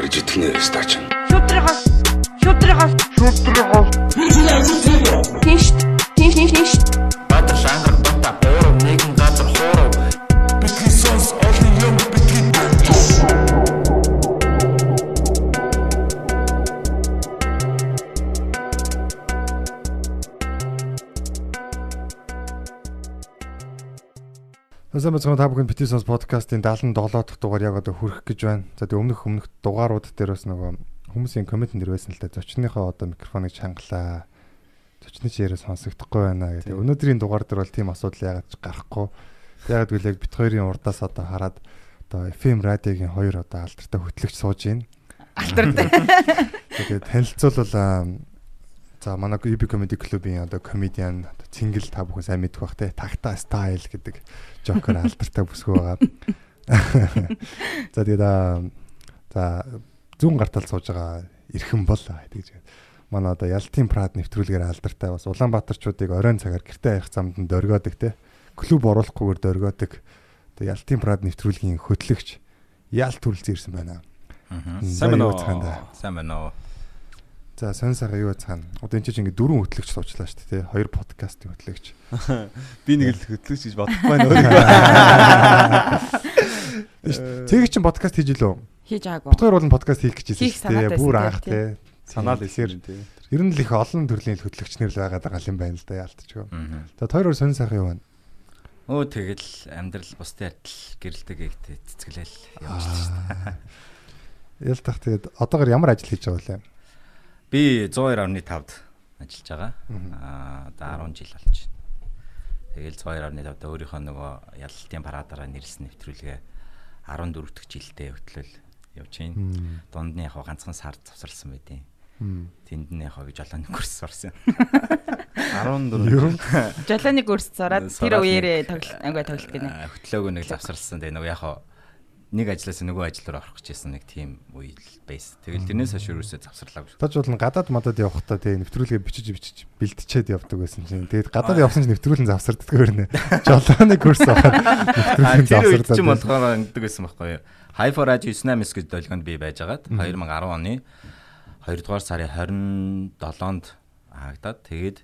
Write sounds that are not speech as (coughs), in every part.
Барж итгэнэ стач. Шүтрихас шүтрихас шүтрихас Тинш тинш тинш тинш Сайн бацхан та бүхэн Битисонс подкастын 77 дахь дугаар яг одоо хүрэх гэж байна. За тэгээ өмнөх өмнөх дугаарууд дээр бас нөгөө хүмүүсийн коммент нэр байсан л да. Зочныхоо одоо микрофоныг чангалаа. Зочны ч яриа сонсогдохгүй байна гэдэг. Өнөөдрийн дугаар дээр бол тийм асуудал ягаад ч гарахгүй. Яг гэвэл яг бит хоёрын урдаас одоо хараад одоо FM радиогийн хоёр одоо алдартай хөтлөгч сууж байна. Алдартай. (laughs) Тэгээд танилцуулбал за манай UB Comedy Club-ийн одоо комедиан Цингэл та бүхэн сайн мэдэх бах те. Такта стайл гэдэг жокер алдартай бүсгүй байгаа. За тэгээд аа, за зүүн гартал сууж байгаа эрхэм бол гэдэг. Манай одоо Ялтын Прад нэвтрүүлгээр алдартай бас Улаанбаатарчуудыг оройн цагаар гэртээ явах замд нь дөргөөдөг те. Клуб оруулахгүйгээр дөргөөдөг. Тэгээ Ялтын Прад нэвтрүүлгийн хөтлөгч Ялт төрөлцөн ирсэн байна. Сайн байна уу? Сайн байна уу? За сонь сайхан юу цаана. Одоо энэ чинь ингээд дөрвөн хөтлөгч суучлаа шүү дээ. Хоёр подкастын хөтлөгч. (laughs) Би нэг л хөтлөгч гэж бодох байна (laughs) өөрөө. Цэг чинь подкаст хийж илүү? Хийж аагүй. Бот хоёр бол подкаст хийх гэж дээ. санаатай Бүр анх тий. Санаал хэлсээр тий. Ер нь л их олон төрлийн хөтлөгчнэр л байгаа даа юм байна л да яалтчгүй. За хоёр сонь сайхан юу байна? Өө тэгэл амьдрал бусдын адил гэрэлдэг ихтэй цэцгэлэл явж л шүү дээ. Ялтах тэгээд одоогор ямар ажил хийж байгаа вэ? Би 102.5-д ажиллаж байгаа. Аа одоо 10 жил болж байна. Тэгэл 102.5-д өөрийнхөө нөгөө ялалтын парадараа нэрлсэн нэвтрүүлгээ 14 дэх жилдээ хөтлөл явж байна. Дунд нь яг ганцхан сар завсарласан байдیں۔ Тэнд нь яг хаа жолооны курс сурсан. 14 Ер нь Жолооны курс сураад тэр Сураад үеэрээ тоглолт ангаа тоглолт гинэ. Аа, хөтлөөгөө нэг завсарласан. Тэгээ нөгөө яг нэг ажлаас нөгөө ажил руу орох гэж байсан нэг тийм үйл байсан. Тэгэл тэрнээс хойш юусоо завсарлаагүй. таж бол гадаад мадад явахдаа тэгээ нэвтрүүлгээ бичиж бичиж бэлтчихэд явдаг байсан чинь. Тэгээд гадаад явсан чинь нэвтрүүлэн завсардаг гэрнэ. Жолооны курс аваад Аа (laughs) нэвтрүүлэн тэр үед ч юм завсардаг. болохоор ингэдэг байсан байхгүй юу? High for Radio Snamis гэж долгионд би байжгаад 2010 оны 2 дугаар сарын 27-нд хаагдаад тэгээд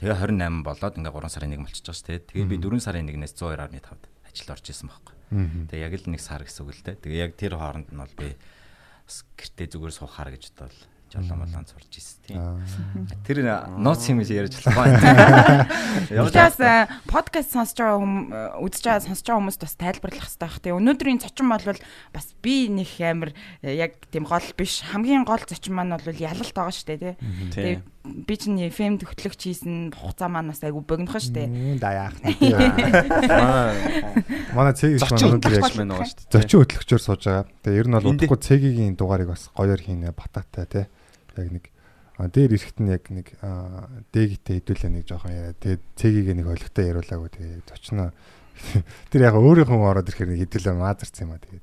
тэгээ 28 болоод ингээ 3 сарын 1 болчихж байгаа шүү дээ. Тэгээ би 4 сарын 1-ээс 102.5-д ажил орж исэн байхгүй. Тэгээ яг л нэг сар гэсэн үг л дээ. Тэгээ яг тэр хооронд нь бол би гэртээ зүгээр суухаар гэж бодвол жолоо молон сурж исэн тийм. Тэр ноц юм ярьж (laughs) байгаа юм. Тэгээс подкаст сонсож байгаа хүм үзэж байгаа сонсож байгаа хүмүүст бас тайлбарлах хэрэгтэй байх. Тэгээ өнөөдрийн зочин бол бас би нэг амар э, яг тийм гол биш. Хамгийн гол зочин маань бол ялалт байгаа шүү дээ тий. Тэгээ би чинь FM төгтлөгч хийсэн хугацаа маань бас айгу богинохон шүү дээ. Мм, Да яах нь. манай Манай цэг их зочин өнөөдөр яг хөтлөгч байна байгаа шүү дээ. зочин хөтлөгчөөр сууж байгаа. Тэгээ ер нь бол удахгүй цэгийн дугаарыг бас гоёор хийнэ бататай тий. Яг нэг а дээр ирэхэд нь яг нэг дэгтэй хэдүүлээ нэг жоохон яриа. Тэгээ цэгийг нэг олигтой яриулаагүй тэгээ зочноо (laughs) тэр яг өөрийнхөө ороод ирэхээр нэг хэдүүлээ маазарсан юм а тэгээ.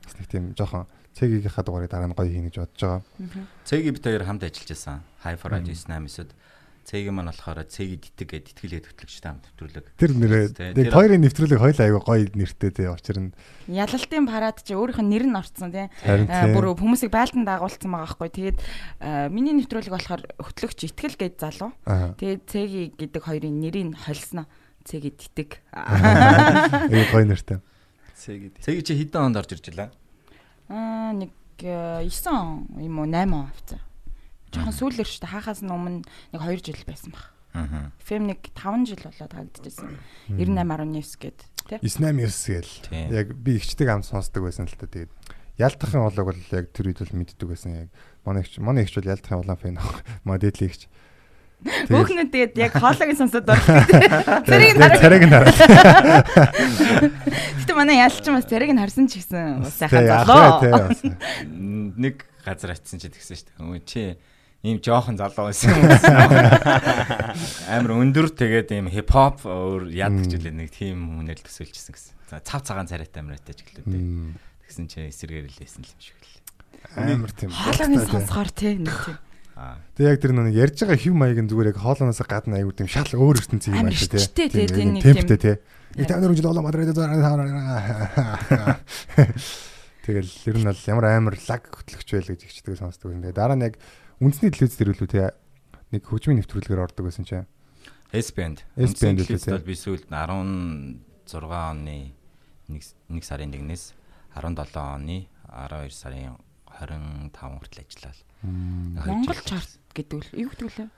Бас нэг тийм жоохон цэгийнхаа дугаарыг дараа нь гоё хийнэ гэж бодож байгаа. Цэгийн бит хоёр хамт ажиллаж байсан. High for Radio Snamis-д цэгийн маань болохоор цэгийн дитэг гэдэг тэтгэлгээ төвтлөгчтэй хамт төвлөрөг. Тэр нэрээ тэр- хоёрын нэвтрүүлэг хоёул аягүй гоё нэртэй тий. Учир нь Ялалтын парад чи өөрийнх нь нэр нь орцсон тий. Аа, тийм. Бүр хүмүүсийг байлдан дагуулсан байгаа байхгүй. Тэгээд аа, миний нэвтрүүлэг болохоор хөтлөгч итгэл гэж залуу. Тэгээд цэги гэдэг хоёрын нэрийг холсноо. Цэги титэг. аягүй гоё нэртэй. Цэгэд. Цэгийн чи хэдэн онд орж ирж илаа? Аа нэг 9 юм уу 8 авцаа. Жохон сүүлэр шүү дээ. Хаахаас нь өмнө нэг 2 жил байсан баг. Аа. Фэм нэг 5 жил болоод хагдчихсан. 98.9 гээд тий. 989 гээл. Яг би ихчдэг ам сонсдог байсан л та тэгээд Ялтахын улаг бол яг тэр үед бол мэддэг байсан яг манай ихч манай ихч бол Ялтахын улаан фэн аах модель ихч. Бүхнүүд тэгээд яг хоолойг сонсоод орлоо. (laughs) Тэрийг нь хараа. царайг нь хараад. Гэтэ манай ялчин бас тэрийг нь харсан ч гэсэн сайхан залуу. Нэг газар очисон чи тэгсэн шүү дээ. Өө чи ийм жоохон залуу байсан юм? Амар өндөр тэгээд ийм хипхоп өөр яд гэж үлээ нэг тийм хүнэл төсөөлчихсэн гэсэн. За цав цагаан царайтай амираатай ч гэлээ. Мм, Тэгсэн чи эсэргээр л лээсэн л юм шиг л. Амар тийм. Хоолойг сонсохоор тий нэг тийм. Аа. Тэг яг тэр нэг ярьж байгаа хэв маяг нь зүгээр яг хоолоноос гадна аюу тийм шал өөр ертөнцийн юм байна тий. ичтэй, тий, тий, нэг Темптэй тийм. тий. Их та өнөр жил олоо мадраа (laughs) Тэгэл ер нь бол ямар амар лаг хөтлөгч байл гэж ихчдэг сонсдог. Тэгээ дараа нь яг үндэсний телевиз үлээ тэгээ нэг хөгжмийн нэвтрүүлгээр ордог байсан чинь. S-band. S-band Үндсэн үлээ, хэлбэл би сүүлд 16 оны 1 сарын 1-ээс 17 оны 12 сарын 25 хүртэл ажиллаа. Монгол чарт гэдэг үл юу гэдэг үлээ?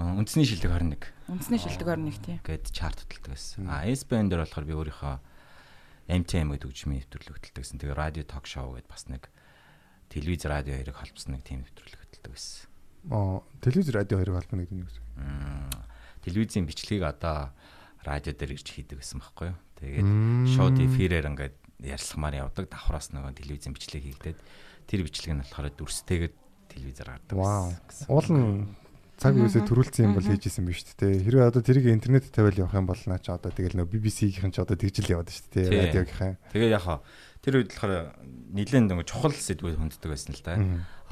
Үндэсний шилдэг 21 Үндэсний шилдэг орн нэг тийм. гээд чарт хөтэлдэг байсан. А S-band дээр болохоор би өөрийнхөө MTM гэдэг хөгжмийн нэвтрүүлэг хөтэлдэг байсан. Тэгээ радио ток шоу гэдээ бас нэг телевиз радио хоёрыг холбосон нэг тийм нэвтрүүлэг хөтэлдэг байсан. Аа телевиз радио хоёрыг холбоно гэдэг нь юу вэ? Мм, телевизийн бичлэгийг одоо радио дээр ирж хийдэг гэсэн байхгүй юу. Тэгээд шууд эфирээр ингээд ярьсламаар явдаг давхраас нөгөө телевизийн бичлэг хийгдээд тэр бичлэг нь болохоор дүрстэйгээр телевизээр гардаг гэсэн. Уул нь цаг үеэсээ төрүүлсэн юм бол хийж исэн биз шүү дээ. Хэрвээ одоо тэрийг интернет тавиал явах юм бол наа чи одоо тэгэл нөө BBC-ийн ч одоо тэгжил яваад шүү дээ. Тий. Радиогийнхаа. Тэгээ яг хаа тэр үед болохоор нэлээд нөгөө чухал сэдвүүд хүнддэг байсан л да.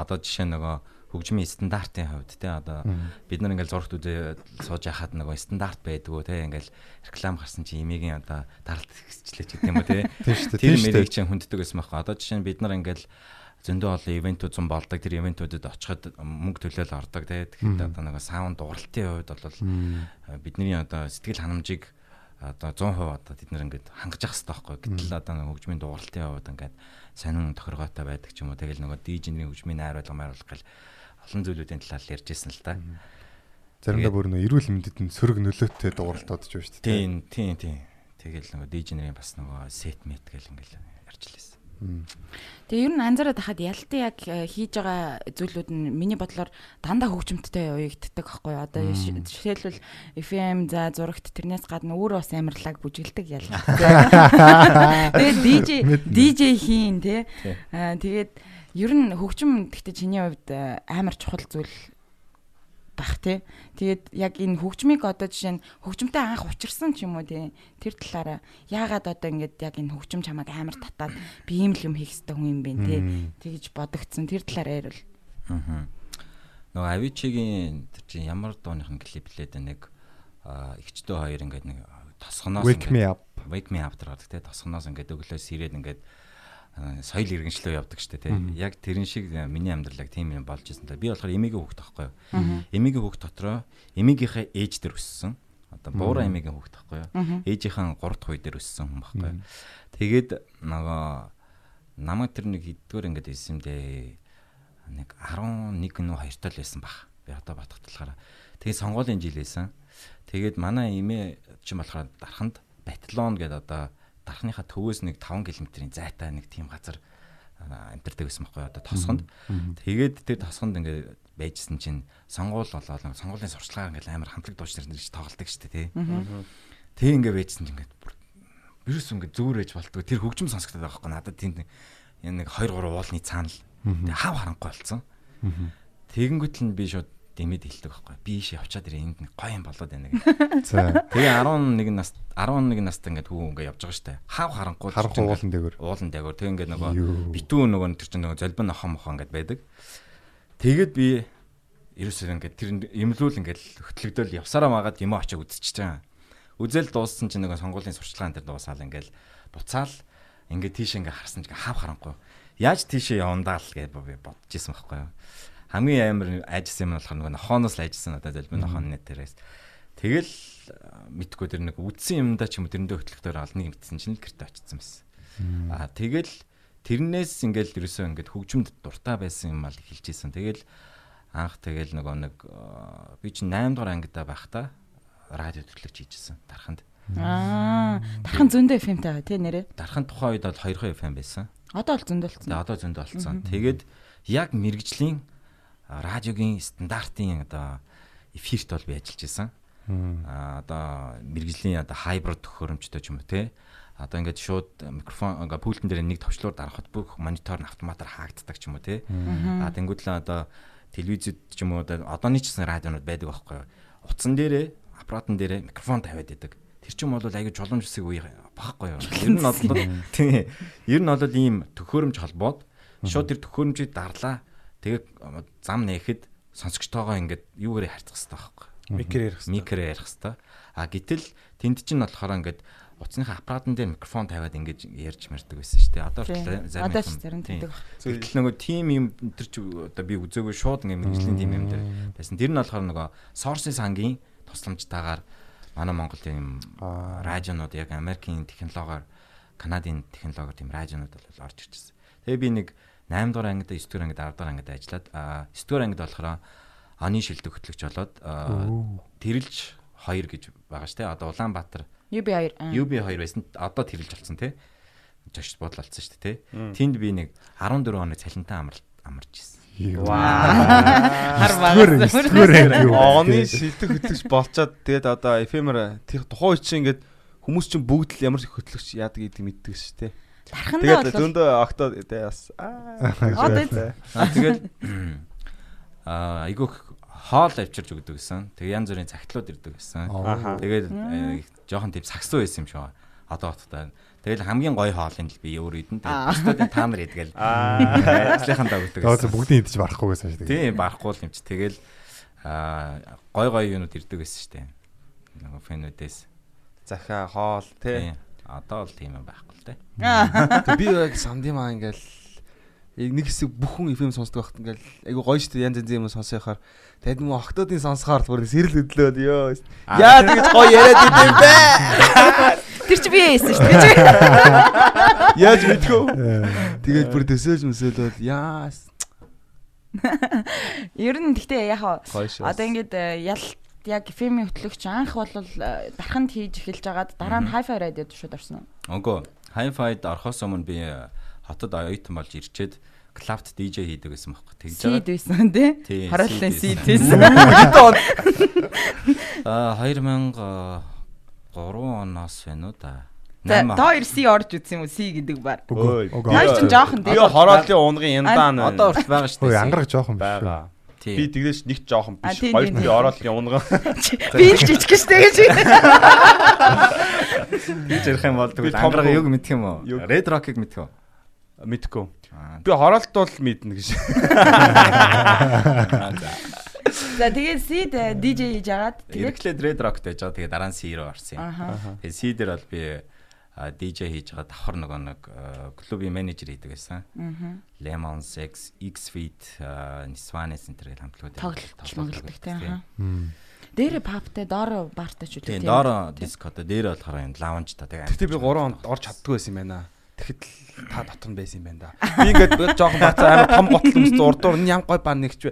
Одоо жишээ нь нөгөө хөгжмийн стандартын хувьд те одоо бид нар ингээл зургт үзээ сууж яхад нөгөө стандарт байдгүй те ингээл реклам гарсан чи эмигийн одоо даралт хэсчлээ ч гэдэг юм уу те. (laughs) Тэр мэрийг чинь хүнддэг байсан байхгүй. Одоо жишээ нь бид нар ингээл зөндөө олон ивентүүд зам болдог тэр ивентүүдэд очиход мөнгө төлөөл ордог те. Тэгэхээр Мгм. одоо нөгөө саунд дууралтын хувьд бол Мм. бидний одоо сэтгэл ханамжийг одоо 100% одоо бид нар ингээд хангаж явах хэрэгтэй байхгүй. Гэтэл одоо нэг хөгжмийн дууралтын хувьд ингээд сонин тохиргоотой байдаг ч юм уу. Тэгэл нөгөө дижний хөгжмийн найруулга майруулга гэл олон зүйлүүдийн талаар ярьж ирсэн л да. Заримдаа бүр нөө эрүүл мэндэд нь сөрөг нөлөөтэй дууралтууд ч шүү дээ. Тийм тийм тийм. Тэгэл нөгөө дижнерийн бас нөгөө сет мет гэл ингээл ярьж лээсэн. Мм. Тэгээ ер нь анзаараад хахад ялтын яг э, хийж байгаа зүйлүүд нь миний бодлоор дандаа хөгжимттэй уягддаг байхгүй юу? Одоо жишээлбэл FM за зурагт тэрнээс гадна өөрөө бас амарлаг бүжгэлдэг ялт. (laughs) Тэгээ DJ DJ хийн тий. Аа тэгээд ер нь хөгжим гэхдээ чиний хувьд э, амар чухал зүйл бах тий. Тэгээд яг энэ хөгжмийг одоо жишээ нь хөгжмөтэй анх учирсан ч юм уу тий. Тэр талаараа яагаад одоо ингэж яг энэ хөгжим чамайг амар татаад би ийм л юм хийх хэрэгтэй хүн юм бэ тий. Тэгж бодогдсон. Тэр талаараа ярил. Аа. Нөгөө Avicii-гийн тэр чинь ямар дууныхын клип лээд нэг эгчдөө хоёр ингээд нэг тосгоноос Wake me up. Wake me up гэдэг те тосгоноос ингээд өглөөс ирээд ингээд аа, соёл иргэншлөө явдаг штэ те яг тэрэн шиг э, миний амьдрал яг тийм юм болж исэн та би болохоор эмигийн хүүхд таахгүй юу? Эмигийн хүүхд дотроо эмигийнхээ ээж дээр өссөн. Одоо буура эмигийн хүүхд таахгүй юу? Ээжийнхэн 3 дахь үе дээр өссөн хүн байхгүй юу тэгээд нөгөө намайг тэр нэг хэдгээр ингээд ирсэндээ нэг 11 нөө 2 тал байсан баг. Би одоо батгахтлахаараа. Тэгээд сонгуулийн жил байсан. Тэгээд манай эмээ чинь болохоор дарханд Батлон гэдэг одоо дархныхаа төвөөс нэг 5 км-ийн зайтай нэг тийм газар амьдардаг байсан байхгүй одоо тосгонд. Тэгээд тэр тосгонд ингээд байжсэн чинь сонгуул болоод сонгуулийн сурчлагаар ингээд амар хамтлаг дуучнаар нэрж тоглолдог шүү дээ тий. Тэг ингээд байжсэн чинь ингээд бүр ерөөс ингээд зөөрэж болтгоо тэр хөгжим сонсогдоод байгаа байхгүй надад тийм нэг энэ нэг 2 3 уулны цаанал тэг хав харанхуй болцсон. Тэгэнгүүт л би шууд дэмэд хэлдэг байхгүй би ийш явчаад ирээ энд нэг гоё юм болоод байна гэх. (laughs) За. Тэгээ 11 нас 11 настай ингээд хүү ингээд явж байгаа штэ. Хав харанхуй Харанхуй уулан дээгүүр. уулан дээгүүр тэг ингээд нөгөө битүү нөгөө тэр чинь нөгөө золбин охоо мохоо ингээд байдаг. Тэгээд би ерөөсөө ингээд тэр имлүүл ингээд хөтлөгдөөл явсараа магаад юм очиж үзчихэж байгаа. Үзэл дууссан чинь нөгөө сонгуулийн сурчлагын дээр дуусаал ингээд буцаал ингээд тийш ингээд харсан чинь хав харанхуй. Яаж тийшээ явандаа л гэж би бодож исэн байхгүй юу. Хамгийн амар айжсан юм нь болохоор нөгөө нохооноос л айжсан надад золбин нохооны нэтэрээс. Тэгэл мэдгүй тэр нэг үдсэн юмдаа ч юм уу тэрэндээ хөтлөхдөр олныг мэдсэн чинь л гэрте очсон байсан. Аа тэгэл тэрнээс ингээл ерөөсөө ингээд хөгжимд дуртай байсан юм аа л хэлж ийсэн. Тэгэл анх тэгэл нөгөө нэг аа, би чинь 8 дугаар ангидаа байхдаа радио төрлөгч хийжсэн дарханд. Аа, дархан зөндөө FM-тэй байгаа тий нэрээ. Дарханд тухайн үед бол 2 FM байсан. Одоо бол зөндөө болсон. Одоо зөндөө болцсон. Тэгээд яг мэрэгжлийн радиогийн стандартын одоо эфирт бол би ажиллаж байсан. А одоо мэрэгжлийн одоо хайбрид төхөөрөмжтэй ч юм уу те. Одоо ингээд шууд микрофон ингээ пультэн дээр нэг товчлуур дарахад бүх монитор нь автоматар хаагддаг ч юм уу те. А тэнгуүтлээ одоо телевизэд ч юм уу одоо одооний ч гэсэн радионууд байдаг байхгүй юу. Утсан дээрээ аппаратн дээрээ микрофон тавиад идэг. Тэр чинь бол аягүй жоломж хэсэг үе багхгүй юу. Ер нь бол (laughs) тийм. Ер нь бол ийм төхөөрөмж холбоод шууд тэр төхөөрөмжийг дарлаа. Тэгээ зам нээхэд сонсогчтойгоо ингээд юугаараа харьцах хэрэгтэй байхгүй. Микрээр ярих. Микрээр ярих хэрэгтэй. А гэтэл тэнд чинь болохоор ингээд утасныхаа аппаратын дээр микрофон тавиад ингэж ярьж мэрдэг байсан шүү дээ. Одоо зарим Одоо зарим тэгдэг баг. Гэтэл нөгөө тим юм тэр чи одоо би үзээгүй шууд ингээ мэрэгжлийн тим юм дээр байсан. Тэр нь болохоор нөгөө Source сангийн тусламжтайгаар манай Монголын юм радионууд яг Америкийн технологиор Канадын технологиор тийм радионууд бол орж ирчихсэн. Тэгээ би нэг 8 дугаар ангид 9 дугаар ангид 10 дугаар ангид ажиллаад аа 9 дугаар ангид болохоор оны шилдэг хөтлөгч болоод тэрэлж 2 гэж байгаа шүү дээ. Одоо Улаанбаатар UB2. UB2 байсан одоо тэрэлж болсон тий. Жогч бодлолцсон шүү дээ тий. Тэнд би нэг 14 хоног цалинтай амар амарч ирсэн. Юу. Оны шилдэг хөтлөгч болчоод тэгээд одоо эфемер тухайн чинь ингээд хүмүүс чинь бүгд л ямар хөтлөгч яадаг гэдэг мэддэг шүү дээ. Тархандаа Тэгээд бол дөөндөө октод тэ бас аа Одоо Аа айгуу хоол авчирж өгдөг гэсэн. Тэг янз бүрийн цагтлууд ирдэг гэсэн. Тэгээд жоохон тийм сагсуу байсан юм шиг. Одоо хоттой. Тэгэл хамгийн гоё хоолыг л би өөр идэн. Тэгээд та нар идгээл. Аа. Ажлынхаа дагдаг Тэгээд гэсэн. бүгдийн идэж барахгүй байсан шүү дээ. Тийм барахгүй л юм чи. Тэгэл аа гоё гоё юунууд ирдэг байсан шүү дээ. Нөгөө фэнүүдээс. захаа хоол тэ. Одоо л тийм юм байхгүй л. Тэг би яг сандимаа ингээл нэг хэсэг бүхэн FM сонсдог байхад ингээл айгу гоё штэ янз янзын юм сонсохоор тэгэд мөн октодын сонсохоор бүр сэрэл өдлөөд ёо. Яа тэгэж гоё яриад идэв бэ? Тэр чи бие хийсэн шүү дээ. Яаж мэдхөө? Тэгээд бүр төсөөлж мөсөөлөд яа Ер нь гэхдээ яг одоо ингээд э, ялт яг феми хөтлөгч анх бол э, дарханд хийж эхэлж байгаад дараа нь hi-fi радиод шууд орсон? Үгүй. Hi-Fi-д орохоос өмнө би э, хотод оюутан болж ирчээд клавт DJ хийдэг гэсэн байхгүй. Тэгж байгаа. байсан тий. Seed seed байсан. байсан. Аа 2003 оноос байна уу Наймаа. та хоёр C орж үзсэн юм уу? C гэдэг бар. Үгүй. Хоёр ч жоохон дээ. Би хорооллын унгын яндаан байна. Одоо хүртэл байгаа шүү дээ. ангараг жоохон биш. Би тэгдэж нэг жоохон биш. Хоёр би орооллын унган. Би л жижиг штэ гэж. Тэгж ярих юм бол тэгвэл ангараг юг мэдх юм уу? Red Rock-ыг мэдх үү? Мэдгүй. Аа. Би хороолт бол мэднэ гэж. За тэгээд seed э, DJ хийж агаад тэгээд Red Rock байж байгаа. Тэгээ дараа нь C руу орсон юм. Аха. Тэгээ C дээр бол би DJ хийж байгаа давхар нөгөө нэг клубын менежер хийдэг байсан. Lemon Sex, X Fit, Niswane Center гэх хамтлагууд тоглолт мөглөдөг тий. аха. Мм. Дээр паптай доор баартай ч үлээ. Тийм доороо диското дээр болохоор энэ лаунж та тэгээ. Гэтэ би 3 онд орж чаддгүй байсан юм байна. Тэгэхэд л та дотор нь байсан юм байна да. Би ингээд жоохон бацаа амар том готл өмсөд урдуур нь ям гой бан нэгч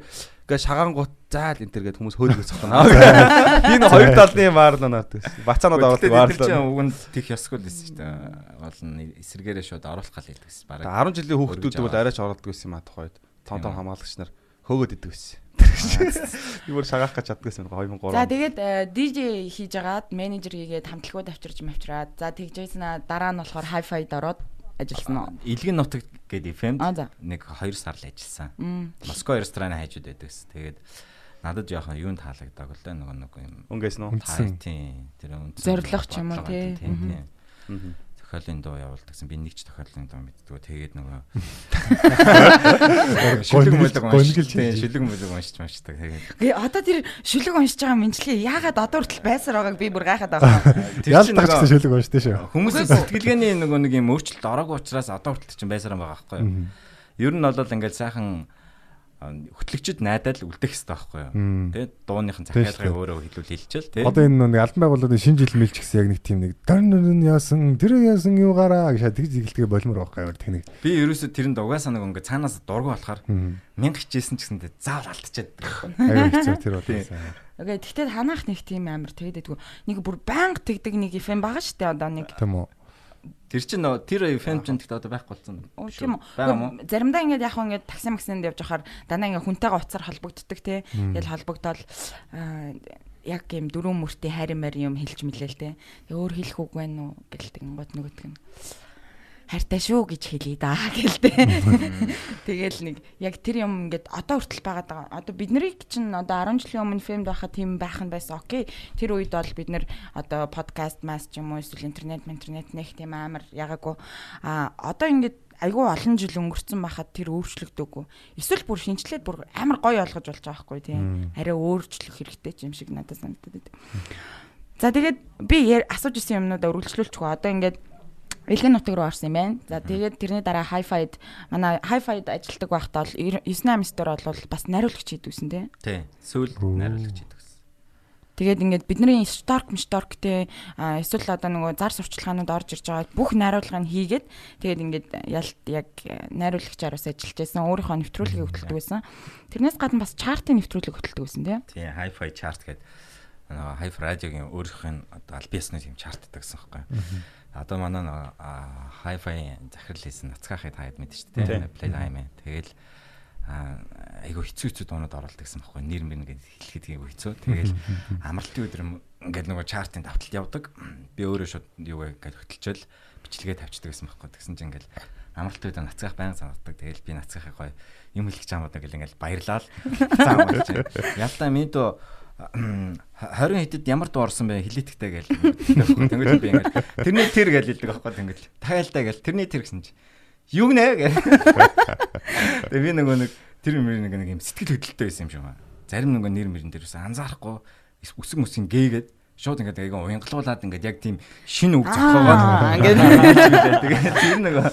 Гэ шагаан гут заал энэ төр гээд хүмүүс хөөлгөж цохно. Нэг хоёр талны маарлаа надад. Бацаанууд Тэр чинь оруулаад. уганд тех ёсгүй л байсан шүү дээ. Гол нь эсэргээрээ шууд оруулах гал хэлдэг байсан. Бараг 10 жилийн хүүхдүүд бол арайч оролдог байсан юм а тухайд. Тийм үү. хамгаалагч нар хөөгд идэг байсан. Бүр шагаах гэж чаддаг байсан 2003. За тэгээд э, DJ хийж агаад менежер хийгээд хамтлагууд авчирч мавчраад за тэгжсэн дараа нь болохоор hi-fi-д ороод ажилласан уу? Илгэн нутаг гэдэг FM Аа, за. нэг 2 сар л ажилласан. Москва рестораны хайжууд байдаг гэсэн. Тэгээд надад жоохон юунд таалагддаг бол дээ нөгөө нэг юм. Өнгөөс нөө. Тийм. Тэр үндсэн. Зорилго ч юм уу, тий. тийм. Тохиолын дуу явуулдагсан. Би нэг ч тохиолын дуу мэддэггүй. Тэгээд нөгөө шүлэг мүлэг уншиж. Шүлэг мүлэг уншиж уншдаг. Тэгээд Гэ одоо тэр шүлэг уншиж байгаа мэнчлээ яагаад одоо хүртэл байсаар байгааг би бүр гайхаад байгаа. (laughs) Тэр Ял чинь тагчсан нөгөө- шүлэг уншдээ шүү. Хүмүүсийн сэтгэлгээний нөгөө нэг юм өөрчлөлт ороогүй учраас одоо хүртэл чинь байсараа байгаа байхгүй юу? Ер нь бол ингээл сайхан хөтлөгчд найдаад л үлдэх хэрэгтэй байхгүй юу? Мм. Тэ дууныхын Тийм захиалгыг өөрөө хэлүүл хэлчихэл тэ. Одоо энэ нэг албан байгууллагын шинэ жил мэлч гэсэн яг нэг тийм нэг дөрн яасан тэр яасан юугаараа гэж тэгж зигэлтгээ болмор байхгүй юу техник. Би ерөөсө тэрэнд угаасаа нэг ингээ цаанаас дургу болохоор мянга хичээсэн ч гэсэндээ заавал алдчихад. Аюу хэцүү тэр бол. Тийм. сайн. Окей тэгтээ танах нэг тийм амар тэгдэггүй. Нэг бүр банк тэгдэг нэг FM байгаа шүү дээ одоо нэг. Тийм үү. Тэр чинь нөө тэр FM чинь гэхдээ одоо байхгүй болсон. Оо тийм үү. Байгаа мó? Гэхдээ Заримдаа ингээд яг хөө ингээд такси максинд явж байхаар дандаа ингээд хүнтэйгээ уцаар холбогддог те. Тэгэл холбогдоод аа, яг юм дөрөв мөртийн хайр мар юм хэлж мэлээл те. Өөр хэлэх үг байна уу гэлдэг гот нөгөөдг нь. Хайртай шүү гэж хэлье да гэлтэй. (laughs) Тэгэл нэг яг тэр юм ингээд одоо хүртэл байгаад байгаа. Одоо бид нарыг чинь одоо 10 жилийн өмнө фэмд байхад тийм байх нь байсан. Окей. Тэр үед бол бид нар одоо подкаст мас ч юм уу эсвэл интернет интернет нэг тийм амар ягаагүй. А одоо ингээд айгүй олон жил өнгөрцөн байхад тэр өөрчлөгдөөгүй. Эсвэл бүр шинжлээд бүр амар гоё ойлгож болж байгаа хгүй тийм. Арай өөрчлөх хэрэгтэй ч юм шиг надад санагдаад. За тэгээд би асууж исэн юмнуудаа үргэлжлүүлчихгүй. Одоо ингээд Илгэн нутаг руу орсон юм байна. За тэгээд тэрний дараа Hi-Fi-д манай Hi-Fi-д ажилладаг байхдаа бол 98 стор бол бас нариулагч хийдүүсэн тий. Тий. Сүүл найруулагч хийдэг гэсэн. Тэгээд ингээд бидний те а, эсвэл одоо нөгөө зар сурчлагынууд орж ирж байгаа бүх найруулгыг нь хийгээд тэгээд ингээд ялт яг э, найруулагчаар бас ажиллаж байсан. Өөрийнхөө нэвтрүүлгийг хөтэлдэг байсан. Тэрнээс гадна бас чартын нэвтрүүлэг хөтэлдэг байсан те. Тий. Hi-Fi chart гэдэг нөгөө Hi-Fi радиогийн өөрийнх нь одоо аль биесны юм чартдаг гэсэн юм байна. Одоо манай Hi-Fi захирал хийсэн нацгаахыг таад шүү дээ. Play time. Тэгэл айгу хэцүү хэцүү дуунууд оруулдаг гэсэн байхгүй нэр мэр ингээд хэлэхэд айгу хэцүү. Тэгэл (laughs) амралтын өдөр ингээд нөгөө чартын давталт явдаг. Би өөрөө шууд юу гэж хөтөлчөөл бичлэгээ тавьчихдаг гэсэн байхгүй. Тэгсэн чинь ингээд амралтын өдөр нацгаах байнга санагддаг. Тэгэл би нацгаахыг гоё юм хэлэх чамаа гэл ингээд баярлал. Болж. Ялтаа мэдөө 20 хэдэд ямар дуу орсон бэ хилээтгэхтэй гээл. Тэнгэж би ингээд тэрний тэр гээл хэлдэг аахгүй тэнгэж. Тайлтаа гээл тэрний тэр гэсэн чи юу нэ гээл. Тэгээ би нөгөө нэг тэр мөр нэг нэг юм сэтгэл хөдлөлттэй байсан юм шиг байна. Зарим нөгөө нэр мөрөн дээр ус анзаарахгүй үсэг мүсгийн гээгээд шууд ингээд айгаа уянгалуулад ингээд яг тийм шин үг зохиогоод ингээд (laughs) тэр нөгөө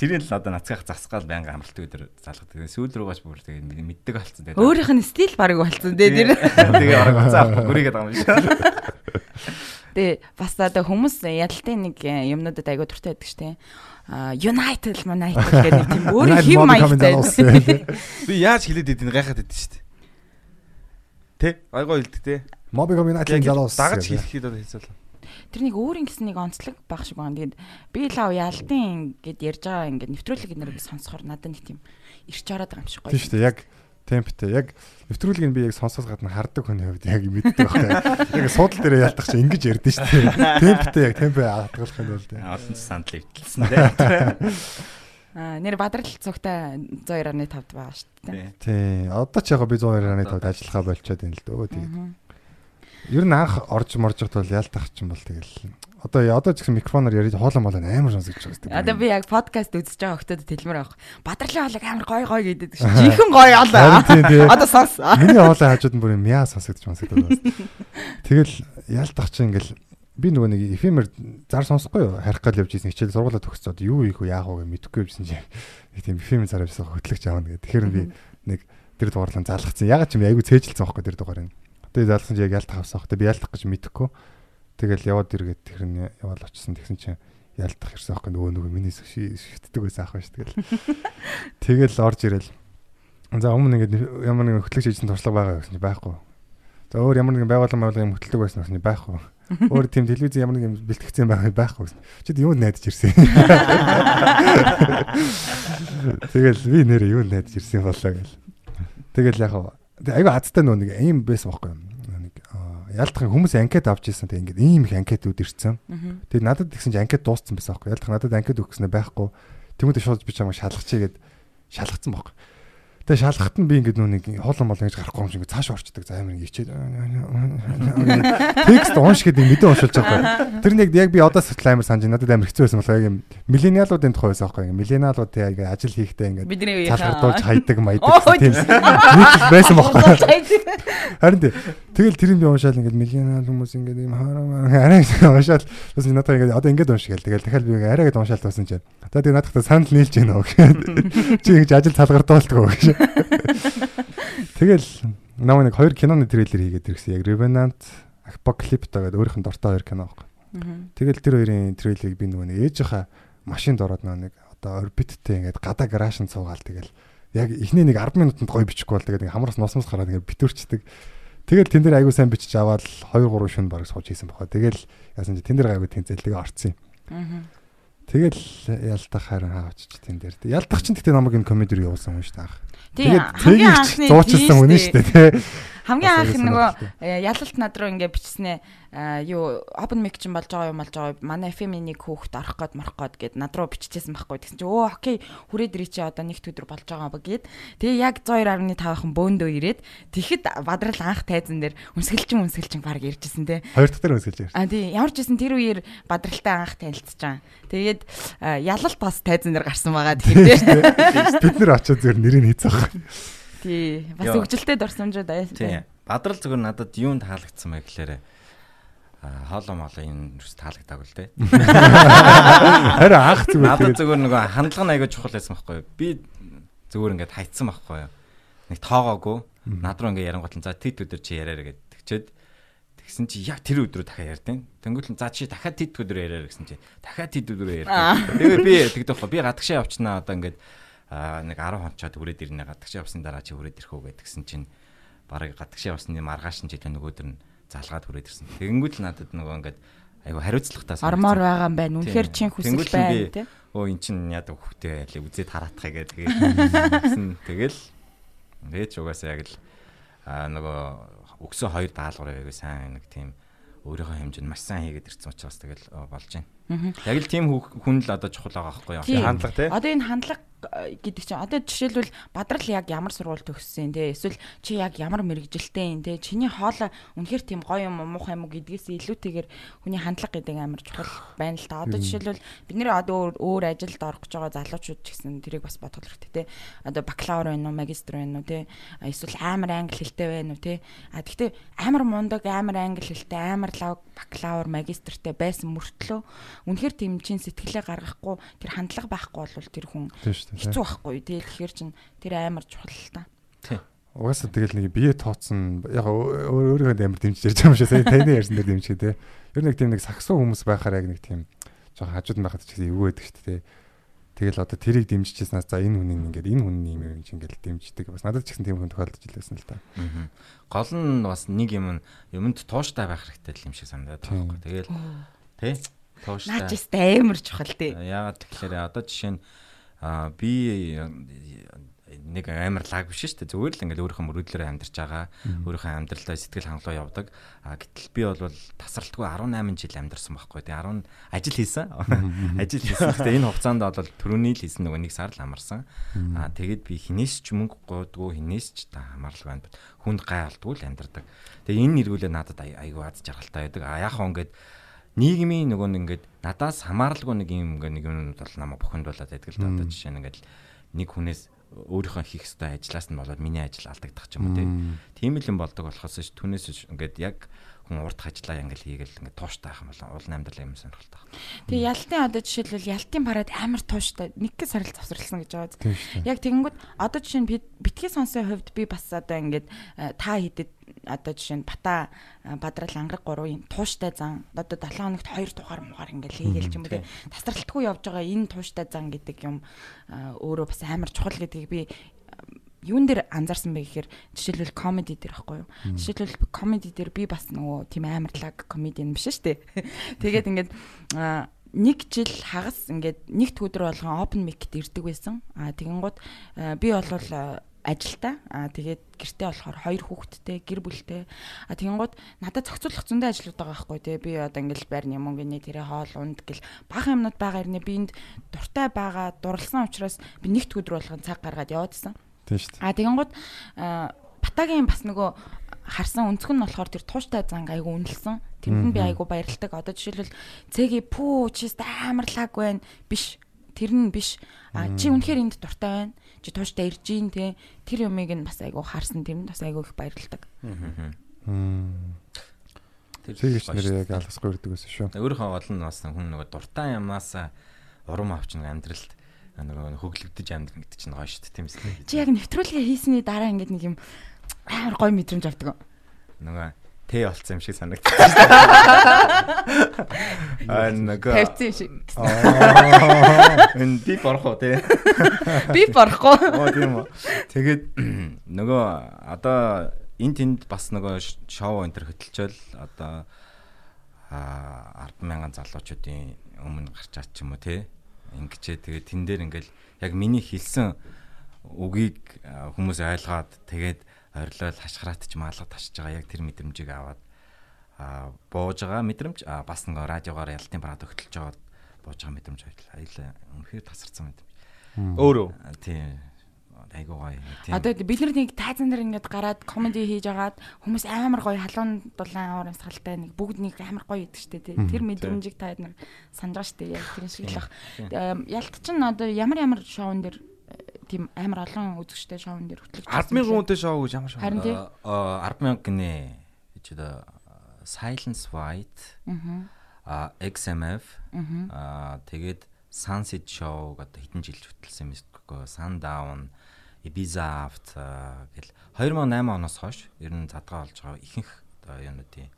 тэрийг л одоо нацгаах засгаал байнга амралтын өдөр залгадаг. Сүүл рүү гаш бүр тэгээ мэддэг болсон. Тэгээ Өөрийнх нь стил баг болцсон те тэр. тэгээ орог уцаа гүрийгээд байгаа юм шиг. Тэгээ бас одоо хүмүүс ядалтын нэг э, юмнуудад айгуу туртай байдаг шүү. А United United гэдэг нэг тийм өөр хэм маягтай. (laughs) Би яаж хэлээд идэв гайхаад идэв шүү дээ. Тэ? Айгоо хэлдэг те. Мобиг United залуус. Дагаж хэлэхэд одоо хэлцэл. Тэр нэг өөр ингэс нэг онцлог баг шиг байна. Тэгээд би лав ялтын гэд ярьж байгаа ингээд нэвтрүүлэг нэрийг сонсохоор надад нэг тийм ирч хараад байгаа юм шиг гоё. Тийм шүү дээ. Яг темптэй. Яг нэвтрүүлгийг би яг сонсоос гадна хардаг хүний хувьд яг мэддэг байхгүй. Яг суудал дээр яалтах чи ингэж ярьдэн шүү дээ. Темптэй яг темпээ хатгалах нь бол тийм. Олон сандал ивдэлсэн дээ. Аа нэр бадрал цогтой 102.5-д байгаа шүү дээ. Тий. Одоо ч яг би 102.5-д ажиллахаа болчиход байна л дөө. Тэгээд Ер нь анх орж морж байхад бол яалтах ч юм бол тэгэл одоо одоо ч гэсэн микрофоноор ярьж хоолой молоо амар сонсож байгаа. Одоо би яг подкаст үзэж байгаа хүмүүст тэлмэр авах. Бадрлын хоолойг амар гой гой гэдэг шүү. Жихэн гой олоо. Одоо сонс. Миний хоолой хажууд нь бүр юм яа сонсогдож сонсогдож байна. Тэгэл яалтах чи ингээл би нөгөө нэг эфемер зар сонсохгүй юу? Харих гал явж ирсэн хичээл сургуулаа. Одоо юу ийх вэ яах вэ мэдэхгүй явжсэн чинь нэг тийм эфемер зар авсан хөтлөгч аавна гэдэг. Тэгэхээр би нэг тэр дугаарлан залгацсан. Ягаад ч юм айгу цээжилсэн байхгүй тэр дугаар нь. Тэгээ залгасан чи яг ялтах авсан хөх. Би ялтах гэж мэдэхгүй. Тэгэл яваад иргээд тэр нь яваал очсон тэгсэн чинь ялтах ирсэн аахгүй нөгөө нөгөө миний шигтдэг байсан аахгүй шүү тэгэл. Тэгэл орж ирэл. За өмнө ингээд ямар нэгэн хөтлөгч хийсэн туршлага байгаа гэсэн чи байхгүй. За өөр ямар нэгэн байгууллага байгууллага юм хөтлөг байсан гэсэн чи байхгүй. (laughs) Өөр тийм телевиз ямар нэг юм бэлтгэцсэн байгаа байхгүй. Чи юу найдаж ирсэн. (laughs) Тэгэл би нэрээ юу найдаж ирсэн болоо гэл. Тэгэл яг айгүй азтай нөө нэг ийм байсан байхгүй? Нэг ялдах хүмүүс анкет авч ирсэн тэг ингээд ийм их анкетууд ирсэн. Тэгээд надад тэгсэн чинь анкет дууссан байсан байхгүй? Ялдах надад анкет өгснөө байхгүй. Тэмүүдэд шууд би чамаа шалгачээ гэд шалгацсан байхгүй? Тэгээ шалгахт нь би ингээд нэг хоолон мол ингэж гарахгүй юм шиг цааш орчдөг. За амар ичээд текст уншгээд мэдээ уншуулж байгаа. Тэр нэг яг би одоо сэтгэл амар санаж надад амар хэцүү байсан болохоор яг юм миллениалуудын тухай байсан байхгүй. Миллениалууд яг ажил хийхдээ ингээд цалгартуулж хайдаг (laughs) маядаг тийм нийт байсан (laughs) байхгүй. Харин тэгэл тэр юм би уншаал ингээд миллениал хүмүүс ингээд юм хараа арай уншаал бас надад ингээд одоо ингээд уншгээл. Тэгэл дахиад би арай гээд уншаал туусан чинь. За тэгээ надад санал нийлж гэнэ гэхэд (laughs) чи ингэж ажил цалгартуулдаг гэж. Тэгэл намаа нэг хоёр киноны трейлер хийгээд ирсэн. Яг Revenant, Apocalypse гэдэг өөрийнх нь дортой хоёр кино байхгүй. Тэгэл тэр хоёрын трейлерыг би нөгөө нэг ээжийнхаа машинд ороод нэг одоо орбиттэй ингээд гадаа гараашнд суугаал тэгэл яг эхний нэг 10 минутанд гоё бичихгүй бол тэгээд хамраас носмос гараад ингээд битүүрчдэг. Тэгэл тэн дээр айгуу сайн бичиж аваад 2 3 шүн баг сууж хийсэн бохоо. Тэгэл яасан чи тэн дээр айгуу тэнцэлтэйг орцсон юм. Тэгэл ялдах харин хаавч тэн дээр. Ялдах чинь тэгтээ намайг энэ комеди руу явуулсан юм шүү дээ. Тэгээд анхны зуучилсан хүн шүү дээ тий. Хамгийн анх нөгөө ялалт над руу ингээ бичснээ юу open mic чинь болж байгаа юм болж байгаа манай FM-ийн нэг хүүхэд орох гээд морох гээд гээд над руу биччихсэн байхгүй. Тэгсэн чи өө окей хүрээд ирээ чи одоо нэгт өдөр болж байгаа ба гээд тэгээ яг 102.5хан бөөндөө ирээд тэгэхэд бадрал анх тайзан дээр үнсгэлчин үнсгэлчин баг иржсэн те. Хоёр дахь дээр үнсгэлж ирсэн. А тий. Ямар ч гэсэн тэр үеэр бадралтай анх танилцж байгаа тэгээд ялалт бас тайзан дээр гарсан байгаа. Тэгэхээр бид нар очиод зөв нэрийг хийцэх (laughs) Тий. Бас хөгжилтэй дорсомжууд аяасан. Тий. Бадрал зүгээр надад юунд таалагдсан бэ гэхээр а хоолоо молоо энэ юус таалагдаагүй л дээ. (laughs) Харин анх зүгээр надад зүгээр нөгөө хандлага нь айгаа чухал байсан байхгүй юу? Би зүгээр ингээд хайцсан байхгүй юу? Нэг тоогоогүй. Над руу ингээд ярангуут л за тэт өдөр чи яраарэ гэдэг. Тэгчээд тэгсэн чи яг тэр өдрөө дахиад ярьдیں۔ Тэнгүүт л за чи дахиад тэт өдөр яраарэ гэсэн чи дахиад тэт өдөр ярьдیں۔ Тэгээ би тэгдэхгүй. Би гадагшаа явчихнаа одоо ингээд аа нэг 10 хонцоод хүрээд ирнэ гадагшаа явсны дараа чи хүрээд ирэх үү гэдгсэн чинь барыг гадагшаа явсны маргааш нь тэр нөгөөдөр нь залгаад хүрээд ирсэн. Тэгэнгүүт л надад нөгөө ингээд айгу хариуцлагатай Ормоор байгаа юм байна. Үнэхээр чин хүсэл байна тий. Өө эн чин яда хөхтэй байлээ үзээ тараатахыг гэдэг. Тэгсэн тэгэл ч угаасаа яг л аа нөгөө өгсөн хоёр даалгавраа айгу сайн нэг тийм өөрийнхөө хэмжээнд маш сайн хийгээд ирсэн учраас тэгэл болж байна. Яг л тийм хүн л одоо чухал байгаа байхгүй юу? Хандлага тий. Одоо энэ хандлага гэдэг чинь одоо жишээлбэл бадрал яг ямар сургууль төгссөн те эсвэл чи яг ямар мэрэгжилтэй юм те чиний хоолой үнэхээр тийм гоё юм уу муухай юм уу гэдгээс илүүтэйгээр хүний хандлага гэдэг амар чухал байна л та. Одоо жишээлбэл бид нэр одоо өөр, ажилд орох гэж байгаа залуучууд ч гэсэн тэрийг бас бодох хэрэгтэй те. Одоо бакалавр байна уу, магистр байна уу те. Эсвэл амар англи хэлтэй байна уу те. А тэгтээ амар мундаг, амар англи хэлтэй, амар лав бакалавр, магистртэй байсан мөртлөө үнэхээр тийм чин сэтгэлээ гаргахгүй тэр хандлага байхгүй бол тэр хүн шүү дээ. хэцүү байхгүй тий тэгэхээр чин тэр амар чухал л та. Угаасаа тэгэл нэг бие тооцсон яг өө- өөр- өөрийнхөө амар дэмжиж ярьж байгаа юм шиг сая таны ярьсан дээр дэмжих те. Ер нь нэг тийм нэг сагсуу хүмүүс байхаар яг нэг тийм жоохон хажууд нь байхад ч гэсэн эвгүй байдаг шүү дээ. Тэгэл одоо тэрийг дэмжижсэнээс за энэ хүн ингээд энэ хүний юм юм ингээд дэмждэг. Бас надад ч гэсэн тийм хүн тохиолдож илсэн л та. Гол нь бас нэг юм юмд тууштай байх хэрэгтэй юм шиг санагдаад байгаа байхгүй. Тэгэл тий тууштай. Наач ястай амар чухал тий. Яагаад тэгэхээр одоо жишээ нь аа би нэг амар лаг биш шүү дээ. Зүгээр л ингээл өөрийнхөө мөрөдлөөр амьдарч байгаа. Өөрийнхөө амьдралаа сэтгэл хангалуун явдаг. А гэтэл би бол тасралтгүй 18 жил амьдарсан байхгүй. Тэгээ 10 ажил хийсэн. Ажил хийсэн. Тэгээ энэ хугацаанд бол төрөний л хийсэн нөгөө нэг сар л амарсан. А тэгээд би хинээс ч мөнгө гойдгоо хинээс ч та хамаарл байна. Хүнд гай алдгүй л амьдардаг. Тэгээ энэ нэргүүлээ надад ай- айгүй аз жаргалтай байдаг. А яг хоо ингээд нийгмийн нөгөө нэг ингээд надаас хамааралгүй нэг юм ингээд нэг юм бол намайг бухимдуулаад байдаг л да. Одоо жишээ нь ингээд нэг хүнээс өөрийнхөө хийх ёстой ажлаас нь болоод миний ажил алдагдах ч юм уу тийм л юм болдог болохоос ш түүнээс ингээд яг хүн урд хажлаа ингээл хийгээл ингээд тууштай байх юм бол уул амьдрал юм сонирхолтой. Тэгээ ялтын одоо жишээлбэл ялтын парад амар тууштай нэг гэ сарил завсарласан гэж байгаа. Яг тэгэнгүүт одоо жишээ нь би битгий сонсын хувьд би бас одоо ингээд э, та хийдэд одоо жишээ нь бата э, бадрал ангараг гурвын тууштай зан одоо 7 хоногт 2 дугаар муугаар ингээд хийгээл ч юм уу те тасралтгүй явж байгаа энэ тууштай зан гэдэг юм э, өөрөө бас амар чухал гэдгийг би юун дээр анзаарсан бэ гэхээр жишээлбэл комеди дээр байхгүй юу. Жишээлбэл комеди дээр би бас нөгөө тийм амарлаг комедиан биш шүү дээ. (laughs) Тэгээд ингээд нэг жил хагас ингээд нэг төдөр болгон open mic-д ирдэг байсан. А тэгэн гут би болвол ажилтаа. Аа тэгээд гэртээ болохоор хоёр хүүхэдтэй, гэр бүлтэй. Аа тэгэн гот надад зохицуулах зөндөө ажлууд байгаа байхгүй тий. Би одоо ингээл байрны юм гинэ тэрэ хоол унд гэл бага юмнууд байгаа ирнэ. Би энд дуртай байгаа, дурлсан учраас би нэгт өдөр болгон цаг гаргаад яваадсан. Тийм шүү дээ. А тэгэнгუთ Батагийн бас нөгөө харсан өнцгөн нь болохоор тэр тууштай занг айгу үнэлсэн. Тэнд нь би айгу баярлдаг. Одоо жишээлбэл цэгийн пүү чист амар лаг байна. Биш. Тэр нь биш. А чи үнэхээр энд дуртай байна. Чи тууштай ирж гин те. Тэр юмыг нь бас айгу харсан. Тэр нь бас айгу их баярлдаг. Тэгэж нэр яг алгасгүй ирдэг байсан шүү. Өөрийнхөө гол нь бас хүн нөгөө дуртай юмнаас урам авч нэг амьдралд нөгөө хөглөгдөж амьд гэдэг чинь гоё шүү дээ тийм ээ. Чи яг нэвтрүүлгээ хийсний дараа ингээд нэг юм амар гоё мэдрэмж авдаг. Нөгөө тэ болцсон юм шиг санагдаж Аа нөгөө Тавьсан юм шиг. энэ би борох уу тий. Би барахгүй. Оо тийм үү. Тэгээд нөгөө одоо эн тэнд бас нөгөө шоу энэ төр хөтөлчөөл одоо а 100000 залуучуудын өмнө гарчаад ч юм уу тий. Ингэчээ тэгээд тэн дээр ингээл яг миний хэлсэн үгийг хүмүүс ойлгоод тэгээд орилол хашгираад ч маалга ташиж байгаа яг тэр мэдрэмжийг аваад бууж байгаа мэдрэмж бас нөгөө радиогоор ялтын бараад өгтөлж байгаа бууж байгаа мэдрэмж баярлаа. Аяла үнэхээр тасарсан мэдрэмж. Өөрөө. Тийм. Айгуу гоё. Одоо бид нар нэг тайзан дээр ингээд гараад комеди хийж агаад хүмүүс амар гоё халуун дулаан аваар амсгалтай нэг бүгд нэг амар гоё идэг штэ тий. Тэр мэдрэмжийг та нар санаж штэ яг тэр шиг л бах. Ялт чинь одоо ямар ямар шоун дээр э, тийм амар олон үзэгчтэй шоун дээр хөтлөж 100000 хүнтэй шоу гэж ямар шоу. Харин тий. А, 100000 гинэ одоо Silence White, Аа. а XMF, Аа. тэгээд Sunset Show гэдэг хэдэн жил хөтлсөн юм эсвэл Sundown, Ibiza Aft а, гэл 2008 оноос хойш ер нь задгаа олж байгаа ихэнх одоо юунуудын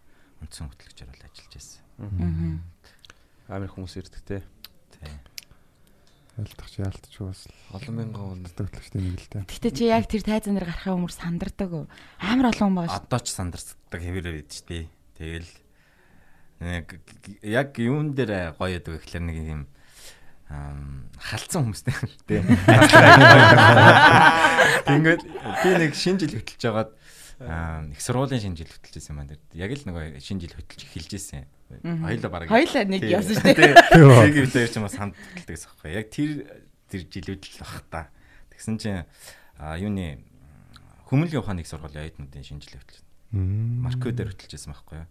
үндсэн хөтлөгчөөр бол ажиллаж байсан. Амар хүмүүс ирдэг те. Тий. Ялтах чи ялтч бас Олон мянган хүн. хөтлөгчтэй нэг л дээ. Гэтэ чи яг тэр тайзан дээр гарахаа өмөр сандардаг уу? Амар олон хүн байгаа шүү. Одоо ч сандарцдаг хэвээрээ байд ч тий. Тэгэл нэг яг юун дээр гоё яадаг гэхэлэр нэг юм ам халдсан хүмүүстэй (laughs) тий. Ингээд би нэг шинэ жил хөтлж байгаад аа их сургуулийн шинэ жил хөтлж байсан юм байна. Яг л нөгөө шинэ жил хөтлж эхэлж байсан. Хоёлаа бараг Хоёлаа нэг явсан шүү дээ. Тэг юу дээр ч юм уу санд хөтэлдэг гэсэн юм байна. Яг тэр тэр жилүүд л бах та. Тэгсэн чинь юуны хүмүүнлэгийн ухааныг сургуулийн оюутнуудын шинэ жил хөтлж марко дээр хөтлж байсан байхгүй юу.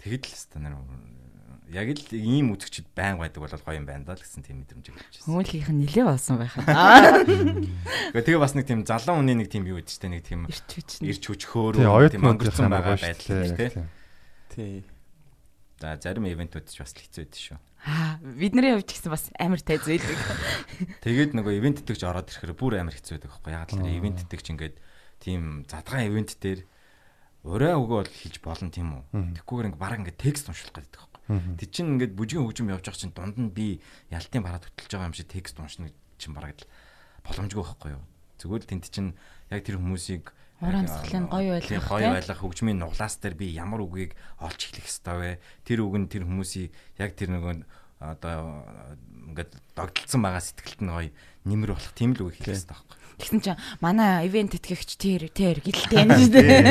Тэгэд л станаар яг л ийм үзэгчд байн байдаг бол гоё юм байна да л гэсэн тийм мэдрэмж өгч байсан. Хүмүүлийнх нь нилээ болсон байх. Аа. Тэгээ бас нэг тийм залуу хүний нэг тийм юу гэдэг чинь нэг тийм Ирч хүч ирч хүчхөөр тий тийм өнгөрцөн байгаа байдал дээ. Тий. За зарим ивентүүд ч бас л хэцүү байдаг шүү. Аа, бидний хувьд ч гэсэн бас амар тайз байдаг. Тэгээд нөгөө ивент итгэж ороод ирэхээр бүр амар хэцүү байдаг байхгүй яг л ивент итгэж ингээд тийм задгаан ивент дээр ураа өгөө бол хийж болно тийм үү. Тэгхгүйгээр ингээд бараг ингээд текст унших гэдэг байхгүй. Тэг чин ингээд бүжгийн хөгжим явж байгаа чинь дунд нь би ялтын бараад хөтлж байгаа юм шиг текст уншна чинь бараг л боломжгүй байхгүй юу. Зүгээр л тент чин яг тэр хүмүүсийг Уран зохиолын гоё тийм? гоё байлгах хөгжмийн нуглаас дээр би ямар үгийг олж эхлэх ёстой вэ? Тэр үг нь тэр хүмүүсийг яг тэр нөгөө одоо ингээд догдолцсон байгаа сэтгэлд нь гоё нэмэр болох тийм л үг хэлэх ёстой байхгүй. Тэгсэн чинь манай ивент итгэгч тэр тэр гэлтэй юм шүү дээ.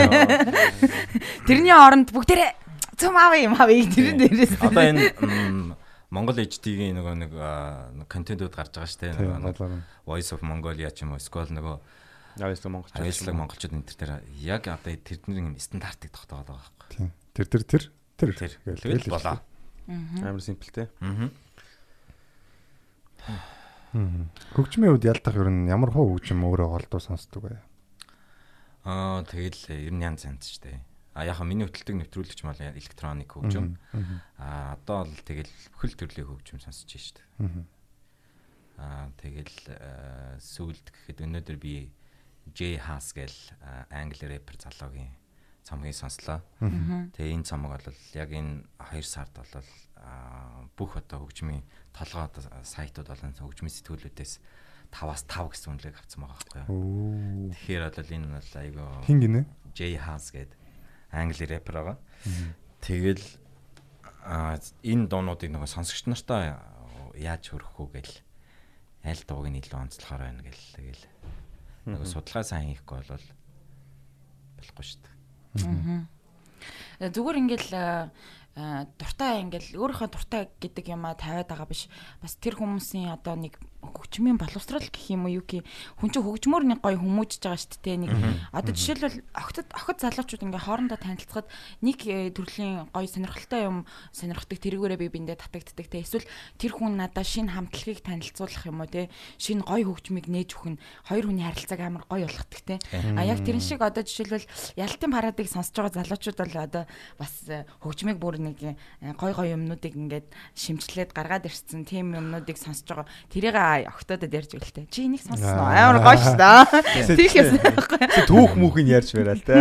Тэрний оронд бүгдээрээ цөм аав юм аав тэр дээрээс. Одоо энэ Монгол HD-ийн нөгөө нэг контентууд гарч байгаа шүү дээ. Нөгөө. Voice of Mongolia ч юм уу, эсвэл нөгөө Авьяаслаг монголч. Аяслаг монголчууд энэ төр яг одоо тэдний юм стандартыг тогтоогоод байгаа байхгүй. Тийм. Тэр тэр тэр тэр тэгэл болоо. Амар. Мгм. Хөгжмийн үед ялтах ер нь ямар хуу хөгжим өөрөө голдуу сонсдог вэ? Аа тэгэл ер нь янз янз ч дээ. А яг миний хөтэлдэг нэвтрүүлэгч мал электроник хөгжим. А одоо л тэгэл бүхэл төрлийн хөгжим сонсож байна шүү дээ. Аа тэгэл э, сүүлд гэхэд өнөөдөр би J Haas гэл англи рэпер залуугийн цомгийг сонслоо. Тэгээ энэ цомог бол яг энэ 2 сард бол аа, бүх одоо хөгжмийн толгой одоо сайтууд болон хөгжмийн сэтгүүлүүдээс 5-аас 5 гэсэн үнэлгээг авсан байгаа байхгүй юу. Тэгэхээр бол энэ бол айгаа Хин гинэ? J Haas гэдэг англи рэпер байгаа. Тэгэл энэ дуунуудыг нөгөө сонсогч нартай яаж хөрөх үү гэл аль дууг нь илүү онцлохоор байна гэл тэгэл нөгөө судалгаа сайн хийхгүй бол болохгүй шүү дээ. Зүгээр ингээл э, э, дуртай ингээл өөрийнхөө дуртай гэдэг юмаа тавиад байгаа биш. Бас тэр хүмүүсийн одоо нэг хөгжмийн боловсрал гэх юм уу юу гэх хүн чинь хөгжмөр нэг гоё хүмүүжж байгаа шүү дээ нэг. Одоо жишээлбэл охтод охид залуучууд ингээ хоорондоо танилцахад нэг э, төрлийн гоё сонирхолтой юм сонирхдаг тэрүүгээрээ би биндээ татагддаг те. Эсвэл тэр хүн надад шинэ хамтлагийг танилцуулах юм уу те? Шинэ гоё хөгжмийг нээж өгөх нь хоёр хүний харилцааг амар гоё болгодог те. А яг тэрэн шиг одоо жишээлбэл ялтын парадыг сонсож байгаа залуучууд бол одоо бас э, хөгжмийг бүр нэг э, гоё гоё юмнуудыг ингээд шимжлээд гаргаад ирсэн тийм юмнуудыг сонсож байгаа. Тэрийг октодод ярьж өгөлтэй чи энийг сонссон уу амар гоё шүү дээ. Тийх юм Түүх мүхийг ярьж барай л те.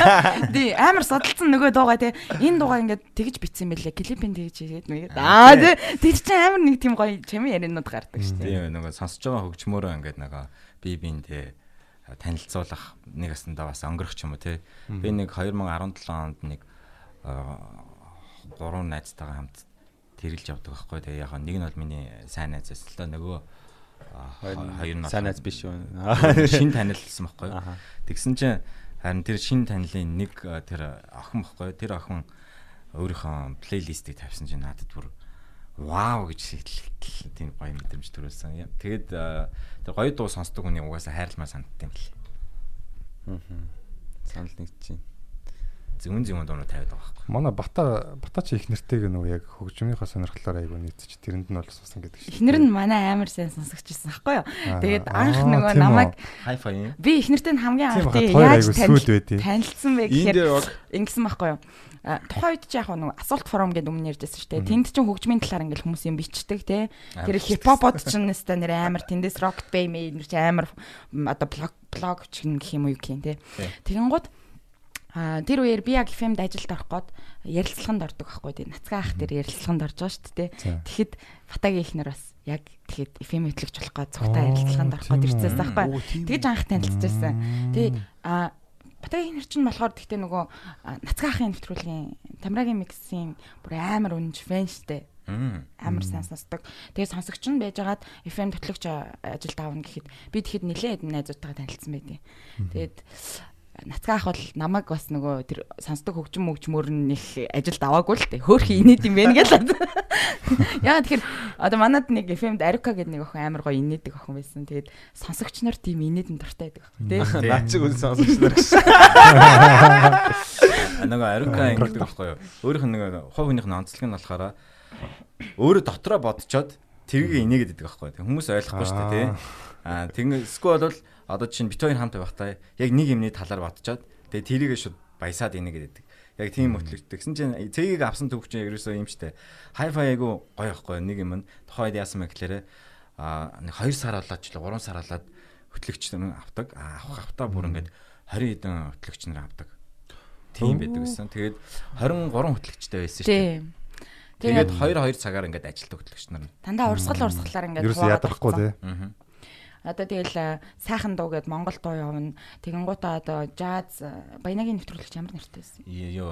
(laughs) Тий амар судалсан нөгөө дуугаа те. Энэ дуугаа ингээд тэгж битсэн мэлээ клипэн тэгж хийгээд нэгээд аа тий. тэр чинь амар нэг тийм гоё чамын яриануд гардаг шүү дээ. Тийм нөгөө сонсож байгаа хөгжмөөрөө ингээд нөгөө би биэндээ танилцуулах нэг асандаа бас өнгөрөх ч юм уу те. Би нэг 2017 онд нэг аа, гурван найзтайгаа хамт тэрэлж явдаг байхгүй. Тэгээ яг нэг нь бол миний сайн найз байсан л нөгөө аа, хоёр нь Сайн найз биш юу? (laughs) шин танилцсан байхгүй. Тэгсэн чинь харин тэр шин танилын нэг тэр охин байхгүй. Тэр охин өөрийнхөө плейлистийг тавьсан чинь надад бүр вау гэж хэлтэл тийм гоё мэдрэмж төрүүлсэн. Тэгээд тэр гоё дуу сонсдог хүний угаасаа хайрламар санагдсан юм бэл. Санал нэг чинь зөвөн зөвөн дуунууд тавиад байгаа байхгүй. Манай бата батач их нэртэйг нөгөө яг хөгжмийнхаа сонирхлоор айгу нийтч тэрэнд нь бол сусан гэдэг шиг. Эхнэр нь манай амар сайн сонсогч байсан байхгүй юу? Тэгээд анх нөгөө намайг хайфай. Би эхнэртэй нь хамгийн анх яаж танилцсан бэ гэхээр ингэсэн байхгүй юу? тухайн үед чи яг нэг асуулт форум гэдэг өмнө ярьжсэн шүү дээ. Тэнд чинь хөгжмийн талаар ингээл хүмүүс юм бичдэг тий. Тэр хипхопод чинь нэстэ нэр амар тэндээс rocket bay мэй нэр чи амар оо блог блог чинь гэх юм уу юу гэх юм тий. Тэгэн гот А тэр үеэр би яг FM-д ажилд орох гээд ярилцлаганд ордог байхгүй тийм нацгаа ах тэр ярилцлаганд орж байгаа шүү дээ. Тэгэхэд Батагийн ихнэр бас яг тэгэхэд FM хөтлөгч болох гээд цугтаа ярилцлаганд орох гээд ирчихсэн байхгүй. Тэгэж анх танилцчихсан. Тэгээ а Батагийн ихнэр чинь болохоор тэгтээ нөгөө а, нацгаа ахын нэвтрүүлгийн Тамирагийн миксийн бүр амар үнж фэн штэ амар сайн сонсдог. Тэгээ сонсогч нь байжгаад FM төтлөгч ажилд аавна гэхэд би тэгэхэд нэлээд найзуудтайгаа танилцсан байдیں۔ Тэгээд Нацгаа ах бол намайг бас нөгөө тэр сонсдог хөгжим мөгжмөр нь их ажилд аваагүй л дээ. Хөөх инээд юм байна гэж. (laughs) Яа тэгэхээр одоо манад нэг FM-д Арука гэдэг нэг охин амар гоё инээдэг охин байсан. Тэгээд сонсогч нар тийм инээдэн дуртай байдаг охин тий. Наа чи үн сонсогч нар гэсэн. Нөгөө арука ингэдэг байхгүй юу? Өөрийнх нь нэг хов хүнийх нь онцлог нь болохоор өөрөө дотроо бодцоод тэргийг инээгээд идэг байхгүй юу? Хүмүүс ойлгохгүй шүү дээ тий. А тэгвэл эсвэл бол одоо чинь бит хоёр хамт байхдаа яг нэг юмний талаар бодцоод тэгээ тэрийг шууд баясаад инээгээд идэг. Яг тийм хөтлөгч. Тэгсэн чинь цэгийг авсан төвч чинь ерөөсөө юм штэ. Hi-fi айгу гоё юу? нэг юм нь тухайд яасан мэ гэхлээрэ а нэг 2 сар болоод ч 3 сар болоод хөтлөгч нар авдаг. Авах автаа бүр ингээд 20 хэдэн хөтлөгч нар авдаг. Тийм байдаг гэсэн. Тэгээд 23 хөтлөгчтэй байсан шүү дээ. Тийм. Тэгээд 2 2 цагаар ингээд ажилтдаг хөтлөгч нар. Дандаа урсгал урсгалаар ингээд ядрахгүй тий. Аа. Одоо тэгэл э, сайхан дуу гэд Монгол дуу явна. Тэгэнгуутаа одоо jazz э, баянагийн нэвтрүүлэгч ямар нэртэй байсан? Юу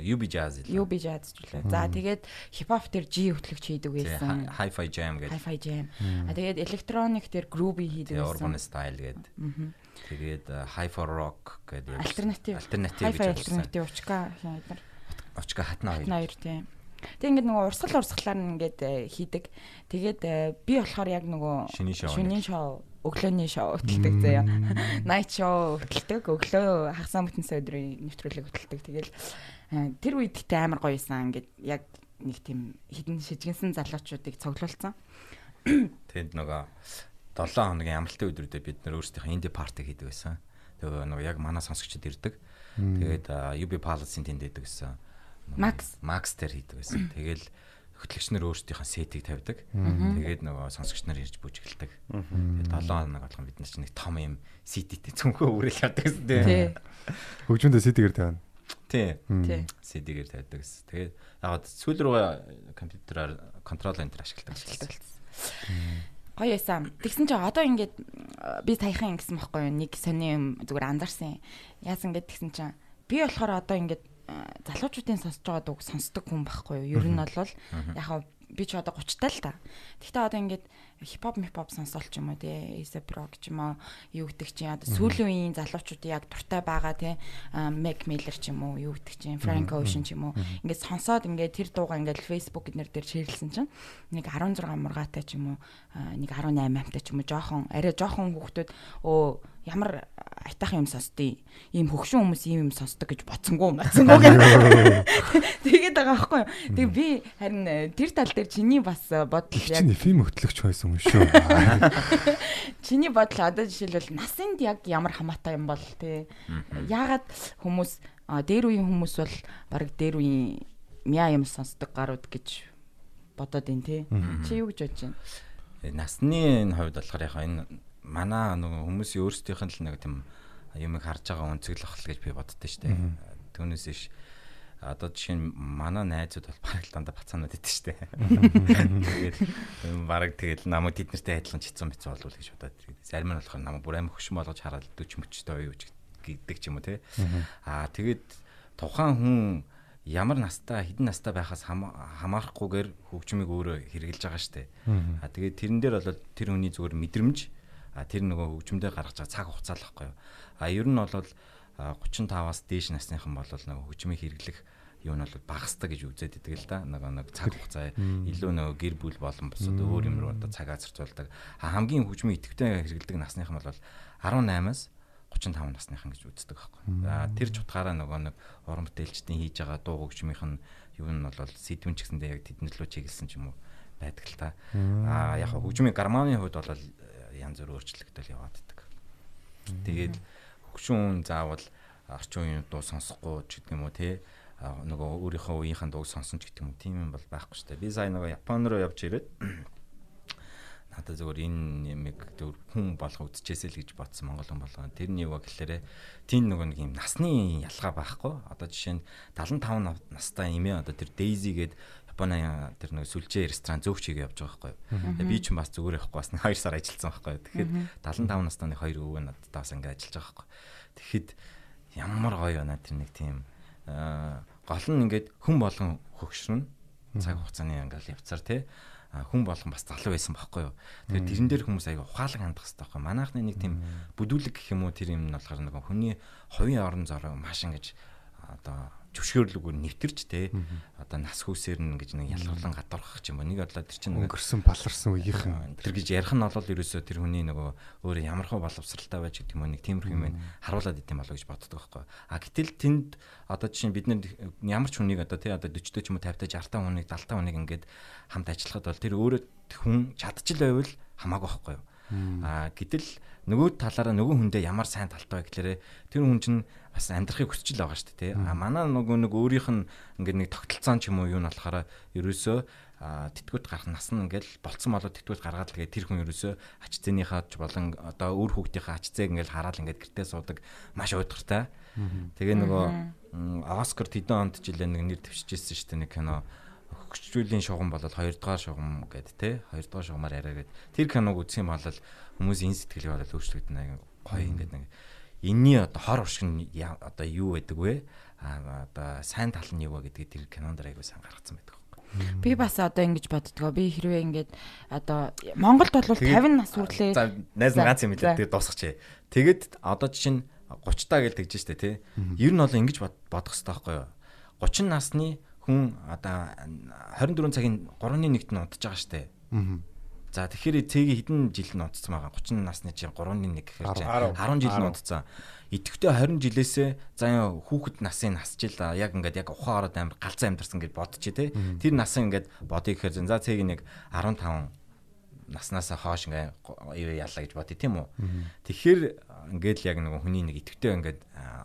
UB Jazz л. Би jazz зүйлээ. За тэгээд хипхоп тэр G хөтлөгч хийдэг байсан. Hi-Fi Jam гэдэг. Hi-Fi jam. А тэгээд электроник тэр groovy хийдэг байсан. Urban Style гэдэг. Тэгээд э, for Rock гэдэг. Альтернатив. Альтернатив Hi-Fi гэж болсон. альтернатив учка хийдэг. Очка хатна Хатна хоёр. хоёр тийм. Тэг ингээд нөгөө урсгал урсгалаар нь ингээд э, хийдэг. Тэгээд э, би болохоор яг нөгөө Шөнийн шоу өглөөний шоу хөтэлдэг заяа. (laughs) Night show хөтэлдэг. Өглөө хагас бүтэнсэ өдрийн нэвтрүүлэг хөтэлдэг. Тэгэл э, тэр үед ихтэй амар гоё исэн. Ингээд яг нэг тийм хідэн шижгэнсэн залуучуудыг цуглуулсан. (coughs) Тэнд нөгөө 7 хоногийн амралтын өдрүүдэд бид нөр өөрсдийнхээ инди парти хийдэг байсан. Тэгээ нөгөө яг манай сонсогчдод ирдэг. Тэгээд UB Palace-ийн тэнд идэг гэсэн. Max. Max дээр хийдэг байсан. Тэгэл хөтлөгч нар өөрсдийнхөө сетийг тавьдаг. Тэгээд нөгөө сонсогч нар ирж бүжгэлдэг. Тэгээд 7 хоног болгон бид нар чинь нэг том юм CD-тэй цүнхөө үрэл явдаг гэсэн Тий. тийм. Хөгжмөндөө сэтгээр тавина. Тийм. Тий. CD-гээр тавьдаг гэсэн. Тэгээд яг сүүл рүү компьютераар контрол энтер ашигладаг Ашигладаг. Гоё ясаа. Тэгсэн чинь одоо ингээд э, би саяхан ингэсэн байхгүй юу? Нэг сони юм зүгээр анзаарсан. Яасан гэд тэгсэн чинь би болохоор одоо ингээд залуучуудын сонсож байгаа дууг сонсдог хүн байхгүй юу? Ер нь бол яг би ч одоо 30 таа л та. Гэхдээ одоо ингээд хипхоп мипхоп сонсоол ч юм уу тий эсэ прог ч юм уу юу гэдэг чинь одоо сүүлийн үеийн залуучуудын яг дуртай байгаа тий Mac Miller ч юм уу юу гэдэг чинь Frank Ocean ч юм уу. Ингээд сонсоод ингээд тэр дууга ингээд Facebook гэднэр дээр шеэрлсэн чинь нэг 16 мургаатай ч юм уу нэг 18 амтай ч юм уу жоохон арай жоохон хүүхдүүд өө ямар айтаахан юм сонсдیں۔ Ийм хөгшин хүмүүс ийм юм сонсдог гэж бодсонгүй мацсангүй гэх. (laughs) Тэгээд байгаа байхгүй юу. Тэгээ би харин э, тэр тал дээр чиний бас э, бодол яг Чинь фильм хөтлөгч байсан юм шүү. (laughs) чиний бодол одоо жишээлбэл насынд яг ямар хамаатай юм бол те. Яагаад хүмүүс дээр үеийн хүмүүс бол баг дээр үеийн мяа юм сонсдог гарууд гэж бодоод ин те. Чи юу гэж бодож байна? Э, насны хувьд болохоор яг энэ манай нөгөө хүмүүсийн өөрсдийнх нь л нэг тийм юмыг харж байгаа өнцөглөх хэл гэж би боддоо штэ. Түүнээс иш одоо жишээ нь манай найзууд бол бараг л дандаа бацаанууд идэв штэ. Тэгээд бараг тэгэл намайг тэд нартай адилхан чицэн бицэн болвол гэж бодоод. Зарим нь болохоор намайг бүр амар хөшин болгож хараад 40 мөчтэй юу гэдэг ч юм уу те. Аа тэгээд тухайн хүн ямар настай хэдэн настай байхаас хама- хамаарахгүйгээр хөгжмийг өөрөө хэрэгжилж байгаа штэ. А тэгээд тэрэн дээр бол тэр хүний зүгээр мэдрэмж тэр нөгөө хөгжмөдөө гаргаж байгаа цаг хугацаа л байхгүй юу. А ер нь бол 35-аас дээш насныхан бол нөгөө хөгжмийг хэрэглэх юу нь бол багасдаг гэж үзээд идэг л да. Нөгөө нэг цаг хугацаа илүү нөгөө гэр бүл болон бусад өөр юм руу одоо цагаа зарцуулдаг. Хамгийн хөгжмийн идэвхтэй хэрэглэдэг насныхан бол 18-аас 35 насныхан гэж үздэг байхгүй. За тэр ч утгаараа нөгөө нэг уран бүтээлчдийн хийж байгаа дуу хөгжмийнх нь юу нь бол сэдвэн ч гэсэндээ яг тэднэр лөө чиглэсэн ч юм уу байдаг л та. Аа яг хөгжмийн гармоны хувьд бол янз бүр өөрчлөгдөл яваад байдаг. Тэгээд хөгшин хүн заавал орчин үеийн дуу сонсохгүй ч гэдэг юм уу те нөгөө өөрийнхөө үеийнхэн дууг сонсон ч гэдэг юм тийм юм бол байхгүй шүү дээ. Би сая нөгөө Япон руу явж ирээд (clears throat) надад зөвөр энэ юмыг зөвөр хүн болго үдчихээсэй л гэж бодсон монгол хүн болгоо. Тэр нь юу вэ гэхээр тийм нөгөө нэг юм насны ялгаа байхгүй. Одоо жишээ нь 75 настай эмээ одоо тэр Daisy гээд Японы тэр нэг сүлжээ ресторан зөөгч хийгээ явж байгаа байхгүй. Би ч бас зүгээр явахгүй бас 2 сар ажилласан байхгүй. Тэгэхэд 75 настай хоёр өвөө надад бас ингэ ажиллаж байгаа байхгүй. Тэгэхэд ямар гоё байна тэр нэг тийм гол нь ингээд хүн болгон хөгшрөн цаг хугацааны ингээл явцаар тий хүн болгон бас залуу байсан байхгүй юу. Тэгэхээр тэрэн дээр хүмүүс аяга ухаалаг хандах хэрэгтэй байхгүй. Манайхны нэг тийм бүдүүлэг гэх юм уу тэр юм нь болохоор нэг хүний хувийн орон зороо маш ингэж одоо зөвшөөрлөгөөр нэвтэрч те. Одоо нас хүүсээр нь гэж нэг ялгарлан гадуурхах юм. Нэг бодлоо тэр чинь өнгөрсөн баларсан үеийнхэн тэр гэж ярих нь бол ерөөсөө тэр хүний нөгөө өөрөө ямархуу боловсралтай байж гэдэг юм нэг тиймэрхүү юм харуулад идэм болоо гэж боддог байхгүй. А гэтэл тэнд одоо жишээ бид нар ямар ч хүнийг одоо тий одоо 40 ч юм уу 50 та 60 та хүнийг 70 та хүнийг ингээд хамт ажиллахад бол тэр өөрөө хүн чадчих л байвал хамаагүй байхгүй юу. А гэтэл нөгөө талаараа нөгөө хүндээ ямар сайн талтай вэ гэхээр тэр хүн чинь бас амьдрахыг хүсэж л байгаа шүү дээ. А манай нөгөө нэг өөрийнх нь ингээд нэг тогтолцоон ч юм уу юу нь болохоор ерөөсөө тэтгүүт гарах нас нь ингээл болцсон болоод тэтгүүт гаргаад л тэгээд тэр хүн ерөөсөө ач зээнийхаа ч болон одоо өөр хүүхдийнхээ ач зээг ингээл хараад ингээд гэртээ суудаг маш уйдгартай. Тэгээ нөгөө Оскар тэдэн онд жилээ нэг нэр дэвшижсэн шүү дээ нэг кино. Хөгжүүллийн шугам болол 2 дугаар шугам гэд те 2 дугаар шугамаар яриа гэд. Тэр киног үзэх юм бол хүмүүс энэ сэтгэлийг болол өөрчлөгдөнө гоё ингээд нэг энэний одоо хор уршиг нь одоо юу байдаг вэ а одоо сайн тал нь юу вэ гэдгийг тэр кинонд айгуу сайн гаргацсан байдаг Би бас одоо ингэж боддгоо. Би хэрвээ ингэж одоо Монголд бол 50 нас хүрлээ. За найз ганц юм хэлээ тэгээ дуусгач. Тэгэд одоо жишээ нь 30 таа гэж тэгж штэ тий. Ер нь бол ингэж бодох хэрэгтэй байхгүй юу? 30 насны хүн одоо 24 цагийн 3-1-т нь унтж байгаа штэ. За тэгэхээр цэгийн хэдэн жил нь унтцсан байгаа? 30 насны чинь 3-1 гэхээр чинь 10 жил нь унтцсан. Идэвхтэй 20 жилээсээ за яа хүүхэд насын насчил яг ингээд яг ухаан ороод амир галзуу амьдарсан гэж бодчих тий. Тэр насаа ингээд бодъё гэхээр за цэгийн нэг 15 наснаас хойш ингээ юу яалаа гэж бодъё тийм үү. Тэгэхээр ингээд л яг нэг хүний нэг идэвхтэй ингээд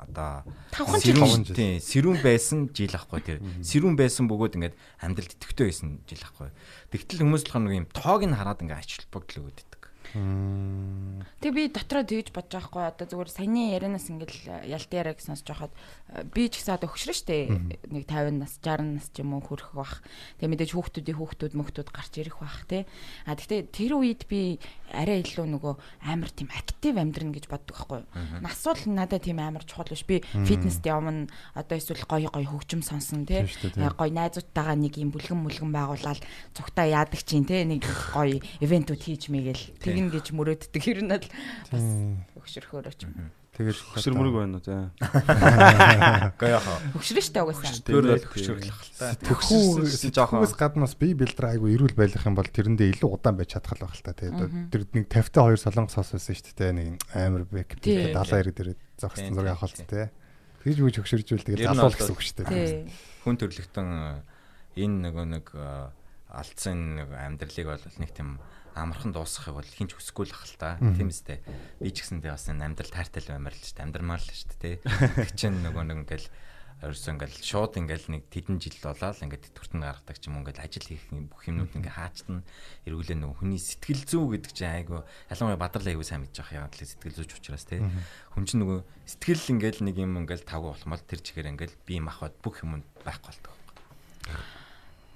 одоо Тавхан жил. тийм сэрүүн байсан жил ахгүй тэр сэрүүн байсан бөгөөд ингээд амьдралд идэвхтэй байсан жил ахгүй. Тэгтэл хүмүүс болохоор нэг юм тоог нь хараад ингээд ач холбогдол өгöd Тэг би дотроо тэгж бодож байгаа хгүй одоо зүгээр саяны ярианаас ингээл ялт яриаг сонсож байхад э, би ч гэсэн одоо хөшрөн штэ нэг 50 нас 60 нас ч юм уу хүрэх бах. Тэг мэдээж хүүхдүүдийн хүүхдүүд мөхтүүд гарч ирэх бах те. А тэгтээ тэр үед би арай илүү нөгөө амар тийм актив амьдрна гэж боддог байхгүй. Нас бол надад тийм амар чухал биш. Би фитнест явна одоо эсвэл гоё гоё хөгжим сонсон те. Гоё найзуудтайгаа нэг юм бүлгэн мүлгэн байгуулаад цугтаа яадаг чинь те нэг гоё ивентүүд хийж мэгээл тэгнэ гэж мөрөөддөг. Тэр нь л бас өгшөрхөөрөө ч юм. Тэгэл Хөшөрмөрг байна уу за. Гэхдээ яг Өгшөрөн штэ угаасаа. тэр бол хөшөрлөх л та. төгсөөс жоохон гаднаас бие бэлдрэ айгу эрүүл байх юм бол тэрэндээ илүү удаан байж чадах л байх л та тий. Тэр нэг 50 та 2 солонгос хос байсан шүү дээ нэг амар бэк 70 90 дээр зогссон зураг авах л тий. Тэгж үгүй хөшөржүүл тэгэл Ер нь залуул бол гэсэн үг. Тий. хүн төрлөختөн энэ нөгөө нэг э, алдсан нэг амьдралыг бол нэг тийм амархан дуусгахыг бол хинч хүсэхгүй л ах л та. Тийм үстэй. Би ч гэсэндээ бас энэ амьдрал таартай л баймаар л шүү дээ. Амьдрмаар л шүү дээ. (laughs) Тэг чин нөгөө нэг ингээл ерөөсөө ингээл шууд ингээл нэг тэдэн жил болоод ингээд тэтгэвртэн гаргадаг ч юм ингээл ажил хийх юм бүх юмнууд ингээ хаачтана эргүүлээ нөгөө хүний сэтгэл зүй гэдэг чинь айгу ялангуяа бадарлаа аягүй сайн мэдж байгаа яагаад л сэтгэл зүйч учраас те хүн чинь нөгөө сэтгэл ингээл нэг юм ингээл тавгүй болмол тэр чигээр ингээл бие махбод бүх юм байхгүй болдог.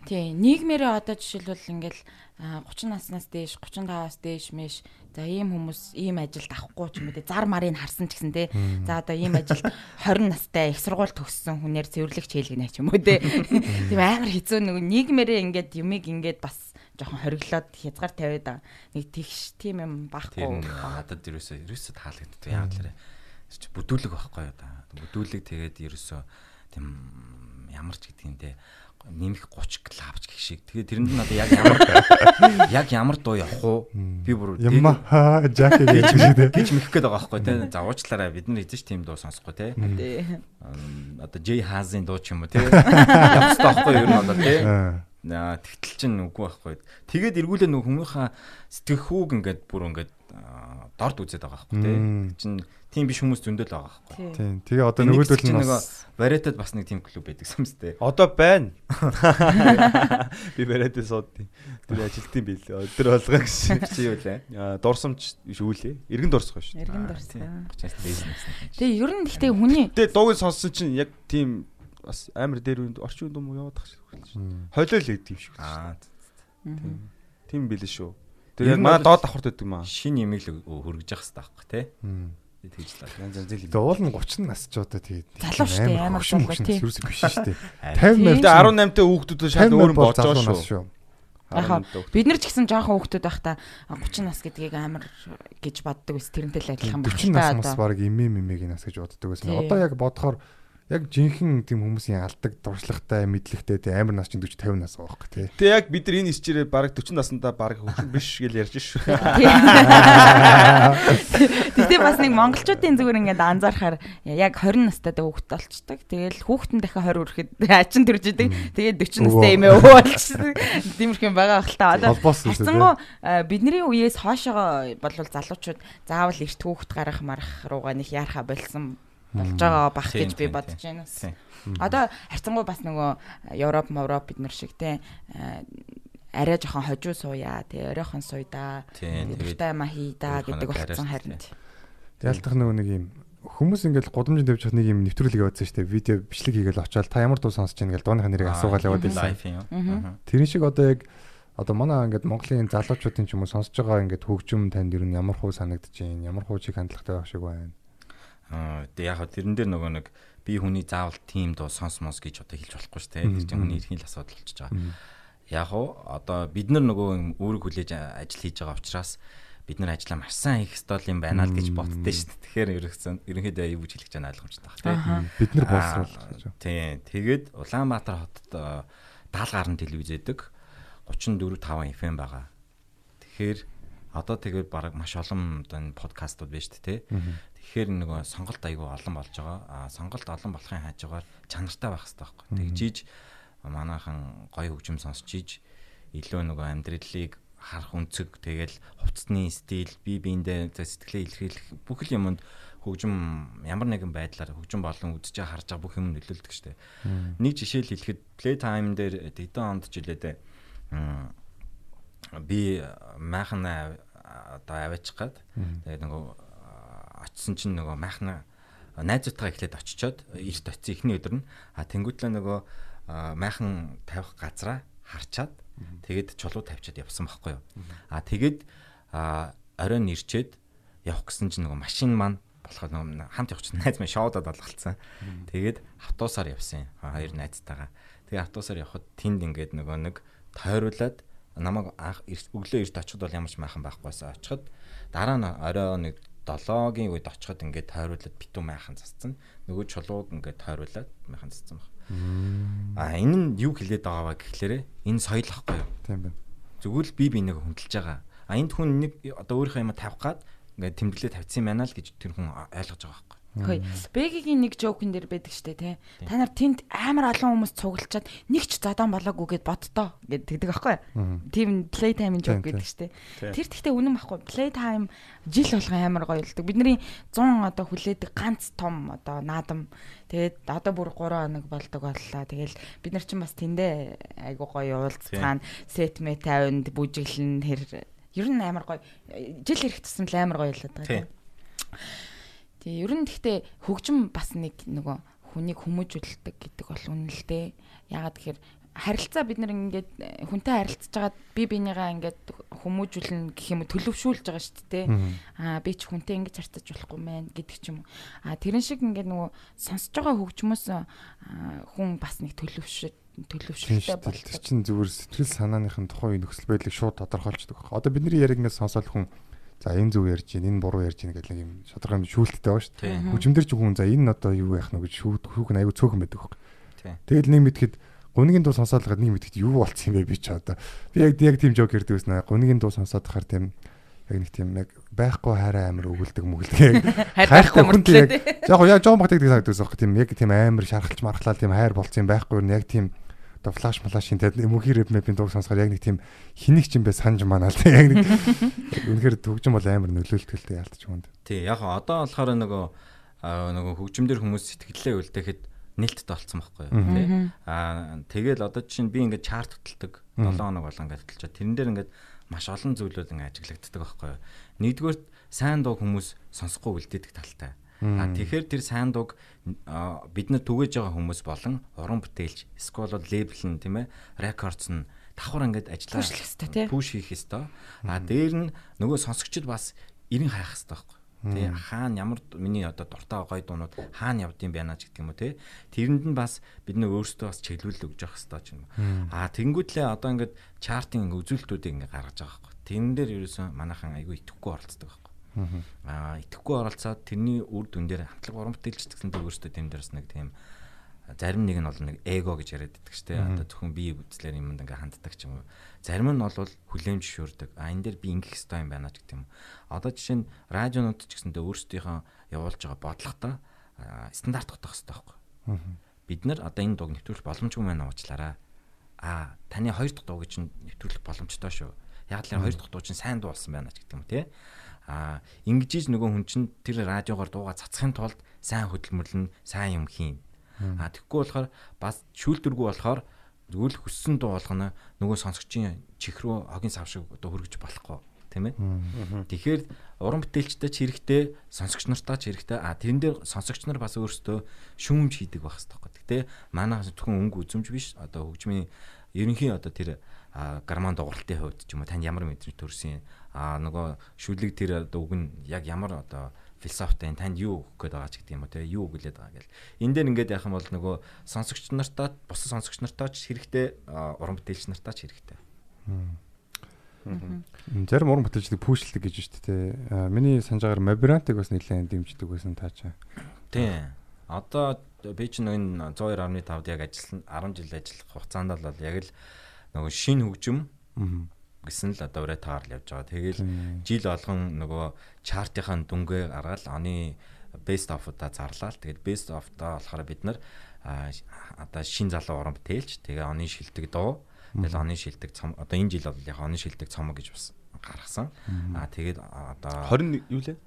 Тий, нийгмээрээ одоо жишээлбэл ингээл а, 30 наснаас дээш, 35-аас дээш мэш за ийм хүмүүс ийм ажилд авахгүй ч юм уу те зар марыг харсан ч гэсэн те за одоо ийм ажилд 20 настай их сургууль төгссөн хүнээр цэвэрлэгч хэлгэнэ ч юм уу те (laughs) тийм амар хэцүү нэг нийгмээрээ ингээд юмыг ингээд бас жоохон хориглоод хязгаар тавиад байгаа. нэг тэгш тийм юм нэг надад ерөөсөө ерөөсөө таалагддаг яа гэхээр чи бүдүүлэг байхгүй юу да. Бүдүүлэг тэгээд ерөөсөө тийм ямар ч гэдэг юм те нэмэх 30 клавч гэх шиг. Тэгээд тэрэнд нь одоо яг ямар (laughs) яг ямар дуу явах уу? Би бүр Ямма ха жак гэж дээ. гэж мэх гээд байгаа байхгүй те. За уучлаарай бид нар эзэж тийм дуу сонсохгүй тий Одоо J Hazin дуу ч юм уу те. Явах байхгүй юу те. Аа. Наа тэгтэл чинь үгүй байхгүй. Тэгээд эргүүлээ нөгөө хүмүүсийнхаа сэтгэхүүг ингээд бүр ингээд дорд үзээд байгаа байхгүй тий. Мм. Тийм биш хүмүүс зөндөл байгаа байхгүй. Тий. Тийм. Тэгээ одоо Нэг нөгөөдөл нь нөгөө бас Варетад бас нэг тийм клуб байдаг юмстэй. Одоо байна. (laughs) Би бариад суудیں۔ Тэр ажилтсан бил. Өдөр болгоо гэсэн. Чи юу лээ? Аа дурсамж шүүлээ. Иргэн дурсах шүү. Иргэн дурсан. тийм. бизнес. Тэгээ ер нь гэхдээ хүний Тэгээ дууг сонссон чинь яг тийм бас амар дээр үнд орчин үнд юм уу яваад тах шиг. Мм. Холиол гэдэг юм шиг. Аа Тийм билээ шүү. Тэгээ бол- доод давхарт байдаг маа. шин имийг л хөргөж явах хэрэгтэй байхгүй тий. Мм. Тэгж л Янз янз л. Тэгээ уул нь 30 насчуудаа тэгээд Залуу шүү дээ, амар залуу, хөгшин тий. ерөөсөө биш шүү дээ. Харин. 50 мэл Тэгээ 18 та хүүхдүүд шал өөр юм болж байгаа шүү. шүү. яг бид нар ч гэсэн жоохон хүүхдүүд байхдаа 30 нас гэдгийг амар гэж боддог ус тэрнтэй л адилхан байх 40 нас мас баг имээ мэмэгийн нас гэж боддог. Тий. Одоо яг бодохоор яг жинхэнэ тийм хүмүүсийн алдаг дуршлагтай мэдлэгтэй тий амар нас чинь 40 50 нас байгаа байхгүй тий. Тэгээ яг бид нар энэ ичээрээ баг 40 наснда баг хөвгөн биш гэж ярьж шүү. Тэгтээ бас нэг монголчуудын зүгээр ингээд анзаархаар яг 20 настайдаа хүүхэд болчдаг. Тэгэл хүүхдэн дахиад 20 хүрэхэд ачин төрж идэг. Тэгээд 40 настай эмээ өвөө болчихсон. Тиймэрхэн байгаа хэл та. Одоо э, бидний үеэс хоошоо болвол залуучууд заавал эрт хүүхэд гарах марах руугаа нэг яарха болсон болж байгаа бах гэж би бодож байна. Одоо хайцангуу бас нөгөө Европ, Европ бид нар шиг те э, арай жоохон хожуу сууя те оройхон сууя Тийм, тэгээд дуртай маа хий да өөрийнхөө гэдэг болсон харин. Ялтах нөгөө нэг юм хүмүүс ингээл гудамжинд тавьж нэг юм нэвтрүүлэг явуулсан шүү дээ. Видео бичлэг хийгээл очоод та ямар дуу сонсож байна гэл дууныхаа нэрийг асуугаал яваад байсан. Тэрэн шиг одоо яг одоо манай ингээд Монголын залуучуудын ч юм уу сонсож байгаа ингээд хөгжим танд ер нь ямар хуу санагдаж байна? Ямар хуу чиг хандлагатай байх шиг байна? Аа тэг яг хаа тэрэн дээр нөгөө нэг би хүний заавал тим дуу сонсмос гэж одоо хэлж болохгүй шүү дээ. Тэр чинь хүний эрхийн л асуудал болчихж байгаа. Яг уу одоо бид нар нөгөө үүрэг хүлээж ажил хийж байгаа учраас бид нар ажиллаа маш сайн хийх ёстой юм байна л гэж боддөө шүү дээ. Тэгэхээр ерөөсөн ерөнхийдөө юу гэж хэлэх гэж ойлгомжтой баг тийм. Аха. Бид нар боловсруулах. Тийм. Тэгээд Улаанбаатар хотод э, даал гарын телевиз өгдөг 34 5 FM байгаа. Тэгэхээр одоо тэгээд баг маш олон одоо энэ подкастууд байна шүү дээ. Тэгэхээр нөгөө сонголт айгүй олон болж байгаа. Аа сонголт олон болохын хажуугаар чанартай байх хэрэгтэй байхгүй. Тэгжиж манайхан гоё хөгжим сонсч иж илүү нөгөө амьдралыг харах өнцөг тэгэл хувцсны стил бие биендээ сэтгэлээ илэрхийлэх бүх л юмд хөгжим ямар нэгэн байдлаар хөгжим болон байгаа харж байгаа бүх юм нөлөөлдөг штэ. Нэг жишээ л хэлэхэд Playtime дээр хэдэн онд ч үлээдэ би майхан аа, одоо аваачих гад тэгээд нөгөө очисон чинь нөгөө майхна найзуудтайгаа эхлээд очичоод эрт очисон эхний өдөр нь а тэнгуүтлээ нөгөө майхан тавих газраа харчаад тэгээд чулуу тавьчаад явсан байхгүй юу. А тэгээд оройн ирчээд явах гэсэн чинь нөгөө машин маань болохоор нөгөө хамт явах чинь найз маань шоудад алгалцсан. Тэгээд автобусаар явсан. Хоёр найзтайгаа. Тэгээд автобусаар явхад тэнд ингээд нөгөө нэг тойруулаад намайг өглөө эрт очиход бол ямар ч майхан байхгүйсэн. Очиход дараа нь орой нэг 7-гийн үед очиход ингээд тойруулаад битүү майхан засцсан. Нөгөө чулууг ингээд тойруулаад майхан засцсан баг. А энэ нь юу хэлээд байгаа вэ гэхлээрэ энэ соёл ахгүй юу? Тийм байна. Зүгээр л бие биенээ хөндлөж байгаа. А энд хүн нэг одоо өөрийнхөө юм тавих гад ингээд тэмдэглээ тавьсан юм байна л гэж тэр хүн ойлгож байгаа байхгүй. Хөөе. Бэгийн нэг жоокн дээр байдаг штэ тий. Та нар тэнд амар олон хүмүүс цуглчаад нэг ч зодон болоогүй гэд бодтоо гэд тэгдэг аахгүй. Тийм playtime Тийм, joke гэдэг штэ. Тэр тэгтээ үнэн байхгүй. Playtime жил болгон амар гоё болдог. Бидний 100 одоо хүлээдэг ганц том одоо наадам. Тэгээд одоо бүр 3 хоног болдог боллоо. Тэгэл бид нар чинь бас тэндээ айгу гоё уулзцаана сет мэ тавинд бүжиглэн тэр ер нь амар гоё. Жил ирэх тусам л амар гоё л Тийм. байгаа. Тэгээ ер нь гэхдээ хөгжим бас нэг нөгөө хүнийг хүмүүжүүлдэг гэдэг бол дээ. Ягаад тэгэхээр харилцаа бид нар ингээд э, хүнтэй харилцаж байгаад би бинийгаа ингээд хүмүүжүүлнэ гэх юм төлөвшүүлж байгаа шүү дээ. Аа би ч хүнтэй ингэж харьцаж болохгүй мэн гэдэг ч юм уу. Аа тэрэн шиг ингээд нөгөө сонсож байгаа хөгжмөөс хүн бас нэг төлөвшөд Тийм төлөвшөлтэй дээ. Тэр болдог. чинь зүгээр сэтгэл санааныхын тухайн нөхцөл байдлыг шууд тодорхойлцдог байна. Одоо бидний яриг ингээд сонсоод хүн за энэ зөв ярьж байна, энэ буруу ярьж байна гэх нэг юм шударга юм шүүлттэй байгаа шүү дээ. Хүчмдэр ч хүн за энэ одоо юу яах нь гэж шүүд хүүх нь аягүй цөөхөн байдаг хөөх. Тэгэл нэг мэдхэд гунигийн дуу сонсоод л нэг мэдхэд юу болцсон юм бэ би ч одоо. Би яг яг тийм жок ярьдаг байсан. Гунигийн дуу сонсоод хахаар тийм яг нэг тийм яг байхгүй хайраа амир өгүүлдэг мүгэлдэг. (laughs) Хайртай мөртлөө. яг яг жоон багтдаг санагддаг байсан. Тийм яг тийм амир шархалж мархлаа тийм хайр болцсон юм байхгүй юу? Яг тийм одоо флаш малашин тэгээд мөнхийн рэп мэпийн дууг сонсохоор яг нэг тийм хэнийг ч юм бэ санаж манаал яг нэг (laughs) үнэхээр хөгжим бол амар нөлөөлтөлтэй яалтч юм. Тий яг одоо болохоор нөгөө аа, нөгөө хөгжимдөр хүмүүс сэтгэлээ үлдээхэд нээлттэй болцсон байхгүй юу тий. Аа тэгэл одоо чинь би ингээд чарт хөтэлдэг 7 хоног болон ингээд хөтэлж чад тэрэн дээр ингээд маш олон зүйлүүд ингээд ажиглагддаг байхгүй юу. Нэгдүгээр сайн дуу хүмүүс сонсохгүй үлдээдэг талтай. А тэгэхээр тэр сайн дууг а, бид нар түгэж байгаа хүмүүс болон уран бүтээлч эсвэл бол лейбл нь тийм ээ рекордс нь давхар ингээд ажиллаа Пүшлэх хэвээр тий. пуш хийх хэвээр. А дээр нь нөгөө сонсогчд бас эрен хайх хэвээр байхгүй. Тэ хаана ямар миний одоо дуртай гоё дуунууд хаана явдсан байна ч гэдэг юм уу те тэрэнд нь бас бид нэг өөрсдөө бас чиглүүлэл өгж явах хэрэгтэй ч юм уу. А тэгэнгүүтлээ одоо ингээд чартын үзүүлэлтүүдийг ингээд гаргаж байгаа байхгүй. Тэрэн дээр ерөөсөн манайхан айгүй итгэхгүй оролцдог байхгүй аа итгэхгүй оролцоод тэрний үр дүн дээр хамтлаг уран бүтээлч гэсэндээ өөрсдөө тэм дээрс нэг тийм зарим нэг нь бол нэг эго гэж яриад байдаг ч тийм одоо зөвхөн бие үзлэр юмд ингээ ханддаг ч юм уу. Зарим нь бол хүлээмж шүрдэг. А энэ дээр би ингэх хэрэгтэй юм байна ч гэдэг юм одоо жишээ нь радионууд ч гэсэндээ өөрсдийнхөө явуулж байгаа бодлоготой стандарт готох хэрэгтэй байхгүй. Бид нар одоо энэ дууг нэвтрүүлэх боломжгүй байна уучлаарай. А таны хоёр дахь дуу гэж нэвтрүүлэх боломжтой шүү. Яг л хоёр дахь дуу чинь сайн дуу болсон байна ч гэдэг юм тий а ингэж нөгөө хүн чинь тэр радиогоор дууга цацхын тулд сайн хөдөлмөрлөн сайн юм хийн. А тэгэхгүй болохоор бас шүүлдэргүй болохоор зөвл хүссэн дуу болгоно. Нөгөө сонсогчийн чих рүү хогийн сав шиг одоо хөргөж болохгүй. Тийм ээ. Тэгэхээр уран бүтээлчтэй ч хэрэгтэй, сонсогч нартай ч хэрэгтэй. А тэрэн дээр сонсогч нар бас өөрсдөө шүүмж хийдэг байх хэрэгтэй. Гэтэ манай зөвхөн өнгө үзэмж биш. Одоо хөгжмийн ерөнхий одоо тэр гарман дууралтын хувьд ч юм уу танд ямар мэдрэмж төрсөн а нөгөө шүлэг тэр одоо үг нь яг ямар одоо философитой танд юу өгөх гээд байгаа ч гэдэг юм уу те юу өгүүлээд байгаа гэл. Энэ дээр ингээд яхам бол нөгөө сонсогч нартаа бус сонсогч нартаа ч хэрэгтэй уран бүтээлч нартаа ч хэрэгтэй. Зарим уран бүтээлчдийг пүүшлдэг гэж байна шүү дээ. Аа, Миний санаж байгаагаар Мобрантыг бас нэлээд дэмждэг байсан таа чаа. тий. Одоо ч нэг 102.5-д яг ажилласан 10 жил ажиллах хугацаанд бол яг л нөгөө шин хөгжим гэсэн л одоо ураа таар л явж байгаа. Тэгэл жил болгон нөгөө чартынхаа дүнгээ гаргаад оны best of-удаа зарлаа л. Тэгээд best of-даа болохоор бид нар одоо шин залуу уран бүтээлч тэгээ оны шилдэг дуу тэгэл оны шилдэг цом одоо энэ жил бол яг оны шилдэг цомог гэж бас гаргасан. А тэгээд одоо 20 юу лээ?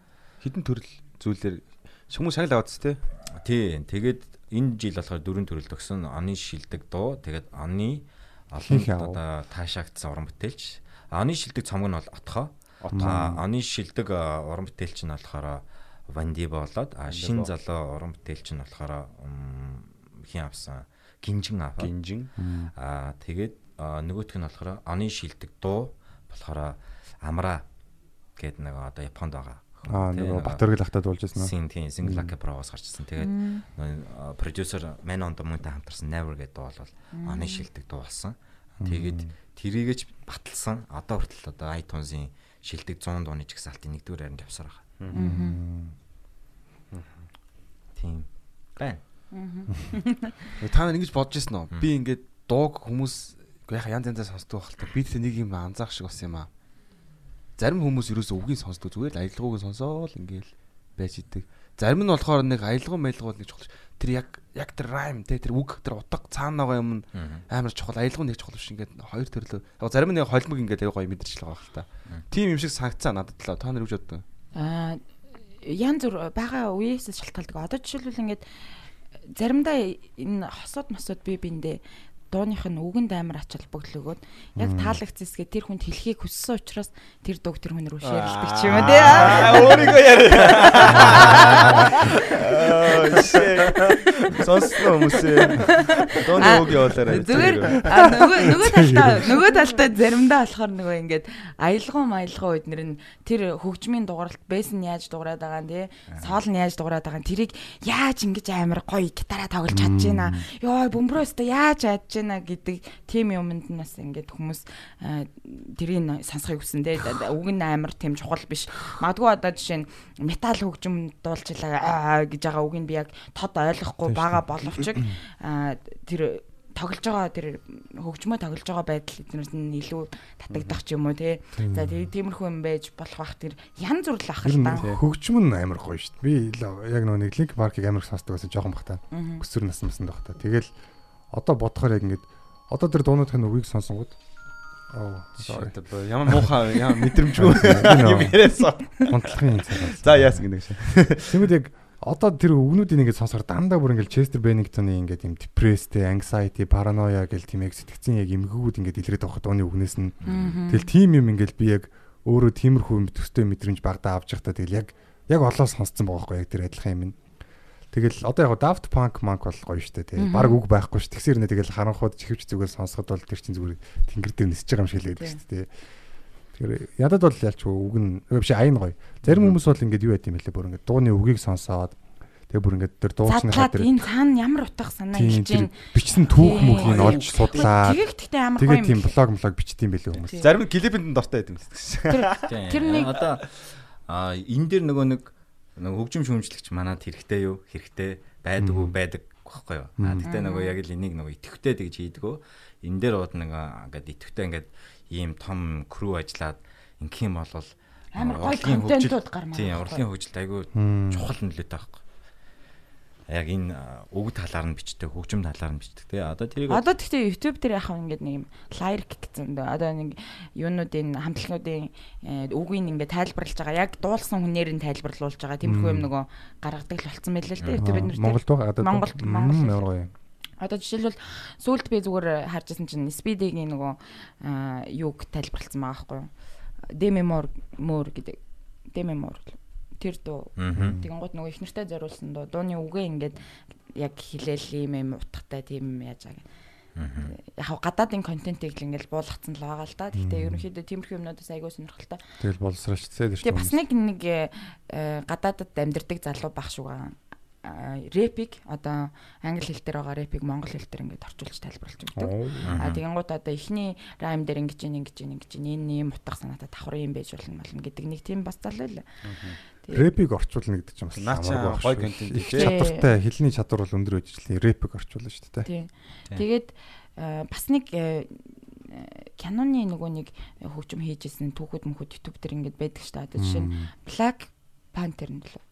Хідэн төрөл зүйлээр хүмүүс шагнал аваад тест тий тэгээд энэ жил болохоор дөрвөн төрөл төгсөн. Оны шилдэг дуу. Тэгээд оны олон одоо таашаагдсан уран бүтээлч. Оны шилдэг цомог нь бол отхоо А оны шилдэг уран бүтээлч нь болохоор Вандиба болоод а шин залуу уран бүтээлч нь болохоор хин авсан? Гинжин аваа. гинжин. А тэгээд нөгөөх нь болохоор оны шилдэг дуу болохоор амра гэдэг нэг одоо Японд байгаа. Аа нөгөө Батөргөл ахтад болж байсан уу? Син тийм Single Lucky Pro-гоос гарчсан. Тэгээд нөгөө продюсер Man on the Moon-тай хамтарсан Never гэдэг дуу бол оны шилдэг дуу болсон. Тэгээд тэрийгэж баталсан. Одоо хүртэл одоо iTunes-ийн шилдэг 100 дууны жигсаалтын нэгдүгээр хайранд явсаар байгаа. Тийм. Байн. та нар ингэж бодож ирсэн үү? Би ингээд дууг хүмүүс яха янз янзаа сонсдог байх л та. Би тэ нэг юм анзаах шиг болсон юм аа. Зарим хүмүүс ерөөсөө үгийг сонсдог зүгээр л аялгауг сонсоол ингээл байж идэг. Зарим нь болохоор нэг аялгау маялгау нэг чухал. Тэр яг яг тэр райм те тэр үг тэр утга цаана байгаа юм амар чухал аялгау нэг чухал биш ингээд хоёр төрлөө. Яг зарим нь холимог ингээд аяга гоё мэдэрч л байгаа л та. Тим юм шиг санагцаа надад л та нар юу ч боддог. Аа ян зүр бага үеэс шалтгаалдаг. Одоо жишээлбэл ингээд заримдаа энэ хосууд масууд би биндээ дууных нь үгэнд амар ач холбогдол өгөөд яг таалагдсан хэсгээ тэр хүнд хэлхийг хүссэн учраас тэр дууг тэр хүн рүү шеэрлдэг ч юм уу тий. өөрийгөө яа. Сонсно хүмүүсээ. Дооны үг явуулаарай. Зүгээр нөгөө нөгөө талдаа нөгөө талдаа заримдаа болохоор нөгөө ингээд аялгау маялгау үед нэр нь тэр хөгжмийн дугааралт бэс нь яаж дуурайд байгаа нь тий соол нь яаж дуурайд байгаа нь тэрийг яаж ингэж амар гоё гитараа тоглож чадж байна ёо бөмбөрөөсөө яаж яаж байна гэдэг тийм юмд нь бас ингээд хүмүүс тэрийг сонсохыг хүсэн тий үг нь амар тийм чухал биш магадгүй одоо жишээ нь метал хөгжим дуулчлаа гэж байгаа үг нь би яг тод ойлгохгүй бага боловч (coughs) тэр тоглож байгаа тэр хөгжмөө тоглож байгаа байдал эднээс нь илүү татагдах ч юм уу тий. За тий тиймэрхүү юм байж болох бах тэр ян зүрл ах л та. Хөгжим нь амар гоё шүү дээ. Би яг нөгөө нэг линк маркийг амар сонсдог байсан жоохон бахта. Өсвөр насны наснд бахта. Тэгэл одоо бодохоор яг ингээд Одоо тэр дуунуудын үгийг сонсонгууд оо sorry. Ямар муухай ямар мэдрэмжгүй (laughs) юм яриасан. Гонтлохын цагаас. За яасан гэнэ гэж. (laughs) Тэгмэд яг одоо тэр үгнүүдийг ингээд сонсохоор дандаа бүр ингээд Chester Bennington-ы ингээд юм depressed, anxiety, paranoia гэл тийм яг сэтгцэн яг эмгэгүүд ингээд илрээд авахд ууны үгнээс нь тэгэл тийм юм ингээд би яг өөрөө тиймэрхүү юм төстэй мэдрэмж багтаа авч явахдаа тэгэл яг яг олоо сонсцсон байгаа байхгүй яг тэр адилхан юм. Тэгэл одоо яг Daft Punk Monk бол гоё штэ тий. Бараг үг байхгүй ш. Тэгсэр нэ тэгэл харанхууд чихвч зүгээр сонсоход бол тэр чинь зүгээр тэнгэр дээр нисэж байгаа юм шиг л байдаг штэ тий. Тэгэхээр ядад бол ялч үг нь биш айн гоё. Зарим хүмүүс бол ингээд юу байт юм бэлээ бүр ингээд дууны үгийг сонсоод тэгээ бүр ингээд тэр дуучныхаа Задлаад тэр энэ цаана ямар утга санаа тийм хэлж гин. бичсэн түүх мөгийг нь олж судлаа. Тэгээг гэхдээ амар гоё Тэгээд тийм юм. блог блог бичдэм байлээ хүмүүс. Зарим нь клипэнд дортой байд юм. Тийм. Тэр нэг- одоо энэ дээр нөгөө нэг нөгөө хөгжим шүүмжлэгч манад хэрэгтэй юу? Хэрэгтэй байдаг уу? байдаг байхгүй юу? А тэгтээ нөгөө яг л энийг нөгөө итгэвтэй гэж хийдгөө. Энэ дээр бод нөгөө ингээд итгэвтэй ингээд ийм том крүү ажиллаад ингэх юм бол Амар урлагийн контентууд гармаар Тийм, урлагийн хөгжилд айгүй чухал нөлөөтэй байхгүй. Яг энэ үг талаар нь бичдэг, хөгжим талаар нь бичдэг. Тэгээ одоо тэрийг Одоо тэгтээ YouTube дээр яхав ингээд нэг юм lyric гэсэн дөө. Одоо нэг юунуудын хамтлагуудын э, үгийг ингээд тайлбарлаж байгаа. Яг дуулсан хүнээр нь тайлбарлуулж байгаа. Тиймэрхүү юм нөгөө гаргадаг л болцсон байлээ л дээ. Тэр бид нар Монголд Мм, Монгол гоё. Одоо жишээлбэл сүүлд би зүгээр харжсэн чинь Speed-ийн нөгөө юуг тайлбарлсан байгаа байхгүй юу? Demi Moore Moore гэдэг Demi Moore тэр дуу. Тэгэн гут нөгөө их нэртэй зориулсан дуу. Дууны үгээ ингээд яг хилээл юм юм утгатай тийм юм яаж байгаа. Яг хав гадаадын контентийг л ингээд буулгацсан л байгаа л да. Гэхдээ ерөнхийдөө тиймэрхүү юмнуудаас айгүй сонирхолтой. Тэгэл боловсруулчихсан дээ. Тэгээ бас нэг нэг э, гадаадад амьдардаг залуу баг шугаа рэпиг одоо англи хэл дээр байгаа рэпиг монгол хэл дээр ингээд орчуулж тайлбарлаж өгдөг. А тэгэн гут одоо эхний райм дээр ингэж ин ингэж ин ингэж ин энэ юм утга санаатай давхар юм байж болно болно гэдэг нэг тийм бас залуу л. рэпиг орчуулна гэдэг чинь бас Наа чи амаргүй гоё байх шүү. контент Их тий. чадвартай хэлний чадвар бол өндөр байж члээ рэпиг орчуулна шүү дээ. Тийм. Тэгээд э, бас нэг э, киноны нөгөө нэг хөгжим хийжсэн түүхүүд мөхөд YouTube дээр ингээд байдаг шүү дээ. Одоо жишээ нь Black Panther нь лөө.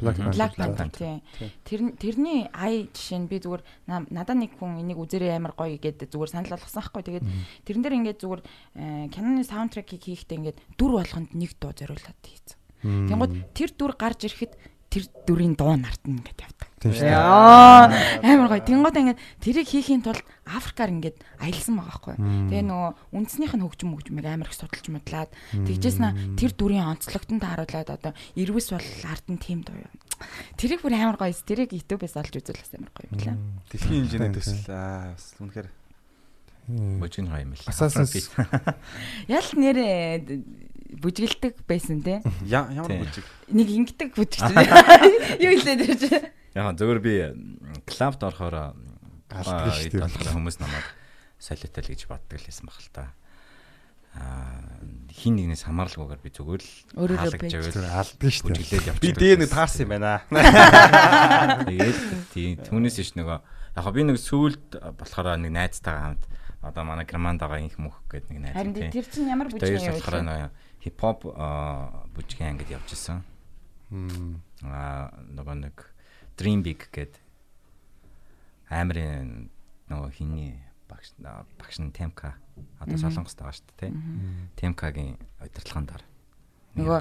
Black Panther. Black Panther. Тийм. Тэр тэрний ай жишээ нь би зүгээр на- надад нэг хүн энийг үзэрээ амар гоё гэдэг зүгээр санал болгосон байхгүй. Тэгээд тэрэн дээр ингээд зүгээр э, киноны саундтрекийг хийхдээ ингээд дүр болгонд нэг дуу зориулаад хийсэн. Тэнгууд тэр дүр гарч ирэхэд тэр дүрийн дуу нартна ингээд явдаг. Тийм шүү дээ. Яа амар гоё. Тэнгууд ингээд тэрийг хийхийн тулд Африкаар ингээд аялсан байгаа байхгүй. Тэгээ нөгөө үндснийх нь хөгжим хөгжмийг амар их судалж модлаад тэгжсэн тэр дүрийн онцлогтон тааруулаад одоо ирвэс бол ард нь тийм дуу юу. Тэрийг бүр амар гоё. Тэрийг YouTube-ээс олж үзвэл бас амар гоё юм лээ. Дэлхийн хэмжээний төсөл аа бас үнэхээр Божин гоё юм л. Assassin's- Ял нэрээ бүжгэлдэг байсан я- ямар бүжиг. Нэг ингэдэг бүжгч. (laughs) Юу хэлээд байж. Яг зөвөр би клабд орохоор Алддаг шүү дээ. болохоор хүмүүс намайг солиотой л гэж боддог л байсан баг л та. Аа хин нэгнээс хамааралгүйгээр би зүгээр л хаалгаж Тэр алддаг шүү дээ. бүжиглээд явчих. Би дээр нэг таарсан юм байна. (laughs) Тэгээд тийм түүнээс иш нөгөө яг би нэг сүулт болохоор нэг найзтайгаа хамт одоо манай германдагаа инх мөх гэдэг нэг найз. Харин тийм. тэр чинь ямар бүжгийн юм бэ? Хипхоп бүжгийн ангид явж исэн. Аа нөгөө нэг Dream Big гэдэг амрын нөгөө хиний багш багш нь Темка одоо солонгост байгаа шүү дээ тийм. Темкагийн удирдлагын дараа. Нөгөө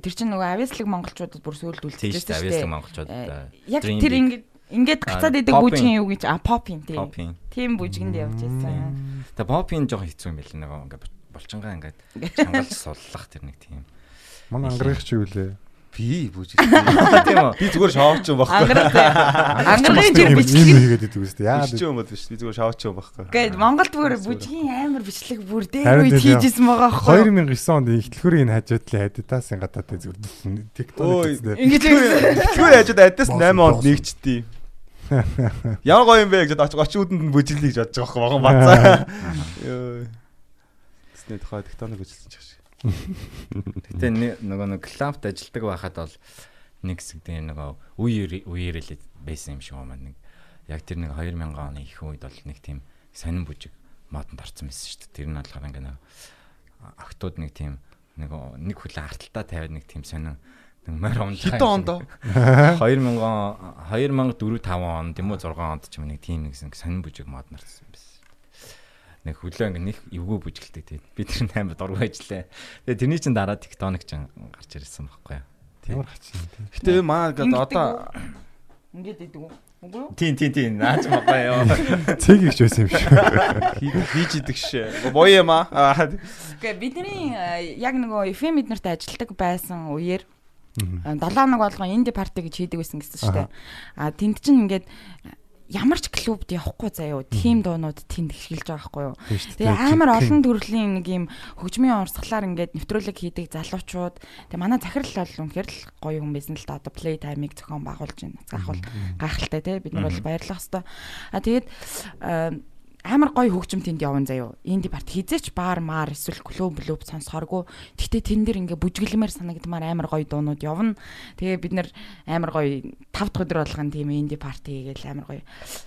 тэр чинь нөгөө авиаслаг монголчуудад бүр сөүлд үлдчихсэн шүү дээ. Авиаслаг дээ. монголчууд Э, Яг тэр ингээд ингээд гацаад Аа, идэг бүжгийн юу гэж а попин тийм. Тийм бүжгэнд явж байсан. Тэгээ попын жоохон хэцүү юм байл нөгөө ингээд болчингаа ингээд чангалж суллах тэр нэг тийм. Манай ангарах чи юу лээ? Би бүжиг. Тийм үү? Би зүгээр шоуч юм байхгүй. Ангараг ангарагын жир бичлэг хийгээд идэг үстэй. Яа. Биш юм бол биш. Би зүгээр шоуч юм байхгүй. Гэт Монголд бүр бүжгийн амар бичлэг бүр дээр Харин үед тийм. хийжсэн байгаа аахгүй. 2009 онд ихтлхүүрийн хажуудлын хадитасын гадаад зүгээр TikTok. Тэгвэл яжод адаас Босон, 8 онд нэгчдээ. Ямар гоё юм бэ гэж очих очиуд нь бүжиглэе гэж бодож байгаа байхгүй бацаа. (laughs) Тэсний тухай тектоник үзсэн ч гэж. Гэтэ нөгөө нэг клабт ажилдаг байхад бол нэг хэсэг дээр нөгөө үеэр үеэрэл байсан юм шиг байна нэг яг тэр нэг 2000 оны их үед бол нэг тийм сонин бүжиг модонд орсон байсан шүү дээ. Тэр нь болохоор ингээ нэг октод нэг тийм нэг нэг хүлэн арталтаа тавиад нэг тийм сонин нэг морь онж Хэдэн онд оо? 2000 2004 5 онд юм уу 6 онд ч юм нэг тийм нэгсэн сонин бүжиг мод нарсан байсан. Нэг хөлөө ингээ нэг эвгүй бүжгэлдэг тийм. Би тэр амар дургүй ажиллаа. Тэгээ тэрний чин дараа тектоник ч гарч ирсэн байхгүй юу. Ямар хачин тийм. Гэтэ маа гэдэг одоо Ингээд идэг үү? Үгүй юу? Тийм тийм тийм наач баггүй юу. (laughs) Цэг их ч байсан юм шүү. (laughs) хийж идэг шээ. Боё юм (laughs) аа. Гэхдээ бидний э, яг нөгөө FM эднэрт ажилладаг байсан үеэр Мгм. 7 хоног болгон инди парти гэж хийдэг байсан гэсэн шүү дээ. А тэнд чинь ингээд ямар ч клубд явахгүй заяо. Тим дуунууд тэнд эхэлж байгаа байхгүй юу? Тийм. Тэгээ амар олон төрлийн нэг юм хөгжмийн урсгалаар ингээд нэвтрүүлэг хийдэг залуучууд. Тэгээ манай захирал бол үнэхээр л гоё хүн байсан л да. Одоо play time-ыг зохион байгуулж байна. Заахвал гайхалтай тий. Бид нар бол баярлах хэвээр. А тэгээд а, амар гоё хөгжим тэнд явна заяо. Инди парт хизээч баар маар эсвэл клуб клуб сонсохоргүй. Гэхдээ тэн дээр ингээ бүжгэлмээр санагдмаар амар гоё дуунууд явна. Тэгээ бид нар амар гоё 5 дахь өдөр болгон тийм инди парти гээл амар гоё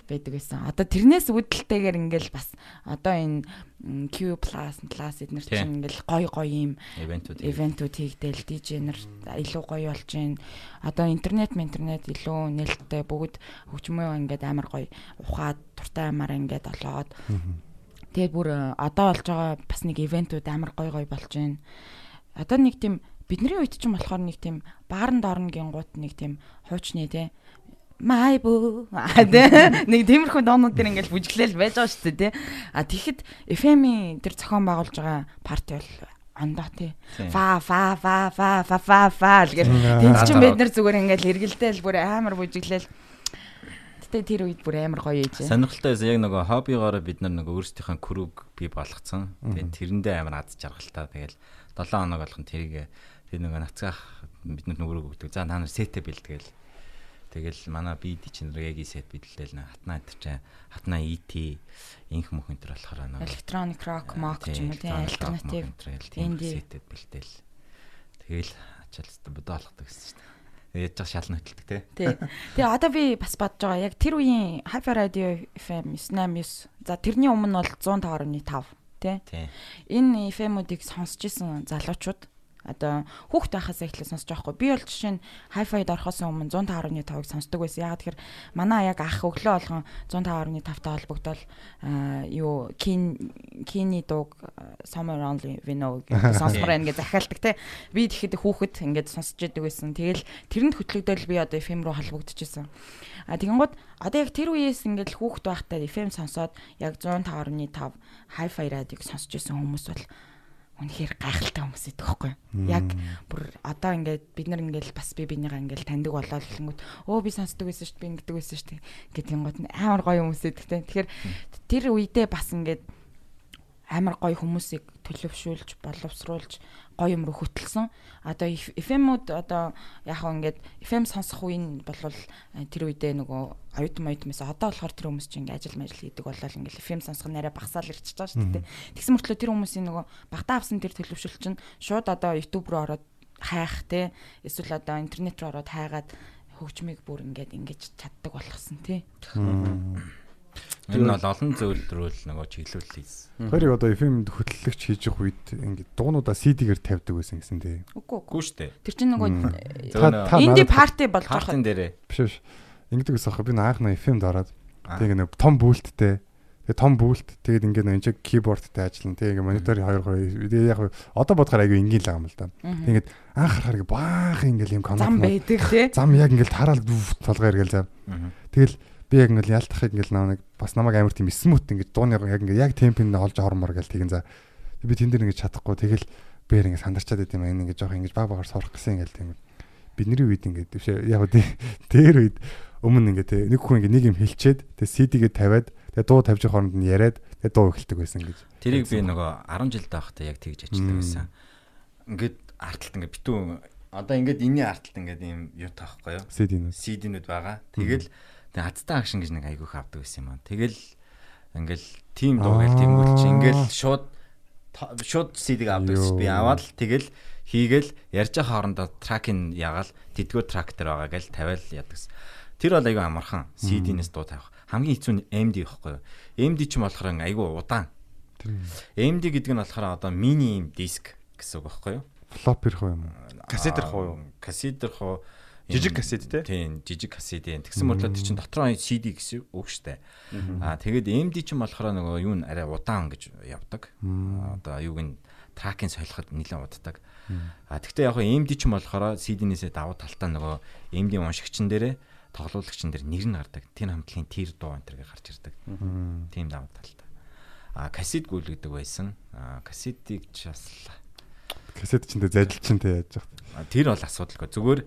байдаг байсан. Одоо тэрнээс үүдэлтэйгээр ингээл бас одоо энэ Q+ plus эднэр чинь ингээл гоё гоё юм Ивентүүд. хийгдэл DJ нар илүү гоё болж байна. Одоо интернет интернет илүү нээлттэй бүгд хөгжмөө ингээд амар гоё ухаад туртай амаар ингээд олоод тэгээд бүр э, одоо болж байгаа бас нэг ивентүүд амар гоё гоё болж байна. Одоо нэг тийм бидний үед ч юм болохоор нэг тийм бааранд орно гингууд нэг тийм хуучны те (laughs) а тэ? Нэг тиймэрхүү доонууд дэр ингээл бүжиглэл байж байгаа шүү дээ те а тэгэхэд FM-ийн тэр зохион байгуулж байгаа парти бол ондоо тий фа фа фа фа фа фа фа л гэр тэнд чинь бид нар зүгээр ингээл эргэлдээл бүр амар бүжиглэл. Гэтэ тэр үед бүр амар гоё ээж. Сонирхолтой байсан. Яг нөгөө хоббигоор бид нар нөгөө өөрсдийнхөө крүг бий болгоцсон. Тэгээд тэрэндээ амар аз жаргалтай. Тэгэл 7 хоног болгон тэрийг тэр нөгөө нацгаах бидэнд нүгрэг өгдөг. За та нар сетэ бэлтгэл. Тэгэл манай бид чинь реги сет бэлдээл нэ хатнаа чинь хатнаа ET инх мөх энэ төр болохоор нөгөө Electronic rock mock ч юм уу тий альтернатив. Indie. сетэд бэлдээл. Тэгэл ачаалцтай бодоолгодог гэсэн чинь. Ээж жаа шална хөтэлдэг те. Тий. Тэгээ одоо би бас бодож байгаа. Яг тэр үеийн Hyper Radio FM 989. За тэрний өмнө бол 105.5 тий. Тий. Энэ FM-уудыг сонсч исэн залуучууд одоо хүүхд байхаас эхлээ сонсож байгаа хгүй. Би бол жишээ нь Hi-Fi-д орохоос өмнө 105.5-ыг сонсдог байсан. Ягаад тэгэхээр манай яг ах өглөө болгон 105.5-тай холбогдол аа, юу кин кини дууг аа, Summer Only We Know гэж (laughs) сонсмоор байна гэж захиалдаг те. Би тэгэхэд хүүхэд ингээд сонсож идэг байсан. Тэгэл тэрэнд хөтлөгдөөл би одоо FM руу холбогдож исэн. А тэгэнгүүт одоо яг тэр үеэс ингээд хүүхэд байхдаа FM сонсоод яг 105.5 Hi-Fi радиог сонсож исэн хүмүүс бол үнэхээр гайхалтай хүмүүс идэх байхгүй? Яг бүр одоо ингээд бид нар ингээд бас би бинийгаа ингээд таньдаг болоод хэлэнгүүт өө би сонсдог байсан шүү дээ би ингэдэг байсан шүү дээ гэдэг юм гот амар гоё хүмүүс идэх те. Тэгэхээр тэр үедээ бас ингээд амар гоё хүмүүсийг төлөвшүүлж боловсруулж гоё юм руу хөтлсөн. Одоо FM-ууд одоо яг хөө ингээд FM сонсох үе нь болвол э, тэр үедээ нөгөө оюутан оюутмаас одоо болохоор тэр хүмүүс чинь ингээд ажил мэл хийдэг болол ингээд FM сонсох нэрээ багасаал ирчихэж байгаа шүү дээ. Тэгсэн мөртлөө тэр хүмүүсийн нөгөө багтаа авсан тэр төлөвшөл чинь шууд одоо YouTube руу ороод хайх те эсвэл одоо интернет руу ороод хайгаад хөгжмийг бүр ингээд ингэж чаддаг болгосон тий. Энэ нь бол олон зөвлөрөөл нөгөө чиглүүлэл хийсэн. Хоёрыг одоо FM-д хөтлөлөгч хийж явах үед ингээд дуунуудаа CD-гээр тавьдаг байсан гэсэн тий. Үгүй үгүй. Гүү штэ. Тэр чинь нөгөө инди надад- парти болж байгаа. дээрээ Биш биш. Ингээд гэсэн хэрэг би анхна FM-д ороод тэгээ нэг том бүлттэй тэгээ том бүлт тэгээд ингээд нэг чиг кибордтай ажиллана тэгээ ингээд мониторын хоёр хоёр тэгээ яг одоо бодохоор айгүй энгийн л юм л да. Тэгээд анх харахаар баах ингээд юм зам коннект байдаг тий. зам яг ингээд тараал толгой иргээл за. Мгм. Тэгэл би яг ингээд ялтахыг ингээд наа нэг бас намайг амар тийм смут ингээд дууны яг ингээд яг темпэнд олж ормор гэл тэгин за. Би тэн дээр ингээд чадахгүй тэгэл бээр ингээд сандарчаад байт юм аа ингээд жоох ингээд баг багаар сурах гэсэн ингээд тийм бидний үед ингээд биш яг үү дээр үед өмнө ингээд нэг хүн ингээд нэг юм хэлчээд тэгээ CD-гээ тавиад тэгээ дуу тавьж хооронд нь яриад тэгээ дуу эхэлдэг байсан гэж. Тэрийг би нөгөө 10 жил таахтай яг тэгж ажилладаг байсан. Ингээд арталт ингээд битүү одоо ингээд энэний арталт ингээд юм юу таахгүй юу? CD-нүүд. CD-нүүд байгаа. Тэгэл тэг хацтай акшн гэж нэг айгүйх авдаг байсан юм аа. Тэгэл ингээл тим дуу гэл тэнгүүл чи ингээл шууд шууд CD-г авдаг гэсэн. Би аваад л тэгэл хийгээл ярьж байгаа хоорондоо тракинг ягаал тэдгүү трак дээр байгаа гэл тавиал яадаг гэсэн. Тэр бол айгүй амархан CD-нээс дуу тавих. Хамгийн хэцүү нь MD ихгүй юу? MD ч юм болохоор айгүй удаан. MD гэдэг нь болохоор одоо мини диск гэсэн үг байхгүй юу? Флоп ирэх юм уу? Кассетэр хуу юу? Кассетэр хуу Жижиг кассет те. Тийм, жижиг кассет юм. Тэгсэн мөртлөө тэр чин дотроо CD гэсэн үг штэ. Аа тэгээд MD ч юм болохоор нөгөө юу н арай удаан гэж явдаг. Одоо юуг нь тракийн солиход нэлээд уддаг. А тэгтээ яг хөө MD ч юм болохоор CD-нээсээ давуу талтаа нөгөө MD уншигчин дээрээ тоглуулагчин дээр нэр нь гардаг. Тэр хамтлагийн тир дуу энэ төргээ гарч ирдэг. Тийм давуу талтай. А кассет гүйлгдэг байсан. А кассетийг ч бас Касет чинь тэ зажилчинтэй яаж байгаа. а, тэр бол асуудалгүй. Зүгээр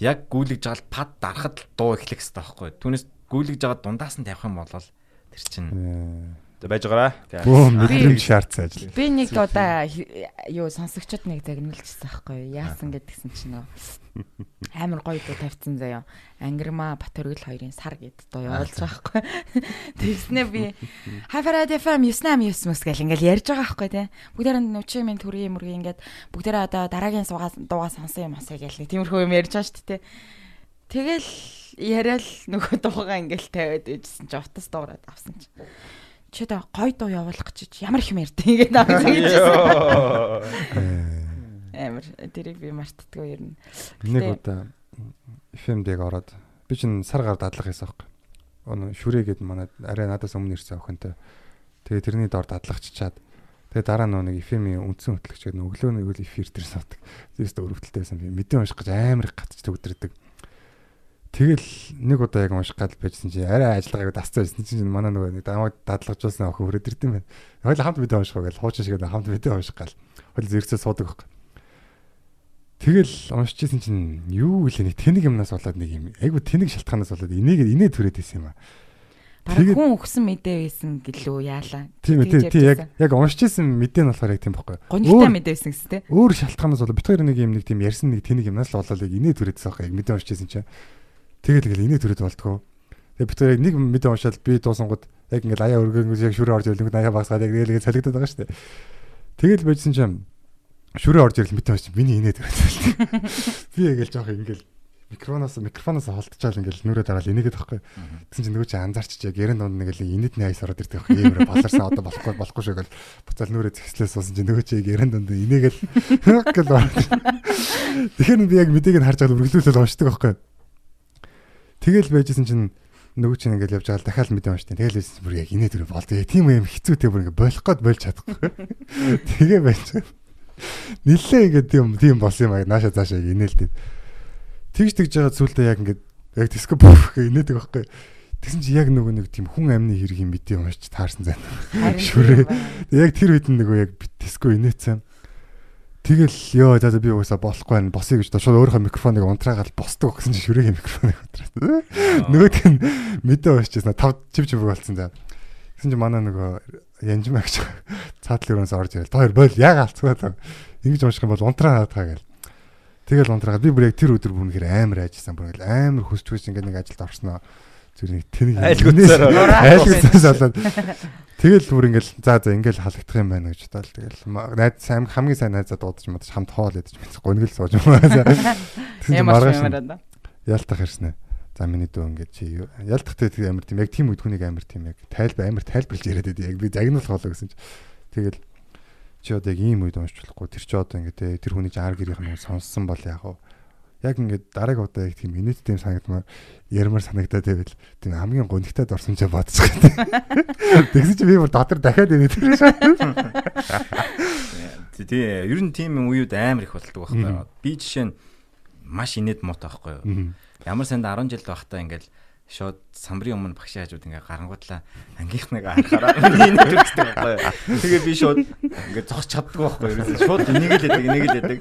яг гүйлгэж жагаад пад дарахад дуу эхлэх хэрэгтэй байхгүй. Түүнээс гүйлгэж жагаад дундаас нь тавих юм бол тэр чинь За байж байгаарай. Бөө мэдрэмж шаардсан ажил. Би нэг удаа юу сонсогчд нэг загнуулчихсан байхгүй? Яасан гэдгсэн чинь нөө амар гоё дуу тавьсан заяа. Ангирма Батөргөл хоёрын сар гэд дуу явуулж байгаа байхгүй. (laughs) Тэгснэ би Хафарад FM 98 мус гэл ингээл ярьж байгаа байхгүй тий. Бүгдээр нь нүчи минь төргийн мөргийн ингээд бүгдээр одоо дараагийн суугаа дуугаа сонсон юм асаа гэл нэг тиймэрхүү юм ярьж байгаа шүү дээ тий. Тэгэл яриад нөгөө дуугаа ингээл тавиад ээжсэн чи утас дуурайд авсан чи. Чи одоо гой дуу явуулах гэж ямар их юм ярьдیں۔ ингээд аваад амар тэрийг би мартдаггүй ер нь. Нэг удаа FM-дэг ороод би чинь сар гар дадлах байсан байхгүй. Өнө шүрээ гээд манай арай надаас өмнө ирсэн охинтой. Тэгээ тэрний дор дадлагччаад тэгээ дараа нь нэг FM-ийн үндсэн хөтлөгчөд өглөө нэг үл эфир дээр суудаг. Зэрэгс өрөвдөлтэй байсан би мэдэн унших гэж амар их гатч төгдрөдөг. Тэгэл нэг удаа яг унших гал байжсэн чи арай ажиллагааг дасцсан байсан чинь манай нөгөө нэг дамаг дадлагжуулсан охин хүрээд ирд юм байна. Хойл хамт мэдэн унших гал хуучин шиг хамт мэдэн унших гал. Хойл зэрэгцээ суудаг байхгүй. Тэгэл уншижсэн чинь юу вэ нэг тэнэг юмнаас болоод нэг юм айгу тэнэг шалтгаанаас болоод энийг инээ төрөөд исэн юм аа. Бараг хүн өгсөн мэдээ байсан гэлөө яалаа. Тийм үү тийм яг яг уншижсэн мэдээ нь болохоор яг тийм байхгүй. Өөр- мэдээ байсан гэсэн тий. Өөр шалтгаанаас болоод бит хоёр нэг юм нэг тийм ярьсан нэг тэнэг юмнаас л болоод яг инээ төрөөдсөн байхгүй яг мэдээ уншижсэн чинь. Тэгэл тэгэл инээ төрөөд болтгоо. Тэгээ хоёр яг нэг мэдээ уншаад би дуусангууд яг ингээл аяа өргөнгөс яг шүрээ орж ирлэнгүүд аяа багсгаад яг нэгэлгээ солигдоод байгаа шүү дээ. Тэгэл байжсэн чинь шүрээ орж ирлэн мэдээ уншиж миний инээ төрөөд. (laughs) Би яг л жоох ингээл микрофоноос микрофоноос холдчихаал ингээл нүрээ дараал инээгээд байхгүй. Тэгсэн чинь нөгөө чи анзаарч яг ярен донд нэг л инэдний айс ороод ирдэг байхгүй. Иймэр баларсан одоо болохгүй болохгүй шиг л буцаал нүрээ зэгслээ суусан чинь нөгөө чи яг ярен донд инээгээл (laughs) (laughs) гэл. Тэгэхээр би яг мэдээг нь харж байгаа үргэлжлүүлэл уншдаг байхгүй. Тэгэл байжсэн чинь нөгөө чинь ингээл явж байгаа л дахиад мэдээ уншдаг. Тэгэл байсан бүр яг инээ төрөө болдгоо. Тийм юм хэцүүтэй бүр ингээ болох гээд болж чадахгүй. (laughs) Тэгээ байж. Нилээ ингээ тийм тийм болсон юм аа нааша цаашаа инээлдэг. Тэгж тэгж байгаа зүйлдээ яг ингээд яг диско бүх инээдэг байхгүй. Тэгсэн чи яг нөгөө нэг тийм хүн амны хэрэг юм мэдээ уншиж таарсан. Харин Шүрээ. тийм байна. Яг тэр үед нөгөө яг диско инээцсэн. Тэгэл ёо за би уусаа болохгүй байна. Босъё гэж шууд өөрийнхөө микрофоныг унтраагаад босдог гэсэн чи шүрэгийн микрофоныг унтраад. Нөгөөд нь мэдээ уншижсэн. Тав чив чив болсон за. Гэсэн чи манай нөгөө янжмаа гэж цаадлын өрөөс орж ирэл. Та хоёр бойл яг алцгаа та. Ингэж унших юм бол унтраад таа гэл. Тэгэл унтраад би бүр яг тэр өдөр бүр үнэхээр амар айжсан. Бүр ингээл амар хүсч хүсч ингээд нэг ажилд орсноо. Зүр нэг тэнэг. Айлгуцаар. айлгуцаас болоод тэгэл бүр ингээл за за ингээл халагдах юм байна гэж бодоод тэгэл найз сайн хамгийн сайн найзаа дуудаж модож хамт хоол идэж мэдээ гонигл сууж юм аа. Тэгсэн чинь Ямар маргааш ялтах ирсэн ээ. За миний дүү ингээд чи ялтахтай тэг амар тийм яг тийм үед хүнийг амар тийм яг тайлбар амар тайлбарлаж яриад байдаг. Яг би загнуулах болоо гэсэн чи. Тэгэл чи одоо яг ийм үед уншиж болохгүй тэр чи одоо ингээд тэр хүний жаар гэрийнх нь сонссон бол яг яг ингээд дараагийн удаа яг тийм инээдтэй санагдмаар ярмаар санагдаад байвал тийм хамгийн гонигтайд орсон ч байгаа. (laughs) Тэгсэн чи би бүр дотор дахиад инээд тэр шээ. тий ер нь тийм үеуд амар их болдог байхгүй. Би жишээ нь маш инээд муутай байхгүй юу. Ямар санд 10 жил байхдаа ингээл шууд самбарын өмнө багшаа хажууд ингээ гарангуудлаа ангийнхныг харахаараа (laughs) инээд төрчихдөг байхгүй. Тэгээ би шууд ингээ зогсож чаддаг байхгүй юу. Шууд энийг л яадаг энийг л яадаг.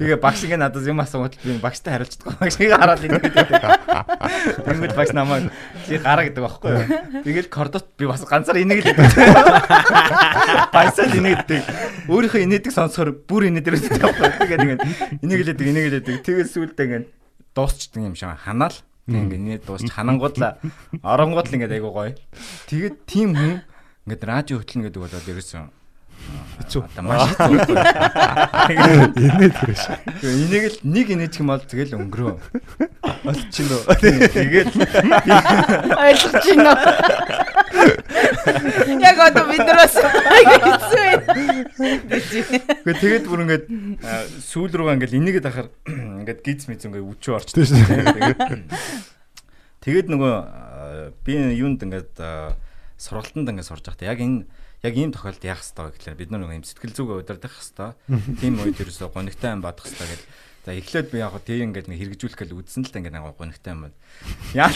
Тэгээ багш ингээ надад юм асуугаад би багштай хариулчихдаг. Багшийг хараад энийг л яадаг. Тэнгүүд багш намайг чи гараа гэдэг байхгүй юу. Тэгэл кордот би бас ганцаар энийг л яадаг. Баясаа л энийг гэдэг. Өөрийнхөө инээдэг сонсохоор бүр инээд ирээд байхгүй юу. Тэгээд ингээ энийг л яадаг энийг л яадаг. Тэгээд сүүлдээ ингээ дуусчдаг юм шиг ханаал Тэг ингээ нэ дуусч ханангуудлаа оронгууд л ингээ айгуу гоё. Тэгээд тийм хүн ингээ радио хөтлөн гэдэг болоод ерөөсөн хэцүү. Одоо маш хэцүү. Инээд тэр. Тэгээ энийг л нэг инээчих юм бол тэгэл өнгөрөө. (laughs) Олчин уу. Тэгээд Ойлгож байна? Яг одоо бид нараас хэцүү байна. Гэхдээ тэгээд бүр ингээд сүүл рүүгээ ингээд энийгэд ахаар ингээд гиз мэз ингээд үчүү орчтой шүү. Тэгээд тэгээд нөгөө би юунд ингээд сургалтанд ингээд сурж байхдаа яг энэ яг ийм тохиолдолд яах хэрэгтэй вэ гэхлээр бид нар нөгөө юм сэтгэл зүгээ удирдах хэрэгтэй. Тийм үед ерөөсөө гонигтай юм бодох хэрэгтэй гэдэг. За эхлээд би яг тийм ингээд нэг хэрэгжүүлэх гэл үзсэн л та ингээд нэг гонигтай юм байна. Яа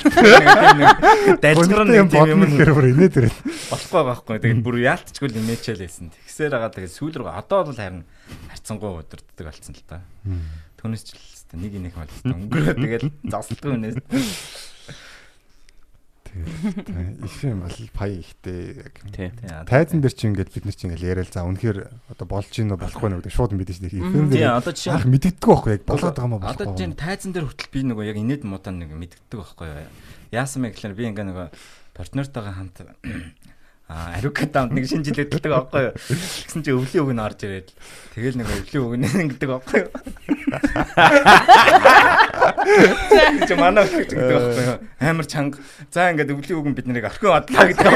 дайчгар Гонигтай юм нэг юм бодно гэхээр бүр инээд ирээд. болохгүй байхгүй. Тэгээд бүр яалтчгүй л имэчэл байсан. Тэгсээр байгаа тэгээд сүүл рүү одоо бол харин харцсангуй удирддаг болсон л та. Түүнээс ч л нэг инех бол хэвээр өнгөрөө тэгээд засалдгүй нээс. Их юм бол пай ихтэй. Тайзан дээр чи ингээд бид нар чи ингээд яриад за үнэхээр одоо болж ийн болохгүй нэ гэдэг шууд мэдээж нэг юм. Тий одоо жишээ Ах мэддэггүй байхгүй яг болоод байгаа Одоо болохгүй. чинь тайзан дээр хүртэл би нөгөө яг инээд мудаан нэг мэддэг байхгүй. Яасан мэ гэхэлэр би ингээ нөгөө партнертайгаа хамт а арука таамд нэг шинэ жилээ төлдөг байхгүй юу. Тэгсэн чи өвлийн үг нь орж ирээд тэгэл нэг өвлийн үг нь ингэдэг байхгүй юу. Чи манай үг гэдэг байхгүй юу. Амар чанга. За ингээд өвлийн үг нь бид нарыг орхин одлаа гэдэг.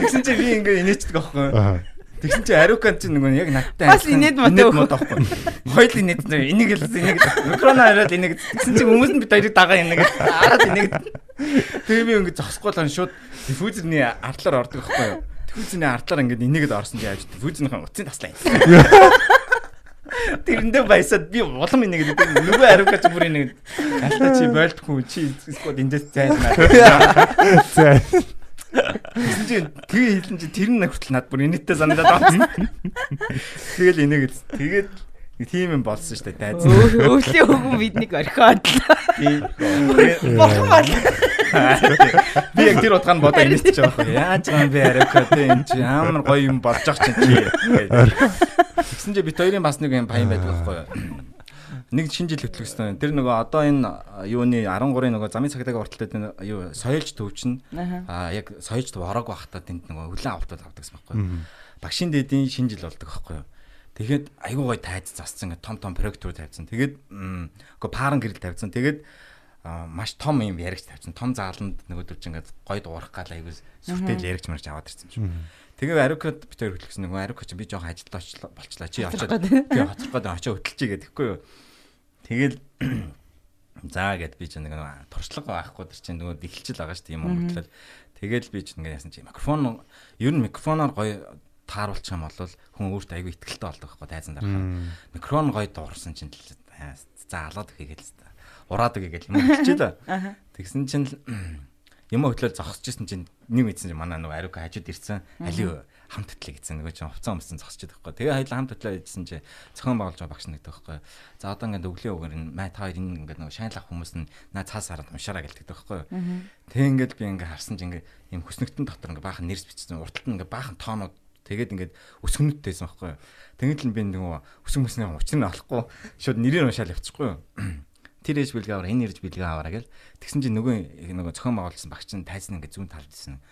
Тэгсэн чи би ингээ инээчдэг байхгүй юу. Тэгсэн чи Арукан чи нөгөө яг надтай Бас инээд мод өөх. байхгүй. Хоёул инээд энийг л энийг микроно хараад энийг тэгсэн чи хүмүүс нь бид хоёрыг дагаа энийг хараад энийг Тэгээ би ингэ зогсохгүй л ан шууд диффузерний артлаар ордог байхгүй юу. Диффузерний артлаар ингэ энийг л орсон чи яаж диффузерийн утсын таслаа. Тэрэндээ баясаад би улам энийг гэдэг нөгөө Арукан чи бүр энийг алтаа чи болдгүй чи скод эндээс зайлмаа. За. Тэгсэн чи тэгээ хэлэн чи тэр нь хүртэл над бүр инээдтэй санагдаад байна. Тэгэл энийг тэгээд тийм юм болсон шүү дээ дайз. Өвлийн хөвгөн биднийг орхиод. Бурхан бол Би яг тэр утгаанд бодоо инээч байгаа байхгүй. Яаж байгаа юм бэ арайка тэ энэ чи амар гоё юм болж ах чинь чи. Тэгсэн чи бит хоёрын бас нэг юм баян байдаг байхгүй юу. Нэг шинэ жил хөтлөгсөн. Тэр нөгөө одоо энэ юуны 13-ын нөгөө замын ортолтой энэ юу соёлж төвчнө. Аа яг соёлж вороог бахтаа тэнд нөгөө хүлэн авалтууд авдагсан байхгүй юу. Багшийн дэдийн шинэ жил болдог байхгүй юу. Тэгэхэд айгуу гой тайз зассан том том проектор тавьсан. Тэгээд үгүй паран гэрэл тавьсан. Тэгээд маш том юм яригч тавьсан. Том зааланд нөгөөдөр чинь ингээд гой дуурах гал айгуу сүртэл яригч мэрч аваад ирсэн юм шиг. Тэгээ Арукад би тэр хөтлөсөн нөгөө Арука чи би жоохон ажилдаа болчлаа. Чи очиод тэгээ хоцроход очиод хөтлөчий гэдэхгүй юу. Тэгэл (clears throat) за гэд би чинь нэг нөгөө туршлага байхгүй тэр чинь нөгөө эхэлчихэл байгаа шүү дээ юм хөтлөл. Тэгэл би чинь ингээ яасан чи микрофон ер нь микрофоноор гоё тааруулчих юм бол хүн өөртөө айгүй ихтгэлтэй болдог байхгүй тайзан дарахаар. Микрофон гоё дуурсан чинь л за алаад өгье гээл хэвээр. Ураад өгье гээл юм хэлчихээ. Тэгсэн чинь л (clears throat) юм хөтлөөл зогсож исэн чинь нэг мэдсэн чинь манай нөгөө ариука хажууд ирсэн. Али хамт хөтлөе гэсэн нөгөө чинь хувцас өмсөн байгаа байхгүй. Тэгээ хоёул хамт хөтлөө гэсэн чинь зохион байгуулж байгаа багш нэгдэг байхгүй. За одоо ингээд өглөө өгөр энэ май та хоёр энэ ингээд нөгөө шайнлах хүмүүс нь наа цаас хараад уншаараа гэлдэг байхгүй. Тэгээ ингээд би ингээд харсан чинь ингээд юм хөснөгтөн дотор ингээд баахан нэрс бичсэн. Урталт нь ингээд баахан тоонууд Тэгээд ингээд өсгөнөдтэйсэн байхгүй юу. Тэгээд л би нөгөө өсгөн мөсний учрыг олохгүй шууд нэрийг уншаал явчихгүй юу. (clears throat) Тэр ээж бэлгээ аваа энэ ээж бэлгээ аваараа гэл. Тэгсэн чинь нөгөө нөгөө зохион байгуулсан багч нь тайзан ингээд зүүн талд ирсэн.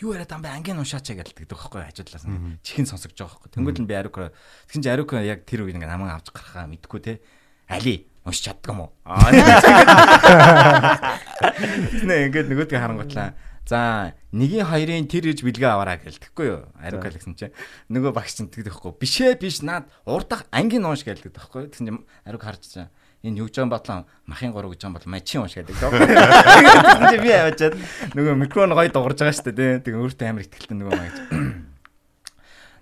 Юу яриад ам бэ ангийн уншаачаа гэлдэг байхгүй хажуудлаас нь. Чихэн сонсогдож байгаа байхгүй. Тэнгүүд нь би Арука тэгсэн чинь Арука яг тэр үед ингээд намайг авч гарахаа мэдгүй те. Али уншиж чаддаг юм уу? (laughs) Нэ ингээд нөгөөдгөө харангуйтлаа. За нэгийн хоёрын тэр гэж бэлгээ аваараа гэлдэхгүй юу? Ариука л гэсэн чинь нөгөө багш чинь тэгдэхгүй. Бишээ биш наад урдах ангийн унш гэлдэг байхгүй. Тэгсэн чинь ариук харж чаа. Энэ юм бодлоо махын гурав гэж юм бол мачийн унш гэдэг. Чинь би аваачаад нөгөө микрофон гоё дуурж байгаа шүү дээ. Тэгээ өөртөө амар ихтэлтэй нөгөө маяг.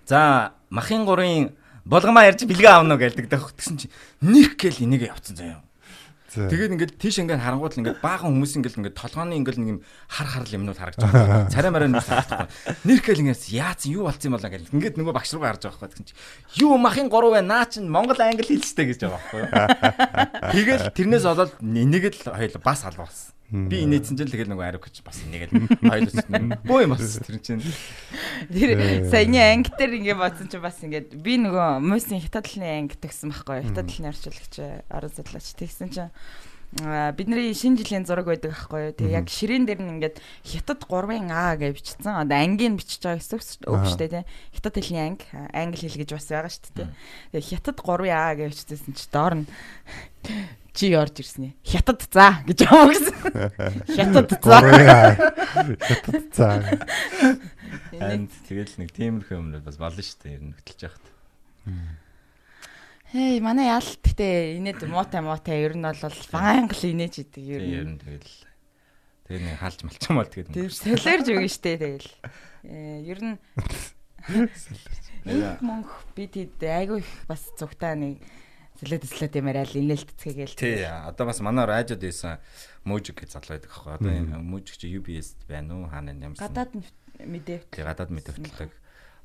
За махын гурын болгомаа ярьж бэлгээ аавна уу гэлдэг. Тэгсэн чинь нэх гэл энийг явцсан заяа. Тэгээд ингээд тийш ингээд харангуут л ингээд баахан хүмүүс ингээд ингээд толгооны ингээд нэг юм хар хар юмнууд харагдаж байгаа. Царай мараа нүс харагдахгүй. Нэрхэл ингээд яац юу болцсон юм болоо гэж ингээд нөгөө багш руугаа харж байгаа байхгүй. Юу махын 3 вэ? Наа чин Монгол англи хэлжтэй гэж байгаа байхгүй. (laughs) Тэгэл тэрнээс болоод энийг л хоёул бас албаасан. Би инээдсэн чинь тэгэл нөгөө ариук гэж бас энийг л хоёул бөө юм болсон тэр чинь. Тэр саяны анги дээр ингээ бодсон чинь бас ингээд би нөгөө мөсийн хятад талын анги төгсөн байхгүй хятад талын орчуулагч орон судлаач тэгсэн чинь бидний шинэ жилийн зураг байдаг байхгүй юу. Тэгээ яг ширээн дээр нь ингээд хятад 3-ын А гэж бичсэн. Одоо ангийн бичиж байгаа гэсэн үг шүү дээ тий. Хятад хэлний анги, англи хэл гэж бас байгаа шүү дээ. Тэгээ хятад 3-ын А гэж бичсэн чи доор нь чи орж ирсэн ээ. Хятад за гэж байгаа гэсэн. Хятад за. Хятад за. Энд тэгэл нэг тиймэрхүү юмнууд бас болно шүү дээ. Ер нь хөтлж яхад. Хей, манай ял гэтээ инээд муутай муутай ер нь бол банг л инээж идэг ер Ер нь. нь тэгэл тэгээ нэг хаалж малчмал тэгээд Тэр солиорж өгнө штэ тэгэл. Э ер нь (laughs) нэг мөнх бид хэд айгүй их бас зүгтаа нэг солиод төслөөд юмараа л инээлтцгээгээл. Тий, одоо бас манай радиод ийсэн мужик гэж залуу байдаг аахгүй. Одоо энэ мужик чи UBS байна уу? Хаана ямарсан? Гадаад мэдээ. Тий, гадаад мэд хөтэлдэг.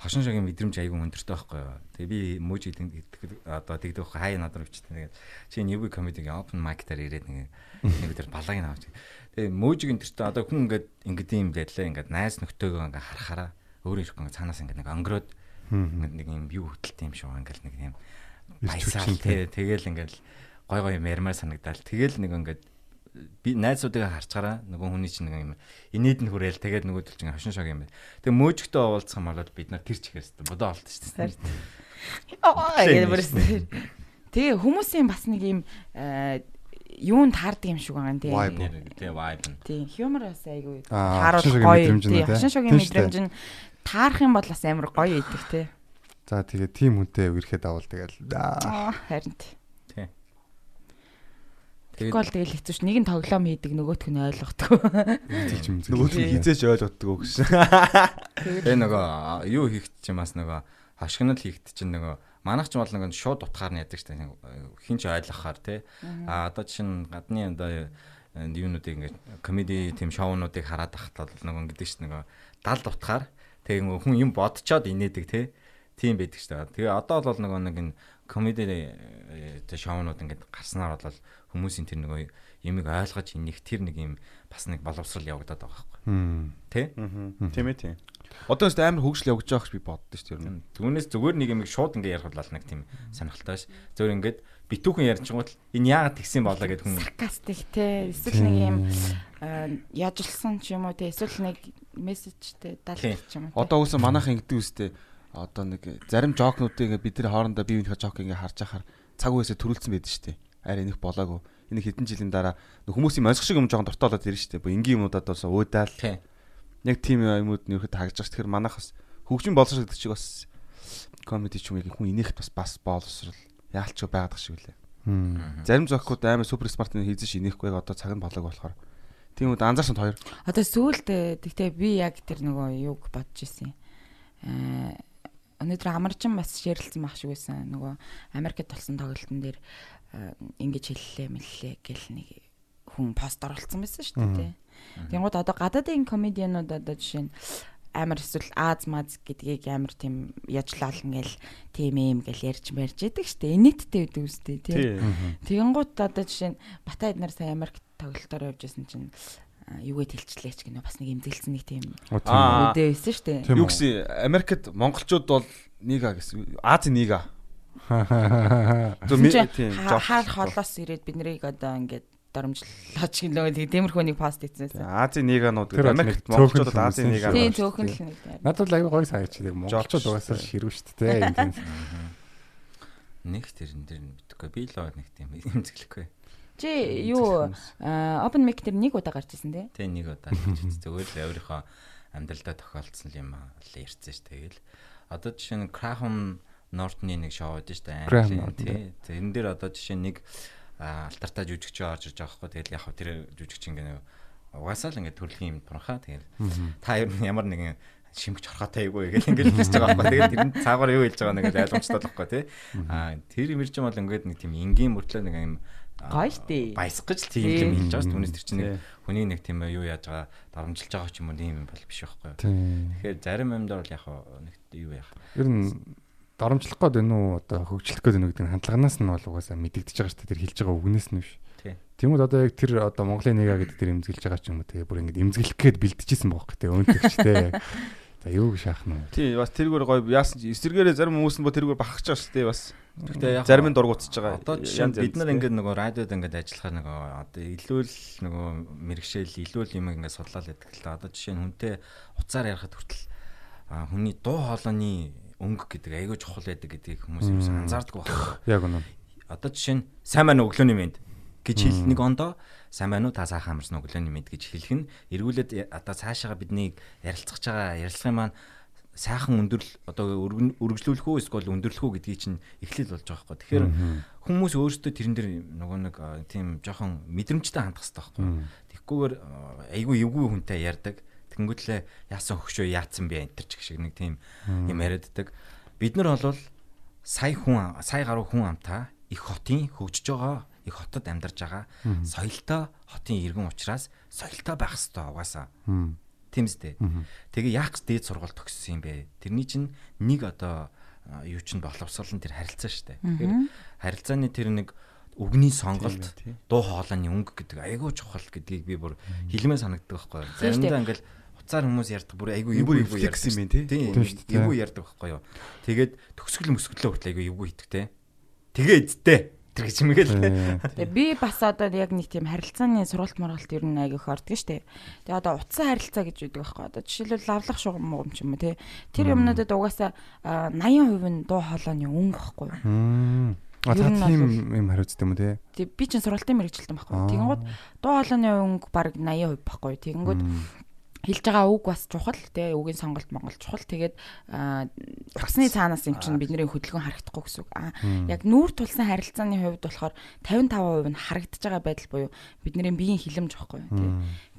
Хошин шогийн мэдрэмж аягүй өндөртэй байхгүй юу? Тэгээ би мужик гэдэг одоо тэгдэг байхгүй хай надрав ч тэгээд чи UB comedy-гийн open mic дээр ирээд нэг нэг өдөр балааг нь авч. Тэгээ мужик өндөртэй одоо хүн ингээд ингээд юм байлаа ингээд найз нөхдөөгөө ингээд харахаараа өөрөө ирэхгүй цаанаас ингээд нэг онгороод ингээд нэг юм юу хөтэлтэй юм шиг ингээд нэг юм баясаал тий тэгэл ингээл гой гой юм ярмаар санагдал тэгэл нэг ингээд би найзуудыг харцгаараа нөгөө хүний чинь нэг юм инээд нь хүрээл тэгэл нөгөө төл чинь хошин шог юм байна. Тэгээ мөөжгтөө уулзах юм бол бид нар тэр чигээс бодоо олт шүү дээ. Аа гэмэрсэн. Тэгээ хүмүүсийн бас нэг юм э, юунд таардаг юм шиг байгаа юм тий. Vibe. Тийм, humor бас айгүй Аа, тааруулах гоё. те? хошин шогийн мэдрэмж нь таарах юм бол бас амар гоё идэг тий. За тэгээ тим хүнтэй үерхэд авал тэгэл аа, харин тий. Тэгээд Гол тэгэл хэцүүш нэг нь тоглоом хийдэг нөгөөх нь ойлгохгүй. Нөгөөд нь хизээж ойлгоддог уу гэсэн. тэгээ нөгөө юу хийх чинь бас нөгөө хошигнол хийхт чинь нөгөө манайх ч бол нөгөө шууд утгаар нь ядаг шүү дээ. Нэг, э, Хин ч ойлгохоор тий. А одоо чинь гадны одоо юунуудыг ингээд комеди тийм шоунуудыг хараад тахтал нөгөө ингэдэг дээ. Нөгөө далд утгаар тэгээ нөгөө хүн юм бодцоод инээдэг тий. Тийм байдаг шүү дээ. Тэгээ одоо бол нөгөө нэг энэ комеди э, тэ шоунууд ингээд гарснаар бол хүмүүсийн тэр нөгөө юмыг ойлгож инэх тэр нэг юм бас нэг боловсрал явагдаад байгаа байхгүй. Тэ? Тийм ээ тийм. Одоо нэст амар хөгжил явагдаж байгаа гэж би боддоо шүү дээ. Түүнээс зүгээр нэг юм шууд ингээ ярих бол нэг тийм сонирхолтой ш. Зөвөр ингээд битүүхэн ярьчихвал энэ яагаад тэгсэн болоо гэд хүн Саркастик тий. Эсвэл нэг юм э, яжлсан ч юм уу тий. Эсвэл нэг мессежтэй далдч юм. Одоо үсэн манайхан ингэдэг үстэй. Одоо нэг зарим жокнуудыг бид нар хоорондоо бие биенийхээ жок ингээ харж ахаар цаг үеэсээ төрүүлсэн байдаг шүү дээ. Арай энийх болоогүй. Энэ хэдэн жилийн дараа хүмүүсийн мосх шиг юм жоохон дортоолоод ирнэ шүү дээ. Бо энгийн юмудад бас уудаал. Яг тийм юмуд нь ерөөд хагж байгаа. Тэгэхээр манайх бас хөгжим боловсрол гэдэг чиг бас комеди ч юм яг хүн инех бас бас боловсрал яалч байгаад шиг үлээ. Зарим зохиод амар супер смарт хийсэн ш инехгүй яг одоо цаг нь болоог болохоор. Тийм үед анзаарсан хоёр. Одоо сүүлд э, тэгтээ би яг тэр нөгөө юуг бодож исэн. Аа өнөөдөр амарчин бас ширэлцэн мах шиг байсан. Нөгөө Америкт толсон тоглолтын дээр э, ингэж хэллээ мэллээ гэл нэг хүн пост оруулсан байсан шүү дээ. Тэнгууд одоо гадаадын комедианууд одоо жишээ нь амар эсвэл Аз маз гэдгийг амар тийм яжлаална гэл тийм юм гэл ярьж мэрж идэг шүү дээ. Инэттэй байдаг үстэй тий. Тэгэнгუთ одоо жишээ нь Батайд нар сая Америкт тоглолтоор явж байсан чинь а, юугээд хэлчлээч гэнэ бас нэг имзэлсэн нэг тийм тийм. Үдээ байсан шүү дээ. Тийм Юу гэсэн Америкт монголчууд бол нига гэсэн. Аз нига. (laughs) Зөв тийм, хаал холоос ирээд бид нарыг одоо ингээд доромжлооч гэнэ тийм тиймэрхүү нэг пост хийсэн. Азийн ниганууд бол Америкт монголчууд цөөхөн Азийн нига. Тийм цөөхөн л нэг тийм. Надад л аягүй гоё санагдчихдаг. Монголчууд угаасаа ширүү шүү дээ. (laughs) Нэг тэрэн дээр нь битгүй би л нэг тийм (laughs) имзэглэхгүй. Чи юу open mic дээр нэг удаа гарч ирсэн тий? Тэ нэг удаа хийж зүгээр л өөрийнхөө амьдралдаа тохиолдсон юм л ярьсан ш тэгэл. Одоо жишээ нь Craham Norton-ы нэг шоу байдаг Английн, Norton, тий. Тэрэн дээр одоо жишээ нь нэг алтартаа жүжигч орж ирж байгаа хгүй. Тэгэл яг хөө тэр жүжигч ингээ угаасаа л ингээ төрөлхийн юм туранхаа. Тэгэл та ер нь ямар нэгэн шимгч орхотой айгүй гэл ингээл хэлж байгаа байхгүй. Тэгээд тэр нь цаагаар юу хэлж байгаа нэг ойлгомжтой л байхгүй тий. Аа тэр имэрч юм бол ингээд нэг тийм энгийн мөртлөө нэг юм аа, Гоё штий. Баясгаж л тийм юм хэлж байгаа шүү. Түүнээс тэр чинь нэг хүний нэг тийм юу яаж байгаа дарамжилж байгаа ч юм уу тийм юм бол биш байхгүй. Тийм. Тэгэхээр зарим юмдаар бол яг нэг юу яах. Ер нь доромжлох гээд байна уу одоо хөгжлөх гээд байна уу гэдэг нь хандлаганаас нь бол угаасаа мэдэгдэж байгаа дээ. Тэр хэлж байгаа үгнээс нь биш. Тий. Тэнгүүд одоо яг тэр одоо Монголын нэга гэдэг тэр имзгэлж байгаа ч юм уу тэгээ бүр ингэ имзгэлэх гээд бэлтжижсэн бохоо тэгээ өөнтөгч тэгээ. За юу шаах нь вэ? Тий бас тэргээр гоё яасан чи эсэргээрээ зарим хүмүүс нь бо тэргээр бахарч байгаа дээ бас. Гэхдээ яг Зарим нь дургуутсаж байгаа. Одоо жишээ бид нар ингээд нөгөө радиод ингээд ажиллахаар нөгөө одоо илүү л нөгөө мэрэгшээл илүү л юм ингээд судлаад байдаг л та. Одоо жишээ нь хүнтэй уцаар ярихад хүртэл хүний дуу хоолойны өнгө гэдэг айгүй чухал байдаг гэдгийг хүмүүс юу анзаардаг байна. Яг үнэ. Одоо жишээ нь сайн уу өглөөний мэд гэж хэл нэг ондоо сайн байна уу та сайхан амарсан өглөөний мэд гэж хэлэх нь эргүүлээд одоо цаашаага биднийг ярилцах байгаа ярилцлагын маань сайхан өндөрлөл одоо үргэлжлүүлэх үү эсвэл өндөрлөх үү гэдгийг чинь эхлэл болж байгаа байхгүй. Тэгэхээр хүмүүс өөрсдөө тэрэн дээр нөгөө нэг тийм жоохон мэдрэмжтэй хандах хэрэгтэй байхгүй. Тэгхгүйгээр а, айгүй эвгүй хүнтэй ярьдаг. Тэнгүүтлээ яасан хөгшөө яатсан бэ энэ ч гэх шиг нэг тийм юм яриаддаг. Бид нар бол сая хүн сая гаруй хүн амтаа их хотын хөгжиж байгаа их хотод амьдарч байгаа соёлтой хотын иргэн учраас соёлтой байх хэрэгтэй угаасаа. Тийм үстэй. Тэгээ яах гэж дээд сургууль төгссөн юм бэ? Тэрний чинь нэг одоо юу чинь боловсрол нь тэр харилцаа шүү дээ. Тэгэхээр харилцааны тэр нэг үгний сонголт дуу хоолойны өнгө гэдэг айгүй чухал гэдгийг би бүр хилмээ санагддаг байхгүй юу. Заримдаа ингээл уцаар хүмүүс ярьдаг бүр айгүй Эвгүй эвгүй флекс юм тий? Тийм шүү дээ. эвгүй ярьдаг байхгүй юу. Тэгээд төгсгөл мөсгөлөө хүртэл айгүй эвгүй итгэвтэй. Тэгээ эзтэй. Тэр гэж юм гээл. Тэгээ би бас одоо яг нэг тийм харилцааны сургалт мургалт ер нь айгүйх ордог штэ. Тэгээ одоо утсан харилцаа гэж үүдэг байхгүй. Одоо жишээлбэл лавлах шугам муу юм ч юм уу те. Тэр юмнуудад угаасаа а, 80% нь дуу хоолойны өнгө байхгүй. А тийм юм хариуцдаг юм те. Тэг би чинь сургалтын мэрэгчлэн байхгүй. Тэгэнгүүт дуу хоолойны өнгө баг 80% байхгүй. Тэгэнгүүт хэлж байгаа үг бас чухал те үгийн сонголт монгол чухал тэгээд тагсны цаанаас юм чинь бидний хөдөлгөөн харагдахгүй гэсэн үг. А яг нүүр тулсан харилцааны хувьд болохоор 55% нь харагдаж байгаа байдал буюу бидний биеийн хилэмж байхгүй те.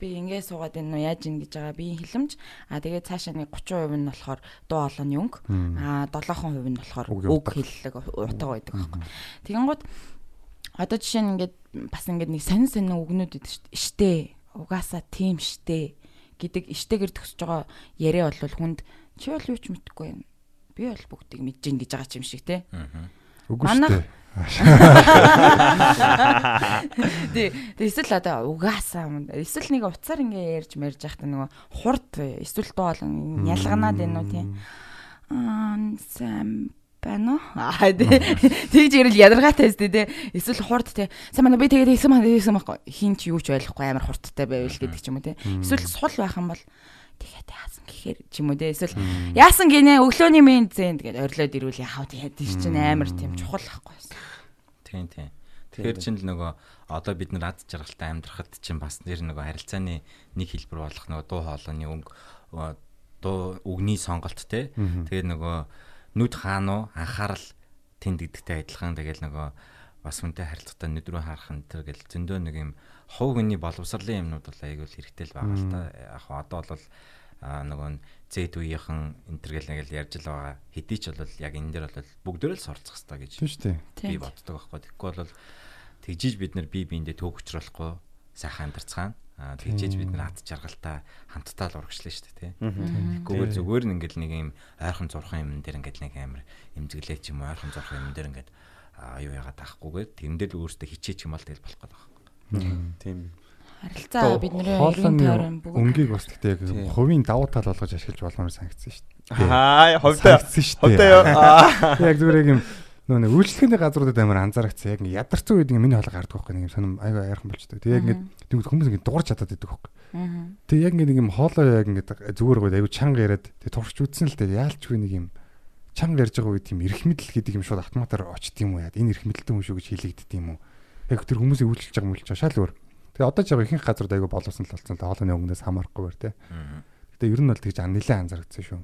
Би ингэ суугаад энэ нөө яаж ийн гэж байгаа биеийн хилэмж а тэгээд цаашаа нэг 30% нь болохоор дуу хоолойны өнгө а 7% нь болохоор үг утга. хэллэг утга байдаг байхгүй. Тэгэнгүүт одоо жишээ нь ингээд бас ингээд нэг сонин сонин үгнүүд идэв. Штэ. Угаасаа тийм штэ гэдэг штэгэр төгсөж байгаа яриа бол хүнд чи бол юу ч мэдэхгүй юм. Би бол бүгдийг мэдэж гин гэж байгаа ч юм шиг те. Үгүй Манайх- шүү дээ. Тэгээ эсвэл одоо угаасаа юм. эсвэл нэг уцаар ингээ ярьж мэрж яхад нөгөө хурд эсвэл дуул ялганаад байна уу тий. Аа сэм байна уу? Аа тэгж ирэл ядаргаатай өстэй тий. Эсвэл хурд тий. Сайн манай би тэгээд хийсэн маань хийсэн байхгүй. Хин ч юу ч ойлгохгүй амар хурдтай байвал гэдэг ч юм уу тий. Эсвэл сул байх юм бол тэгээд яасан гэхээр ч юм уу тий. Эсвэл яасан гинэ өглөөний мен зэн тэгээд орилоод ирүүл яхав тий. Тэр чинь амар тийм чухал байхгүй. Тийм тийм. Тэгэхээр чинь л нөгөө одоо бид нар ад жаргалтай амьдрахад чинь бас нэр нөгөө харилцааны нэг хэлбэр болох нөгөө дуу хоолойны өнгө дуу үгний сонголт те. Тэгээд нөгөө нүд хаануу анхаарал тэнд гэдэгтэй адилхан тэгэл нөгөө бас хүнтэй харилцагтаа нүд рүү харах энэ төр гэл зөндөө нэг юм хов хүний боловсролын юмнууд бол айгүй л хэрэгтэй л байгаа л та. Яг одоо бол нөгөө зэт үеийнхэн энэ төр гэл нэг л ярьж л байгаа. Хэдий ч бол яг энэ дээр бол бүгдөө л суралцах хэрэгтэй гэж Тийм шүү дээ. би боддог байхгүй. Тэгэхгүй бол тэгжиж бид нар бие биендээ төөгчрөхгүй сайхан амьдарцгаана. Аа тэгжиж бид нар ад жаргалтай хамтдаа л урагшлаа шүү дээ тий. Тэгэхгүйгээр зүгээр нь ингээл нэг юм ойрхон зурхан юм дээр ингээд нэг амар эмзэглээ ч юм уу ойрхон зурхан юм дээр ингээд аа юу яагаад таахгүйгээр тэрэн дээр л өөртөө хичээч юм бол тэгэл болох гэдэг байна. Тийм. Харилцаа бидний эргэн Хоолойны тойрон бүгд өнгийг бас гэхдээ яг хувийн давуу тал болгож ашиглаж болгомоор санагдсан шүү дээ. Аа, ховдоо. Санагдсан шүү Ховдоо дээ. Аа. Яг зүгээр юм нөө нэг үйлчлэгээний газруудад амар анзаарчихсан. Яг ингээ ядарсан үед ингээ миний хоолой гардаг байхгүй нэг юм сонирм аяга яархан болчтой. Тэгээ ингээ тэгвэл хүмүүс ингээ дуурч чадаад идэг байхгүй. Тэгээ яг ингээ нэг юм хоолой яг ингээ зүгээр гоо аяга чанга яриад тэгээ турш үтсэн л дээ яалчгүй нэг юм чанга ярьж байгаа үед тийм эрх мэдэл гэдэг юм шууд автоматар очт юм уу яа. Энэ эрх мэдэлтэй хүн шүү гэж хэлэгддэг юм уу. Яг тэр хүмүүсийн үйлчлж байгаа мөлч шал өөр. Тэгээ одоо ч яг ихэнх газрууд аяга боловсон л болсон. Хоолойны өнгнөөс хамаарахгүй бэр те. Гэтэ ер нь бол тэгж нэлээд анзаарчихсан шүү.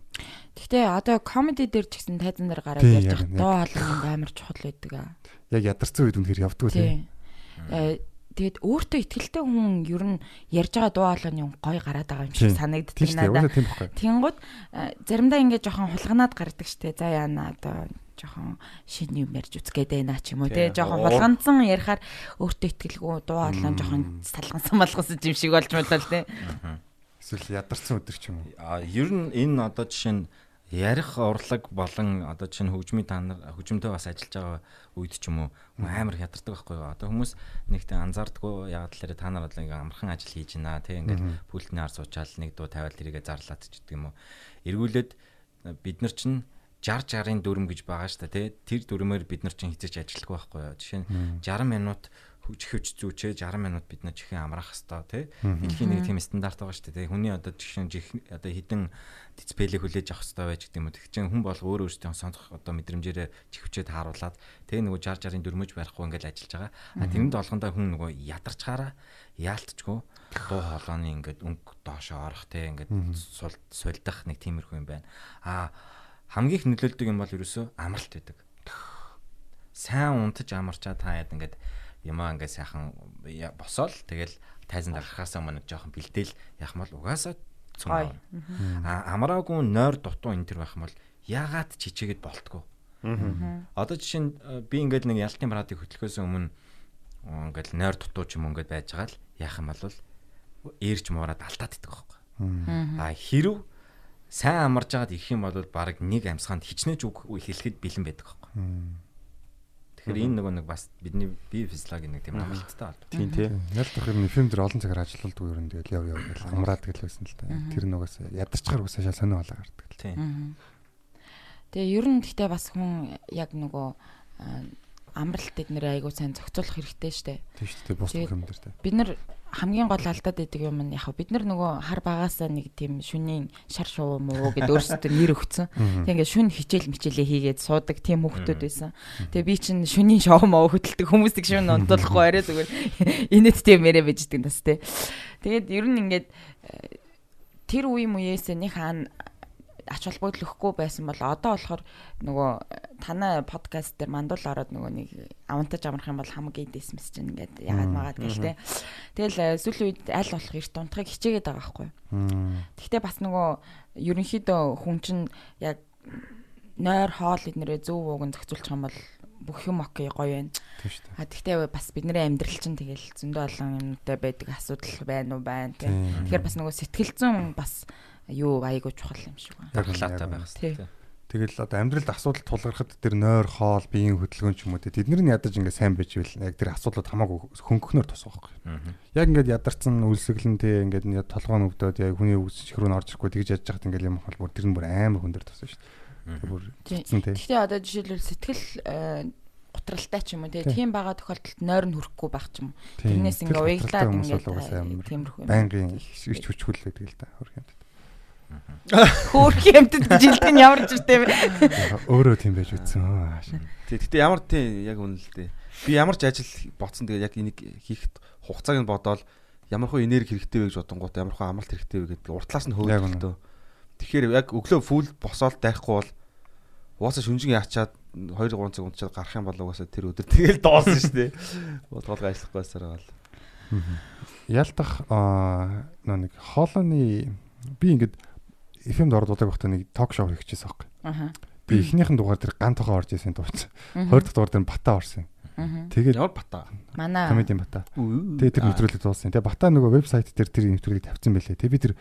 Гэхдээ одоо комеди дээр ч гэсэн тайзан дээр гараад ярьж байгаа доо хоолой амар чухал байдаг аа. Яг ядарсан үед үнэхээр явдгүй. Тийм. Э, Тэгээд өөртөө ихтгэлтэй хүн ер нь ярьж байгаа дуу хоолойны гой гараад байгаа юм шиг санагддаг надад. Тэнгууд э, заримдаа ингээд жоохон хулганаад гардаг штэ. За яана одоо жоохон шин юм ярьж үзгээд байна ч юм уу те. Жоохон хулганцсан ярихаар өөртөө ихтгэлгүй дуу хоолой жоохон салгансан (laughs) малгасан юм шиг болж бодлоо те. Эсвэл ядарсан өдөр ч юм уу. А ер нь энэ одоо жишээ нь ярих урлаг болон одоо жишээ нь хөгжмийн та нар хөгжмөнтэй бас ажиллаж байгаа үед ч юм уу амар хятардаг байхгүй юу. Одоо хүмүүс нэгт анзаардаггүй яагаад тэлэр та нар одоо ингээм амархан ажил хийж байна тий ингээд пультний ар суучаал нэг дуу тавиал тэрийгэ зарлаад ч гэдэг юм уу. Эргүүлээд бид нар чинь 60 60-ын дүрм гэж байгаа шүү дээ тий. Тэр дүрмээр бид нар чинь хизээч ажиллахгүй байхгүй юу. Жишээ нь 60 минут чихвч зүүчээ 60 минут бид нар чихээ амраах хэвээр тий. Дэлхийн нэг тийм стандарт байгаа шүү дээ. Хүний одоо жишээ нь одоо хідэн дисплей хүлээж авах хэвээр байж гэдэг юм уу. Чинь хүн бол өөр өөртөө сонсох одоо мэдрэмжээрээ чихвчээ тааруулаад тэгээ нөгөө 60 60-ын дүрмөж барихгүй ингээд ажиллаж байгаа. А тэрэнд болгондоо хүн нөгөө ядарчгаараа яалтчгүй дуу хоолойны ингээд өнгө доошоо орох тий ингээд сул сулдах нэг тиймэрхүү юм байна. А хамгийн их нөлөөлдөг юм бол ерөөсөө амралт байдаг. Сайн унтаж амарчаа та яд ингээд юмаа ингээд сайхан босоол тэгэл тайзан гарахаас өмнө жоохон бэлдээл яах мал угаасаа цум. А амраагүй нойр дутуу энэ төр байх юм бол яагаад чичээгээд болтгоо. Одоо жишээ нь би ингээд нэг ялтын брадыг хөтлөхөөс өмнө ингээд нойр дутуу ч юм ингээд байж байгаа л яах юм бол ээрч муураад алдаад идэх байхгүй. А хэрв сайн амарж байгаад ирэх юм бол баг нэг амьсгаанд хичнээн үг хэлэхэд бэлэн байдаг байхгүй. Тэгэхээр энэ нөгөө нэг бас бидний бие физиологийн нэг тийм амралттай алба. Тийм тий. Ялдах юм фильм дээр олон цагаар ажиллаулдаг юм тэгэл яв яв гэж амраад гэл байсан л та. Тэр нөгөөс ядарчгаар үсээ сонио болоо гардаг. Тийм. Тэгээ ер нь гэхдээ бас хүн яг нөгөө амралт эднэр айгуу сайн зохицуулах хэрэгтэй штэ. Тийм дээ. Бус юм дээр тэ. Бид нар хамгийн гол алдаад байдаг юм нь яг бид нар нөгөө хар багаасаа нэг тийм шүнийн шар шуу муу гэд өөрсдөө нэр өгцөн. Тэг ингээд шүн хичээл мичээлээ хийгээд суудаг тийм хүүхдүүд байсан. Тэгээ би чинь шүнийн шоу моо хөтэлдэг хүмүүсийг шүн унтуулахгүй арай зүгээр (laughs) инэт тийм мэрэ биждэг нас те. Тэгээд ер нь ингээд тэр үе мууяасаа нэг хаана ач холбогдол өгөхгүй байсан бол одоо болохоор нөгөө танай подкаст дээр мандуул ороод нөгөө нэг авантаж амрах юм бол хамаг эдээс мэс чинь ингээд ягаад магаад гэлтэй. Тэгэл сүүлийн үед аль болох эрт унтахыг хичээгээд байгаа байхгүй. Гэхдээ бас нөгөө ерөнхийдөө хүн чинь яг нойр хоол эднэрээ зөв ууг нь зохицуулчих юм бол бүх юм окей гоё байна. А тэгтээ бас бидний амьдрал чинь тэгэл зөндөө олон юмтай байдаг асуудал байна уу байна тийм. Тэгэхээр бас нөгөө сэтгэл зүйн бас юу айгуу чухал юм шиг байна. Дархлаатай байх хэрэгтэй. Тэгэл одоо амьдралд асуудал тулгархад тэр нойр хоол биеийн хөдөлгөөн ч юм уу тэднэр нь ядаж ингээ сайн байж ивэл яг тэр асуудлууд хамаагүй хөнгөнөр тусах байхгүй. Яг ингээд ядарсан үлсгэлэн те ингээд толгоо өвдөд яг хүний үсч рүү н орж ирэхгүй тэгж яж хахад ингээл юм бол тэр нь бүр амар хүндэр тусах шүү дээ. Тэр бүр. Гэхдээ одоо жишээлбэл сэтгэл гутралтай ч юм уу тийм байгаа тохиолдолд нойр нь хүрхгүй байх ч юм. Тэрнээс ингээ уяглаад ингээ тиймэрхүү. Байнгын ич хүчгүүл гэдэг л да. Хөрх юм. Хөөх юмтад жилдэн ямар жиртэй бэ? Өөрөө тийм байж үтсэн. Тий, гэтээ ямар тий яг үнэ л дээ. Би ямар ч ажил боцсон тэгээ яг энийг хийхэд хугацааг нь бодоол ямар хөө энерги хэрэгтэй вэ гэж бодонгууд ямар хөө амралт хэрэгтэй вэ гэдээ уртлаас нь хөөдөлтөө. Тэгэхээр яг өглөө фул босоод дайхгүй бол угаасаа шүнжин яачаад 2 3 цаг унтчаад гарах юм бол угаасаа тэр өдөр тэгэл доосон шүү дээ. Бодголгоо ажиллахгүйсээр байгаа л. Ялдах аа нэг хоолойны би ингээд FM-д ордуудаг байхдаа нэг ток шоу хийчихсэн байхгүй. Аха. Би эхнийхэн дугаар дээр ган тохоо орж исэн дууц. Хоёр дахь дугаар дээр бата орсон. Тэгээд ямар бата? Манай комедийн бата. Тэгээд тэр нэвтрүүлэг дууссан. Тэгээд бата нөгөө вебсайт дээр тэр нэвтрүүлгийг тавьсан байлээ. Тэгээд би тэр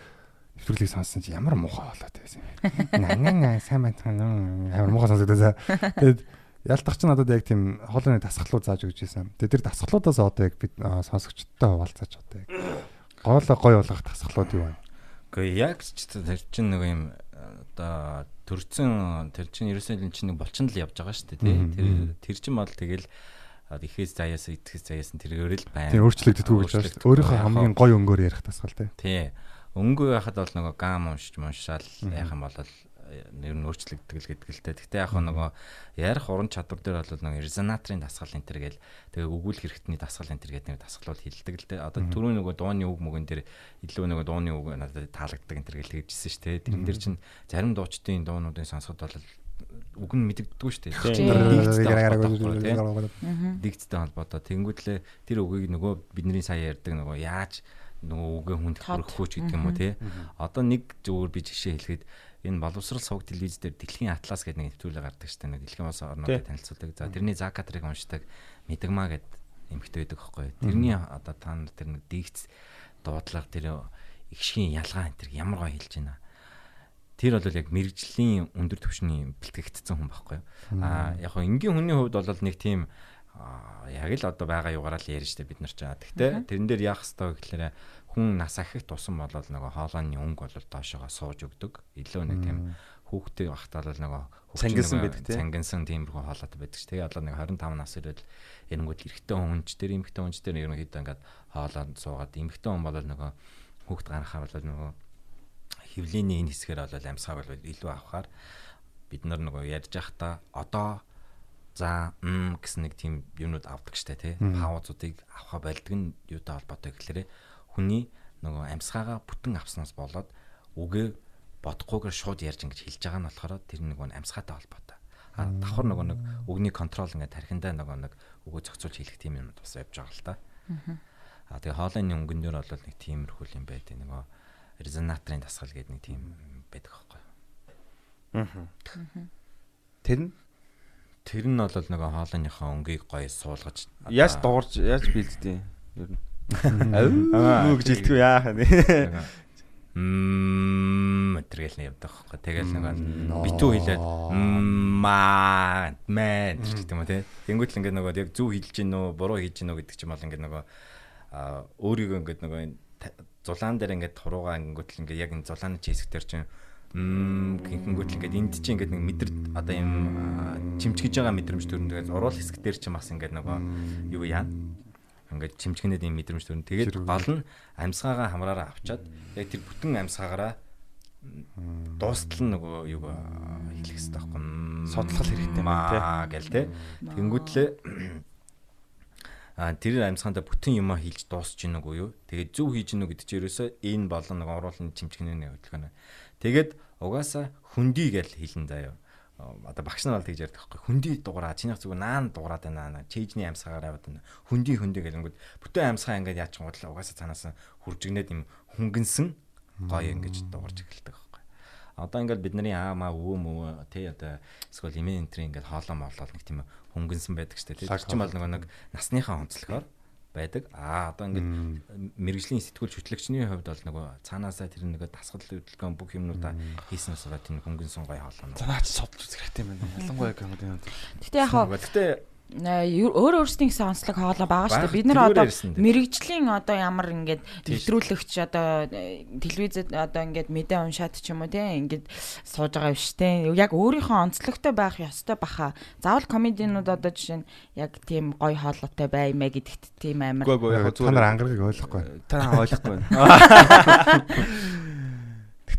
нэвтрүүлгийг сонссон чи ямар муухай болоод байсан юм. Наа сайн байна. Амар муухай сонсогдсон. Тэгээд ялтах ч надад яг тийм хоолойны дасгалууд зааж өгч байсан. Тэгээд тэр дасгалуудаас одоо яг бид сонсогчдтой хуваалцаач одоо яг гоолоо гой болгох дасгалууд юу вэ? Гэхдээ яг ч тэр чинь нэг юм одоо төрцөн тэр чинь ерөөсөө чинь нэг болчихно л явж байгаа шүү дээ тий. Тэр тэр чинь бол тэгэл ихэс заяас итгэс заяас нь тэргээр л байна. Тийм өөрчлөгддөггүй гэж байна шүү. Өөрийнхөө хамгийн гой өнгөөр ярих тасгал тий. Тий. Өнгөө яхад бол нөгөө гам уншиж муншаал яах юм бол нэр нь өөрчлөгддөг л гэдэг л тэ. Гэхдээ яг нөгөө ярих уран чадвар дээр бол нөгөө резонаторын дасгал энэ төр гээл тэгээ өгүүл хэрэгтний дасгал энэ төр гэдэг нэг дасгалууд хилдэг л тэ. Одоо түрүү нөгөө дууны үг мөгөн дээр илүү нөгөө дууны үг надад таалагддаг энэ төр гээл тэгжсэн шүү дээ. Тэрэн дээр чинь зарим дуучдын дуунуудын сонсоход бол үг нь мэддэггүй шүү дээ. Дигцтэй холбоотой. Тэнгүүдлээ тэр үгийг нөгөө бидний сая ярьдаг нөгөө яаж нөгөө үгээ хүнд хөрөхгүй ч гэдэг юм уу те. Одоо нэг зөвөр би жишээ хэлэхэд энэ боловсрал сувг телевиз дээр дэлхийн атлас гэдэг нэг нэвтрүүлэг гардаг шүү дээ. Дэлхийн улс орнуудыг танилцуулдаг. За тэрний закатрыг уншдаг мэдгмаа гэдэг эмхтэй байдаг байхгүй. Тэрний одоо та нар тэр нэг дигц дуудлага тэр игшгийн ялгаа энэ тэр ямар гоё хэлж байна. Тэр бол яг мэрэгжлийн өндөр түвшний бэлтгэгдсэн хүн байхгүй. Аа яг хоо энгийн хүний хувьд бол нэг тийм яг л одоо байгаа югаараа л ярьж штэ бид нар ч. Гэхдээ тэрэн дээр яах хэвээр гэхээр хүн нас ахих тусам болол нөгөө хоолойны өнгө бол доошогоо сууж өгдөг. Илүү нэг тийм хүүхдээ багтаа бол нөгөө Цангинсан байдаг, тий? Цангинсан тиймэрхүү хоолойтой байдаг ш. Тэгээ одоо нэг 25 нас ирэл эрэнгүүд эрэгтэй хүнч дээр эмэгтэй хүнч дээр ерөнхийдөө ингээд хоолоод суугаад эмэгтэй хүн бол нөгөө хүүхд гаргахаар бол нөгөө хөвлөний энэ хэсгээр бол амьсгааг бол илүү авахаар бид нар нөгөө ярьж байхдаа одоо за м гэсэн нэг тийм юмнууд авдаг штэ тий паузуудыг авах байлдаг нь юутай холбоотой гэхлээрэ хүний нөгөө амьсгаагаа бүтэн авснаас болоод үгээ бодохгүйгээр шууд ярьж ингэж хэлж байгаа нь болохоор тэр нөгөө амьсгаатай холбоотой. А давхар нөгөө нэг үгний контрол ингээд тархиндаа нөгөө нэг үгөө зохицуулж хэлэх тийм юм бас явж байгаа л та. А тэгээ хоолойны өнгөн дээр бол нэг тиймэрхүү юм байдаг нөгөө резонаторын дасгал гэдэг нэг тийм байдаг аахгүй Тэр нь Тэр нь бол нөгөө хоолойныхоо өнгийг гоё суулгаж яаж дуурж яаж бэлддэг ер нь. Аа. гэж хэлдэг яах вэ? мм тэргээл нэг явдаг аахгүй тэгэл нөгөө битүү хэлээд маа мэн гэдэг юм уу те тэнгуүтл ингээд нөгөө яг зөв хэлж гин нөө буруу хийж гин нөө гэдэг чим бол ингээд нөгөө өөрийгөө ингээд нөгөө зулаан дээр ингээд хуруугаа ингээд ингээд яг энэ зулааны чийсэг дээр чинь мм гингүүт ингээд энд чинь ингээд нэг мэдэр одоо юм чимчгэж байгаа мэдрэмж төрн тэгээд уруул хэсэг дээр чинь бас ингээд нөгөө юу яа ингээд чимчгэнээд юм мэдрэмж төрн тэгээд гол нь амьсгаагаа хамраараа авчаад яг тэр бүтэн амьсгаагаараа дуустал нь нөгөө юу хэлэх хэрэгтэй байхгүй Судлах хэрэгтэй маа гэл те тэнгүүтлээ а тэр амьсгаанда бүтэн юмаа хийж дуусч гин үгүй юу? Тэгээд зөв хийж гин үү гэдэг чинь ерөөсөө энэ болон нэг оруулын чимчгэнэний хөдөлгөөн тэгээд угаасаа хөндөй гэл хэлэн заяа одоо багш нар бол тэгж ярьдаг байхгүй. Хөндөй дуураа чинийх зүгээр наан дуураад байна чэйжний амьсгаагаар аваад байна. Хөндөй хөндөй гэлэнгүүд бүтэн амьсгаа ингээд яаж чангуудлаа угаасаа цаанаас хуржигнээд юм хөнгөнсөн гоё ингэж дуурж эхэлдэг байхгүй. Одоо ингээд бидний аа маа өвөө мөвөө тий одоо эсвэл эмээ энтрийн ингээд хоолоо моолол нэг тийм хөнгөнсөн байдаг штэ тий тэр чинь бол нэг насныхаа онцлогоор байдаг. Аа одоо ингээд мэрэгжлийн сэтгүүл хөтлөгчний хувьд бол нөгөө цаанаасаа тэр нөгөө дасгал хөдөлгөөн бүх юмнуудаа хийсэн усраа тэр хөнгөнсөн гоё хоолоо. За наач содолж үзэх хэрэгтэй юм байна. Ялангуяа комедийн. Гэтэ яг хаа Гэхдээ өөр өөрсдийн гэсэн онцлог хоолой байгаа шүү дээ. Бид нар одоо мэрэгжлийн одоо ямар ингээд нэвтрүүлэгч одоо э, телевизэд одоо ингээд мэдээ уншаад ч юм уу те ингээд сууж байгаа биш те. Яг өөрийнхөө онцлогтой байх ёстой баха. Заавал комединууд одоо жишээ нь яг тийм гоё хоолойтой баймаа гэдэгт тийм амар. Үгүй яг та нар ангарыг ойлгохгүй. та ойлгохгүй. (laughs)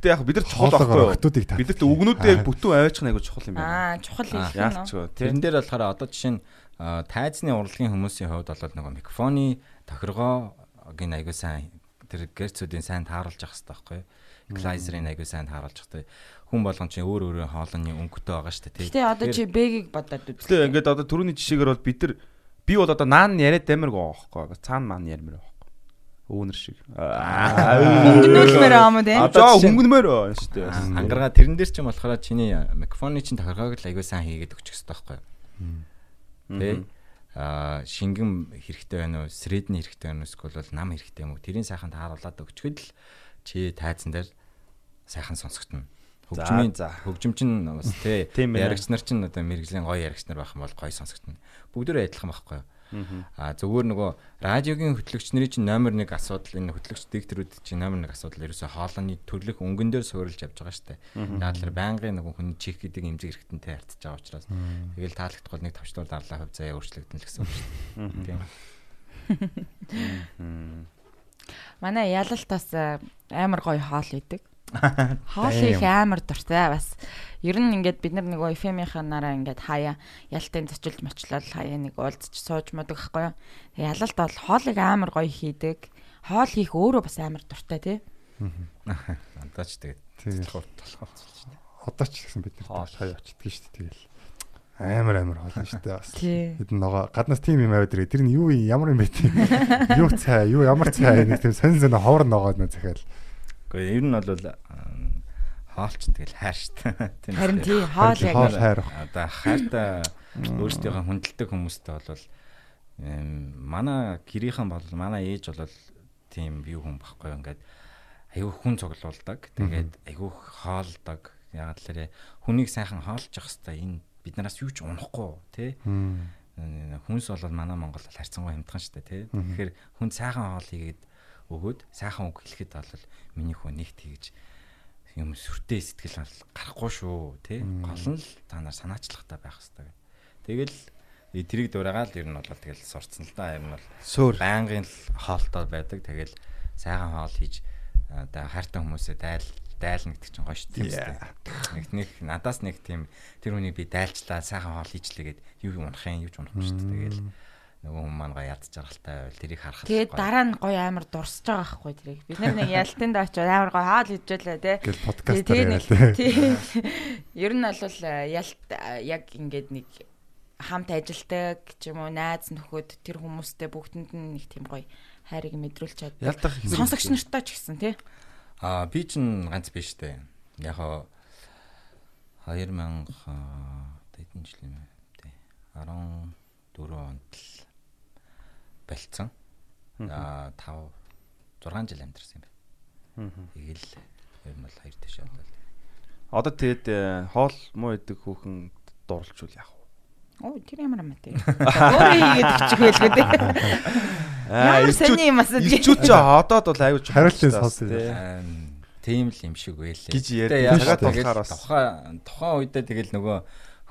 Гэтэ яг бид нар чухал байхгүй юу? Бид нарт үгнүүдээ бүтэн аваачих нэг чухал юм байна. Аа чухал хэлэх нь. Яалч гоо тэрэн дээр болохоор одоо жишээ нь тайзны урлагийн хүмүүсийн хувьд бол нөгөө микрофоны тохиргоогийн аягүй сайн тэр герцүүдийн сайн тааруулж явах хэрэгтэй байхгүй юу? Эквалайзерын аягүй сайн тааруулж хэрэгтэй. Хүн болгон чинь өөр өөр хоолойны өнгөтэй байгаа шүү дээ тий. Гэтэ одоо чи бэгийг бодоод үз. Гэтэ ингээд одоо түрүүний жишээгээр бол бид нар би бол одоо наан яриад амир гоо байхгүй. Цаана маань ярмэр байхгүй. Өөнөр шиг. Гүнүүлмээр аа мөн те. Одоо хөнгөнмөр байна шүү дээ. Ангаргаа тэрэн дээр чинь болохоор чиний микрофоны чинь тохиргоог л аягүй сайн хийгээд өгчих хэрэгтэй байхгүй юу? Тэ? Аа шингэн хэрэгтэй байна уу? Средний хэрэгтэй байна уу? Эсвэл нам хэрэгтэй юм уу? Тэрийн сайхан тааруулаад өгчгöd л чи тайзан дээр сайхан сонсогдно. Хөгжмийн за. хөгжим чинь бас тий яригч нар чинь одоо мэрэгжлийн гоё яригч нар байх юм бол гоё сонсогдно. Бүгдөө адилхан байхгүй юу? А зөвхөн нөгөө радиогийн хөтлөгч нарын чинь номер 1 асуудал энэ хөтлөгч диктөрүүд чинь номер 1 асуудал ерөөсөө хоолойны төрлөх өнгөн дээр суурилж явж байгаа штэ. Л байнгын нөгөө хүн чих гэдэг имзэг хэрэгтэнтэй харьцаж байгаа учраас тэгэл таалагдах бол нэг тавчдуур дарлаа хувь заяа өөрчлөгдөн л гэсэн үг шүү дээ. Тийм. Манай ялалтаас э, амар гоё хоол идэг. Хоол их амар дуртай бас. Ер нь ингээд бид нар нөгөө FM-ийнхаа нараа ингээд хаяа ялтын зочилж мочлол хаяа нэг уулзч сууж модог байхгүй юу. Ялалт бол хоолыг амар гоё хийдэг. Хоол хийх өөрөө бас амар дуртай тий. Одоо (laughs) ч тэгээд толгой толгой цолж байна. одоо ч гэсэн бид нар хаяа очдөг шүү дээ тэгэл. Амар амар хоолно шүү дээ бас. Бид нөгөө гаднаас тим юм аваад ирээ. Тэр нь юу юм ямар юм бэ тийм. (laughs) Юу цай, юу ямар цай нэг тийм сонь сонь ховор ногоод нэ захиал. Гэхдээ ер нь бол хоол ч тэгэл хайр штэ. (laughs) Тийм Харин тий хоол яг Хоол хайр. Одоо хайртай өөрсдийнхөө хүндэлдэг хүмүүстэй бол манай гэрийнхэн бол манай ээж бол тийм юу хүн багхгүй ингээд аюу хүн цуглуулдаг. Тэгээд аюу хоолдог. Яг л хүнийг сайхан хоолж явах хэвээр энэ бид нараас юу ч унахгүй тий. Хүнс бол манай Монгол харьцангуй хямдхан шүү дээ тий. Тэгэхээр хүн сайхан хоол хийгээд өгөөд сайхан үг хэлэхэд бол миний хүн нэгт хийж юм сүртэй сэтгэл бол гарахгүй шүү тий. Гол нь л та нар санаачлахтай байх хэрэгтэй. Тэгэл тэрийг дураагаал ер нь бол тэгэл сурцсан л да. Ер нь бол Сөөр. байнгын л хоолтой байдаг. Тэгэл сайхан хоол хийж одоо хайртай хүмүүсээ daйл дайлна гэдэг чинь гоё шүү дээ. Нэг нэг надаас нэг тийм тэр хүнийг би дайлчлаа сайхан хоол хийчлээ гэд юу юм унахын юу ч унахгүй шүү дээ. Тэгэл нөгөө хүн маань гоё ядж жаргалтай байвал тэрийг харах. Тэгээд дараа нь гоё амар дурсаж байгаа байхгүй тэрийг. Бид нар нэг ялтанд очиод амар гоё хаал хийжээлээ тий. Гэл подкаст яриа нэг л. тий. Ер нь бол э, ялт э, яг ингээд нэг хамт ажилтдаг ч юм уу найз нөхөд тэр хүмүүстэй бүгдэнд нь нэг тийм гоё хайрыг мэдрүүлж чаддаг. Ялдах их Сонсогч нартай ч гэсэн тий. Аа би ч н ганц биш дээ. Яг хоо 2000 аа, хэдэн жил юм бэ? Тэ. 14 онд л болцсон. Аа 5 6 жил амьдэрсэн юм байна. Тэгэл ер нь бол хоёр тийш болол. Одоо тэгэд э, хоол муу идэг хүүхэн дурлжүүл яах вэ? Оо тэр ямар юм бэ? Өөрөө (laughs) хийгээд өчг байлгүй тий. Ямар сони юм асуу. Ирчүүд ч одоод бол аюул ч Хариултын сонс. Аа, Тийм л юм шиг байлээ. Гэж ярьдаг. Бас. Тухайн тухайн үедээ тэгэл нөгөө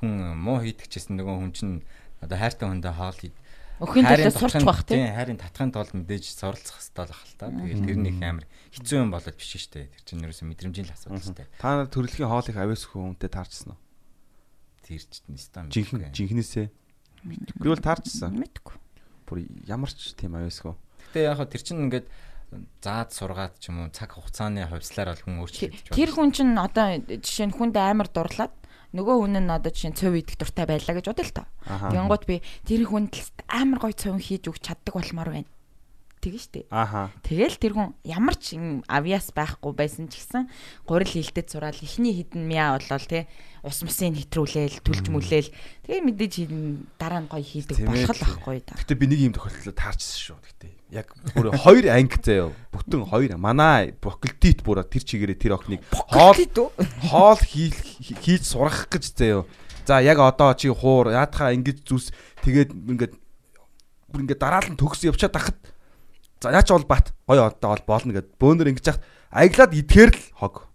хүн муу хийдэгчсэн нөгөө хүн чинь одоо хайртай хүндээ хоол Өхөн төлөө сурч бах тий. Тийм, хайрын татхын тулд мэдээж суралцах хэрэгтэй л ахал та. Тэгэл тэр нэг амар хэцүү юм болоод биш шүү дээ. Тэр чинь ерөөсөө мэдрэмжийн л асуудал шүү дээ. Та нар төрөлхийн хоолыг авьяас хүнтэй таарчсан уу? Тэр чинь стам. Жинхэнэ жинхнээсээ. Би бол таарчсан. Мэдгүй. Бүр ямар ч тийм авьяас хөө. Гэтэ яг хөө тэр чинь ингээд заад сургаад ч юм уу цаг хугацааны хувьслаар бол хүн өөрчлөгдөж Тэр хүн чинь одоо жишээ нь хүнд амар дурлаад нөгөө хүн нь одоо жишээ нь цөв идэх дуртай байлаа гэж бодъё л тоо. Аха. Тэнгууд би тэр хүнд амар гоё цөв хийж өгч чаддаг болмоор байна. Тэгэн штэ. Ааха. Тэгэл тэр хүн ямар ч авьяас байхгүй байсан ч гэсэн гурил хилдэд сураал ихний хідэн мяа болол те ус мусын хэтрүүлээл түлж мүлээл тэгээ мэдээж дараа нь гоё хийдэг болох л байхгүй да. Гэтэ би нэг юм тохиолдлоо таарчсан шүү. Гэтэ яг бүр хоёр анги заяа. Бүтэн хоёр манай факультет бүр тэр чигээрээ тэр охиныг хоол хоол хийж сурах гэж заяа. За яг одоо чи хуур яатахаа ингэж зүс тэгээд ингээд бүр ингээд дараалан төгс явчаад тахад за яач бол бат гоё одоо бол болно гэд бөөнөр ингэж яхад аяглаад идэхээр л хог.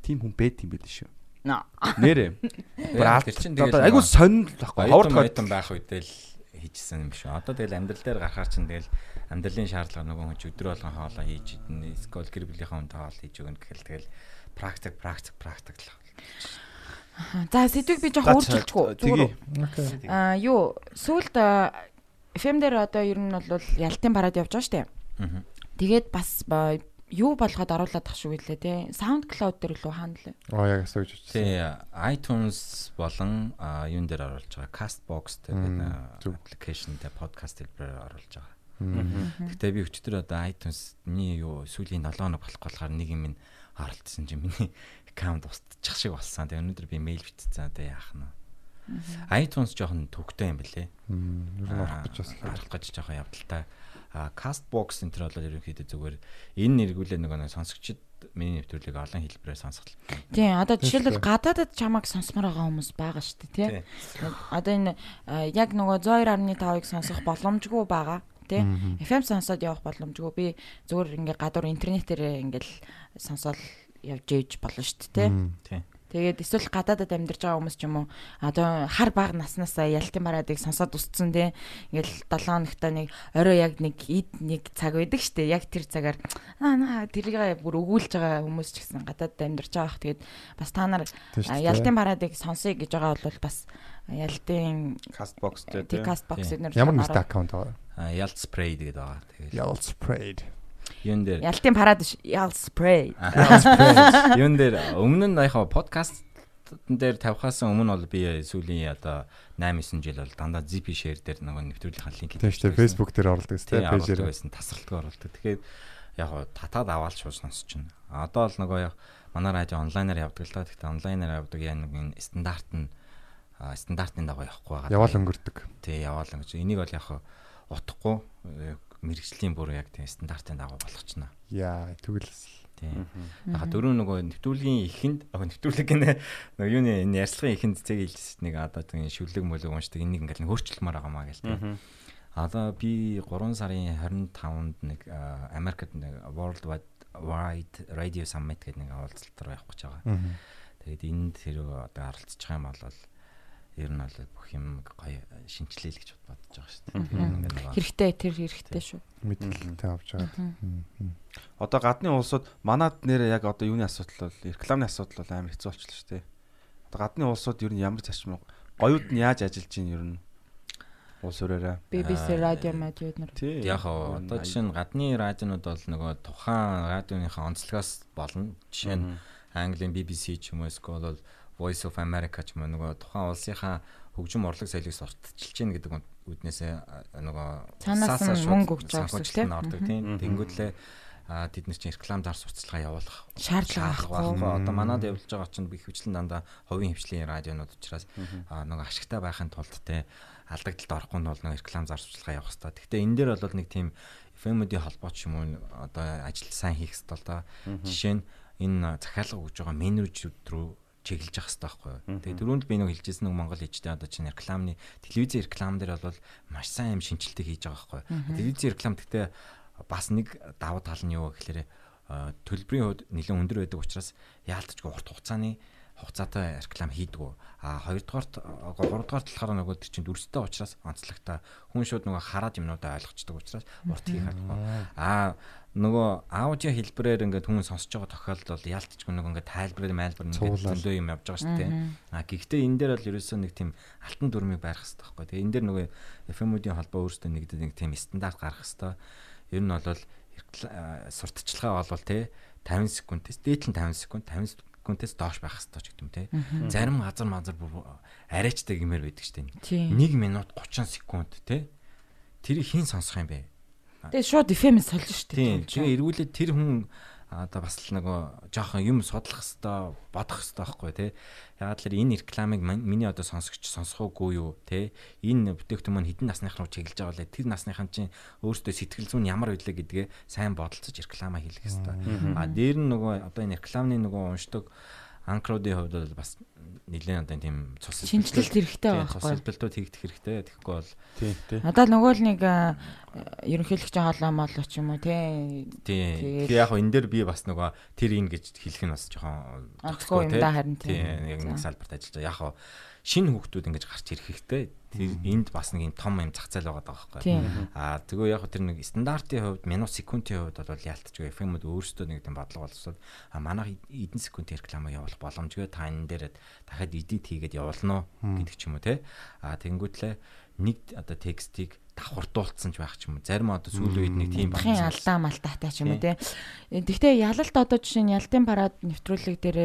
Тим хүн бэт юм байл шүү. Нэрэ. Бүр алт. Тэр чинь тэгэл айгуу сонь л байхгүй. Ховор ховор тохиол тохиолдсон байх үедээ л хийжсэн юм шүү. Одоо тэгэл амьдрал дээр гарахаар чинь тэгэл амьдралын шаардлага нөгөө хүн ч өдрө болгон хоолоо хийж идэнэ. Эсвэл гэр бүлийнхээ хүнтэй хоол хийж өгнө гэхэл тэгэл практик практик практик л. За сэдвийг би жоох өөрчилчихгүй. Зүгээр. Аа юу сүүлд FM дээр одоо ер нь бол ялтын парад явж байгаа штэ. Аа. Тэгээд бас ба- юу болгоод оруулаад тах шүү гэлээ те. SoundCloud дээр лөө хаана лээ. Аа яг асууж үзсэн. Тий iTunes болон юун дээр оруулж байгаа. Castbox гэдэг аппликейшн дээр подкаст хэлбэрээр оруулж байгаа. Гэтэ би өчтөр одоо iTunes-ний юу сүүлийн 7 хоног болох болохоор нэг юм ин оролцсон чинь миний (laughs) аккаунт устчих шиг болсон. Тэгээ өнөөдөр би мэйл бичсэн. Одоо яах нь. iTunes жоохон төвөгтэй юм бэлээ. Ер нь орох гэж бас арах гэж жоохон явдалтай. А Castbox энэ төр бол ерөнхийдөө зүгээр энэ нэргүүлээ нөгөө нэг сонсогчд миний нэвтрүүлгийг олон хэлбэрээр сонсгол. Тийм одоо жишээлбэл шүү. гадаадад чамайг сонсомоор байгаа хүмүүс байгаа шүү дээ тий. Тий. Одоо энэ яг нөгөө 102.5-ыг сонсох боломжгүй байгаа тий. FM сонсоод явах боломжгүй. Би зүгээр ингээ гадуур интернетээр ингээл сонсоод явж ээж болно шүү дээ тий. Тий. Тэгээд эсвэл гадаадад амьдарч байгаа хүмүүс ч юм уу одоо хар баг наснасаа ялтын бараадыг сонсоод үсцэн тий. Ингээл 7 хоногтой нэг орой яг нэг ид нэг цаг байдаг штэ. Яг тэр цагаар аа тэрийг бүр өгүүлж байгаа хүмүүс ч гэсэн гадаадад амьдарч байгаа х. Тэгээд бас та нар ялтын бараадыг сонсъё гэж байгаа бол бас ялтын Tikast box Тийм. эднэр Ямар нэртэй аккаунт байгаа? А Ялт спрей гэдэг байгаа. Тэгээд Yellow sprayed. Юун дээр ялтын парад биш ял спрей. (laughs) юун дээр өмнө нь яхаа подкаст дээр тавихаас өмнө бол би сүүлийн одоо 8 9 жил бол дандаа ZP share дээр нөгөө нэвтрүүлгийн линк Тийм шүү дээ. Facebook дээр оруулдаг оруулдаг пэйжээр. байсан тасралтгүй оруулдаг. Тэгэхээр яг гоо татаад аваад шууд сонсч байна. Одоо л нөгөө яг манай радио онлайнаар явдаг л та. Гэхдээ онлайнаар явдаг яа нэг стандарт нь а, стандартын дагуу явахгүй байгаа. Яваал өнгөрдөг. Тий яваал гэж. Энийг бол яг утахгүй мэрэгжлийн бүр яг тийм стандартын дагуу болгочно. Яа, тэгвэл Тий. Яг дөрөв нөгөө нэвтрүүлгийн ихэнд аа нэвтрүүлэг гэнэ нөгөө юуны энэ ярьцлагын ихэнд цэг хэлсэн нэг одоо тийм шүлэг мөлөг уншдаг энийг ингээл хөрчлөмөр байгаа маа гэл тий. Одоо би 3 сарын 25-нд нэг Америкт нэг World Wide Radio Summit гэдэг нэг уулзалт руу явах гэж байгаа. Тэгээд энд хэрэг одоо оролцох юм бол ер нь бол бүх юм гоё шинчлээл гэж бодож байгаа шүү дээ. Хэрэгтэй тэр хэрэгтэй шүү. Мэдлэлтэй авч байгаа. Одоо гадны улсууд манад нэр яг одоо юуны асуудал бол рекламны асуудал бол амар хэцүү болчихлоо шүү дээ. Одоо гадны улсууд ер нь ямар зарчим гоёуд нь яаж ажиллаж чинь ер нь улс өрөөрөө. BBC радио мэдүүд нар. Тий. Яг одоо жишээ нь гадны радионууд бол нөгөө тухайн радионыхаа онцлогоос болно. Жишээ нь Английн BBC ч юм уу эсвэл бол Voice of America ч юм уу нөгөө тухайн улсынхаа хөгжим урлаг соёлыг сурталчилж чинь гэдэг үднээсээ нөгөө Цаанаас нь мөнгө өгч байгаа гэсэн тийм. Тэнгүүдлээ а тэд нар чинь реклам дар сурталчилгаа явуулах Шаардлага байхгүй. Одоо манад явуулж байгаа чинь их хвчлэн дандаа хувийн хвшлийн радионууд учраас нөгөө ашигтай байхын тулд те алдагдлалд орохгүй нь бол нөгөө реклам зар сурталчилгаа явах хэрэгтэй. Гэхдээ энэ дээр бол нэг тийм FM-ийн холбоо ч юм уу одоо ажил сайн хийх хэрэгтэй л да. Жишээ нь энэ захиалга өгж байгаа менежүүд рүү чиглэж явах хэрэгтэй байхгүй юу. Тэгээ дөрөнд би нэг хэлжсэн нэг Монгол хэлжтэй одоо чинь рекламны телевизийн реклам дээр бол маш сайн юм шинжилтийг хийж байгаа байхгүй юу. Телевизийн реклам гэхдээ бас нэг давуу тал нь юу гэхээр э, төлбөрийн хувьд нэлээд өндөр байдаг учраас яалтчгүй урт хугацааны хугацаатай реклам хийдгүү. А хоёрдугаарт гуравдугаар талаараа нөгөө тэр чинь дүрстэй учраас онцлогтой хүн шууд нөгөө хараад юмнуудаа ойлгочдөг учраас урт хийх хэрэгтэй. А нөгөө аудио хэлбэрээр ингээд хүн сонсож байгаа тохиолдолд бол яалтчгүй нөгөө ингээд тайлбар майлбар ингээд зөндөө юм явж байгаа шүү дээ. А гэхдээ энэ дээр бол ерөөсөө нэг тийм алтан дүрмийг барих хэрэгтэй байхгүй. Тэгээ энэ дээр нөгөө FM-үүдийн холбоо өөрсдөө нэгдээд нэг тийм стандарт гаргах хэрэгтэй. Ер нь бол сурталчилгаа болвол те 50 секундээс дээдлэн 50 секунд 50 секундээс доош байх хэрэгтэй ч гэдэг юм те. Зарим газар мазар бүр арайчтай гэмээр байдаг шүү дээ. Тийм. 1 минут 30 секунд те. Тэр хин сонсох юм бэ? Тэгээ шууд FM-ийг сольж штэ. Тийм. Тэгээ эргүүлээд тэр хүн одоо бас л нөгөө жоохон юм судлах хэвээр бодох хэвээр байхгүй тий. Ягаад л энэ рекламыг миний одоо сонсогч сонсох уугүй юу тий. Энэ бүтээгдэхүүн маань хідэн насных руу чиглэж байгаа лээ. Тэр насныхан чинь өөртөө сэтгэл зүйн ямар байлаа гэдгээ сайн бодолцож реклама хийх хэвээр. А дээр нь нөгөө одоо энэ рекламны нөгөө уншдаг анкруудын хувьд бол бас нэлээд одоо тийм цус Шинжилэлт хэрэгтэй Тийм, байгаа цус хэлбэлтүүд хийгдэх хэрэгтэй. Тэгэхгүй бол Тий, тий. Надад нөгөө л нэг а, ерөнхийлөгчийн хоолой молоо ч юм уу тий. Тийм. Яг энэ дээр би бас нөгөө тэр ин гэж хэлэх нь бас жоохон харин тийм. Тийм. Яг нэг салбарт ажиллаж байгаа. Яг шинэ хүүхдүүд ингэж гарч ирэх хэрэгтэй. Тэр энд бас нэг юм том юм зах зээл байгаа байхгүй. Аа тэгвэл яг тэр нэг стандартын хувьд минут секундын хувьд бол яалтчгүй FM-д өөрсдөө нэг тийм бодлого болсод а манайх эдэн секундын реклама явуулах боломжгүй та энэ дээр дахиад эдит хийгээд явуулно гэдэг ч юм уу те. Аа тэнгүүтлээ нэг одоо текстийг давхардуулсан ч байх ч юм уу. Зарим одоо сүүлийн үед нэг тийм Бахын алдаа малтаатай ч юм уу тий. Гэхдээ ялалт одоо жишээ нь ялтын парад нэвтрүүлэг дээр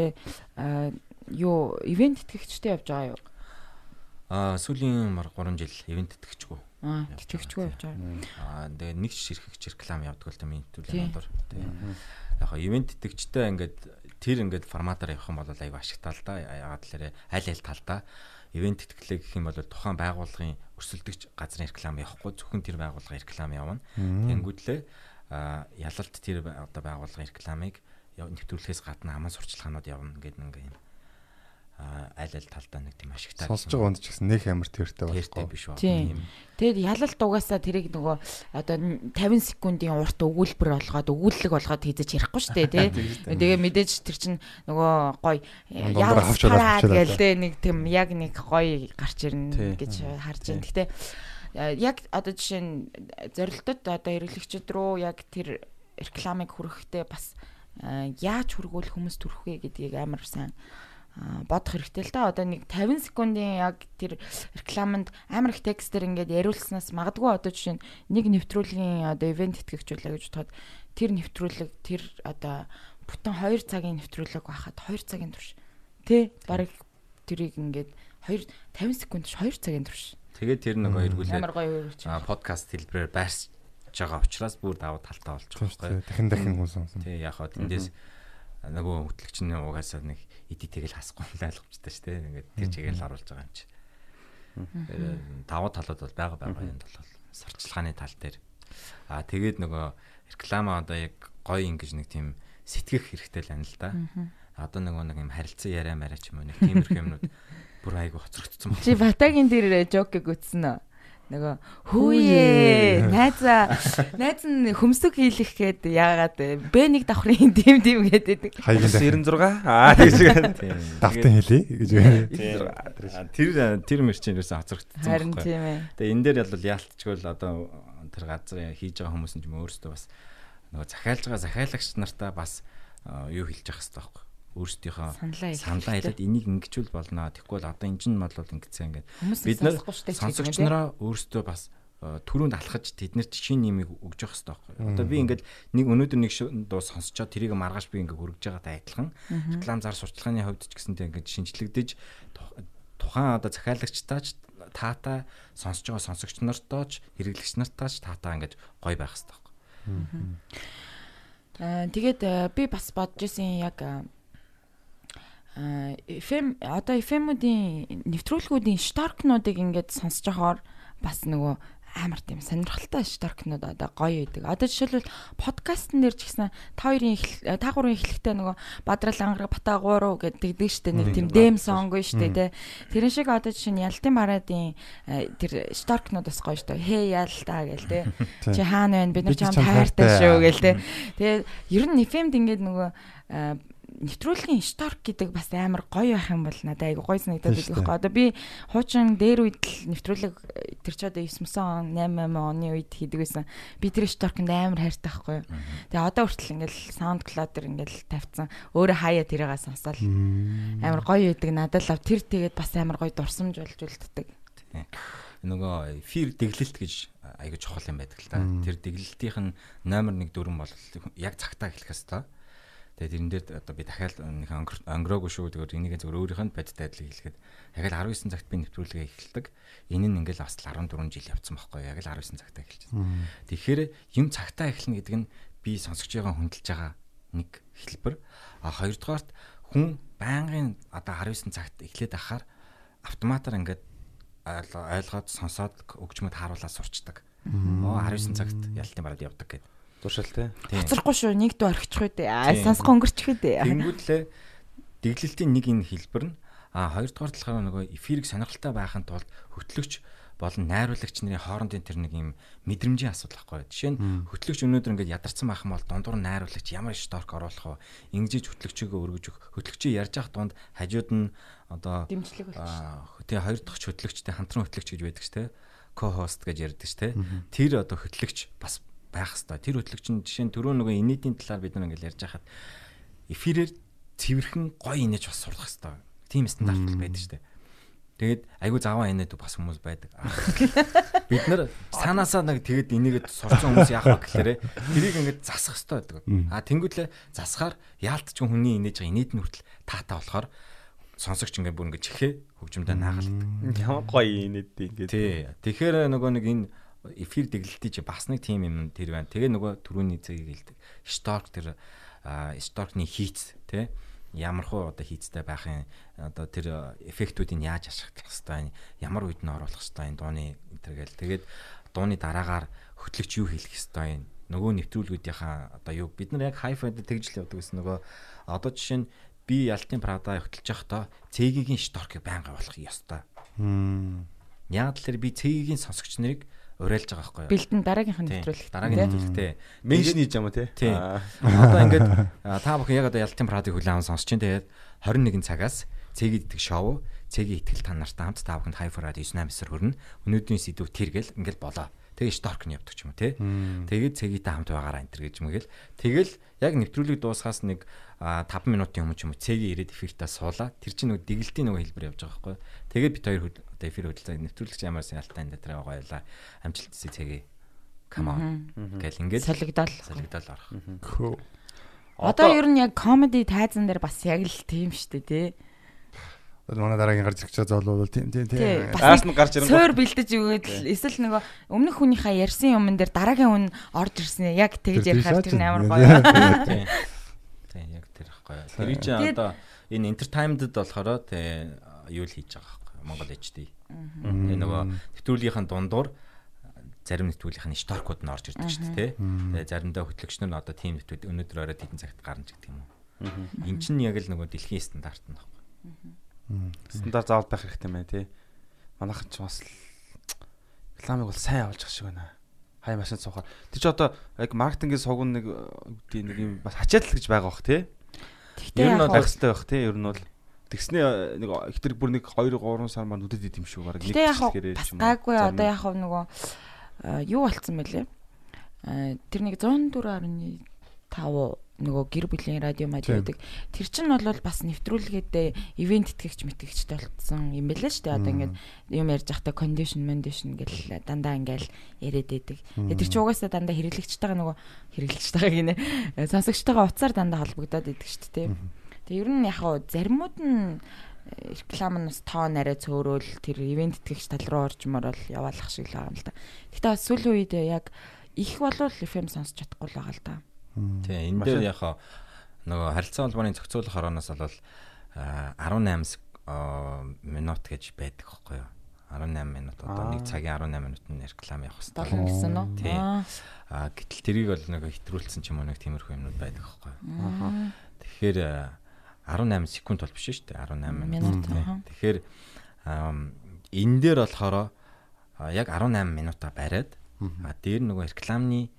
юу ивент итгэгчтэй явж байгаа юу? Аа сүүлийн мар 3 жил ивент итгэжгүй. Аа итгэгчгүй явж байгаа. Аа тэгээ нэг ч ширхэгч реклам явдаг л та миний надад. Тэгээ. Яг хаа ивент итгэжтэй ингээд тэр ингээд форматаар явах юм бол аюу ашигтай л да. Ягаад тэлээ аль аль талдаа ивент итгэлээ гэх юм бол тухайн байгууллагын өрсөлдөгч газрын реклам явахгүй зөвхөн тэр байгууллагын реклам явна. Тэнгүүдлээ аа ялалт тэр одоо байгууллагын рекламыг нэвтрүүлэхээс гадна аман сурчлагаанууд явна гэдэг нэг юм аль аль талдаа нэг тийм ашигтай Сонсож байгаа хүнд ч гэсэн нэх амар тэртэй байхгүй. биш байна. Тийм. Тэгэд ялалт угаасаа тэрийг нөгөө одоо н- 50 секундын урт өгүүлбэр болгоод өгүүлэг болгоод хийжэж ярихгүй шүү дээ тий. (laughs) Тэгээ мэдээж тэр чинь нөгөө гой гээл дээ нэг тийм яг нэг гой гарч ирнэ гэж харж байна. Гэтэ э, яг одоо жишээ нь зорилтод одоо хэрэглэгчд рүү яг тэр рекламыг хүрэхдээ бас э, яаж хүргүүл хүмүүс төрөх вэ гэдгийг амар сайн бодох хэрэгтэй л да. Одоо нэг 50 секундын яг тэр рекламанд амар их текстээр ингээд яриулснаас магадгүй одоо жишээ нь нэг нэвтрүүлгийн одоо ивент итгэгчүүлээ гэж бодоход тэр нэвтрүүлэг тэр одоо бүтэн 2 цагийн нэвтрүүлэг байхад 2 цагийн турш тий барыг тэрийг ингээд 2 50 секунд ш 2 цагийн турш Тэгээд тэр нөгөө эргүүлээ амар гоё өрөвч. а подкаст хэлбэрээр байрч байгаа учраас бүр давуу талтай болж байгаа байхгүй. Дахин дахин хүн сонсон. Тий яг хаа тэндээс нөгөө хөтлөгч нь угаасаа нэг эдитийг л хасахгүй л ойлгомжтой шүү дээ. Ингээд тэр чигээр л оруулж байгаа юм чи. Давуу талууд бол байгаа байгаа юм бол сурчлагын тал дээр. А тэгээд нөгөө реклама одоо яг гоё ингэж нэг тийм сэтгэх хэрэгтэй л байна л да. Одоо нөгөө нэг юм харилцан яриа мараа ч юм уу нэг тиймэрхүү юмнууд (laughs) бүр айгу хоцрогдсон байна. Чи Батагийн дээр жокийг үтсэн үү? Нөгөө хөөе найзаа найз нь хөмсөг хийлэх гээд яагаад Б1 давхрын тим тим гэдэг. Хаягийн 96 аа тэгж (laughs) давтан хэлий гэж. Тэр тэр мэрчин юусэн хоцрогдсон Харин тийм ээ. Тэгээ энэ дээр бол яалтчгүй л одоо тэр газрын хийж байгаа хүмүүс нь ч юм өөрсдөө бас нөгөө захиалж байгаа захиалагч нартаа бас а, юу хэлж явах хэрэгтэй байхгүй. Өөрсдийнхөө Саналаа хэлээд энийг ингэчүүл болно. Тэгэхгүй бол одоо энэ чинь бол ингэцээ ингээд бид нар сонсогч нараа өөрсдөө бас а, түрүүнд алхаж тэднэрт шинэ нэмийг өгж явах хэрэгтэй байхгүй. Одоо би ингээд нэг өнөөдөр нэг дуу сонсчоод тэрийг маргааш би ингээд хөргөж байгаатай адилхан реклам зар сурталчилгааны хувьд ч гэсэнтэй ингээд шинжлэгдэж тух- тухайн одоо захиалагчтаач таата сонсож байгаа сонсогч нартаа ч хэрэглэгч нартаа ч таата ингээд гоё байх хэрэгтэй байхгүй. Аа тэгээд э, би бас бодож исэн яг FM одоо FM-уудын нэвтрүүлгүүдийн шторкнуудыг ингээд сонсож байхаар бас нөгөө амар тийм сонирхолтой шторкнууд одоо гоё байдаг. Одоо жишээлбэл подкастн дээр ч гэсэн та хоёрын э, та гурван эхлэхдээ нөгөө Бадрал ангараг бата гурав гэдэг штэ нэг тийм дэм сонг штэ тэ. Тэрэн шиг одоо жишээ нь Ялтын бараадын э, тэр шторкнууд бас гоё штэ. Хээ ялтаа гэл (laughs) тэ. Чи хаана байна? Бид нар чам таартай хайртай. шүү гэл тэ. Тэгээд ер нь FM-д ингээд нөгөө э, нэвтрүүлгийн шторк гэдэг бас амар гоё байх юм бол надад айгу гоё санагдаад Тийм байдаг байхгүй. Одоо би хуучин дээр үед л нэвтрүүлэг тэр ч одоо 9 он 8 8 оны үед хийдэг байсан. Би тэр шторкнд амар хайртай байхгүй. юу. Тэгээ одоо хүртэл ингээл SoundCloud дээр ингээл тавьсан. Өөрөө хаяа тэрийгээ сонсоол амар гоё байдаг надад л тэр тэгээд бас амар гоё дурсамж болж үлддэг. Нөгөө эфир дэглэлт гэж аягүй чухал юм байдаг л та. Тэр дэглэлтийнх нь номер 1 дүрэн бол яг цагтаа эхлэх хэвээр. Тэгээд тэрэн дээр одоо би дахиад нэг өнгөрөөгүй шүү гэдэг энийг зөвөр өөрийнх нь бодит айдлыг хэлэхэд яг л 19 цагт би нэвтрүүлгээ эхэлдэг. Энэ нь ингээл бас л 14 жил явцсан байхгүй? Яг л 19 цагтаа эхэлчихсэн. Тэгэхээр юм цагтаа эхэлнэ гэдэг нь би сонсогч байгаа хүндэлж байгаа нэг хэлбэр. А хоёрдугаарт хүн байнгын одоо 19 цагт эхлээд ахаар автоматар ингээд ойл- ойлгоод сонсоод өгчмөд харуулаад сурчдаг. Оо 19 цагт ялтын бараад явдаг гэдэг. Туршил те. Тийм. Хоцрохгүй шүү. Нэг дүү орхичих үү дээ. Аа сонсох өнгөрчих үү дээ. Тэнгүүдлээ дэглэлтийн нэг энэ хэлбэр нь а хоёрдугаар талаараа нөгөө эфирийг сонирхолтой байхын тулд хөтлөгч болон найруулагч нарын хоорондын тэр нэг юм мэдрэмжийн асуудал байхгүй. Жишээ нь хөтлөгч өнөөдөр ингээд ядарсан байх юм бол дундуур найруулагч ямар шторк оруулах вэ? Ингэж хөтлөгчөөгөө өргөж өг. Хөтлөгчөө ярьж явах дунд хажууд нь одоо Дэмжлэг болчих. Аа тэгээ хоёр дахь хөтлөгчтэй хамтран хөтлөгч гэж байдаг ч те ко-хост гэж ярьдаг ч те тэр одоо хөтлөгч бас байх хэвээр тэр хөтлөгч нь жишээ нь түрүү нөгөө инээдийн талаар бид нар ингээл ярьж хахад эфирээр цэвэрхэн гоё инээж бас сурлах хэвээр тийм стандарт байдаг ч те тэгээд айгу заваа инээд бас хүмүүс байдаг. (laughs) Бид нар цаанаасаа нэг тэгээд инээгээд сурцсан хүмүүс яах вэ гэхээр тэрийг ингээд засах хэвээр байдаг. А тэнгуүтлээ засахаар яалтч хүний инээж байгаа инээд нь хүртэл таатаа болохоор сонсогч ингээд бүр ингээд чихээ хөгжмөдөө наагалдаг. Ямар гоё инээд ингээд. Тий. Тэгэхээр нөгөө нэг энэ эфир дэглэлтий чи бас нэг тим юм тэр байна. Тэгээ нөгөө түрүүний зэгийг хэлдэг. Шторк тэр шторкны хийц тий ямар хуу одоо хийцтэй байхын одоо тэр эффектүүдийг яаж ашиглах хэвээр ямар үед нь оруулах хэвээр дууны энэ гэл. Тэгээд дууны дараагаар хөтлөгч юу хэлэх хэвээр нөгөө нэвтрүүлгүүдийнхаа одоо юу? Бид нар яг хайфайд тэгж л явдаг гэсэн нөгөө одоо жишээ нь би ялтын прада хөтлөж явахдаа цэгийн шторкийг байнга болох ёстой. Яг тэр би цэгийн сонсогч нарыг уриалж байгаа байхгүй юу? Бэлдэн дараагийнх нь нэвтрүүлэх. Дараагийн нэвтрүүлэгтэй. Меншн хийж юм уу те? Тий. Аа. Одоо ингээд та бүхэн яг одоо ялтын прадыг хүлээн аван сонсч чинь тэгээд 21 цагаас цэгийн итгэх шоу цэгийн итгэл та нартай хамт та бүхэнд хайфа радио 98 эсэр хөрнө. Өнөөдрийн сэдв тэр гэл ингээд болоо. Тэгээ шторк нь явдаг ч юм уу те. Тэгээд цэгийтэй хамт байгаараа энэ төр гэж мэгэл. Тэгэл яг нэвтрүүлэг дуусахаас нэг а, 5 минутын өмнө ч юм уу цэгийн ирээд эфиртаа суулаа. Тэр чинь нөгөө дэглэлтийн нөгөө хэлбэр явж байгаа байхгүй. Тэгээд бид хоёр одоо эфир хөдөлсөн нэвтрүүлэгч ямар сялтаа энэ дээр гоёлаа. Амжилт хүсье цэгээ. Come on. Гэл ингээд Солигдол. солигдол орох. Одоо ер нь яг комеди тайзан дээр бас яг л тийм шүү дээ тий. Манай дараагийн гарч ирэх зоолол тийм тийм Тий. тийм. Бас Аас нэг нь гарч ирэнгүүт- Суур бэлдэж өгөөд л эсвэл нөгөө өмнөх хүнийхээ ярьсан юмн дээр дараагийн хүн орж ирсэн яг тэгж ярихаар тэр нь амар гоё. Тийм. Тийм яг тэр ихгүй. Тэр чинь одоо энэ entertainment-д болохоор тий юу л хийж байгаа байхгүй Монгол HD. Тэгээ нөгөө нэвтрүүлгийнхаа дундуур зарим нэвтрүүлгийнхаа шторкууд нь орж ирдэг шүү дээ тий. Тэгээ заримдаа хөтлөгч нар нь одоо тийм нэвтрүүл өнөөдөр оройд хэдэн цагт гарна ч гэдэг юм уу. Эн чинь яг л нөгөө дэлхийн стандарт нь байхгүй. Стандарт заавал байх хэрэгтэй мэн тий. Манайхан ч бас рекламыг бол сайн явуулж ах шиг байна. Хай машин суухаар. Тэр чи одоо яг маркетингийн суг нэг үгүй нэг юм бас хачаатал гэж байгаа бах тий. Гэхдээ Ер нь хоо- ахстай байх тий. Ер нь бол тэгснээ нэг ихтер бүр нэг 2 3 сар маань үдэд идэм шүү баг. Гэтэ яг хав бас гайгүй одоо яг хав нөгөө а, юу болцсон бэлээ. А, Тэр нэг 104.5 нөгөө гэр бүлийн радио мад Тийм. байдаг. Тэр чинь бол бас нэвтрүүлгээд ивент итгэгч мэтгэгчтэй болцсон юм байлаа шүү дээ. Одоо ингээд юм ярьж байхдаа condition condition гэл дандаа ингээл яриад байдаг. Тэгээ тэр чинь угаасаа дандаа хэрэглэгчтэйгээ нөгөө хэрэглэгчтэйгээ гинэ сонсогчтойгоо уцаар дандаа холбогдоод идэг шүү дээ. Тэгээ ер нь яг хаа заримуд нь э, реклам нь бас тоо нарай цөөрөөл тэр ивент итгэгч тал руу оржмоор бол яваалах шиг л байгаа юм л да. Бас сүүлийн үед яг их болвол FM сонсч чадахгүй л байгаа л да. Тий энэ дээр яхаа нөгөө харилцаа холбооны зохицуулах орооноос бол а, 18 сек- а, минут гэж байдаг байхгүй юу 18 минут одоо нэг цагийн 18 минутын реклам явах хэрэгтэй. Долон гэсэн үү? Тий. Аа. Гэтэл тэрийг бол нэг хэтрүүлсэн ч юм уу нэг тиймэрхүү юмнууд байдаг байхгүй юу. Тэгэхээр а, 18 секунд бол биш шүү дээ 18 минут. Тэгэхээр энэ дээр болохоор яг 18 минутаа бариад а дээр нөгөө рекламны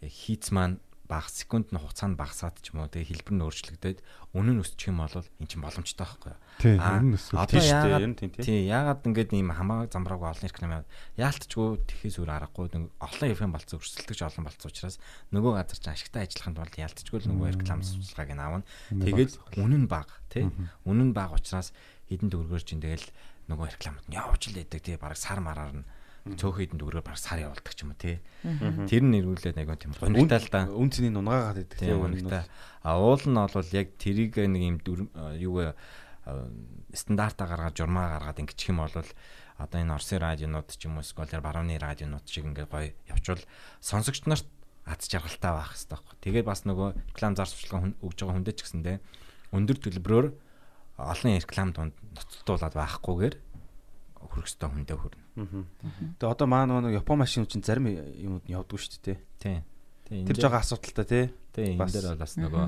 хийц маань баг секунд нь хугацаанд багасаад ч юм уу тэгээ хэлбэр нь өөрчлөгдөд үнэн өсчих юм бол эн чинь боломжтой байхгүй юу. Тий, Аа, ер нь өсвөл. одоо Тийм шүү дээ, нь тийм, тий. Тий, яагаад ингэж ийм хамаа замбрааг олон реклам яваад яалтчгүй тэхээс үр аргагүй нэг олон FM болцсон өрсөлдөгч олон болцсон учраас нөгөө газар чинь ашигтай ажиллаханд бол яалтчгүй л нөгөө реклам судалгааг нь аавна. Тэгээд үнэн баг тий. Үнэн баг учраас хэдэн төгрөгөөр чинь тэгэл нөгөө рекламад нь явж л идэг тий бараг сар мараар нь цөөхөн хэдэн төгрөгөөр бараг сар явуулдаг ч юм уу тий. Тэр нь эргүүлээд нэг тийм гонигтай л да. Үн цэнийг унгаагаад идэг Тийм үнэтэй. А уул нь бол яг тэрийг нэг юм юу стандартаа гаргаад журмаа гаргаад ингэчих юм бол одоо энэ Орсын радионууд ч юм уу сколер барууны радионууд шиг ингээд гоё явчвал сонсогч нарт аз жаргалтай байх хэрэгтэй байхгүй. Тэгээд бас нөгөө реклам зар сурталчилгаа хүн- өгж байгаа хүндээ ч гэсэндээ өндөр төлбөрөөр олон реклам дунд ноцтолдуулаад байхгүйгээр хүрэх ёстой хүндээ хүрнэ. Тэгээ одоо маа нөгөө Япон машин чинь зарим юмуд нь явдгүй шүү дээ. Тийм. Тийм. Тэр жоо асуудалтай тий. Тийм энэ бас- дээр бол бас нөгөө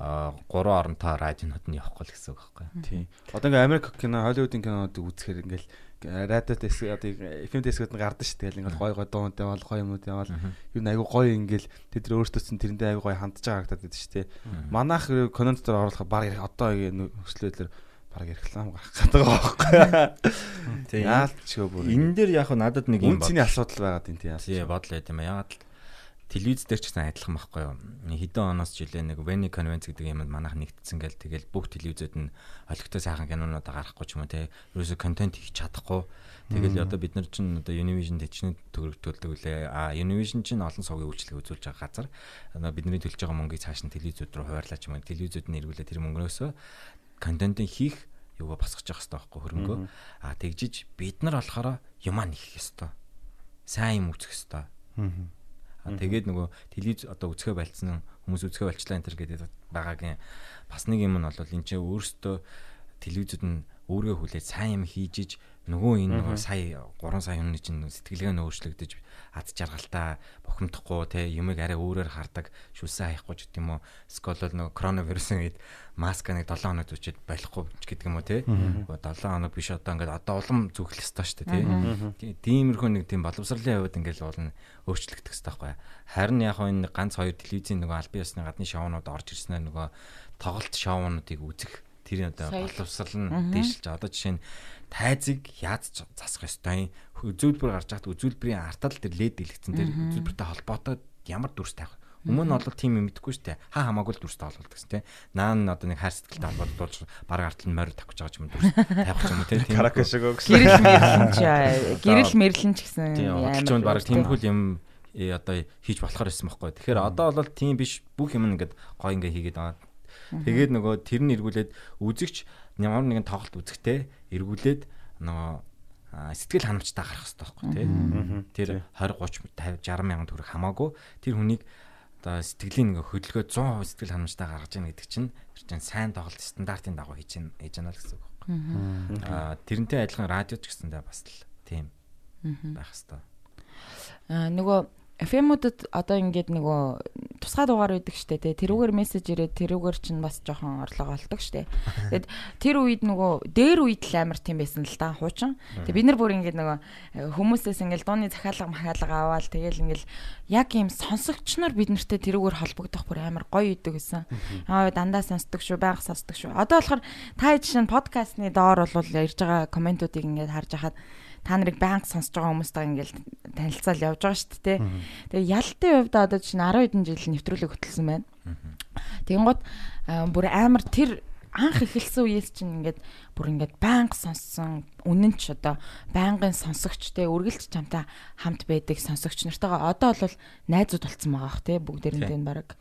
а гурван оронтой радионууд нь явахгүй л гэсэн үг байхгүй. Тий. Одоо ингээ Америк кино, Холливуудын кинонуудыг үзэхээр ингээл радио дэс одоо FM дэсгэд нь гардаг шүү дээ. Ингээл гой гой дуунтай бол гоё юмнууд явал юу нэг айгу гоё ингээл тэд нар өөрсдөө ч тэрэндээ айгу гоё хандж байгаа харагдаад байдаг шүү дээ. Манайх контент дээр оруулах баг одоо өслөөдлөр баг реклам гарах гэдэг байгаа байхгүй. Тийм. Яалтчгүй бүр. Энэ дээр яг надад нэг юм үн цэний асуудал байгаа тийм тий. Тий бодол байт юм аа. Ягаад телевиз дээр ч гэсэн адилхан байхгүй юу. Хэдэн оноос жилээ нэг Veni Convent гэдэг юмд манайх нэгдсэн гэл тэгэл бүх телевизүүд нь олигтой сайхан кинонуудаа гаргахгүй ч юм уу те. Ерөөсө контент хийж чадахгүй. Тэгэл одоо бид нар чинь одоо Univision төчнөд төгрөг төлдөг үлээ. А Univision чинь олон суугийн үйлчлэг үзүүлж байгаа газар. Бидний төлж байгаа мөнгийг цааш нь телевизүүд рүү хуваарлаач юм. Телевизүүд нь эргүүлээ тэр мөнгнөөсөө контентын хийх юугаа босгож явах хэрэгтэй байхгүй хөрөнгөө. А тэгжиж бид нар болохоор юмаа нэх ёстой. Сайн юм үзэх ёстой. А тэгээд нөгөө телевиз одоо үзэхэ болцсон хүмүүс үзэхэ болчлаа энэ төр гэдэг байгаагийн бас нэг юм нь бол энэ чинь өөрөөсөө телевизүүд нь өөргөө хүлээж сайн юм хийжиж нөгөө энэ нөгөө сая 3 сая хүний чинь сэтгэлгээ нь өөрчлөгдөж ад жаргалтай бохимдохгүй те юмыг арай өөрөөр хардаг шүлсэн хаяхгүй ч гэдэг юм уу скол бол нөгөө коронавирусын үед маска нэг 7 хоног зүчээд байхгүй ч гэдэг юм уу те 7 хоног биш одоо ингээд одоо улам зүгэл ёстой шүү дээ те тиймэрхүү нэг тийм боловсролын хувьд ингээд болно өөрчлөгдөх хэрэгтэй байхгүй. Харин яг энэ ганц хоёр телевизийн нөгөө албан ёсны гадны шоунууд орж ирснээр нөгөө тоглолт шоунуудыг үзэх тэр одоо боловсрал нь дээшилж одоо жишээ нь тайзыг яаж засах ёстой юм үзүүлбэр гарч хахад үзүүлбэрийн артал тэр лед дэлгэцэн тэр үзүүлбэртэй холбоотой ямар дүрс тавих Өмнө нь бол тийм юм мэдэхгүй шүү дээ. Хаа хамаагүй л дүрстэй болголдог гэсэн тийм. Наа нь одоо нэг хайр сэтгэлтэй холбоотой болж баг артал нь морь байгаа ч юм дүрс тавих юм тийм. Карака шиг өгсөн. Гэрэл мэрлэн ч (laughs) гэрэл мэрлэн ч гэсэн Тийм. Хөдөлж баг тиймэрхүү юм э, одоо хийж болохоор байсан байхгүй. Тэгэхээр одоо бол тийм биш бүх юм ингээд гой ингээ хийгээд байгаа. Тэгээд нөгөө тэр нь эргүүлээд үзэгч ямар нэгэн тоглолт үзэхдээ эргүүлээд нөгөө сэтгэл ханамжтай гарах хэрэгтэй байхгүй тий. Тэр 20 30 50 60 мянган төгрөг хамаагүй тэр хүнийг одоо сэтгэлийн нэг хөдөлгөө 100% сэтгэл ханамжтай гаргаж яах гэдэг чинь тэр чинь сайн тоглолт стандартын дагуу хийж яана хийж яана л гэсэн үг байхгүй. Аа тэрнтэй адилхан радио ч гэсэндээ бас л тийм байх хэрэгтэй. Аа, нөгөө FM-уудад одоо ингээд нөгөө тусгай дугаар байдаг штэ тий. Тэрүүгээр мессеж ирээд тэрүүгээр чинь бас жоохон орлого олдог штэ. Тэгэд тэр үед нөгөө дээр үед л амар тийм байсан л да хуучин. Тэгээ бид нар бүр ингээд нөгөө э, хүмүүсээс ингээд дууны захиалга махаалга аваад тэгэл ингээд яг ийм сонсогч нар бид нартэй тэрүүгээр холбогдох бүр амар гоё идэг гэсэн. Аа дандаа сонсдог шүү, байнга сонсдог шүү. Одоо болохоор та жишээ нь подкастны доор бол ирж байгаа комментуудыг ингээд харж хахад та нарыг банк сонсож байгаа хүмүүстэй ингээл танилцаал явж байгаа шүү дээ. Тэгээ ялтын хувьд одоо чинь 10 хэдэн жил нэвтрүүлэг хөтлсөн байна. Тэгэнгუთ бүр амар тэр анх эхэлсэн үеэс чинь ингээд бүр ингээд банк сонссон үнэн ч одоо байнгын сонсогчтэй үргэлж чамтай хамт байдаг сонсогч нартайгаа одоо бол найзууд болцсон байгаа бах тий бүгдээрээ энэ баг.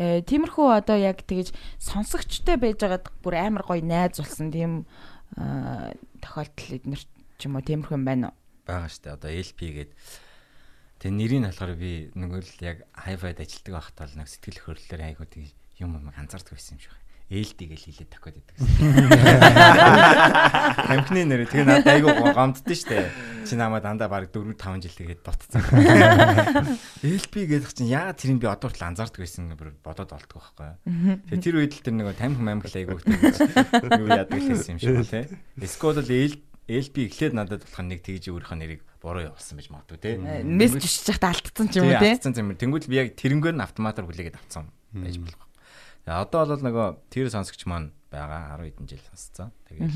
Э тиймэрхүү одоо яг тэгэж сонсогчтой байжгаад бүр амар гоё найз болсон тийм тохиолдол эднэрт ч юм уу тиймэрхүү юм байна уу? байгаа штэ одоо LP гээд тэг нэрийг нь болохоор би нөгөө л яг hi-fi-д ажилтдаг байхдаа л нэг сэтгэл хөдлөлөөр айгуу тэг юм юм анзаардаг байсан юм шиг байна. ээлди гэж хэлээд тахад байдаг гэсэн. (laughs) Амхны нэр тэгээ надад айгуу гомддсон штэ. Чи намайг дандаа баг 4 5 жил тэгээд дутцсан. LP (laughs) гэдэг чинь яагаад тэрийг би одоо хүртэл анзаардаг байсан гэж бодоод олддог байхгүй. Тэгээ тэр үед л тэр нэг тамхи мамхи айгуу (laughs) юу яадаг гэсэн юм шиг тий. Эсвэл л LP эхлээд надад болох нэг тэгж өөрийнхөө нэрийг буруу явуулсан байж магадгүй те. Мессеж өчөж хахад алдсан ч юм уу те. Алдсан юм. Тэнгүүд би яг тэрнгээр нь автоматар хүлээгээд авцсан байж болох. Тэгээ одоо бол нөгөө тэр сонсогч маань байгаа 10 хэдэн жил сонсцсон. Тэгээд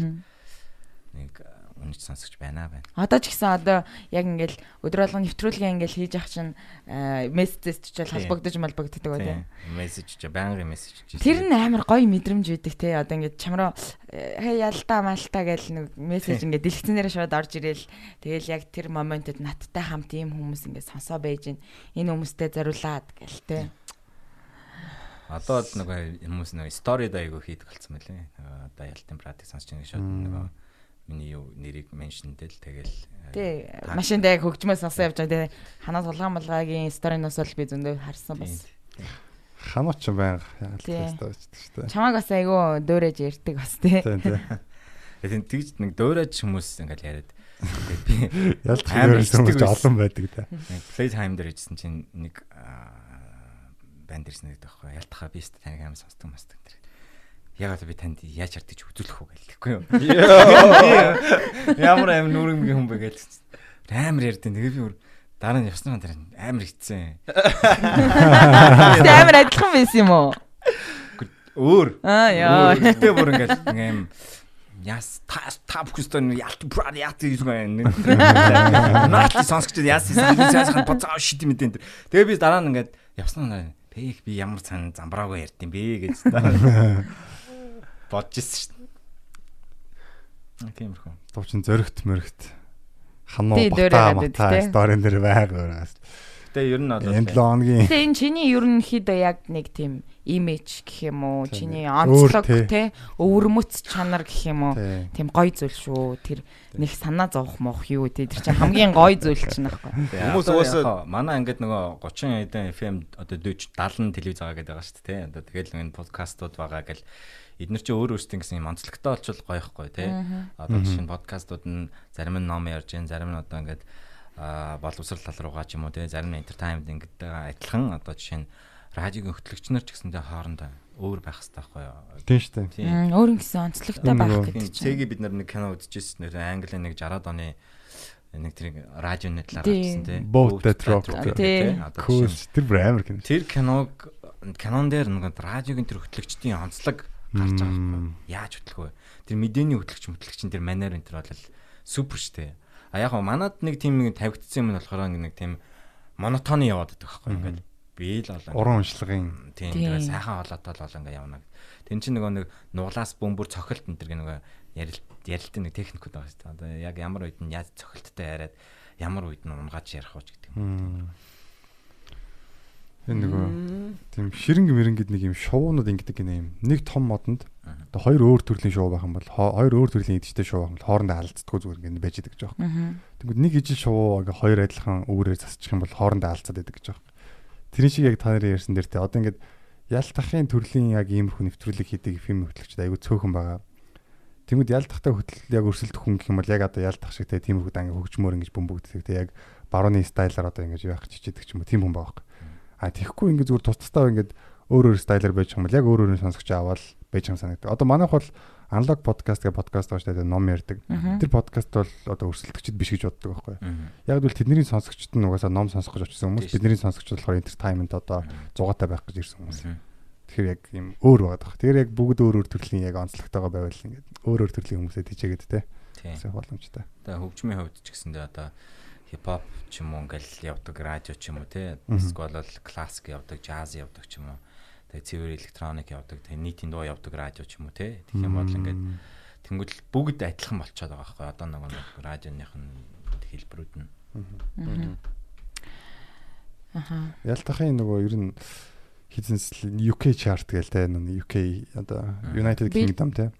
нэг үнэч сонсогч байна байна. Одоо ч гэсэн одоо яг ингээл өдөр болгон нэвтрүүлгээ ингээл хийж ах чинь мессежээс ч жишээл холбогдож малбогддог үү тийм. Мессеж ч байнгын мессеж ч. Тэр нь амар гоё мэдрэмж өгдөг те. Одоо ингээд чамруу хей ялтаа малтаа гэл нэг мессеж ингээд дэлгэцнээрээ шууд орж ирээл тэгэл яг тэр моментэд надтай хамт ийм хүмүүс ингээд сонсоо байж гин энэ хүмүүстэй зориулаад гэл те. Одоо л нөгөө хүмүүс нөгөө сторид айгу хийдэг болсон мөлий. Одоо ялтын пратик сонсч байгаа шууд нөгөө миний юу нэрийг меншндэл тэгэл тий машиндаа яг хөгжмөө сонсоо явж байгаа. Тий ханаа тулгаан малгаагийн сториноос л би зөндөө харсан бас. Ханаа ч байнга. Яалтаа шүү дээ. Чамааг бас айгүй дөөрэж ярддаг бас тий. Тийм (laughs) тэгж нэг дөөрэж хүмүүс ингээл яриад. Би (laughs) ялт хүмүүс олон байдаг да play time дээр ижсэн чинь нэг банд ирсэн гэдэг байхгүй ялтахаа би өст таныг аим сонсдог мастдаг тэр яг би танд яаж хардж үзүүлэх үү гэлэхгүй юу. Ямар аим нүрэнгийн хүн бэ гэж амар ярьдیں۔ Тэгээ би дараа нь явсан дараа амар хитсэн. Амар адилхан байсан юм уу? Өөр. Аа яа. Гэтэ бүр ингээл ингээм яс та та бүхэстэн ялт яат юм байна. Наад сонсогчд яасан сайхан боцоо шид юм дээ. Тэгээ би дараа нь ингээд явсан нь Пэг би ямар цан замбраагүй ярьд юм бэ гэж бодож ирсэн шүү дээ. Тиймэрхүү. Товчин зөрөгт мөрөгт хануу бата бата сторин дээр байгаас. Гэтэ ер нь бол энэ лоогийн. Гэтэ энэ чиний ерөнхийдөө яг нэг тийм имиж гэх юм уу? Чиний онцлог те өвөрмөц чанар гэх юм уу? Тийм гоё зүйл шүү. Тэр нэг санаа зовх мох юу те тэр чинь хамгийн гоё зүйл чинь аахгүй. Хүмүүс угаасаа манай ингээд нөгөө 30 хэдэн FM одоо 40 70 телевиз байгаа гэдэг байгаа шүү дээ те. Одоо тэгэл энэ подкастууд байгаа гэл эднэр чи өөр өөрсдийн гэсэн юм онцлогтой болчвол гоёхгүй тий. Одоо жишээ нь подкастууд нь зарим нь ном ярьж зарим нь одоо ингээд боловсрал тал руугаа ч юм уу тий зарим нь entertainment ингээд адилхан одоо жишээ нь радиогийн хөтлөгч нар ч гэсэндээ хоорондоо өөр байх хэрэгтэй байхгүй юу? Тийм шүү дээ. Өөр гэсэн онцлогтой байх гэдэг чинь. Цэгийг бид нар нэг кино үзчихсэн нэр Английн нэг 60-аад оны нэг тэр радионы талаар гарсан тий. Boat That Rock тий. Cool. Тэр бүр амар кино. Тэр киног кинон дээр нэг радиогийн тэр хөтлөгчдийн онцлог гарч байгаа байхгүй. Яаж хөтлөх вэ? Тэр мэдээний хөтлөгч хөтлөгчин тэр манер энэ төр бол супер штэ. А яг гоо манад нэг тийм нэг тавигдсан юм болохоор нэг тийм монотоны яваад байдаг байхгүй ингээд би л болоо. Уран уншлагын тийм тэгээ сайхан олоотой л болоо ингээд явна. Тэн чинь нөгөө нэг нуглаас бөмбөр цохилт энэ тэр нөгөө ярилт ярилтын нэг техникүүд байгаа дээ. Одоо яг ямар үед нь яаж цохилттой яриад ямар үед нь унгааж ярих уу гэдэг юм. Энэ нөгөө тийм ширэнг мэрэнгэд нэг юм шоунууд ингэдэг гинэ юм. Нэг том модонд одоо хоёр өөр төрлийн шоу байх юм бол хоёр өөр төрлийн эджтэй шоу байх юм бол хоорондоо алдцдаггүй зүгээр ингэ байж байгаа гэж байна. Тэгвэл нэг ижил шоу ингээ хоёр адилхан өөрөөр засчих юм бол хоорондоо алдцад байдаг гэж байна. Тэрийн шиг яг та нарын ярьсан дээр те одоо ингээд ялтахын төрлийн яг иймэрхүү нэвтрүүлэг хийдэг фильм хөтлөгчд аягүй цөөхөн байгаа. Тэнгүүд ялтахтай хөтөл яг өрсөлдөх хүн гэх юм бол яг одоо ялтах шиг те тиймэрхүү дан ингээ хөгжмөр ингэж бөмбөгддөг те яг барууны стайлаар одоо ингэж яах чичээдэг ч юм уу тийм хүн байгаа А тэгэхгүй ингээд зүгээр тус тусдаа ингээд өөр өөр стайлер байж юм бол яг өөр өөр сонсогч аваад байж байгаа санагдав. Одоо манайх бол аналог подкаст гэх подкаст байгаа шүү дээ ном ярьдаг. Тэр подкаст бол одоо өрсөлдөгчд биш гэж боддог байхгүй. Яг л тэдний сонсогчд нь угаасаа ном сонсох гэж очсон хүмүүс бидний сонсогчд болохоор entertainment одоо зугаатай байх гэж ирсэн хүмүүс. Тэгэхээр яг юм өөр байгаад байна. Тэгэхээр яг бүгд өөр өөр төрлийн яг онцлогтойгоо байвал ингээд өөр өөр төрлийн хүмүүсээ тийчээгээд те. Тийм. Боломжтой. Одоо хөгжмийн хувьд ч гэсэндээ одоо хипхоп ч юм уу ингээл явдаг радио ч юм уу те эсвэл бол классик явдаг, джаз явдаг ч юм уу. Тэгээ цэвэр электроник явдаг, тэгээ нийтийн дуу явдаг радио ч юм уу те. Тэгэх юм бол ингээд тэнгуэл бүгд адилхан болчиход байгаа байхгүй одоо нэг нэг радионых нь хэлбэрүүд нь. Аха. Ялтахын нөгөө ер нь хизэнс UK chart гээл те нэг UK одоо United Kingdom те.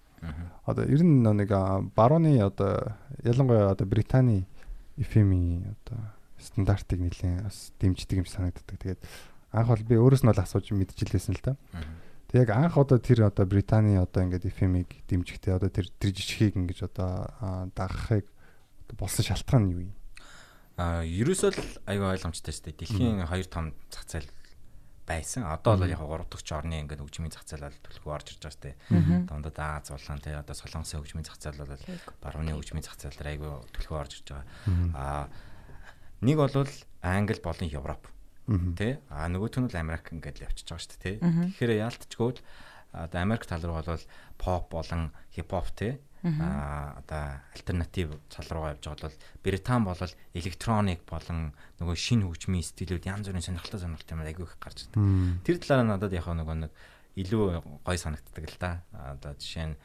Одоо ер нь нэг барууны одоо ялангуяа одоо Британий FM-ийн одоо стандартыг нэлээд бас дэмждэг юм санагддаг. Тэгээд анх бол би өөрөөс нь бол асууж мэдчихлээсэн л. Мгм. Тэг яг анх одоо тэр одоо Британий одоо ингээд FM-ийг дэмжихтэй одоо тэр тэр жижигхийг ингэж одоо а, дагахыг болсон шалтгаан нь юу юм? Аа, ерөөсөө л аюу ойлгомжтой шүү дээ. Дэлхийн 2 том зах зээл байсан. Одоо бол яг 3 дахь орны ингээд хөгжмийн зах зээл бол төлхөө орж ирж байгаа шүү дээ. Дундад Аз болон тий одоо Солонгосын хөгжмийн зах зээл бол барууны хөгжмийн зах зээл аюу төлхөө орж ирж байгаа. Аа нэг бол Англи болон Европ. Тий? А нөгөөх нь бол Америк ингээд явчихж байгаа шүү дээ тий. Тэгэхээр яалтчгүй л одоо Америк тал руу бол поп болон хипхоп тий а одоо альтернатив цал руугаа явж байгаа бол Британ бол электроник болон нөгөө шинэ хөгжмийн стилүүд янз бүрийн сонирхолтой сонирхолтой юм айгүй их гарч ирдэг. Тэр талаараа надад яг нөгөө нэг илүү гой санагддаг л да. Одоо жишээ нь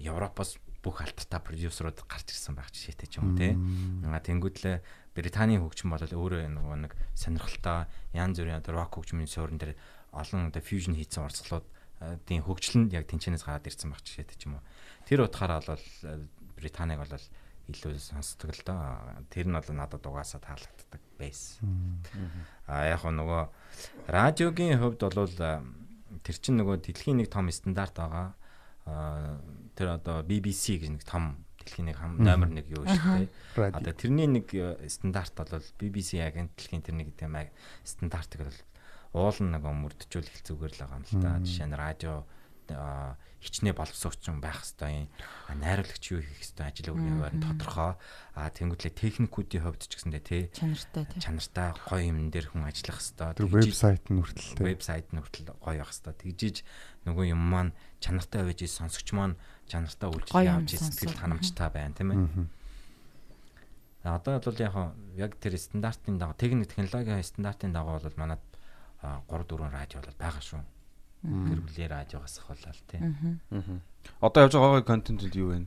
Европоос бүх алтартай продюсерууд гарч ирсэн байх жишээтэй ч юм уу. А тэнгүүдлээ Британий хөгжим бол өөрөө нөгөө нэг сонирхолтой янз бүрийн одоо рок хөгжмийн суурин дээр олон одоо фьюжн хийсэн тийм хөгжил нь яг тэнцэнээс гараад ирсэн байх жишээтэй ч юм уу. Тэр утгаараа бол а, Британиг бол илүү сонсдог л доо. Тэр нь бол надад угаасаа таалагддаг байсан. А яг хөө нөгөө радиогийн хувьд бол а, тэр чинь нөгөө дэлхийн нэг том стандарт байгаа. А, Тэр одоо BBC гэж нэг том дэлхийн нэг хам- номер 1 юу шүү дээ. (laughs) Одоо тэрний нэг э, стандарт бол BBC агент дэлхийн тэр нэг аг- стандартыг бол уул нь нэг мөрдөжүүлэх зүгээр л байгаа юм л та. Жишээ нь радио хичнээн боловсруучсан байх хэвээр юм. Найруулагч юу хийх хэвээр ажил өгнөөр нь тодорхой. А тэнгуүтлээ техникүүдийн хувьд ч гэсэндээ тий Чанартай тий. чанартай гоё юм дээр хүн ажиллах хэвээр. Тэр вебсайт нь хүртэл те. вебсайт нь хүртэл гоё явах хэвээр. Тэгжиж нөгөө юм маань чанартай байж сонсогч маань чанартай үйлчлэл явж сэтгэл ханамжтай байна тийм ээ. Одоо бол яг хаа- яг тэр стандартын дагуу техник технологийн стандартын дагуу бол манад 3 4 радио бол байгаа шүү. Гэр бүлийн радиогоос ахвалаа л тийм. Мгм. Одоо явж байгаа гой контентууд юу вэ?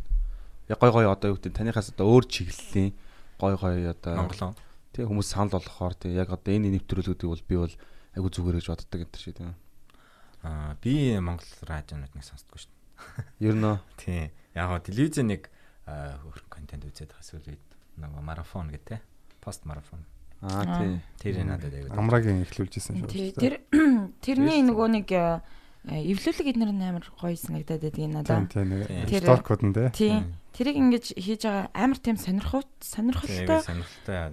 Яг гой гой одоо юу гэдэг танихаас одоо өөр чиглэлийн гой гой одоо Монголоо. тий хүмүүс санал болгохоор тий яг одоо энэ нэвтрүүлгүүдийг бол би бол айгу зүгээр гэж боддог энэ шиг тийм. Аа би Монгол радионуудыг сонсдоггүй шүү. (laughs) Ер нь аа, Тийм. Яг гоо телевизэн нэг аа, хөрх контент үзээд байгаа эсвэл нөгөө марафон гэдэг те. Пост марафон. аа тий. Тэр надад аягүй. Амрагийн эхлүүлжсэн шүү. Тий, дээ. тэр тэрний нөгөө нэг э, эвлүүлэг эднэр амар гоё санагдаад байдаг Тийм надад. тийм нэг Тэр- сторкууд нь те. Тий. Тэрийг ингэж хийж байгаа амар тийм сонирхол сонирхолтой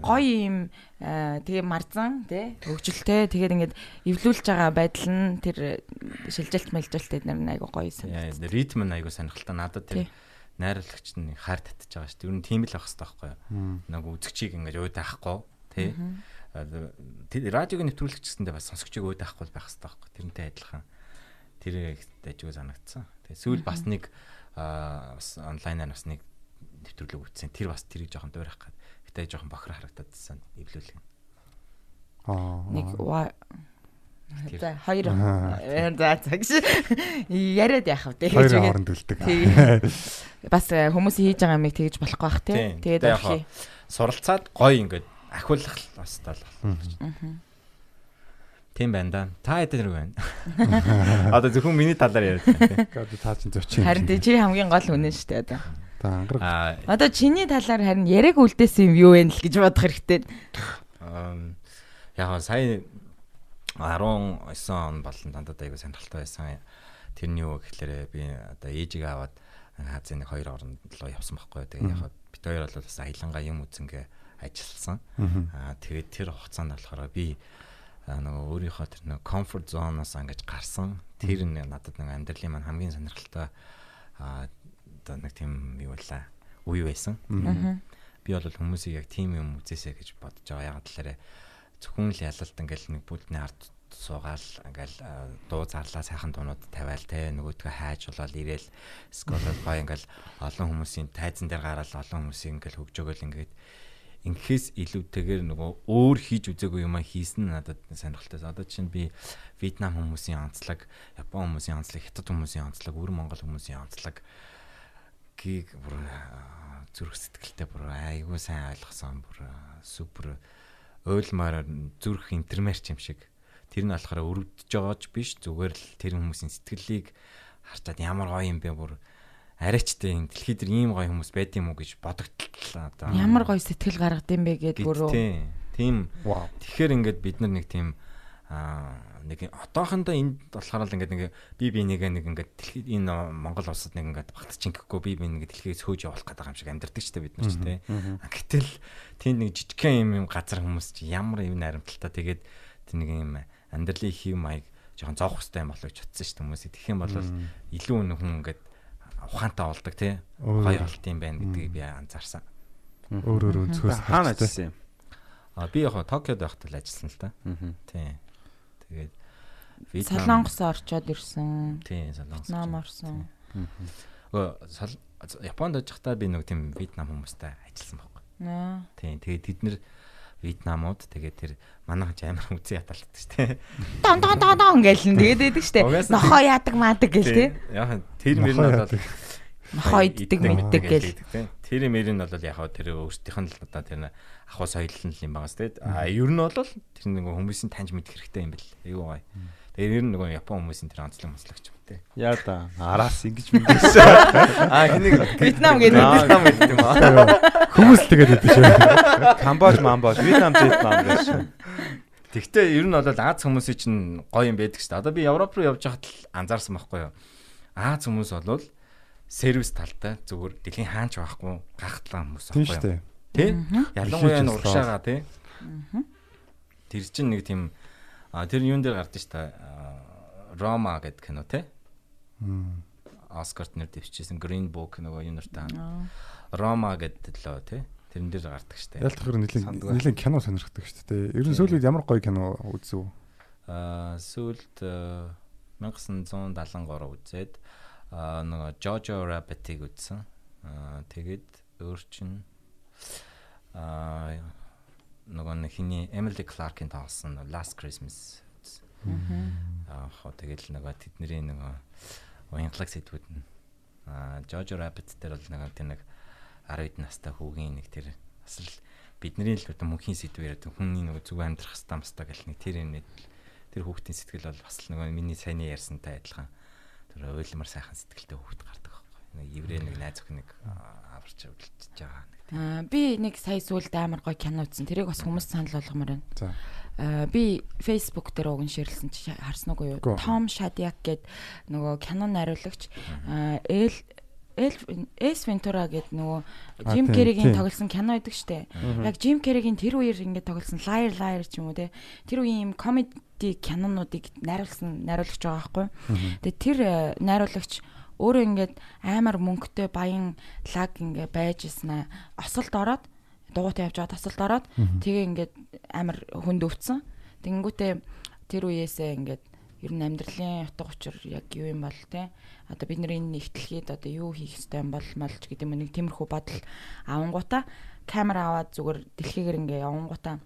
гоё юм э, тэгээ марзан тий хөгжилтэй тэгээд ингээд эвлүүлж байгаа байдал нь тэр шилжилт мэлжилт эднэр нь айгу гоё Яа, санагдав. ритм нь аягүй сонирхолтой. Надад Тий. тэр найруулагч нь хайр татж байгаа шүү дээ. Ер нь тийм л байх хэрэгтэй байхгүй юу? Нэг үзэгчийг ингэж ууд авахгүй тий. Тэр радиогийн нэвтрүүлэгч гэсэндээ бас сонсогчийг ууд авахгүй байх хэрэгтэй байхгүй? Тэрнтэй адилхан. Тэр ажиг санагдсан. Тэгээ сүүл бас нэг бас онлайнаар бас нэг нэвтрүүлэг үзсэн. Тэр бас тэрийг жоохон дуурайх гад. Гэтэ жоохон бохор харагдадсан эвлүүлэг. Аа. Нэг За хоёр за цагш яриад яах вэ Хоёрын тэгээд хооронд үлдэг. тий. бас э, хүмүүс хийж байгаа юмыг тэгж болохгүй бах тий Тийм. тэгээд орхи Суралцаад гоё ингээд ахиулах л бас тал. Тийм байна да. Та хэдэр байна? (laughs) Одоо зөвхөн миний талаар яриад байна. Одоо таа чин зочин. харин чи хамгийн гол үнэн шүү дээ одоо Та ангараг. Аа одоо чиний талаар харин яриаг үлдээсэн юм юу вэ л гэж бодох хэрэгтэй яг сая 19 он болон дандаа айгу сонирхолтой байсан. Тэрний юу гэхлээрэ би одоо ээжигээ аваад хазын нэг хоёр оронд руу явсан байхгүй. Тэгээ яг бид хоёр бол бас аялангаа юм үзэнгээ ажилласан. Аа тэгээд тэр хугацаанд болохоор би нөгөө өөрийнхөө тэр нөгөө comfort zone-оос ингэж гарсан. Тэр нь надад нэг амьдралын маань хамгийн сонирхолтой аа одоо нэг тийм юу байлаа үе байсан. Би бол хүмүүсийг яг тийм юм үзээсэй гэж бодож байгаа. Яг талаараа зөвхөн л ялалт ингээл нэг бүдний ард суугаал ингээл дуу зарлаа сайхан дуунууд тавиал те нөгөөдгөө хайж болоод ирээл сколол гой ингээл олон хүмүүсийн тайзан дээр гараад олон хүмүүсийн ингээл хөгжөөгөл ингээд инхээс илүүтэйгээр нөгөө өөр хийж үзээгүй юм а хийсэн надад сонирхолтой. Одоо чинь би Вьетнам хүмүүсийн онцлог, Япон хүмүүсийн онцлог, Хятад хүмүүсийн онцлог, Өвөр Монгол хүмүүсийн онцлог гийг бүр зүрх сэтгэлтэй бүр айгүй сайн ойлгосон. Бүр супер ойлмаар зүрх интермерч юм шиг. Тэр нь болохоор өрөвдөж байгааж биш зүгээр л тэр хүмүүсийн сэтгэлийг харчаад ямар гоё юм бэ? Бүр арайчтай энэ дэлхий дээр ийм гоё хүмүүс байд юм уу гэж бодогдлоо. Одоо Ямар гоё сэтгэл гаргад юм бэ гэд бүр тийм тийм тэгэхээр ингээд бид нар нэг тийм аа нэг одоохондоо энд болохоор л ингээд нэг би би нэг нэг ингээд дэлхийд энэ Монгол улсад нэг ингээд багтаж ингэхгүй би би нэг дэлхийгээс хөөж явуулах гэдэг юм шиг амьдардаг ч та бид нар ч тий. А Гэтэл тийм нэг жижигхэн юм юм газар хүмүүс чи ямар юм наримталтай тэгээд тэр нэг юм амьдралын хэв маяг жоохон зоох хөстэй юм болов ч утсан шүү дээ хүмүүсийг. Тэгэх юм бол илүү хүн ингээд ухаантай болдог тий. Гоё болт юм байна гэдгийг би анзаарсан. Өөр өөр өнцгөөс Хаана ажилласан юм? А би яг Токиод байхдаа л ажилласан л та. Аа. Тий. Тэгээд Солонгос орчоод ирсэн. тий солонгос. Нам орсон. Өө сол Японд очихдаа би нэг тийм Вьетнам хүмүүстэй ажилласан байхгүй. Аа. Тий. Тэгээд тэд нэр Вьетнамууд тэгээд тэр манайх ч амар үзий яталдаг шүү дээ. (laughs) Дон дон дон дон гээл нь тэгээд байдаг штэ. Угаасаа Нохоо яадаг маадаг гэл тий. Яг тэр мөр нь бол Нохоо иддэг мэддэг гэл. тий. Тэр мөр нь бол яг тэр өөрсдийнх нь л одоо тэр ахуй соёл нь л юм байгаас тий. А ер нь бол тэр нэг хүмүүсийн таньж мэдэх хэрэгтэй юм бэл. Айгуу гоё. Тэгээд ер нь нэг Япон хүмүүсийн тэр онцлог моцлогч юм тий. Яа да. Араас ингэж (laughs) мэдээсэн. А хэнийг Вьетнам гэдэг. Вьетнам гэдэг юм аа. Хүмүүс тэгээд байдаг шүү. Камбож, Мамбож, Вьетнам, Вьетнам гэж. Тэгвэл ер нь бол Аз хүмүүсийн чинь гоё юм байдаг шүү дээ. Одоо би Европ руу явж байхад л анзаарсан байхгүй юу? Аз хүмүүс бол сервис талтай зүгээр дэлхийн хаач байхгүй гахтлаа хүмүүс Тийм байхгүй шүү юу? дээ. Тэ? Ялангуяа өслөө. урагшаага тий. Тэр чинь нэг тийм а тэр юун дээр гардаг шүү дээ. Рома гэдэг кино. Мм. Оскарт нэр дэвшижсэн Green Book нөгөө юм нартай. Рома гэдэг лөө тий. Тэрэн дээр гардаг шүү дээ. Ялт хэр нэлийн нэлийн кино сонирхдаг шүү дээ. Ер нь сүүлийн ямар гоё кино үзв? Аа сүүлд э, 1973 үзээд аа нөгөө Jojo Rabbit-ийг үзсэн. Аа тэгээд өөр чин аа нөгөө нэг хиний Emily Clark-ийн тоглосон Last Christmas. Аа хоо тэгэл нөгөө тэдний нөгөө уянгалаг сэдвүүд нь. Аа Jojo Rabbit дээр бол нөгөө тэр нэг 10 настай хүүгийн нэг тэр бас л бидний л одоо мөнхийн сэдв яриад хүний нөгөө зүг амьдрах хэвээр мастаа гэл нэг тэр юм тэр хүүхдийн сэтгэл бол бас л нөгөө миний саяны ярьсантай адилхан. Тэр ойлмар сайхан сэтгэлтэй хүүхд байхгүй нэг еврей нэг найз өхөн нэг аа, аварч өвлөж байгаа нэг Аа би нэг сая сүлд амар гоё кино үзсэн. Тэрийг бас хүмүүс санал болгомоор байна. За. Аа би Facebook дээр уг нь ширлсэн чи харсан уу юу? Том Шадиак гээд нөгөө кино найруулагч аа Эл Эл Эс Вентура гээд нөгөө А, Жим тийм, Керригийн тийм. тоглосон кино идэг штэ. Яг Жим Керригийн тэр үеэр ингээд тоглосон Liar Liar ч юм уу те. Тэр үеийн юм комеди кинонуудыг найруулсан найруулагч байгаа байхгүй. Тэгээ тэр найруулагч өөрөө ингээд амар мөнгөтэй баян лаг ингээ байж аа. Осолд ороод дугуйтай явж байгаа тосолд ороод тэгээ ингээд амар хүнд өвцсөн. Тэнгүүтээ тэр үеэсээ ингээд ер нь амьдралын утга учир яг юу юм бол те одоо бид нар энэ нэгтлэхэд одоо юу хийх ёстой юм бол молж гэдэг юм нэг тиймэрхүү бодол авангуута камера аваад зүгээр дэлхийгээр ингээ явангуута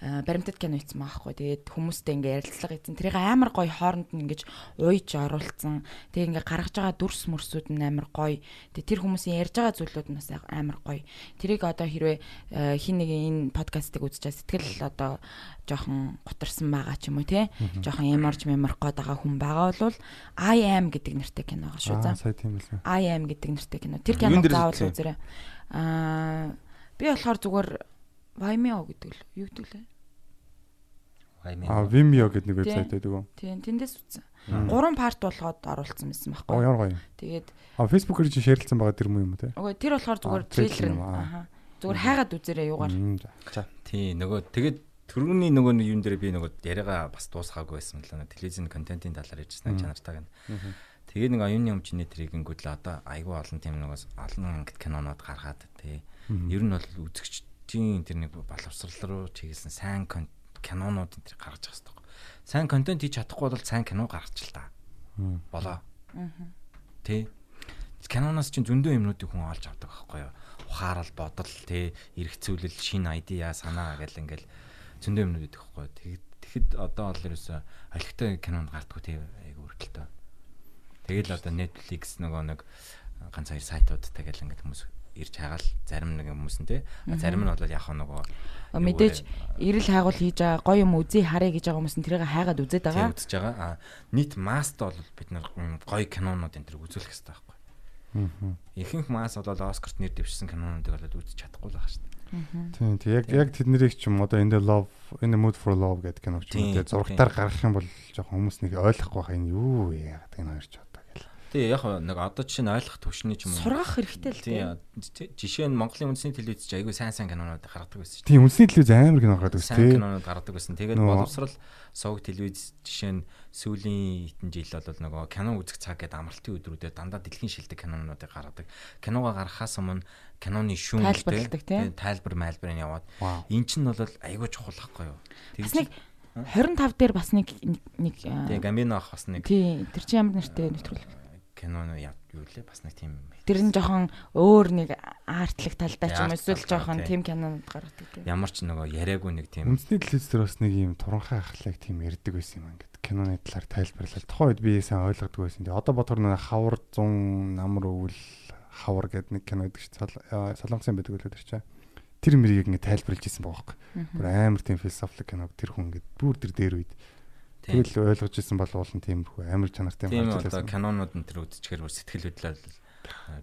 баримтат кино хийсэн байхгүй. Тэгээд хүмүүстэй ингээ ярилцлага хийсэн. Тэрийг амар гоё хооронд нь ингэж ууж оруулсан. Тэгээд ингээ гаргаж байгаа дүрс мөрсүүд нь амар гоё. Тэгээд тэр хүмүүсийн ярьж байгаа зүйлүүд нь бас амар гоё. Тэрийг одоо хэрвээ э, хин нэг энэ подкастыг үзчихээ сэтгэл одоо жоохон гутарсан байгаа ч юм уу те. Жоохон ямарч меморх гээд байгаа хүн байгаа бол I am гэдэг нэртэй кино байгаа шүү. За. сая тийм байлаа. I am гэдэг нэртэй кино. Тэр дээр заавал үзээрэй. Аа би болохоор зүгээр Vimeo гэдэг л юу гэдэг лээ. Аа Vimeo гэдэг нэг Тийм. вебсайт байдаг уу? Тийм тэндээс үзсэн. Гурван парт болгоод оруулсан байсан Оо байхгүй. ямар гоё. Тэгээд Аа Facebook-ээр чи шеэрлсэн байгаа тэр юм уу те? үгүй тэр болохоор зүгээр трейлер нь. юм аа. Аха. Зүгээр хайгаад үзээрэй юугаар. За. тий нөгөө тэгээд Төрөний нөгөө нэг юун дээр би нөгөө яриагаа бас дуусгаагүй байсан л нэг телевизийн контентын талаар ярьжсэн чанартайг нь. Тэгээ нэг оюуны өмчний тэрийг ингүүдлээ одоо айгүй олон тийм нөгөө олон ангит кинонууд гаргаад тий. Ер нь бол үзэгчдийн тэр нэг боловсрал руу чиглэсэн сайн кинонууд энэ тэр гаргаж байгаа хэрэгтэй. Сайн контент хийж чадахгүй бол сайн кино гаргач л та. Болоо. Тий. Киноноос чинь зөндөө юмнуудыг хүн олж авдаг байхгүй юу? Ухаарал, бодол, тий, эргэцүүлэл, шин айдиа, санаа гэл ингээл зөндөө юмнууд идэх байхгүй юу? Тэгэд тэгэхэд одоо бол ерөөсө олигтой кинонд гардггүй тий айгу өртөлтөө. Тэгэл одоо Netflix нөгөө нэг ганц хоёр сайтуудтай гэл ингээд хүмүүс ирж хагаал зарим нэг хүмүүс нь. А Зарим нь бол яг нөгөө Мэдээж эрэл хайгуул хийж байгаа гоё юм үзье харъя гэж байгаа хүмүүс нь тэрийг хайгаад үзээд байгаа. үзэж байгаа. Нийт масст бол бид нар гоё кинонууд энэ төр үзүүлэх хэрэгтэй байхгүй. Ихэнх масс бол Оскарт нэр дэвшсэн кинонуудыг бол үзэж чадахгүй л байгаа шүү дээ. Тийм тийм яг яг тэднэрийг ч юм одоо in the love in the mood for love гэдэг кино ч юм уу Тийм, те зурагтаар гаргах юм бол жоохон хүмүүс нэг ойлгохгүй байх энэ юу вэ яагаад энэ хоёр ч. Тий яг нэг одоо жишээ нь ойлгох төвшний ч юм уу. Сургах хэрэгтэй л Тий тий, жишээ нь Монголын үндэсний телевиз ч айгүй сайн сайн кинонууд гаргадаг байсан шүү. Тийм үндэсний телевиз амар кино гараад Сайн үзтээ. кинонууд гаргадаг байсан. Тэгээд боловсрал сувг телевиз жишээ нь сүүлийн хитэн жил бол нөгөө кино үзэх цаг гэдэг амралтын өдрүүдэд дандаа дэлхийн шилдэг кинонуудыг гаргадаг. Киногоо гаргахаас өмнө киноны шүүн Тайлбарладаг, тий? тайлбар майлбарын яваад. Эн чинь бол айгүй чухал байхгүй юу? Бас нэг 25 дээр бас нэг нэг тий Гамбино ах бас нэг тий тэр чинь ямар нэртэй нэвтрүүлэг. Киноны юу лээ бас нэг тийм Тэр нь жоохон өөр нэг артлаг талдаа ч юм эсвэл жоохон тий. тим кинонод гаргадаг тий. ямар ч нөгөө яриаггүй нэг тийм Үндэсний телевиз дээр бас нэг юм туранхай ахлах тийм ярьдаг байсан юм ингээд киноны талаар тайлбарлал. Тухайн үед би сайн ойлгодгүй байсан. Тэгээ одоо бодохоор нэг хавар 100 намар өвөл хавар гэдэг нэг кино байдаг шүү. Солонгосын байдаг үлээд тэр чинь. Тэр мэрийг ингээд тайлбарлаж ирсэн байгаа байхгүй. Бүр амар тийм философик кино тэр хүн ингээд бүр тэр дээр үед тийм тэгэл ойлгож ирсэн бол уулын тийм хүү амар чанартай Тийм юм одоо харж кинонууд энэ төр үзчихээр бүр сэтгэл хөдлөл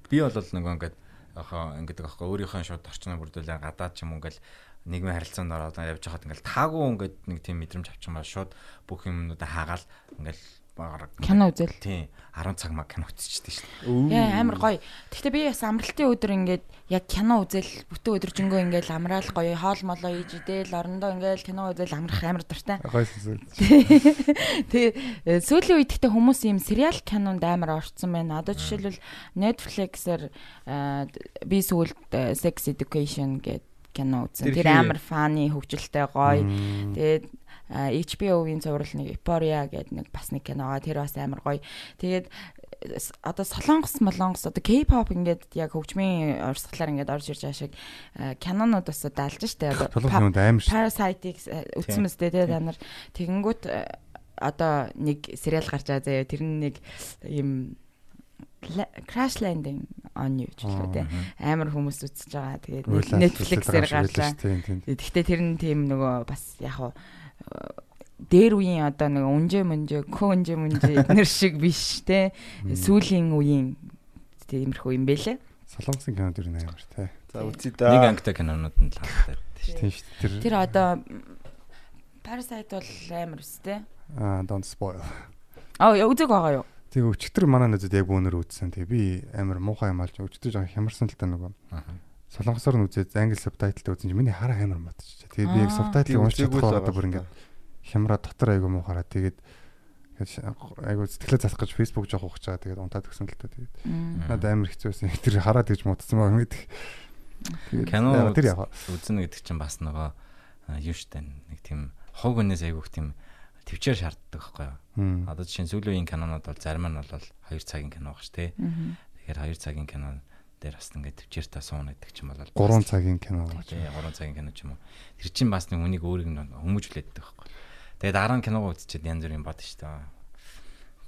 би бол нөгөө ингээд яхаа ингээд аахгүй өөрийнхөө шууд орчноо бүрдүүлээ гадаад ч юм ингээл нийгмийн харилцаанд ороод явж хахад ингээл таагүй ингээд нэг тийм мэдрэмж авчихмаа шууд бүх юмнуудаа хаагаал ингээл багаар Кино үзэл. Тийм 10 цаг маг кино үзчихсэн шүү дээ. Яа амар гоё. Гэхдээ би бас амралтын өдөр ингээд яг кино үзэл бүтэн өдржингөө ингээд амраал гоё хоол молоо ийж идэл орондоо ингээд кино үзэл амрах амар дуртай. Сүсэл. Тэгээ э, сүүлийн үед гэхдээ хүмүүс ийм сериал кинонд амар орцсон байна. Одоо жишээлбэл Netflix-ээр э, би сүүлд э, Sex Education гэдэг кино үзсэн. Тэр амар фаны хөвгөлтэй гоё. Тэгээд HBO-ийн цуврал нэг Euphoria гэдэг нэг бас нэг кино байгаа. Тэр бас амар гоё. Тэгээд одоо Солонгос, Молонгос одоо K-pop ингээд яг хөгжмийн урсгалаар ингээд орж ирж байгаа шиг кинонууд бас одоо алж штэ. Одоо. Parasite-ийг үзсэн мэт те та нар тэгэнгүүт одоо нэг сериал гарч байгаа заяа тэр нь нэг юм Crash Landing on You ч лөө те амар хүмүүс үзэж байгаа. Тэгээд Netflix-ээр гарлаа. Гэхдээ тэр нь тийм нөгөө бас яг хуу дээр үеийн одоо нэг унжээ мөнжээ көнжээ мөнжээ (laughs) эднэр шиг биш те сүүлийн үеийн тиймэрхүү юм бэлээ. Солонгосын кинод юу нээр тий. За үзье Нэг да. ангитай кинонууд нь л шүү. Тийм шүү. Тэр Тэр одоо Parasite бол амар өстэй. аа don't spoil. Аа үзег байгаа юу? Тэгээ өчтөр манай найзад яг өнөр үзсэн. Тэгээ би амар муухай юм алж өчтөр жоо хямарсан л та нөгөө. Аа. Солонгосоор нь үзээд англи субтайтлтай үзсэн чинь миний хараа амар матчих. Тэгээ би яг Тийм, уншиж чадахгүй одоо бүр ингээд хямраа дотор айгу муухараа тэгээд айгу сэтгэлээ засах гэж Facebook жоох байгаа тэгээд унтаад өгсөн л та тэгээд надад амар хэцүү байсан. (laughs) Тэр хараад гэж юм гэдэг. Тэгээд Кино үзнэ гэдэг чинь бас нөгөө а, юу штэ нэг тийм хог өнөөс айгүйх тийм төвчээр шаарддаг байхгүй юу. Одоо жишээ нь сүүлийн кинонууд бол зарим нь бол 2 цагийн кино багш тий. Тэгэхээр 2 цагийн кино дээр бас ингээд төвчээртэй суун гэдэг чинь бол 3 цагийн кино. тий 3 цагийн кино ч юм уу. Тэр чинь бас нэг үнийг өөрийг нь хүмүүжүүлээд байдаг байхгүй. Тэгээд дараа нь киногоо үзчихэд янз бүрийн бод штэ.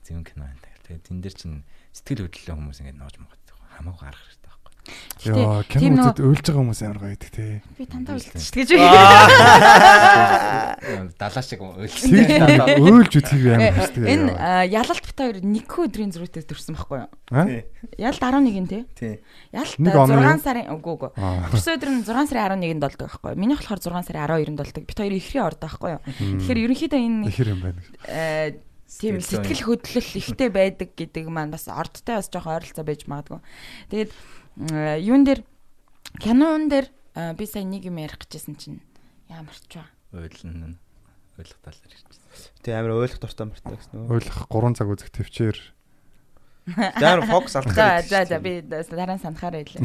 Зүүн кино энэ. Тэгээд тэн дээр чинь сэтгэл хөдлөлөө хүмүүс ингээд ноож могддог. Хамаагүй гарах. Яа, кино үзээд уйлж байгаа хүмүүс амар гоё байдаг тий. Би тантаа үлдчих гэж. Далаа шиг Тэг өөлсөн. уйлж үзхийг амар хэвчтэй. Энэ ялалт бит хоёр нэг өдрийн зөрүүтэй төрсөн байхгүй юу? Ялалт 11-ийн тий. Тий. Юу? 6 сарын үгүй үгүй. Төрсөн өдөр нь 6 сарын 11-нд болдог байхгүй юу? Миний болохоор 6 сарын 12-нд болдог. Бит хоёр ихрийн ордог байхгүй юу? Тэгэхээр ерөнхийдөө энэ Ихэр юм байна. э, тийм Сэтгэл хөдлөл ихтэй байдаг гэдэг маань бас ордтой бас жоохон ойролцоо байж магадгүй. Тэгээд юун дээр кинон дээр э, би сая нэг юм ярих гэжсэн чинь Ямар ч ба. Ойлн ойлгох талаар ярьж байна. Тэ амар ойлгох дуртай мөртэй гэсэн үү. Ойлгох 3 цаг үзэх төвчээр Заар фокус алдах гэдэг за за би дараа нь санахаар байлаа.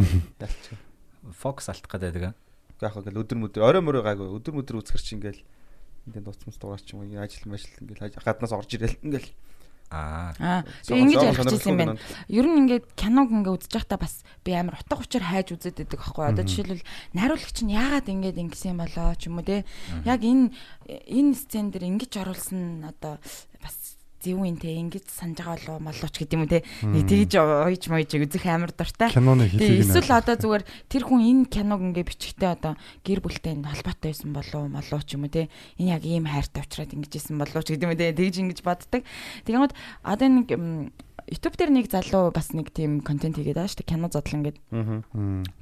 Фокус алдах гэдэг. Яг хаа ингээл өдөр мөдөр орой мөрөө гайгүй өдөр мөдөр үзгэр чи ингээл энд дуусмас дугаар ч юм уу ажил мажил ингээл гаднаас орж ирэл ингээл Аа. Аа Зоо- тэг ингэж ярих гэсэн юм байна. Ер нь ингээд киног ингээ үзэж байхдаа бас би амар утга учир хайж үзээд байдаг аахгүй. Одоо жишээлбэл найруулагч нь яагаад ингээд ингэсэн болоо ч юм уу те. Яг энэ энэ сцен дээр ингэж оруулсан одоо бас зөв юм те ингэж санаж байгаа болоо молооч гэдэг юм те. Нэг тэгж ойж мойж үзэх амар дуртай. киноны хэлийг эсвэл одоо зүгээр тэр хүн энэ киног ингээ бичихтэй одоо гэр бүлтэй энэ холбоотой байсан болов уу молоо ч юм уу те энэ яг ийм хайртай уучраад ингэж исэн болов ч гэдэг юм те тэгж ингэж боддог. Тэгмэд одоо нэг YouTube дээр нэг залуу бас нэг тийм контент хийгээд байгаа шүү дээ кино задлан гэдэг.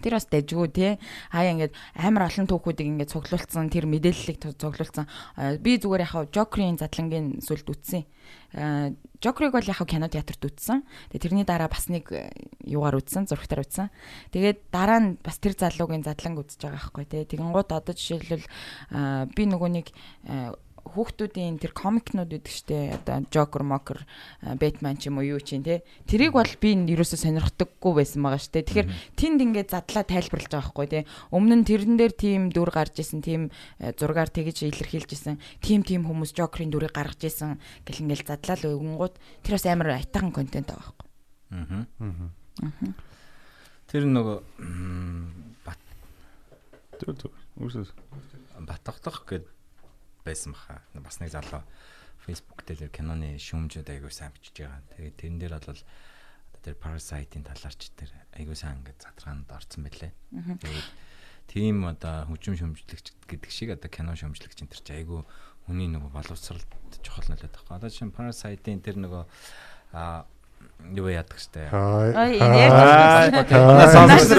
Тэр бас дэжгүй те. Хаяа ингээд амар олон түүхүүдийг ингээд цуглуулсан тэр мэдээллийг цу- цуглуулсан. А, Би зүгээр яхаа Joker-ийн задлангийн сүлд үтсэн. А, Joker-ыг бол яхаа кино театрт үтсэн. Тэгээ тэрний дараа бас нэг э, юугаар үтсэн, зургатаар үтсэн. Тэгээд дараа нь бас тэр залуугийн задланг үзэж байгаа байхгүй те. Тэгэн гут одоо жишээлбэл би нөгөө нэг хүүхдүүдийн тэр комикнууд үүдэг штэ одоо Joker, Mocker, Batman ч юм уу юу чинь те. Тэрийг бол би ерөөсөө сонирхдаггүй байсан байгаа штэ. Тэгэхээр тэнд ингээд задлаа тайлбарлаж байгаа байхгүй те. Өмнө нь тэрэн дээр тийм дүр гарч исэн, тийм э, зургаар тэгж илэрхийлж исэн. Тим тим хүмүүс Joker-ийн дүрийг гаргаж исэн гэл ингээл задлаа л өгөнгүүд тэр бас амар айтахан контент байгаа байхгүй. Аа. Тэр нөгөө бат зүг. Үсэс. батгах гэд байсан баха. Бас нэг залуу Facebook дээр киноны шүүмжүүд айгуу сайн бичиж байгаа. Тэгээд тэрэн дээр бол тэр Parasite-ийн талаарч тэр айгуу сайн ингээд задраанд орсон байлээ. Тэгээд тийм одоо хөгжим шүүмжлэгч гэдэг шиг одоо кино шүүмжлэгч энэ төр чи айгуу хүний нөгөө боловсролд чухал нөлөөд байгаа. Одоо чинь Parasite-ийн тэр нөгөө а юу яадаг штэ. Энэ яг Наа сонсогч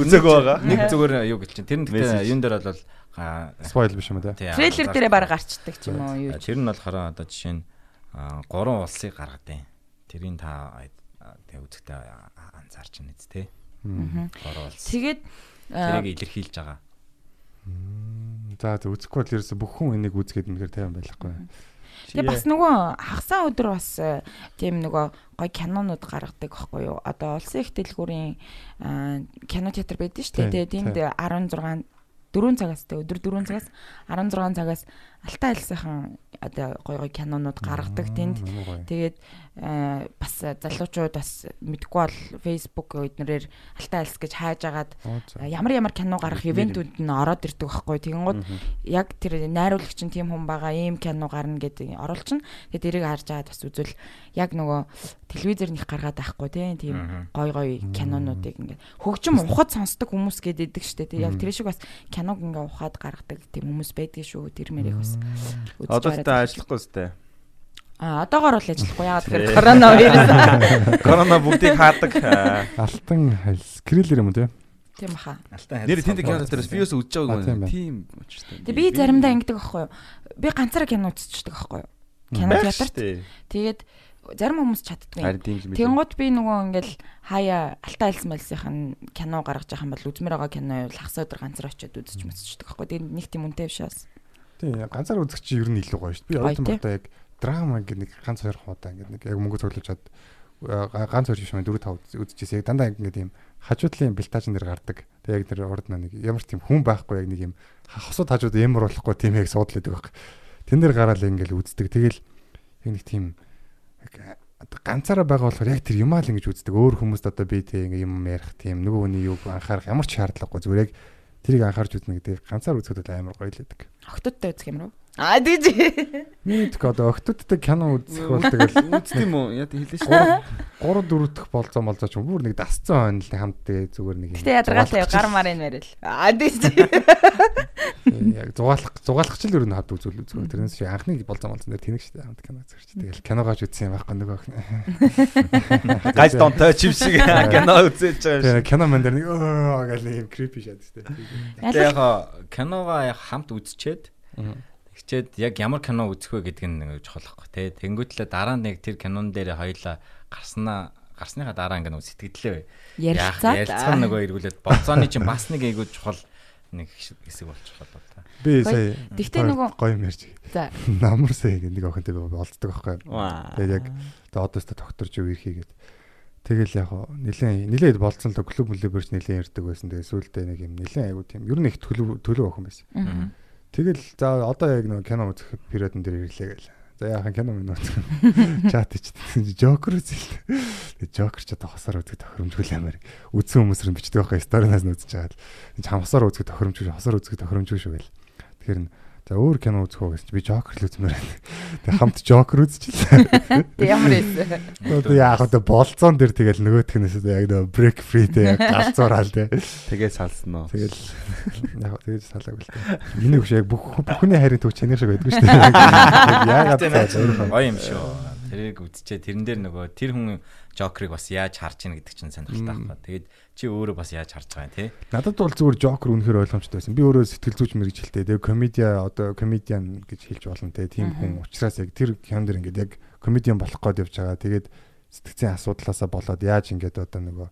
үзег байгаа. Нэг зүгээр юу гэлчин. Тэр нь гэхдээ юун дээр бол спойл биш юм тий, трейлер дээрээ баг гарчдаг ч юм уу юу. Тэр нь болохоор одоо жишээ нь гурван улсыг гаргадیں۔ Тэрийг та үзэхдээ а, анзаарч байна үст те. Гурван улс. Тэгээд Тэрийг илэрхийлж байгаа. За үзэхгүй бол ерөөсө бүх хүн энийг үзгээд үнэхээр тайван байхгүй. Тэгээ бас нөгөө хагасаа өдөр бас тийм нөгөө гой кинонууд гаргадаг байхгүй юу? Одоо улсын их дэлгүүрийн кино театр байдаг шүү дээ. Тэгээ тэнд 16 4 цагаас тэ өдөр 4 цагаас 16 цагаас Алтай альсынхан одоо гой гой кинонууд гаргадаг тэнд. Гоё. Тэгээд э, бас залуучууд бас мэдгүй бол Facebook эднэрээр Алтай альс гэж хайж агаад за. ямар ямар кино гарах ивентүүд нь ороод ирдэг байхгүй. Тэгэнгუთ яг тэр найруулагч нь тийм хүн байгаа ийм кино гарна гэдэг оруулчин. Тэгээд тэрийг харж агаад бас үзвэл яг нөгөө телевизээр них гаргаад байхгүй тийм гой гой кинонуудыг ингээд хөгжим ухад сонсдог хүмүүс гэдэг идэг штэ. Тэгээд яг тэр шиг бас киног ингээд ухаад гаргадаг тийм хүмүүс байдаг шүү. Тэр мэрийг бас үзэж Одоо хараад. та ажиллахгүй сте. Аа одоогоор бол ажиллахгүй яагаад тэгэхээр коронавирус. (laughs) Корона бүгдийг хаадаг. Аа. Алтан хальс криллер юм те? Тийм баха. Алтай Нэр тэнд кино дээрээс би юус үзэж А, тийм байгааг байна. тийм учиртай. Тэгээ би заримдаа ингэдэг байхгүй юу? Би ганцаараа кино үзчихдэг байхгүй юу? Кино театрт. Тэгээд зарим хүмүүс чаддгүй. Юм. Тэнгууд би нөгөө ингээл хаяа Алтай альс мэлсийн кино гаргаж байгаа юм бол үзмэр байгаа кино юу хагас өдөр ганцаар очиод үзэж мэсчихдэг байхгүй. Тэгээд нэг тийм үнэтэй биш бас. Тийм ганцаар үзэх чи ер нь илүү гоё шүү дээ. Би тий. багтаа яг драма гэдэг нэг ганц хоёр хуудаа ингээд нэг яг мөнгө цуглуулж чад ганц хоёр биш мэн 4 5 үзчихсэн. Яг дандаа ингээд юм хажуудлын бэлтаажн дээр гардаг. Тэг яг тэр урд нь нэг ямар тийм хүн байхгүй яг нэг юм хасууд хажууд ямар болохгүй тийм яг суудлаад байгаа. Тэн дээр гараал ингээд үздэг. Тэгэл яг нэг тийм ганцаараа байгаа болохоор яг тэр юмаа л ингэж үздэг. Өөр хүмүүст одоо би ингээ юм ярих тийм нөгөө хүний юг анхаарах ямар ч шаардлагагүй зүгээр яг тэрийг анхаарч үзнэ гэдэг ганцаар үзэхэд амар гоё л байдаг. Октодтой үзэх юм руу? Аа тийж. Миний тк одоо октодтой кино үзэх бол тэгэл Үзт юм уу? Яа хэлээ шүү. 3 4 дахь болцоо молзоо ч бүр нэг дасцсан хойно л хамт тэгээ зүгээр нэг юм. Гэтэ ядаргаатай гар марын мэрэл. Аа тийж. яг зугаалах зугаалах ч л ер нь хад үзүүл үзгүй. Тэрнээс чи анхны болцоо молзон дээр тэнэг штэ хамт кино үзэж. Тэгэл киногооч үзсэн юм байхгүй нөгөө. Гал донтой чив шиг кино үзэж байгаа шүү. Кино мэн дээр нэг гэл нэг юм creepy шат. Тэгээ яг киногоо хамт үзчихэд Тэгчээд яг ямар кино үзэх вэ гэдэг нь байхгүй тий. Тэнгүүтлээ дараа нь нэг тэр кинон дээр хоёлаа гарснаа гарсныхаа дараа ингээд нөө сэтгэлдээ Ярилцаад ярилцсан нөгөө эргүүлээд болцооны чинь бас нэг айгуу чухал нэг хэсэг болчих болоо та. Би сая Тэгтээ нөгөө- гоё юм ярьж. За. Намар сая нэг охинтой болцдог байхгүй. Тэгээд яг одоо өстө докторч юу ирхийгээд тэгэл яг нилээн нилээд болцсон л клуб мүлэбэрч нилээн ярддаг байсан. Тэгээ сүүлдээ нэг юм нилээн айгу тийм. Ер нь их төлөв төлөв охин байсан. Мгм. Тэгэл за одоо яг нэг кино үзэх периодн дээр ирлээ гэл. За яахан кино минь үзэх. (laughs) Чат ич. Жокер үзэл. Тэгээ жокер ч одоо хосоор үзэх тохиромжгүй амар. Үзсэн хүмүүс рэн бичдэг байхгүй сторинаас нь үзэж байгаа л. Хамсаар үзэх тохиромжгүй, хосоор үзэх тохиромжгүй шүү гэл. Тэгэхээр н- за өөр кино үзэх үү гэсэн чи би жокер л үзмээр байна. Тэгээ хамт жокер үзчихлээ. Тэг ямар эсэ. Одоо яах вэ болцоон дээр тэгэл нөгөөх нь яг нэг брейк фри дээ яг галзуураал дээ. Тэгээ салсан уу? Тэгэл яг тэгэж салаагүй л дээ. Миний хөш яг бүх бүхний хайрын төв чиний шиг байдгүй шүү дээ. (laughs) Тэгтээ вэ? гоё юм шүү. Тэрийг үзчихээ тэрэн дээр нөгөө тэр хүн Жокерыг бас яаж харж ийн гэдэг чинь сонирхолтой байхгүй. Тэгээд чи өөрөө бас яаж харж байгаа юм те. Надад бол зүгээр Joker үнэхээр ойлгомжтой байсан. Би өөрөө сэтгэл зүйч мэрэгчлээ. Тэгээ комедиа одоо комедиан гэж хэлж болно те. Тийм хүн учраас яг тэр кинон дэр ингээд яг комедиан болох гээд явж байгаа. Тэгээд сэтгцийн асуудлаасаа болоод яаж ингээд одоо нөгөө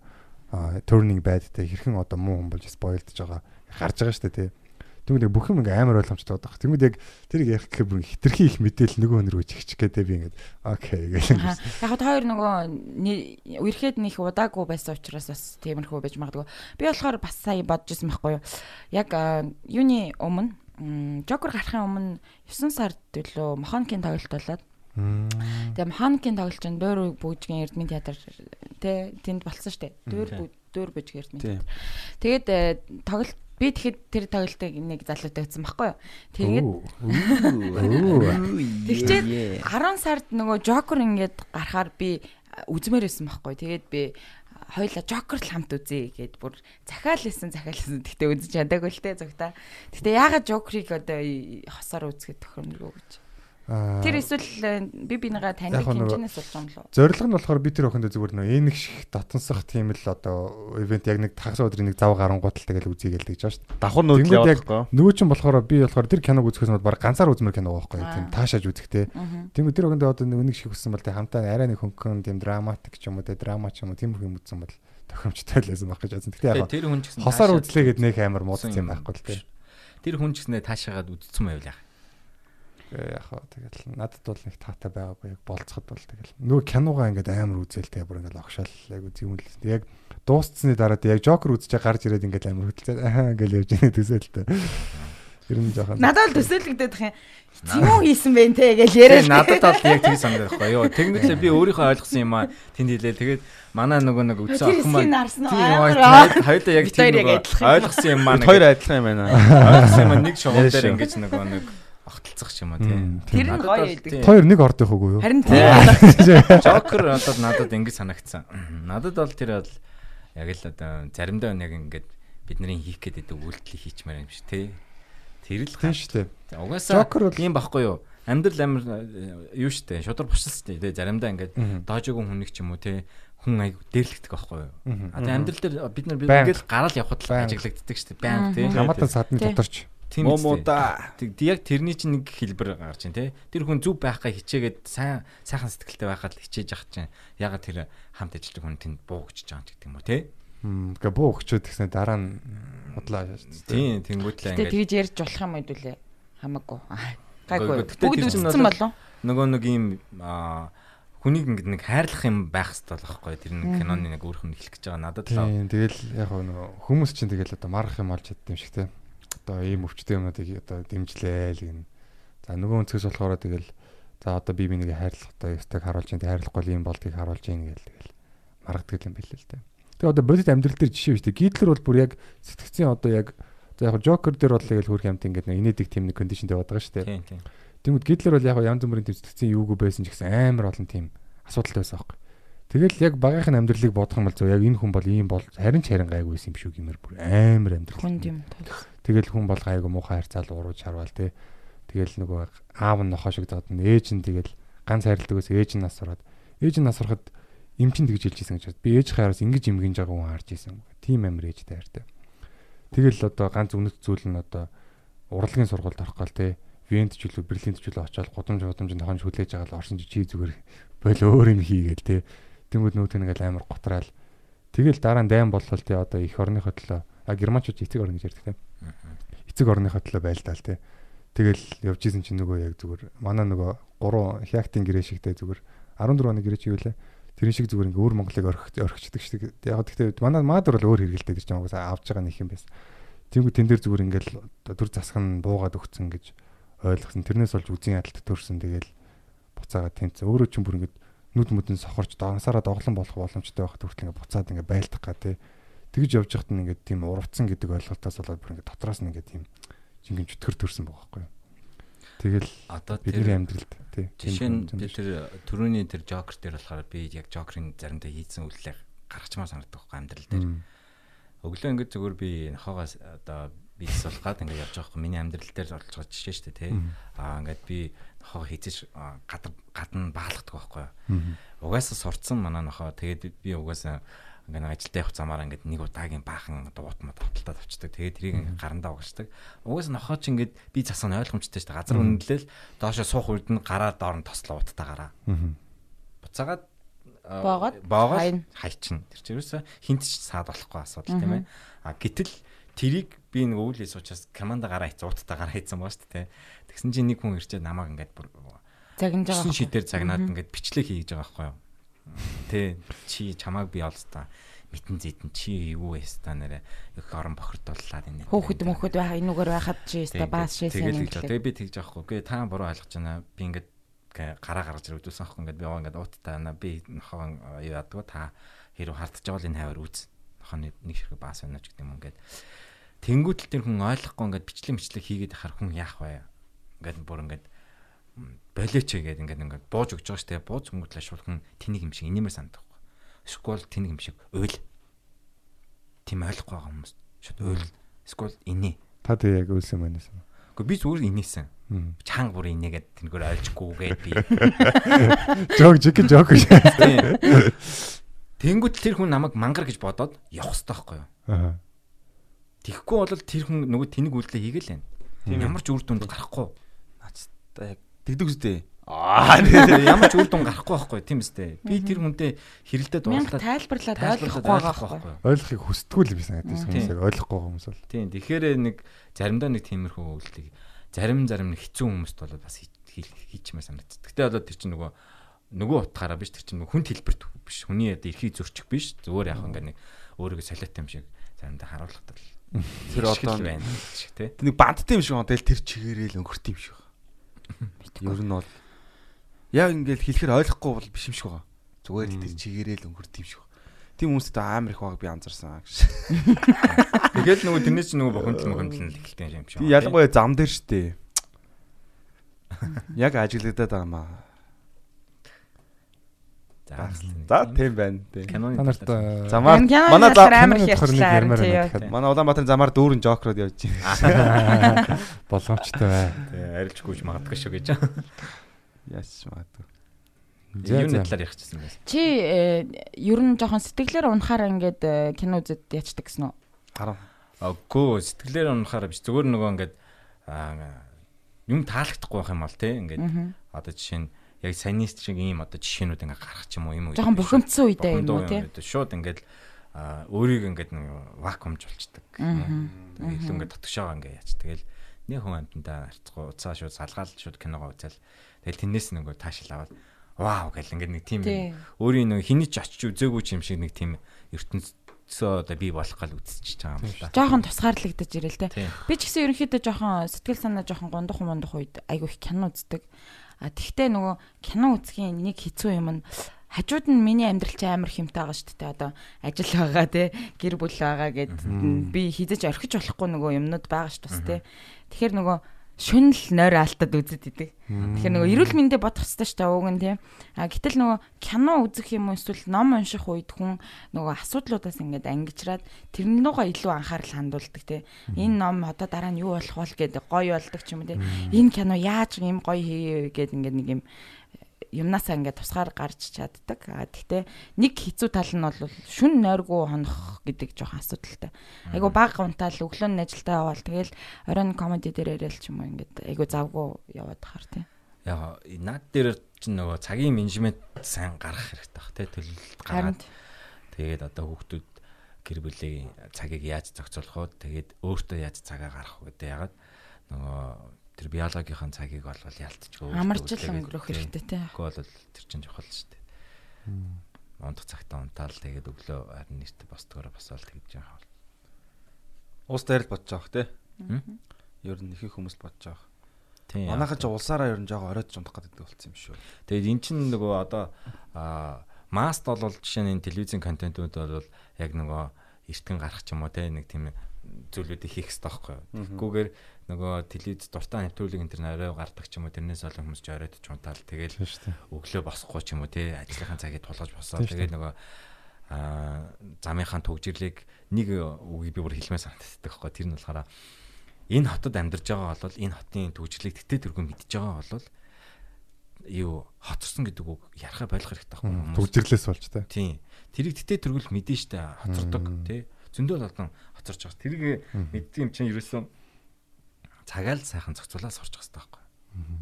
turning bad те хэрхэн одоо муу хүн болж spoilдж байгаа гарч байгаа шүү дээ те. Тэгмээд бүх юм ингээ амар ойлгомжтой байдаг. Тэгмээд яг тэрийг ярих гэхээр бүр хитрхи их мэдээл нөгөө нэр үжигч гэдэг би ингээд окей. Аха. Яг хот хоёр нөгөө үерхэд нөх удаагүй байсан учраас бас тиймэрхүү байж магадгүй. Би болохоор бас сая бодож ирсэн байхгүй юу. Яг юуны өмнө Жокер гарахын өмнө 9 сард төлөө Мохонкийн тоглолт болоод Тэгээ Мохонкийн тоглолт чинь Дөөр бүжгийн Эрдмийн театр тэ тэнд болсон штэ. Дөөр Дөөр бүжгийн Эрдмийн театр. Тэгээд э, тоглолт би тэгэхэд тэр тоглолтыг нэг залуутай үзсэн байхгүй юу. Тэгээд Тэгчээд 10 сард нөгөө Жокер ингээд гарахаар би үзмээр байсан байхгүй. Тэгээд би хоёлаа Жокер л хамт үзье гэд бүр захиал лсэн захиал лсэн. Гэтэ үзэж чадаагүй л те зөвхөн. Гэтэ яагаад Жокерыг одоо хосоор үзэхэд тохиромжгүй гэж. Тэр эсвэл э, би бинийгаа нөгөө- хэмжээнээс болж юм лөө. Зорилго нь болохоор би тэр охиндоо зүгээр нөө энэ их шиг дотносох тийм л одоо ивент яг нэг тагс өдрийн нэг зав гарангуутал тэгэл үзье гэлдэг гэж байна шүү дээ. Давхар нүүдэл явахгүй. нөгөө чинь болохоор би болохоор тэр киног үзэхээс бол баг ганцаар үзмэр кино байхгүй тийм таашааж үзэхтэй. Тэнгүүд тэр охиндоо одоо нэг шиг хүссэн бол тэ хамтаа арай нэг хөнгөн тийм драматик ч юм уу тэ драма ч юм уу тийм юм үзсэн бол тохиромжтой л байсан баг гэж бодсон. Гэтэ яг хосоор үзлээ гэд нэг амар муудсан үзсэн юм байхгүй л тийм. Тэр хүн ч гэснээр таашаагаад үдцсэн байвал яах. Яг хаа тэгэл надад бол нэг таатай байгаагүй яг болцоход бол тэгэл нөгөө киногаа ингээд амар үзэлтэй бүр ингээд огшаал яг л яг дуусцсны дараа яг Жокер үзчихээ гарч ирээд ингээд амар хөдөлцөө аа гэл явж байгаа төсөөлтөө ер нь жоохон Надад бол төсөөлөгдөд их юм. Хийсэн бэ те гэж яриа. Тэгээ надад бол яг тийм санагдах байхгүй юу. Тэгмэдлээ би өөрийнхөө ойлгосон юм аа тэнд хэлээ. Тэгээд манай нөгөө нэг үтсэн Тэр охин маань тийм хоёулаа яг тийм ойлгосон юм маань хоёр адилхан юм байна. ойлгосон юм нэг шугам Яриа дээр ингэж нөгөө нэг огтлцох юм аа тийм. Тэр нь гоё бол байдаг. тийм. хоёр нэг ордох үгүй юу Харин тийм. (laughs) Жокер одоо надад ингэж санагдсан. Надад бол тэр бол яг л одоо заримдаа яг ингэж бидний хийх гээд байдаг үйлдэл хийчмээр юм шиг тий. Тэр л тийм гал. шүү дээ Угаасаа Joker бол- ийм байхгүй юу? Амьдрал амир э, юу штэ шудар бушсан штэ тий заримдаа ингээд Мгм. доожоогүй хүн нэг ч юм уу тий хүн аяг дээрлэгдэх байхгүй юу? А тэгээ амьдрал дээр бид нар Байнга. ингээд гараал явхад л ажиглагддаг штэ байнга тий. хамаатан садны доторч Тийм. Тэг яг тэрний чинь нэг хэлбэр гарч ин тий. Тэр хүн зүв байхаа хичээгээд сайн сайхан сэтгэлтэй байхад хичээж ах чинь ягаад тэр хамт ажилладаг хүн тэнд буугч байгаа ч гэдэг юм уу тий. ингээ буу өгчөөд тэгснэ дараа нь худлаа Тийм тэнгуүтлээ Гэтэ ингээд тэгж ярьж болох юм хэдүүлээ. Хамаагүй. Аа, Гайгүй. Бүгд одоо- болов. нөгөө нэг ийм аа хүнийг ингээд нэг хайрлах юм байх хэрэгтэй л байхгүй тэр нэг киноны нэг өөрх нь хэлэх гэж байгаа надад л Тийм тэгэл яг нөгөө хүмүүс чинь тэгэл одоо марах юм олж чаддаг юм шиг те. Одоо ийм өвчтэй юмнуудыг одоо дэмжлээ л гин. За нөгөө өнцгөөс болохоор тэгэл за одоо би бинийг хайрлах одоо ёстойг харуулж ин хайрлахгүй л ийм болдгийг харуулж ин гэл тэгэл маргадаг юм билээ л те. Тэгээ одоо бодит амьдрал дээр жишээ биш те. Гитлер бол бүр яг сэтгцийн одоо яг за яг Жокер дээр бол яг хөрх юмт ингээд инээдэг тийм нэг кондишнд яваад байгаа шүү дээ. тийм тийм Тэнгүүд Гитлер бол яг янз бүрийн сэтгцийн юугүй байсан ч гэсэн амар олон тийм асуудалтай байсан байхгүй. Тэгэл яг багийнхын амьдралыг бодох юм бол зөв яг энэ хүн бол ийм бол харин ч харин гайгүй байсан юм шүү гэмээр бүр амар амьдрал. Хүн тийм. Тэгэл хүн бол гайгүй муухай харьцаал урууж харвал те. Тэгэл нөгөө аав нь нохоо шиг доод нь ээж нь тэгэл ганц ус ээж нь нас сураад ээж нь нас сурахад эм чин тэгж хэлж ийсэн гэж бод. Би ээж хаараас ингэж имгэж байгаа хүн харж ийсэн. Тим амар ээжтэй хайртай. Тэгэл одоо ганц үнэт зүйл нь одоо урлагийн сургуульд орох гал те. Вент ч үлээ Берлинд ч үлээ очиод гудамж гудамж нохонж хүлээж байгаа л орсон чи зүгээр (laughs) бойл өөр юм хийгээл те. Тэнгүүд нүүт нэгэл амар готраал. Тэгэл дараа нь дайм болвол те одоо их орныхоо төлөө а германчууд эцэг орно гэж ярьдаг те. Эцэг орныхоо төлөө байлдаа л те. Тэгэл явж исэн чинь нөгөө яг зүгээр манай нөгөө 3 хяактын гэрээ шигтэй зүгээр 14 оны гэрээ чи юу лээ. Тэрэн шиг зүгээр ингээ өөр Монголыг орхичдаг шиг. Яг гэхдээ манай мааdur бол өөр хэрэгэлтэй гэж юм угаасаа авж байгаа нэг юм байсан. Тэнгүү тэн дээр зүгээр ингээл төр засах нь буугаад өгцөн гэж ойлгосон. Тэрнээс болж үзэн ядалт төрсөн. Тэгэл буцаагаад тэнцээ. Өөрөө ч юм бүр ингээд нүд мүдэн сохорч дагнасараа доглон болох боломжтой байхад хүртэл ингээд буцаад ингээд байлдах га тий. Тэгж явж байхад нь ингээд тийм урвцсан гэдэг ойлголтоос болоод бүр ингээд дотроос нь ингээд тийм жинхэнэ чөтгөр төрсэн байгаа байхгүй юу. Тэгэл Одоо бидний тэр амьдралд тий. жишээ нь би тэр төрөний тэр жокер дээр болохоор би яг жокерын заримдаа хийсэн үйлдэл гаргачмаар санагддаг байхгүй амьдрал дээр. Өглөө ингээд зүгээр би нохоогоос одоо бизнес болох гад ингээд явж байгаа хгүй миний амьдрал дээр орж байгаа жишээ шүү дээ тий. Аа ингээд би нохоо хийцэж гадар гадна баалгадаг байхгүй юу. Угаасаа сурцсан манай нохоо тэгээд би угаасаа ингээд ажилдаа явах замаар ингээд нэг удаагийн баахан дуут мод хаталтаад авчдаг. Тэгээд тэрийг ингээд гарандаа угачдаг. Угаасаа нохоо ч ингээд би засах нь ойлгомжтой шүү дээ. Газар үнэлэл доошо суух үед нь гараа доор нь тослоо утаа гараа. Буцаагаад а, Боогод боогод хайна. хайчин. Тэр чинь ерөөсө хинт ч саад болохгүй асуудал тийм ээ. А гэтэл тэрийг би нэг өвөл суучаас команда гараа хийц ууттай гараа хийцэн баа шүү дээ. Тэгсэн чинь нэг хүн ирчээд намайг ингээд бүр Загнаж байгаа. Шидээр загнаад ингээд бичлэг хийж байгаа байхгүй юу. Тэ чи чамааг би олсдаа митэн зэдэн чи юу эста нэрэ их орон бохирдууллаад энэ. Хөөхд мөхөд байх энүүгээр байхад чи өста баас шээсэн юм байгаа. Тэгээ би тэгж аахгүй. Гээ та буруу ойлгож байна. Би ингээд гээ гараа гаргаж ирүүлсэн аахгүй ингээд би яваа ингээд ууттай байна. Би нохоо юу яддаг та хэрэг хартаж байгаа л энэ хавар үз. Нохоо нэг ширхэг баас байна ч гэдэг юм ингээд. Тэнгүүтэл тэр хүн ойлгохгүй ингээд бичлэг бичлэг хийгээд хахаар хүн яах вэ? Ингээд бүр ингээд болооч гэдэг ингээд ингээд бууж өгч байгаа штэ бууж өнгөтлөө шулхан тэнийг юм шиг инэмэр санддаг байхгүй. Эсвэл тэнийг юм шиг уйл. Тим ойлгохгүй байгаа хүмүүс шууд уйл. Эсвэл инээ. Та тэг яг үлсэн манайс. Гэхдээ би зүгээр инээсэн. Чанга бүр инээгээд тэнгээр ойлгохгүйгээд би. (laughs) Жог жиг жог. (laughs) Тийм. Тэнгүүт тэр хүн намайг мангар гэж бодоод явах хэрэгтэй байхгүй юу? Аа. Тэгэхгүй бол тэр хүн нөгөө тэнэг үйлдэл хийгээл байна. Ямар ч үр дүнд гарахгүй. Та яг дэгдэг үстэй. Аа (laughs) ямар ч үр дүн гарахгүй байхгүй тийм үстэй. Би тэр хүнтэй хэрэлдээд Мянга уурлаад тайлбарлаад тайлбарлаад ойлгохгүй байхгүй. Ойлгохыг хүсдэггүй л би санагдаж Тийм. хүмүүс яг ойлгохгүй хүмүүс бол. Тийм тэгэхээр нэг заримдаа нэг тиймэрхүү үйлдэл зарим зарим нэг хэцүү хүмүүст бол бас хийчмээр санагдчих. Гэтэ болоод тэр чинь нөгөө нөгөө утгаараа биш тэр чинь хүн хэлбэрт биш. Хүний яд эрхийг зөрчих биш. Зүгээр яг ингээ нэг өөрийгөө солиотой юм шиг заримдаа харуулдаг. Тэр одоо байна шиг тий. нэг бандтай юм шиг одоо л тэр чигээрэл өнгөрт юм шиг байна. Ер нь бол яг ингээл хэлэхэр ойлгохгүй бол биш юм шиг байгаа. Зүгээр л тэр чигээрэл өнгөрт юм шиг байна. Тийм хүмүүстэй амар их байгааг би анзаарсан гэж. (laughs) Тэгэл нөгөө тэрнээс чинь нөгөө бохомдол мохомдол нь эхэлдэг юм шиг. Ялангуяа зам дээр штэ. Яг ажиглагдаад байгаа маа. За тийм байна. Та нарт Замаар Киноны манай талаар за- амар киноны их тухай нэг ярьчлаа. ярмаар байна тий. манай Улаанбаатарын замаар дүүрэн жокрод явж байна. (laughs) болгоомжтой бай. арилжгүйж магадгүй шүү гэж. Яач магадгүй. Юуны талаар ярьчихсан юм бэ? Чи э, ер нь жоохон сэтгэлээр унахаар ингээд э, кино үзэд ячдаг гэсэн үү? Хараа. Аггүй сэтгэлээр унахаар биш зүгээр нөгөө ингээд юм таалагдахгүй байх юм бол тий ингээд одоо жишээ нь яг санист шиг ийм одоо жишээнүүд ингээд гарах ч юм уу юм уу Жоохон бухимдсан үедээ юм уу тий? шууд ингээд өөрийг ингээд нэг вакуумж болчдаг илүү ингээд дотгошоо ингээд яач тэгэл нэг хүн амтандаа харцгаа уцаа шууд салгаал шууд киногоо үзэл тэгэл тэрнээс нөгөө таашаал аваад вау гэл ингээд нэг тийм Тий. өөрийн нэг хиний ч очиж үзээгүй юм шиг нэг тийм ертөнцөө одоо бий болох гал үзчихэж байгаа юм л да. Жоохон тусгаарлагдаж ирэл. Тийм. Би ч гэсэн ерөнхийдөө жоохон сэтгэл санаа жоохон гондох мондох үед айгүй их кино үздэг. А тэгтээ нөгөө кино үзхийн нэг хэцүү юм нь хажууд нь миний амьдрал чи амар хэмтэй байгаа шүү дээ. Одоо ажил байгаа те гэр бүл байгаа гэд би хизэж орхиж болохгүй нөгөө юмнууд байгаа шүү дээ. Тэгэхээр нөгөө шүн л нойр алтад үзэд идэг. Тэгэхээр нөгөө эрүүл мэндэ бодох хэрэгтэй шүү дээ ууг нь тийм. А гэтэл нөгөө кино үзэх юм эсвэл ном унших үед хүн нөгөө асуудлуудаас ингээд ангижраад тэрнийгоо илүү анхаарал хандуулдаг тийм. Энэ ном одоо дараа нь юу болох вэ гэдэг гоё болдог ч юм уу тийм. Энэ кино яаж ийм гоё хийе гэдэг ингээд нэг юм юмнасаа ингээд тусгаар гарч чаддаг. А тэгтээ нэг хэцүү тал нь бол шүн нойргүй хонох гэдэг жоохон асуудалтай. Айгу баг гунтаал өглөө нь ажилдаа яваал тэгэл оройн комеди дээр яриад ч юм уу ингээд айгу завгүй яваад хаар тий. Яг наад дээр чинь нөгөө цагийн менежмент сайн гаргах хэрэгтэй бах тий төлөлт Харин гаргаад тэгээд одоо хүүхдүүд гэр бүлийн цагийг яаж зохицуулах вэ? Тэгээд өөртөө яаж цагаа гаргах вэ гэдэг ягаад нөгөө тэр биологийн цагийг болвол ялтчихгүй. Амаржил өнгөрөх хэрэгтэй те. Гэхдээ бол тэр чинь чухал шүү дээ. Ондох цагтаа унтаал тэгээд өглөө харин нэрт босдгоороо бас бол тэгж байгаа. Уус дээр л бодож байгаа те. Ер нь их их хүмүүс бодож байгаа. Тийм. Манайхан ч улсаараа ер нь жоохон оройтж унтах гэдэг болсон юм шүү. Тэгээд эн чинь нөгөө одоо аа маст бол жишээ нь энэ телевизийн контентууд бол яг нөгөө эртгэн гарах ч юм уу те нэг тийм зүйлүүдийг хийх хэрэгтэй байхгүй юу. Тэгэхгүйгээр нөгөө телевиз дуртай нэвтрүүлэг энэ төр орой гардаг ч юм уу тэрнээс олон хүмүүс ч оройтч унтаал. Тэгэл өглөө босохгүй ч юм уу те ажлынхаа цагийг тулгаж босоо. Тэгээд нөгөө аа замынхаа төгжрлийг нэг үгийг би бүр хэлмээр санагддаг байхгүй. Тэр нь болохоор энэ хотод амьдарч байгаа бол энэ хотын төгжрлийг тэтэ тэргүй мэдж байгаа бол юу хоцорсон гэдэг үг ярахаа болох хэрэгтэй байхгүй Төгжрлээс болж та. Тийм. Тэрийг тэтэ тэргүүл мэдэн штэ хоцордог тий. Зөндөл олон хоцорч байгаа. Тэрийг мэддэг юм чинь ерөөсөн цагаал сайхан зохицуулаад сурчих хэрэгтэй байхгүй.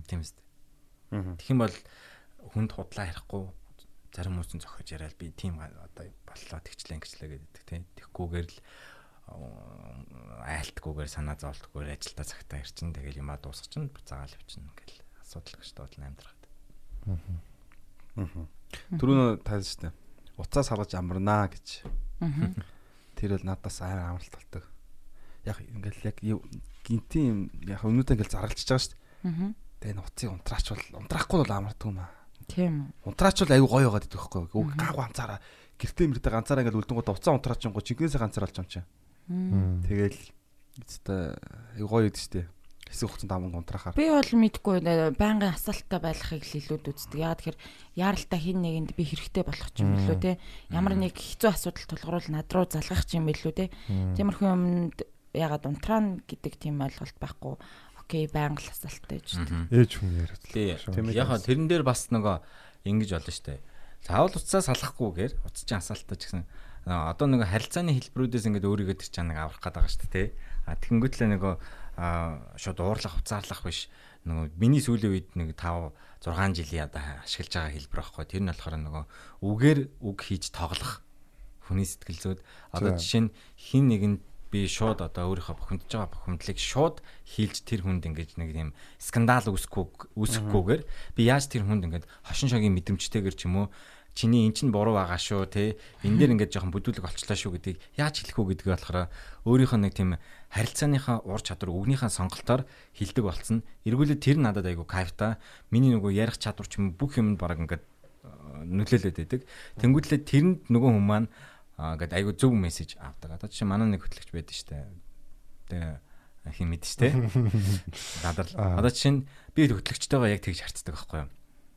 Тийм үстэ. Тэгэх юм бол хүнд худлаа ярихгүй зарим хүмүүс нь зохиож яриад би тийм одоо боллоо тэгчлээ ингэчлээ гэдэг тий. Тэгхгүйгээр л айлтгүйгээр санаа зовлтгүйгээр ажилдаа цагтаа ирчин тэгэл юмаа дуусах чинь буцаагаал явчихна ингээл асуудал гэж бодол амьдрахад. Түрүүн таасан шүү дээ. Уцаа салгаж амарнаа гэж. Аа. Тэр бол надаас амар амралт болдог. Яг ингээл яг юу- гинтийн яг өнөөдөө ингээл заргалчихж байгаа шүү дээ. Аа. Тэгээ энэ уцыг унтраач бол унтраахгүй бол амардаг юм аа. Тийм. Унтраач бол аюу гоё байгаад идэх байхгүй. Үг гаагүй ганцаараа гэртээ мэртээ ганцаараа ингээл үлдэнгууд уцаа унтраачингууд чигнээсээ ганцаар болж юм чинь. Тэгэл эцтэй аюу гоё идэх шүү дээ. Хэсэг хугацаанд аман унтраахаар. Би бол мэдгүй байнгын асаалттай байхыг л илүүд үздэг. Яагаад тэгэхээр яаралтай хин нэгэнд би хэрэгтэй болох ч юм билүү те. Ямар нэг хэцүү асуудал тулгаруул над руу залгах ч юм билүү те. Тиймэрхүү юмд ягаад унтраана гэдэг тийм ойлголт байхгүй. Окей, байнга л асаалттай гэж. Ээж хүн яриад. Тий. Тийм ээ. Яг тэрэн дээр бас нөгөө ингэж болно штэ. Заавал уцаа салахгүйгээр уцчин асаалтаа ч гэсэн одоо нөгөө харилцааны хэлбэрүүдээс ингээд өөрийгөө тэр чанаг аврах гээд байгаа штэ тий. А тэгэнгүүтлээ нөгөө аа, шууд уурлах уцаарлах биш нөгөө миний сүүлийн үед нэг 5 6 жилийн одоо ашиглаж байгаа хэлбэр байхгүй. Тэр нь болохоор нөгөө үгээр үг хийж тоглох хүний сэтгэл зүйд одоо жишээ нь хин нэгэнд би шууд одоо өөрийнхөө бухимдж байгаа бухимдлыг шууд хийлж тэр хүнд ингэж нэг тийм скандал үүсэхгүй үүсэхгүйгээр би яаж тэр хүнд ингэж хошин шогийн мэдрэмжтэйгэр ч юм уу чиний эн чинь буруу байгаа шүү те энэ дээр ингэж жоохон бүдүүлэг олчлаа шүү гэдгийг яаж хэлэх үү гэдгийг болохоор өөрийнхөө нэг тийм харилцааныхаа ур чадвар үгнийхээ сонголтоор хилдэг болцсон эргүүлээ тэр надад айгу кайфта миний нөгөө ярих чадвар ч юм бүх юмд бараг ингэж э, нөлөөлөд байдаг. Тэнгүүтлээ тэрэнд нөгөө хүмүүс маань аа ингээд айгу зөв мессеж авдаг. Одоо жишээ манай нэг хөтлөгч байдаг штэ. Тэгээ хин мэд штэ. (laughs) Надар. Аа. Одоо жишээ нь би хөтлөгчтэйгээ яг тэгж харцдаг байхгүй юу?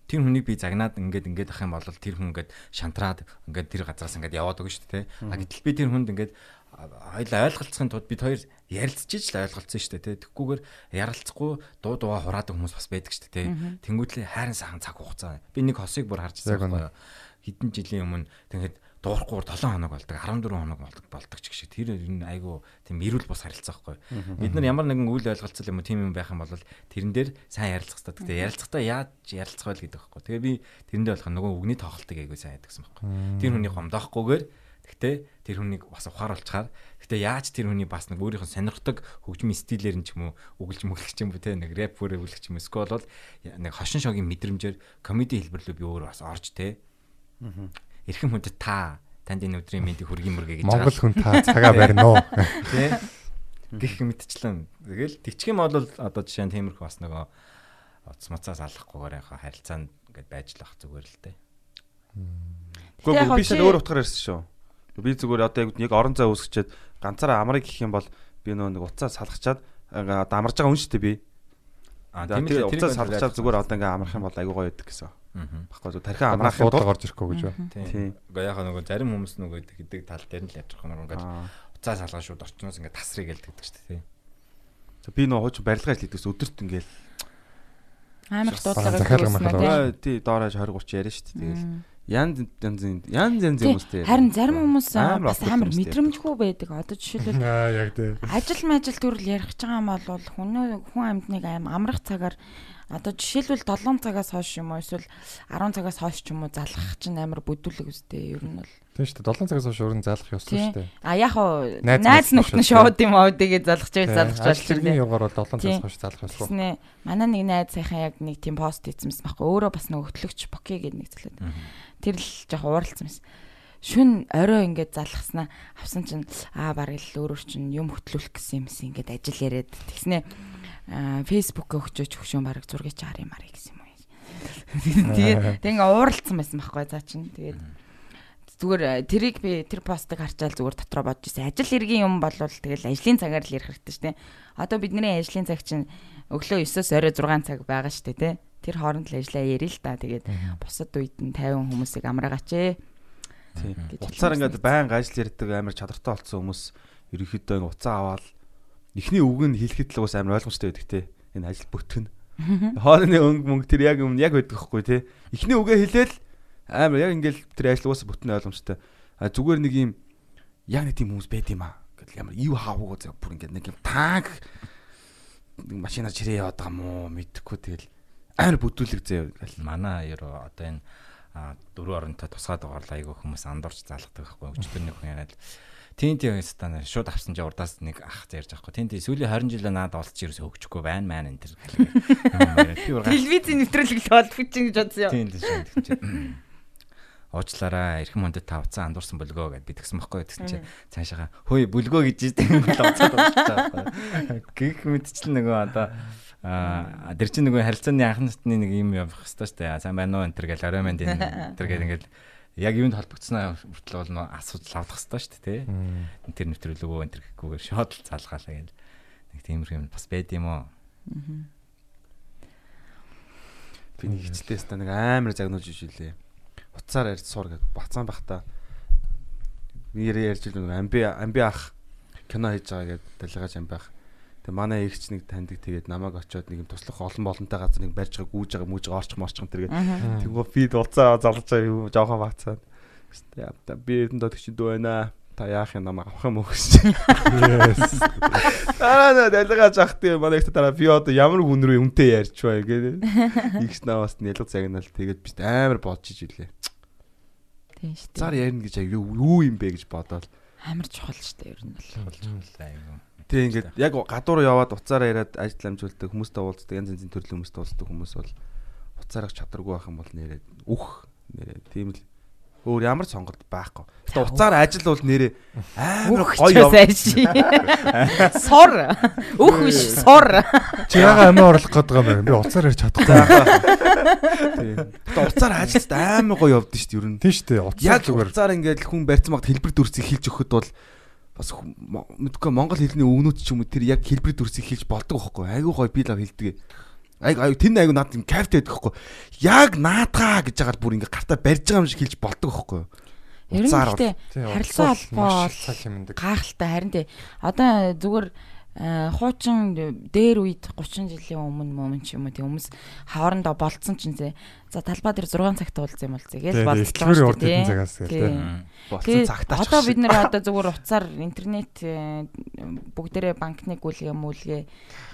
Тэр хүнийг би загнаад ингээд ингээд ах юм бол тэр хүн ингээд шантраад ингээд тэр газраас ингээд яваад өгнө шүү дээ. А гэтэл би тэр хүнд ингээд хоёул ойлголцохын тулд бид хоёр ярилцчих л ойлголцсон шүү дээ. Тэгхгүйгээр ярилцахгүй дуу дууга хураадаг хүмүүс бас байдаг шүү дээ. Тэнгүүтлээ хайрын сайхан цаг хугацаа. Би нэг хосыг бүр харж байгаа байхгүй юу? Хэдэн жилийн өмнө тэгээд дуурахгүй 7 хоног болдог 14 хоног болдог болдог ч шиг тэр энэ айгу тийм эрүүл бус харилцаа байхгүй. Бид нар ямар нэгэн үйл ойлголцол юм уу тийм юм байх юм бол тэрэн дээр сайн ярилцах хэрэгтэй. Гэхдээ ярилцахдаа яаж ярилцах вэ гэдэг байхгүй. Тэгээ би тэрэн дээр болох нөгөө үгний тоглолтыг айгу сайн ядагсан байхгүй. Тэр хүний гомдоохгүйгээр гэхдээ тэр хүнийг бас ухааруулчаар гэхдээ яаж тэр хүний бас нэг өөрийнх нь сонирхдаг хөгжмийн стилээр нь ч юм уу үгэлж мөглөх ч юм уу те нэг рэп бүрээ үлгэх ч юм эсвэл бол нэг хошин шогийн мэдрэмжээр комеди хэлбэрлүү би өөр бас орж те эрхэм хүндэт та. Танд энэ өдрийн мэндийг хүргэе мөргэй гэж Монгол хүн та. Цагаа барина уу? тий гих мэдчлэн. Тэгэл тэгчих юм бол одоо жишээ нь тиймэрхүү бас нөгөө уц мацаас алахгүйгээр яхаа харилцаанд ингээд байж л ах зүгээр л дээ. Гэхдээ би шал өөр утгаар ярьсан шүү. Би зүгээр одоо яг орон зай үүсгчээд ганцаараа амрыг гэх юм бол би нөө нэг уцаа салгачаад амарж байгаа хүн шүү дээ би. а Тийм л уцаа салгачаад зүгээр одоо ингээ амрах юм бол айгүй гоё байдаг гэсэн. Баггүй зүгээр тархиа Амраах амраах юм дуудлага бол орж ирэхгүй гэж байна. тийм Тийм. үгүй яхаа нөгөө зарим хүмүүс нөгөө гэдэг тал дээр нь л явж байгаа нөгөө ингээд Аа. уцаа салгаа шууд орчноос ингээд тасрыг гэлдэг шүү дээ За, би нөө хууч барилгаа хийдэгс өдөрт ингээл Амар захиалга хийсэн тий доорож 20 30 яриа шүү дээ. Тэгэл янз янзын янз янз Тий, хүмүүстэй. Харин зарим хүмүүс бас амар мэдрэмжгүй байдаг. Одоо жишээлбэл (laughs) Аа яг дээ. ажил мажил төрөл ярих гэж байгаа юм бол хүн хүн амьтныг аим амрах цагаар Одоо жишээлбэл 7 цагаас хойш юм уу эсвэл 10 цагаас хойш ч юм уу залгах чинь амар бүдүүлэг үстэй ер нь бол. Тийм шүү дээ. 7 цагаас хойш өрн заалах ёстой шүү дээ. А яг уу Найз нөхд нь шоуд юм аа байл залгаж Ажил байна хэргийн шүү югаар бол 7 Тийм. цагаас хойш заалах ёсгүй. Тэснэ манай нэг найз сайхан яг нэг тийм пост хийсэн байхгүй өөрөө бас нэг хөтлөгч Боки гэдэг нэг зүйлээд. Тэр л жоох ууралцсан байсан. Шүн орой ингээд залгаснаа авсан чинь аа бараг л өөрөөр чинь юм хөтлүүлэх гэсэн юмс ингээд ажил яриад тэгснэ Facebook өгчөөч хөшөө бараг зургийг чи харъя маръя гэсэн юм уу. (laughs) Тэгээд тэг ингээд ууралцсан байсан байхгүй заа чинь. Тэгээд зүгээр э, тэрийг би тэр постыг харчаал зүгээр дотроо бодож ирсэн. Ажил хэргийн юм бол тэгэл ажлын цагаар л ярих хэрэгтэй шүү дээ. Одоо бидний ажлын цаг чинь өглөө 9-оос орой 6 цаг байгаа шүү дээ, тэ. Тэр хооронд л ажиллаа ярил л та. Тэгээд бусад үед нь 50 хүмүүсийг амраагач ээ. Тийм. Уцаар ингээд байнга ажил ярьдаг амар чадртай болсон хүмүүс ерөнхийдөө ингээд уцаа аваад эхний үг нь хэлэхэд л бас амар ойлгомжтой байдаг те. Энэ ажил бүтгэн. Хоолны өнгө мөнгө тэр яг юм яг байдаг хгүй те. Эхний үгээ хэлээл амар яг ингээд тэр ажил уусаа бүтэн ойлгомжтой. А зүгээр нэг юм яг нэг тийм хүмүүс байд юм аа. Гэтэл ямар ив хавуугаа зав бүр ингээд нэг юм танк нэг машинаар чирээ яваад байгаа мó мэдхгүй тэгэл амар бүдүүлэг заяа. Манай ерөө одоо энэ дөрөв оронтой тусгаад байгаа айгүй хүмүүс андуурч залгадаг байхгүй өчтөр нэг хүн яриад тийм тийм стана шууд авсан чи урдаас нэг ах зарж байхгүй тийм тийм сүүлийн 20 жилээ наад олж ирээс өгчихгүй байна маань энэ ургаа Телевизийн нэвтрүүлэг л болчих чинь гэж бодсон юм. шин тэгсэн чи уучлаарай эрхэм хүндэт тавцсан андуурсан бүлгөө гэд би тэгсэн байхгүй. Тэгсэн чи цаашаага хөөе бүлгөө гэж тийм л уцаад болчихоо байхгүй. Гих мэдчихэл нөгөө одоо а тэр чинь нөгөө харилцааны анхны насны нэг юм явах хэвээр шүү дээ. Сайн байна уу энэ төр гэл орой манд энэ тэр гэл ингээл яг юунд холбогдсноо хүртэл бол нөө асуудал авах хэвээр шүү дээ тий тэр нэвтрүүлгөө энэ төр гэхгүйгээр шууд л залгаалаа гэл нэг тиймэрхүү юм бас байд юм уу Би нэг хичээлээс та нэг амар загнуулж ижилээ. Уцаар ярьж суур гэд бацаан бахта. Нэр ярьж л нэг амби амби ах кино хийж байгаа гэд далигаж амби ах. Тэгээ манай эгч нэг таньдаг тэгээд намайг очиод нэг юм туслах олон болонтой газар нэг барьж байгаа гүүж байгаа мүүж байгаа орчих морчих тэргээд тэгвэл би уцаа залж байгаа юм жоохон бацаад. Яа би энд дот чи дүү байна. Та яах юм намайг авах юм уу гэж. Yes. (laughs) Аа нэ далигаж ах тийм манай ихтэй дараа би одоо ямар хүн рүү үнтэй ярьж бай гэдэг. (laughs) Игс наваас нэлэг загнаал тэгээд би амар бодож ижилээ. Тийм шүү Зар дээ. ярина гэж юу юм бэ гэж бодоод. Амар чухал шүү дээ ер нь бол. айгүй Тэг ингээд яг гадуур яваад уцаараа яриад ажил амжуулдаг хүмүүстэй уулздаг янз янзын төрлийн хүмүүстэй уулздаг хүмүүс бол уцаарах чадваргүй байх юм бол нэрээ үх нэрээ тийм л өөр ямар сонголт байхгүй. Гэтэ уцаар ажил бол нэрээ амар гоё сайши. (laughs) Сор. Өөх биш сор. Чи яга амиа орлох байгаа юм бэ? Би уцаар ярьж чадахгүй. Гэтэ уцаар ажилд амар гоё явдсан шүү дээ ер нь. Тийм шүү дээ. Уцаар Яг зүгээр. уцаар ингээд хүн барьсан багт хэлбэр дүрсийг хэлж өгөхөд бол бас мэдгүй монгол хэлний өвнүүд ч юм уу тэр яг хэлбэр дүрсийг хэлж болдог байхгүй айгүй гоё би лав хэлдэг. Айг айг тэр айгүй наад юм кайфт байдаг байхгүй. Яг наадгаа гэж байгаа л бүр ингээд гартаа барьж байгаа юм шиг хэлж болдог байхгүй. Ер нь гэхдээ харилцаа холбоо гайхалтай харин тий. Одоо зүгээр хуучин дээр үед 30 жилийн өмнө мөн ч юм уу тий хүмүүс хоорондоо болцсон ч зэ. За талбай дээр 6 цагт уулзсан юм бол зэгээл Тийм, болцож ихтгэврийн байгаа урд хэдэн цагаас гээл, тий. Болсон Тэгээ цагтаач. одоо бид нэр одоо зүгээр уцаар интернет э, бүгдээрээ банкны гүйлгээ мүлгээ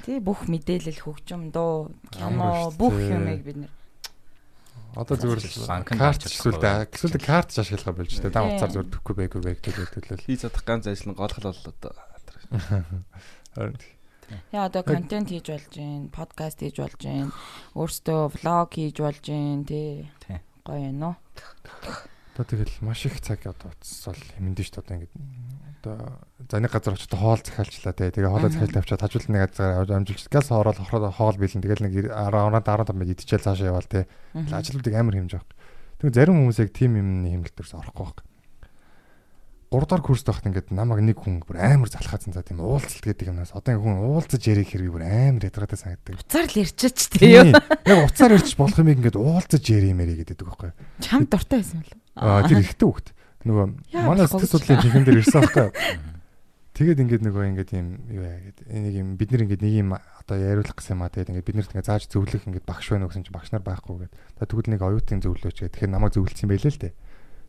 тий бүх мэдээлэл хөгжим дуу кино шүү бүх дээ. юмыг бид нэр Одоо зүгээр карт авч эсвэл эсвэл карт ч ашиглах болж тээ. Та Тийм. уцаар зүгээр төгөхгүй байггүй байдаг гэдэг л. Хий задах ганц ажил нь голхол бол одоо. (laughs) Харин Яа одоо контент хийж болж гин, подкаст хийж болж гин, өөртөө влог хийж болж гин тий. Тий. Гоё юм уу? Одоо тэгэл маш их цаг одоо уцсал хэмнэн шүү дээ одоо ингээд одоо за нэг газар очиж хоол захиалчлаа тий. Тэгээ хоолоо захиалж авчаад хажууд нэг газар амжилт газ хоорол хохроо хоол бэлэн тэгэл нэг 10 15 минут идчихэл цаашаа яваал тий. Тэгэл ажилтнуудыг амар хэмж байгаа. Тэгээ зарим хүмүүс яг тим юмны хэмнэлтэрс орохгүй байна. 3 дахь курст байхад ингээд намайг нэг хүн бүр амар залхаацсан за тийм уулзалт гэдэг юмнаас одоо ингээд хүн уулзаж ярих хэрэг бүр амар ядгатай санагддаг. Уцаар л ярьчаач тий. юу? Яг уцаар ирчих болох юм ингээд уулзаж ярих юмэрий гэдэг байхгүй. Чам дуртай байсан бол. Аа тэр ихтэй хөхт. Нөгөө манай сэтгэл судлалын жинхэнэ дээр ирсэн байхгүй. Тэгээд ингээд нөгөө ингээд юм юу яа гэдэг. Энийг юм бид нэр ингээд нэг юм одоо яриулах гэсэн юм аа. Тэгээд ингээд бид нарт ингээд зааж зөвлөх ингээд багш байна гэсэн чинь багш нар байхгүй гэдэг. Тэгвэл нэг оюутын зөвлөөч гэдэг. Тэгэхээр намайг зөвлөсөн байлээ л дээ.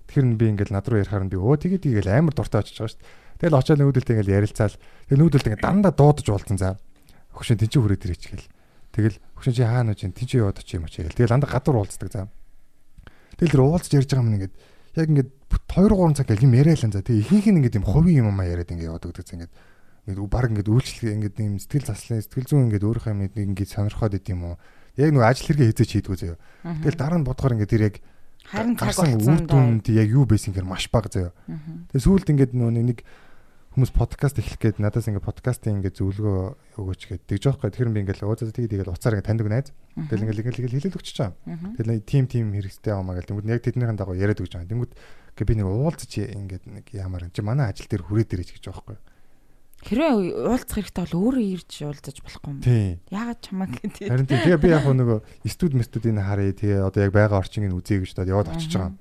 Тэгэхээр би ингээд над руу ярихаар нь би өө тэгээд тийгээл амар дуртай очиж байгаа шүү дээ. Тэгэл очоод нүүдэлтэй ингээд ярилцаал. Тэгээд нүүдэлтэй ингээд дандаа дуудаж уулзсан за. Хөшөө тэнцэн хүрээд ирээч гээл. Тэгэл Хөгшин чи хаана тийм чи яваад очив юм чи. Тэгэл андаа гадуур уулздаг заа. Тэгэл тэр уулзж ярьж байгаа юм ингээд яг ингээд 2 3 цаг гэл юм яриалаа за. Тэгээ ихэнх нь ингээд юм хувийн юм аа яриад ингээд яваад өгдөг заа ингээд ингээд баг ингээд үйлчлэг ингээд юм сэтгэл заслын сэтгэл зүйн ингээд өөрийнхөө юм ингээд сонирхоод идэм юм уу. Яг нөгөө ажил хэрэгээ хийжээч хийдгүү заяа. Тэгэл дараа нь бодохоор ингээд тэр яг Харин цаг гарсан үр дүнд яг юу байсан гэхээр маш бага заяа. Тэгээ сүүлд ингээд нөгөө нэг хүмүүс подкаст эхлэх гээд надаас ингээд подкастын ингээд зөвлөгөө өгөөч гээд тэгж байхгүй. Тэгэхээр би ингээд өөзөө тэгээд тэгээд уцаар ингээд таньдаг найз. Тэгэл ингээд ингээд хэлэл өгч чаа. Тэгэл тим тим хэрэгтэй аваа гэл тэнгууд яг тэднийхэн дагуу яриад өгч байгаа. Тэнгууд гэ би нэг уулзч ингээд нэг ямар юм чи манай ажил дээр хүрээд ирэж гэж байгаа байхгүй. Хэрвээ уулзах хэрэгтэй бол өөрөө ирж уулзаж болохгүй юм. Яагаад чамаа гэдэг. Харин тэгээ би яг нөгөө студ мстудийг харъя тэгээ одоо яг байгаа орчиныг үзье гэж бодоод яваад очиж байгаа.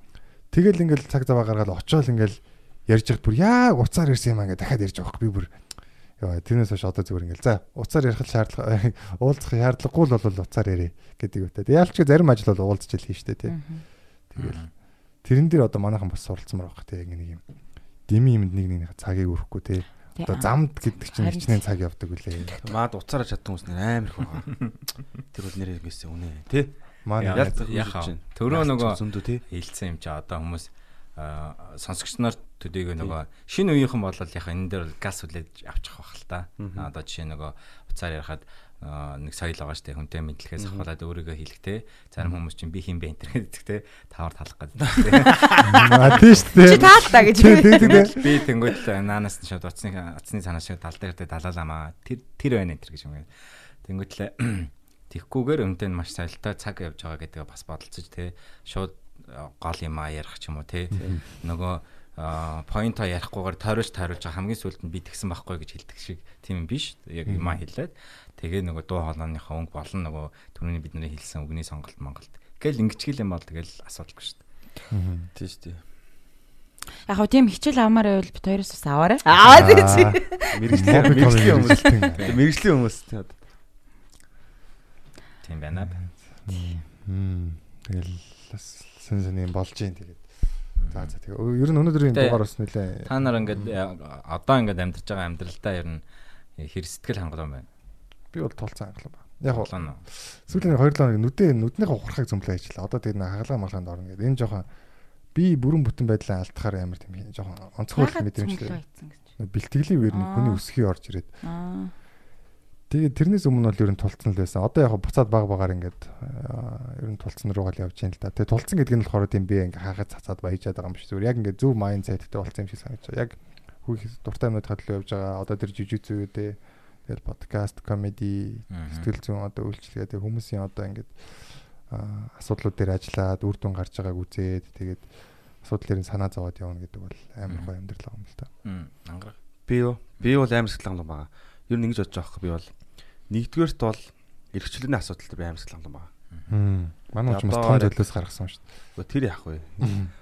Тэгэл ингээл цаг заваа гаргаад очиол ингээл ярьж хад бүр яг уцаар ирсэн юм аа ингээд дахиад ярьж байгаа би бүр яа тэрнээс хойш одоо зүгээр ингээл за уцаар ярих шаардлага (laughs) уулзах шаардлагагүй л бол уцаар ярэ гэдэг үгтэй. Яалч зарим ажил бол уулзч ил хийн штэ тий. Тэгэл тэрэн дээр одоо манайхан бас суралцмаар байгаа тий яг нэг юм дими юмд нэг нэг цагийг өрөхгүй тий. Одоо замд гэдэг чинь хичнээн цаг явдаг үлээ. Маад уцаараа чадсан хүмүүс нэр амар их байгаа. (laughs) Тэр бол нэрээ гэсэн үнэ тий. Маань яхаа. Төрөө нөгөө зөндөө тий. хэлсэн юм чи одоо хүмүүс сонсогч нар төдийгөө нөгөө шинэ үеийнхэн бол яхаа энэ дээр газ хүлээж авчих бах л та. Одоо жишээ нөгөө уцаар ярахад нэг соёл байгаа штэ. Хүнтэй мэдлэхээс ахвалаад өөрийгөө хэлэхтэй зарим хүмүүс чинь би хин бэ энэ гэдэг те тавар талах гэдэг те аа тий штэ. Чи таалтаа гэж. Би. Тэнгуэл наанаас нь шууд уцсны уцсны цанаа шиг тал дээр тэ далаалаамаа тэр тэр байна энэ гэж юм. Тэнгуэтлээ (clears throat) тэгхгүйгээр өмтөө маш соёлтой цаг явж байгаа гэдгээ бас бодолцож те шууд гол юм а ярих ч юм уу те нөгөө поинто ярихгүйгээр тойруулж байгаа хамгийн сүүлд нь би тэгсэн байхгүй гэж хэлдэг шиг тийм биш яг юм хэлээд тэгээ нөгөө дуу хоолойныхаа өнгө болон нөгөө түрүүний бидний хэлсэн үгний сонголт Монголд гэл ингэчгэл юм бол тэгэл асуудалгүй шүү дээ Тий шүү дээ. Яг хөө тийм хичээл авмаар байвал бит хоёроос бас аваарай. Аа тий. Мэргэжлийн мэргэжлийн хүмүүс. Мэргэжлийн хүмүүс тий. тийм байна Хм. Тэгэл бас сэн сэн юм болж юм тэгээд. За за тэгээ ер нь өнөөдрийн дугаар бас нэлээ. Та нар ингээд э, одоо ингээд амьдарч байгаа амьдралдаа ер нь э, хэр сэтгэл хангалуун байна. Би бол тулцсан анхлаа ба. Яг бол Улаан уу? сүүлийн 2 7 хоног нүдээ нүднийхээ ухрахыг зөмлөө ажиллаа. Одоо тэгээд хагалгаа малханд орно гэдэг. Энэ жоохон би бүрэн бүтэн байдлаа алдахаар амар тийм жоохон онцгой мэдрэмжлээ. Бэлтгэлийн үеэр нэг хүний өсгий орж ирээд. Аа. Тэгээд тэрнээс өмнө бол ер нь тулцсан л байсан. Одоо яг буцаад баг багаар ингээд аа, ер нь тулцсан руугаа л явж байна л да. Тэгээд тулцсан гэдэг нь болохоор тийм би ингээд хаахад цацаад баяжаад байгаа юм биш зүгээр. Яг ингээд зөв майн цайттай болсон юм шиг санагдаж байна. Яг хүүх дуртай юмнууд хадлаа явж байгаа. Одоо тэр жижиг зүйдээ тэгэл подкаст, комеди, сэтгэл зүйн одоо үйлчлэгээ тэгээд хүмүүсийн одоо ингээд аа, асуудлууд дээр ажиллаад үр дүн гарч байгааг үзээд тэгээд асуудлын санаа зовоод явна гэдэг бол амар гоё амьдрал юм л. Мм, ангараг. Би юу? Би бол амар сэтгэл хангалуун байгаа. Ер нь ингэж бодож байгаа хэрэг би бол нэгдүгээрт бол эрхчлээний асуудал дээр би амар сэтгэл хангалуун байгаа. Манай Одоо том төлөөс гаргасан шүү дээ. Тэр яах вэ?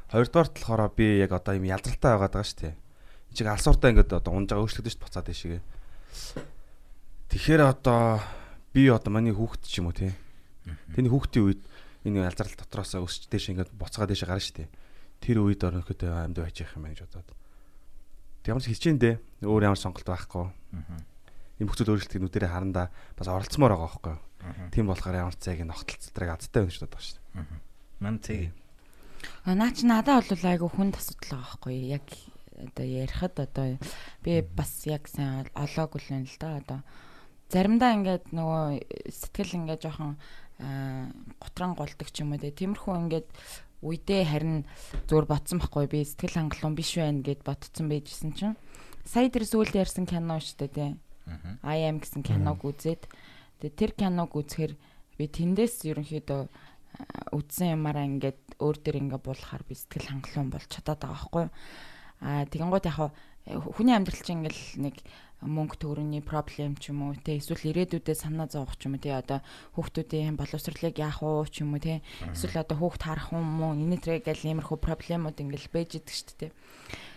Хоёрдугаарт болохоор би яг одоо юм ялзралтай байгаад байгаа шүү дээ. Энд чиг алсууртаа ингээд одоо унж байгаа өөрчлөгдөж буцаад дэшигээ. Тэгэхээр одоо би одоо миний хүүхэд ч юм уу тий. Тэний хүүхдийн үед энэ ялзрал дотроос өсч дэш ингээд буцаад дэше гарна шүү дээ. Тэр үед орноход амьд байж явах юм гэж бодоод. Тэг ямар ч хичээндээ өөр ямар сонголт байхгүй. Ийм хүмүүс өөрчлөлтийг нүдэрээ харандаа бас оролцмоор байгаа байхгүй юу? Тийм болохоор ямар ч цайг ногтлцолтрыг азтай байна бодож байгаа шүү дээ. Ман. А, Наа чи надад бол айгу хүнд асуудал байгаа байхгүй юу? яг одоо ярихад одоо би бас яг сайн олоогүй л юм л да. Одоо заримдаа ингээд нөгөө сэтгэл ингээд жоохон аа, готран голдог ч юм уу те. Тиймэрхүү ингээд үедээ харин зөөр ботсон байхгүй. Би сэтгэл хангалуун биш байна гэд ботцсон байжсэн чинь. Сая тэр сүүлд ярьсан кино шүү дээ те I am гэсэн киног үзээд тэгээ тэр киног үзэхээр би тэндээс ерөнхийдөө аа, үзсэн юмараа ингээд өөр дээр ингээд буулахаар би сэтгэл хангалуун болж чадаад байгаа байхгүй юу. Аа тэгэнгუთ яг э, хүний амьдрал чинь ингээл нэг мөнгө төгрөгийн проблем ч юм уу те эсвэл ирээдүйдээ санаа зовох ч юм уу те одоо хүүхдүүдийн боловсролыг яах уу ч юм уу те эсвэл одоо хүүхд харах юм уу энэ төрэй гэл иймэрхүү проблемууд ингээл бэж идэг шүү дээ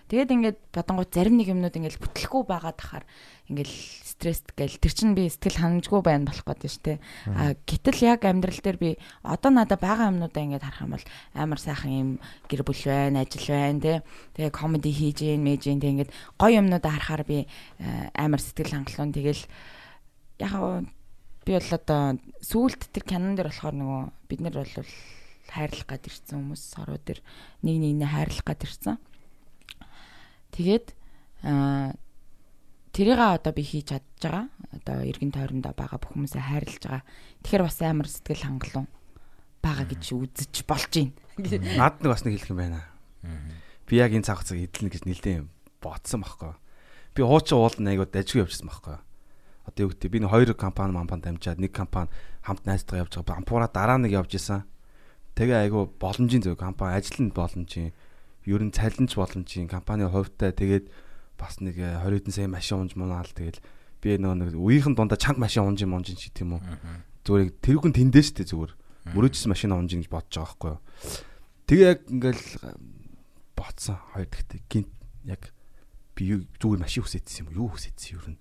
тэгээд ингээд бодонгууд зарим нэг юмнууд ингээл бүтлэхгүй байгаад тахаар ингээл стресст гэл тэр чинь би сэтгэл ханамжгүй байна болох гэдэг шүү дээ а гэтэл яг амьдрал дээр би одоо надад байгаа юмнуудаа ингээд харах юм бол амар сайхан юм гэр бүл байна ажил байна те. Тэгээ комеди хийж гин мэж гин тэг ингээд гоё юмнуудаа харахаар би э, амар сэтгэл хангалуун. Тэгэл яг би бол одоо сүүлд тэр кинон дээр болохоор нөгөө бид нар бол хайрлах гад ирсэн хүмүүс сороо дээр нэг нэгнээ хайрлах гад ирсэн. Тэгээд аа тэрийг одоо би хийж чадж байгаа. Одоо эргэн тойрондоо байгаа бүх хүмүүсээ хайрлаж байгаа. Тэгэхээр бас амар сэтгэл хангалуун байгаа гэж үзэж болж байна. Наад нэг бас нэг хэлэх юм байна. Би яг энэ цаг хугацааг эдэлнэ гэж нэлээд бодсон байхгүй. Би хуучин уулд айгууд ажиг явжсан байхгүй. Одоо юу гэдэг би нэг хоёр компани мампан дамжаад нэг компани хамт найзтайгаа явж байгаа. Ампура дараа нэг явж исэн. Тэгээ айгу боломжийн зөв компани ажил нь боломжийн ер нь цалинч боломжийн компани хувьтай. Тэгээд бас нэг 20 хэдэн сая машин унж мунаал тэгэл би нөгөө нэг үеийнхэн дундаа чанга машин унж юм унж чи тийм үү? Зүгээр тэрүүхэн тэндээ штэ зүгээр. Мөрөөжсөн машин унж гэж бодож байгаа байхгүй юу? Тэгээ яг ингээл ботсон хоёр дахь гинт яг би зүгээр машин хүсээдсэн юм юу хүсээдсэн юу? Юм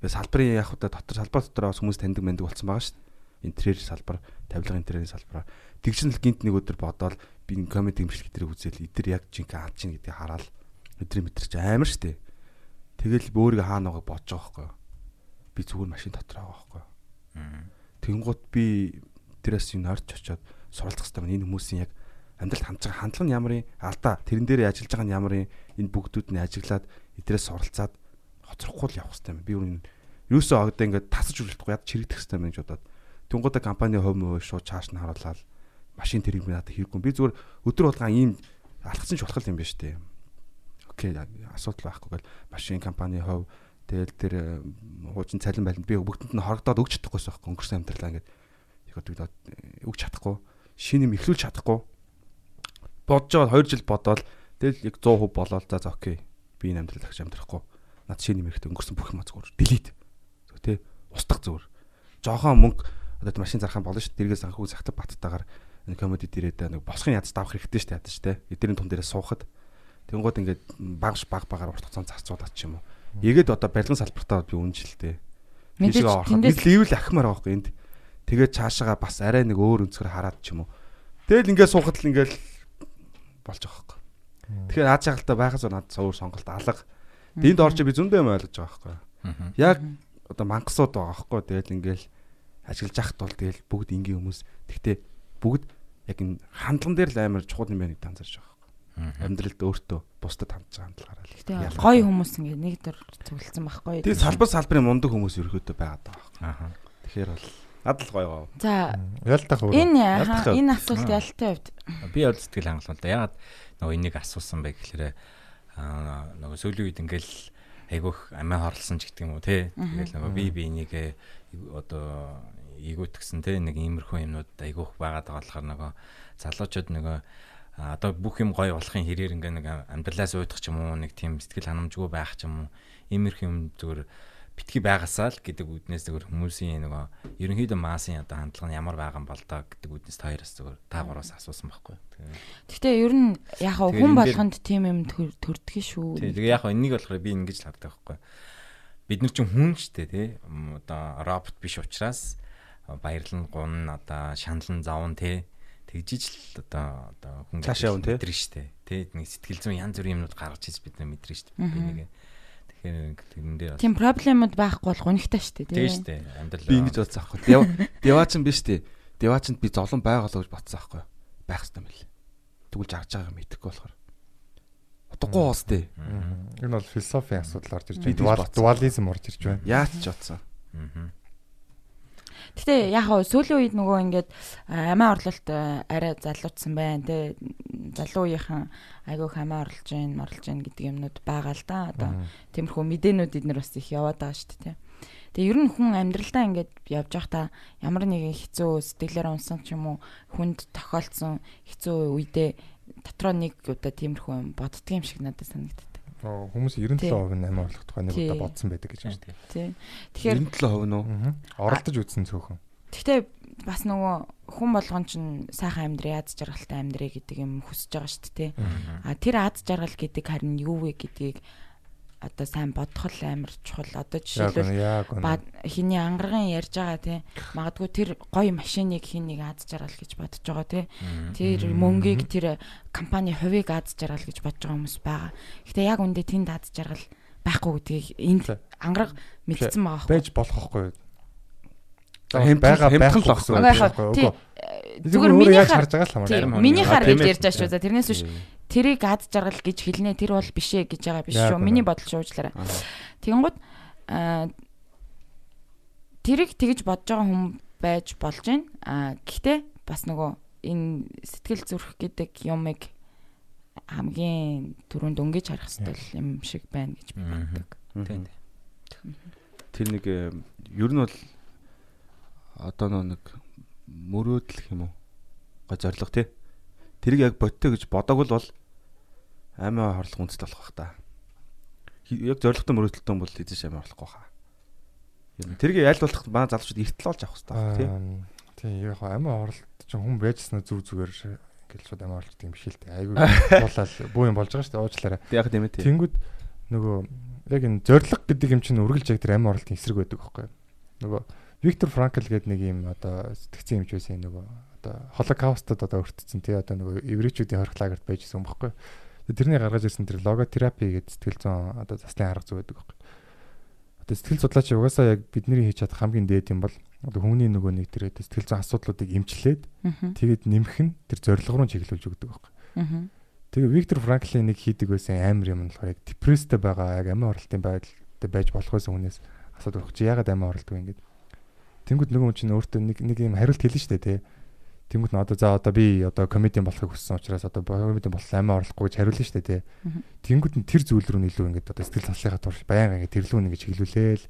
тэгээ салбарын яг удаа дотор салбар дотор хүмүүс таньдаг мэндэг болсон байгаа штэ интерьер салбар тавилга интерьерийн салбараар тэгж л гинт нэг өдөр бодоол би комеди имжлэг дээр үзэл эдэр яг жинхэнэ аад чинь гэдгийг хараад өдрийн мэдэрч амар штэ Тэгэл өөрийгөө хаана байгааг бодож байгаа байхгүй. Би зүгээр машин дотор байгаа байхгүй. Тэнгууд би тэрээс юм орж очиод суралцах хэрэгтэй энэ хүмүүсийн яг амьдралд хандж байгаа хандлага нь ямар юм алдаа тэрэн дээр ажиллаж байгаа нь ямар юм энэ бүгдүүд нь ажиглаад эдрээс суралцаад хоцрохгүй л явах хэрэгтэй юм. Би өөр юусоо одоо ингээд тасаж үлдэхгүй яд чирэгдэх хэрэгтэй юм гэж бодоод тэнгуудаа компани хувь мөв шууд чааш нь харуулаад машин тэрийг надад хэрэггүй. Би зүгээр өдөр болгоо ийм алхсан ч болох юм байна шүү дээ окей асуудал байхгүй гэл. Машин компани хов тэгэл тэр хуучин цалин байланд би бүгдэнд нь хорогдоод өгч чадахгүйсэн байхгүй өнгөрсөн амьдралаа ингээд яг одоо өгч чадахгүй. Шинэ юм ихлүүлж чадахгүй. Бодож байгаа 2 жил бодоол. Тэгэл яг 100% болоод за окей. Би энэ амьдрал ахиж амьдрахгүй. Над шинэ юм хэрэгтэй өнгөрсөн бүх юм зүгээр delete. Тэ устгах зүгээр. Жоохон мөнгө одоо машин зархаан болно шүү дээ. Дэргээс анхгүй захтав баттайгаар энэ комеди дээрээ нэг босхын ядаж давах хэрэгтэй шүү дээ ядаж тэ эдгэрийн тун дээрээ суухад Тэнгууд ингээд багш баг багаар урт хугацаанд зарцуулаад ч юм уу. Эгээд одоо барилгын салбартаа би үнжилтэй. Мэдээж тэндээс левел ахмаар байгаа байхгүй энд. Тэгээд цаашаага бас арай нэг өөр өнцгөр хараад ч юм уу. Тэгэл ингээд суухад л ингээд болж байгаа байхгүй. Тэгэхээр аз жаргалтай байхаас надад өөр сонголт алга. Энд орж би зөндөө юм ойлгож байгаа байхгүй. Яг одоо мангасууд байгаа байхгүй. Тэгэл ингээд ажиглаж явах тул тэгэл бүгд энгийн хүмүүс. Тэгтээ бүгд яг энэ хандлаган дээр л амар чухал юм байна гэж анзаарч байгаа амьдралд өөртөө бусдад хандж байгаа хандлагаараа л. Гоё хүмүүс ингээ нэг дөр зөвлөсөн байхгүй. Тэгээ салбар салбарын мундаг хүмүүс ерөөдөө байгаад байгаа. Аа. Тэгэхээр бол надад л гоё гоо. За ялтах уу? Энэ энэ асуулт ялтай хувьд би бол сэтгэл хангалуун л да. Ягаад нөгөө энийг асуусан бэ гэхээр аа нөгөө сүүлийн үед ингээл айгүйх амиа хорлсон ч гэдэг юм уу те. Тэгэл нөгөө би би энийг одоо игүүтгсэн те нэг иймэрхүү юмнууд айгүйх байгаад байгаа болохоор нөгөө залуучууд нөгөө одоо бүх юм гоё болохын хэрээр ингээ нэг амьдралаас уйдах ч юм уу нэг тийм сэтгэл ханамжгүй байх ч юм уу иймэрхүү юм зүгээр битгий байгаасаа л гэдэг үднээс зүгээр хүмүүсийн нөгөө ерөнхийдөө массын одоо хандлага нь ямар байгаа юм бол доо гэдэг үднээс хоёроос зүгээр та гураас асуусан байхгүй. Гэхдээ ер нь яг хүн болгонд тийм юм төрдөг шүү. Тэгээ яг энийг болохоор би ингэж л хардаг байхгүй. Бид нар ч хүн ч дээ тий одоо робот биш учраас баярлан гун одоо шаналн завн тий тэгжиж л одоо одоо хүн цаашаа явна тий мэдэрнэ штэ. Тий нэг сэтгэл зүйн янз бүрийн юмнууд гаргаж ирж бид нар мэдэрнэ штэ. Би нэг тэгэхээр тэрэн дээр тийм проблемууд байхгүй бол гонигтай штэ тий. Тий штэ. Амьдрал би ингэж бодсон аахгүй. Деваачин биш тий деваачинд би золон байгалаа гэж бодсон аахгүй. Байх хэрэгтэй мэл тэгвэл жарж байгаа мэдэхгүй болохоор. Утгагүй уус тий энэ бол философийн асуудал орж ирж байна. дуализм орж ирж байна. Яач ч бодсон. Аа Гэтэ яг хаа сүүлийн үед нөгөө ингээд амиа орлолт арай залуучсан байна те залуу үеийнхэн айгүйх амиа орлож гин орлож гин гэдэг юмнууд байгаа л да. Одоо тиймэрхүү мэдээнүүд эднэр бас их яваад байгаа шүү дээ те. Тэгээ ер нь хүн амьдралдаа ингээд явж байхдаа ямар нэгэн хэцүү сэтгэлээр унсан ч юм уу хүнд тохиолдсон хэцүү үедээ дотроо нэг удаа тиймэрхүү юм боддгийм шиг надад санагдав хүмүүс 97% нь амиа орлох тухай нэг удаа бодсон байдаг гэж байна. Тийм. Тэгэхээр 97% нь үү? Оролдож үзсэн цөөхөн. Гэхдээ бас нөгөө хүн болгон ч сайхан амьдрий аз жаргалтай амьдрий гэдэг юм хүсэж байгаа шүү дээ. А тэр аз жаргал гэдэг харин юу вэ гэдгийг одоо сайн бодох л амар чухал. Одоо жишээлбэл хиний ангарган ярьж байгаа тий. Магадгүй тэр гоё машиныг хин нэг аз жаргал гэж бодож байгаа тий. Тэр мөнгийг тэр компани хувийг аз жаргал гэж бодож байгаа хүмүүс байгаа. Гэтэ яг үндэ тэнд аз жаргал байхгүй гэдгийг энд ангараг мэдсэн байгаа байхгүй. Байж болох байхгүй хэмтгэл байхгүй яхаа тий. Зүгээр миний харж байгаа л хүн миний хар гэж ярьж байгаа шүү. За тэрнээс биш. Тэрийг ад жаргал гэж хэлнэ. Тэр бол биш ээ гэж байгаа биш шүү. Миний бодол шуучлаарай. Тэгэнгუთ аа тэрийг тэгж бодож байгаа хүн байж болж байна. Аа гэхдээ бас нөгөө энэ сэтгэл зүрх гэдэг юмыг хамгийн түрүүнд өнгөж харах хэрэгтэй юм шиг байна гэж би боддог. Тийм. Тэр нэг э, ер нь бол одоо нэг мөрөөдөл юм уу? Гой зориг тий. Тэрийг яг бодтой гэж бодоагүй бол аймаа хорлох үндэс болох бах та. Яг зоригтой мөрөөдөлтөө бол эзэш аймаа хорлохгүй хаа. Тэрийг яль болох баа залуучууд эртэл олж авах хэрэгтэй тий. Тийм яг хаа амиа оролт чинь хүн байжснаа зүг зүгээр ингээл шууд амиа оролт юм биш л дээ. Айгүй (laughs) болол буу юм болж байгаа шүү дээ. Уучлаарай. Тэг яг тийм ээ тий. Тэнгүүд нөгөө яг энэ зориг гэдэг юм чинь үргэлж яг тэр амиа оролтын эсрэг байдаг байхгүй юу? Нөгөө Виктор Франкл гэдэг нэг юм одоо сэтгцэн юмч байсан нөгөө одоо холокаустад одоо өртцэн тий одоо нөгөө еврейчүүдийн хорих лагерт байжсэн юм? Тэгээ Тэрний гаргаж ирсэн тэр логотерапи гэдэг сэтгэл зүйн одоо заслын арга зүй байдаг байхгүй юу? Одоо сэтгэл судлаач угаасаа яг бидний хийж чадах хамгийн дээд юм бол одоо хүний нөгөө нэг тэр сэтгэл зүйн асуудлуудыг эмчлээд тэгээд нэмэх нь тэр зориг руу чиглүүлж өгдөг? Аа. Тэгээ Виктор Франклин нэг хийдэг байсан амар юм нь болохоор яг депресстэй байгаа яг амиа оролтын байдалтай байж болох байсан хүнээс асуудаг чи ягаад амиа оролдог вэ ингээд. Тэнгүүд нөгөө чинь өөртөө нэг нэг юм хариулт хэлнэ штэ тий. Тэнгүүд нь одоо за одоо би одоо комедиан болохыг хүссэн учраас одоо комедиан болох амиа орлохгүй гэж хариулна штэ тий. Мгм. Тэнгүүд нь тэр зүйл рүү илүү ингээд одоо сэтгэл заслахаа турш баян ингээд тэрлүүн ингээд чиглүүлээл.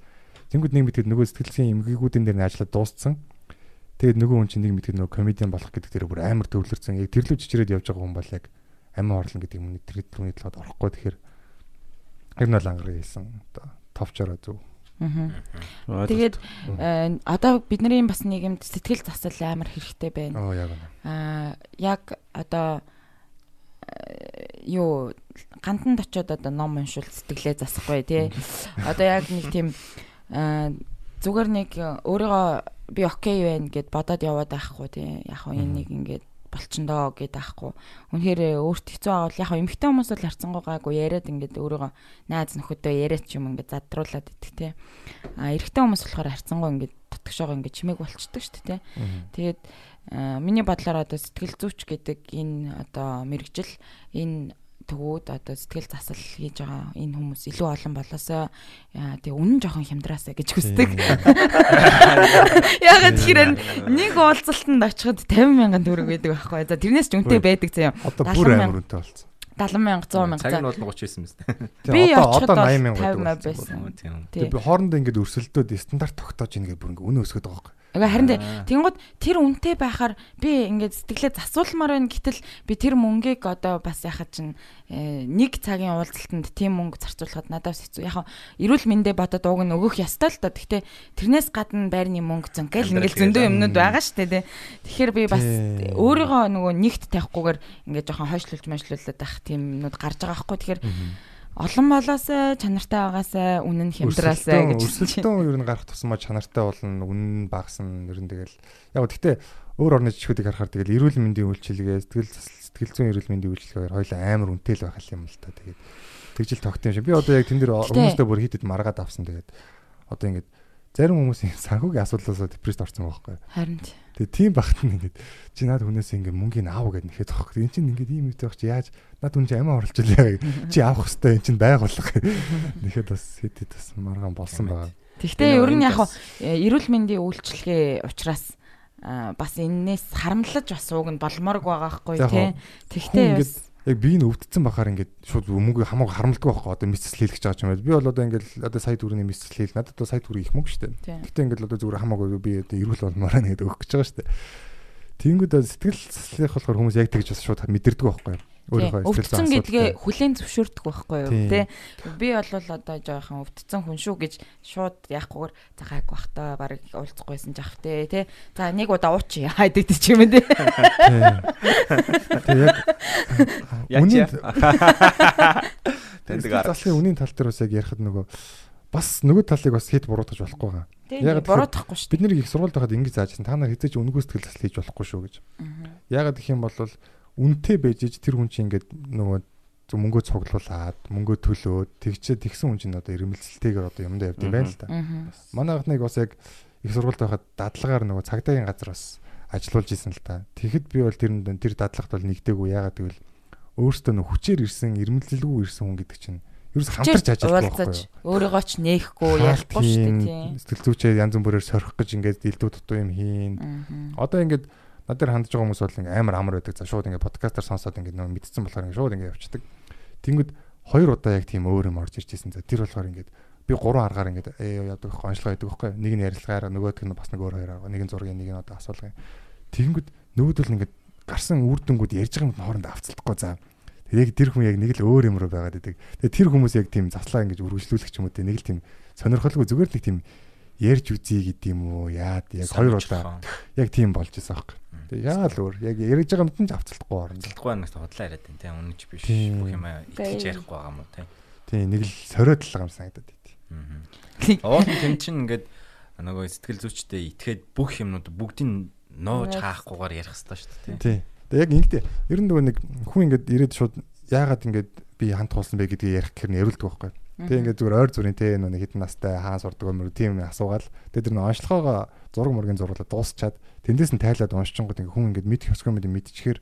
Тэнгүүд нэг мэдгээд нөгөө сэтгэл зүйн эмгэгүүдэн дээр нь ажиллаад дууссан. Тэгээд нөгөө хүн чинь нэг мэдгээд нөгөө комедиан болох гэдэг дээр бүр амар төвлөрсөн. Яг тэрлүү чичрээд явж байгаа хүн бол яг амиа орлон гэдэг юм тэр түрүүний талаад орохгүй тэгэхээр ер нь бол ангараг хэлсэн одоо товчороо зөв. Аа. Тэгээд э, одоо бидний бас нийгэмд сэтгэл засал амар хэрэгтэй байна. Оо яг үнэ. Аа яг одоо э, юу гантанд очиод одоо ном уншвал сэтгэлээ засахгүй тий. Одоо яг нэг тийм аа зүгээр нэг өөрийгөө би окей байна гэд бодоод яваад байхгүй тий. Яг энэ нэг ингээд болчондоо гэд аахгүй. Үнэхээр өөрт хэцүү байгаа бол яг хоо эмгтэй хүмүүс бол харцангуй гайгүй яриад ингээд өөрийгөө найз нөхөдөө яриад ч юм ингээд задруулаад идэх тий. А эрэгтэй хүмүүс болохоор харцангуй ингээд тутагшоогоо ингээд чимээг болчдөг шүү дээ тий. Тэгээд аа, миний бодлоор одоо сэтгэл зүйч гэдэг энэ одоо мэрэгжил энэ төгөөд одоо сэтгэл засал хийж байгаа энэ хүмүүс илүү олон болоосоо тэгээ үнэн жоохон хямдраасаа гэж хүсдэг. (laughs) Ягаад тэгэхээр нэг уулзалтанд очиход 50 мянган төгрөг байдаг байхгүй. За тэрнээс ч үнэтэй байдаг заяа. Одоо 70 бүр амар үнэтэй болсон. 70 мянга 100 мянга. Цаг нь бол 39 мэт. Би Тэгээ одоо одоо бол 80 мянга 50 байдаг байсан. Тийм. Тий. Тэгээ би хоорондоо ингээд өрсөлдөөд стандарт тогтоож ийн гэдэг бүр ингээд үнэ өсгöd байгаа байхгүй. Ага харин тэгэнгუთ тэр үнэтэй байхаар би ингээд сэтгэлээ засуулмаар байна гэтэл би тэр мөнгийг одоо бас яхад чинь э, нэг цагийн уулзалтанд тийм мөнгө зарцуулахад надад хэцүү. Яг эрүүл мэндэ бодоод ууг нь өгөх ёстой л доо. Гэхдээ тэрнээс гадна байрны мөнгө зөнгөл Амьдрал ингээд зөндөө юмнууд байгаа шүү дээ. Тэгэхээр би бас өөрийгөө нөгөө нэгт тавихгүйгээр ингээд жоохон хойшлуулж мойшлуулад байх тийм юмнууд гарч байгаа байхгүй. Тэгэхээр олон болоосаа чанартай байгаасаа үнэн хямдраасаа гэж. Өрсөлдөөн (laughs) ер нь гарах тусмаа чанартай болно, үнэн багасна ер нь тэгэл. Яг гэхдээ өөр орны жишгүүдийг харахаар тэгэл эрүүл мэндийн үйлчилгээ, сэтгэл сэтгэл зүйн эрүүл мэндийн үйлчилгээгээр хоёлаа амар үнэтэй л байх юм л та тэгээд тэгжил тогт юм шиг. Би одоо яг тэн дээр хүмүүстэй бүр хитэд маргаад авсан тэгээд одоо ингээд зарим хүмүүсийн (laughs) санхүүгийн асуудлаасаа депресд орсон байхгүй. Харин ч. Тэгээ тийм багт нь ингээд чи над хүнээс ингээд мөнгөний аав гэд нэхэд тохх. Энд чинь ингээд ийм үтэй байх чи яаж над хүн чи амиа оруулж илээ. Чи авах хэвээр эн чинь байгуулах. (laughs) Нэхэд бас хитэд бас маргаан болсон байгаа. Тэгвэл Энэ ер нь энэ яг хаа эрүүл мэндийн үйлчлэгээ учраас бас энээс харамлаж бас ууг нь болморг байгаа хгүй тий. Тэгтээ бас Яг би энэ өвдцэн бахаар ингээд шууд мөнгө хамаагүй харамлдаг байхгүй одоо мэдсэл хийлгэж байгаа юм байна. Би бол одоо ингээд одоо сая төгрөгийн мэдсэл хийл надад одоо сая төгрөг их мөнгө шүү дээ. Гэтэ ингээд одоо зүгээр хамаагүй би одоо эрүүл болмоор нэгэд өгөх гэж байгаа шүү дээ. Тэнгүүд сэтгэл заслих болохоор хүмүүс яг тэгж бас шууд мэдэрдэг байхгүй зүйн гэдгээ хүлээн зөвшөөрдөг байхгүй юу тий. Би бол одоо жоохон өвдцэн хүн шүү гэж шууд яахгүйгээр за гайг бах та баг уулзахгүйсэн жах тий тий. За нэг удаа ууч (laughs) хайдаг ч юм Яач үнийн (laughs) сэтгэл арга. заслын үнийн тал дээр бас яг ярихад нөгөө бас нөгөө талыг бас хэд буруутгаж болохгүй. Тий. Яг Буруутгахгүй шүү Бид нэр их сургуульд байхад ингэж заажсан. Та нар хэзээ ч үнэгүй сэтгэл засал хийж болохгүй шүү гэж. Ягаад гэх юм бол үнэтэй байж ич тэр хүн чинь ингээд нөгөө зөв мөнгөө цуглуулад мөнгөө төлөөд тэгчээ тэгсэн хүн чинь одоо ирмэлцэлтэйгээр одоо юмдаа явд юм байна л да. Манай анхныг бас яг их сургуульд байхад дадлагаар нөгөө цагдаагийн газар бас ажиллаулж исэн л та. Тэгэхэд би бол тэр тэр дадлагт бол нэгдээгүй ягаад гэвэл өөртөө нөх хүчээр ирсэн, ирмэлзэлгүй ирсэн хүн гэдэг чинь ерөөс хамтарч ажилладаг байхгүй юу? Өөрийгөө ч нээхгүй ярихгүй шүү дээ тийм. Сэтгэл зүйчээ янз бүрээр сорих гэж ингээд дэлдүү дутуу юм хийн. Одоо ингээд над дээр хандж байгаа хүмүүс бол ингээд амар амар байдаг. За шууд ингээд подкастаар сонсоод ингээд нөө мэдсэн болохоор ингээд шууд ингээд явчихдаг. Тэнгүүд хоёр удаа яг тийм өөр юм орж ирж ирсэн. За тэр болохоор ингээд би гурван аргаар ингээд ээ яадаг байхгүй онцлог байдаг байхгүй. Нэг нь ярилцлагаар нөгөөх нь бас нэг өөр хоёр арга. Нэг нь зургийн, нэг нь одоо асуулгын. Тэнгүүд нөгөөдөл ингээд гарсан үр дүнгууд ярьж байгаа юм хоорондоо авцалдахгүй за яг тэр хүн яг нэг л өөр юм руу байгаад идэг. Тэгээ тэр хүмүүс яг тийм заслаа ингэж үргэлжлүүлэх юм уу те нэг л тийм сонирхолгүй зүгээр л тийм ярьж үзье гэдэг юм уу яад яг хоёр удаа яг тийм болж байсан аахгүй. Тэгээ яа л өөр яг ярьж байгаа юмд нь ч авцалдахгүй орно. Авцалдахгүй наас худлаа яриад байна те үнэнч биш бүх юм итгэж ярихгүй байгаа юм уу те. Тийм нэг л сориод л юм санагдаад байт. Аа. Уул тэм чин ингээд нөгөө сэтгэл зүйчтэй итгээд бүх юмнууд бүгдийг нууж хаахгүйгээр ярих хэрэгтэй шүү дээ. Тийм. Тэгээ яг ингэдэ ер нь нөгөө нэг хүн ингээд ирээд шууд яагаад ингээд би ханд туулсан бэ гэдгийг ярих гэхээр нэрлдэг байхгүй. Тэгээ ингээд зүгээр ойр зүрийн те нөгөө хитэн настай хаан сурдаг юм тийм асуугаал тэгээ тэр нөгөө онцлогоогоо зураг мөргийн зурлаа дуусчаад тэндээс нь тайлаад уншчихгод ингээд хүн ингээд мэдэх ёсгүй мэд мэдчихээр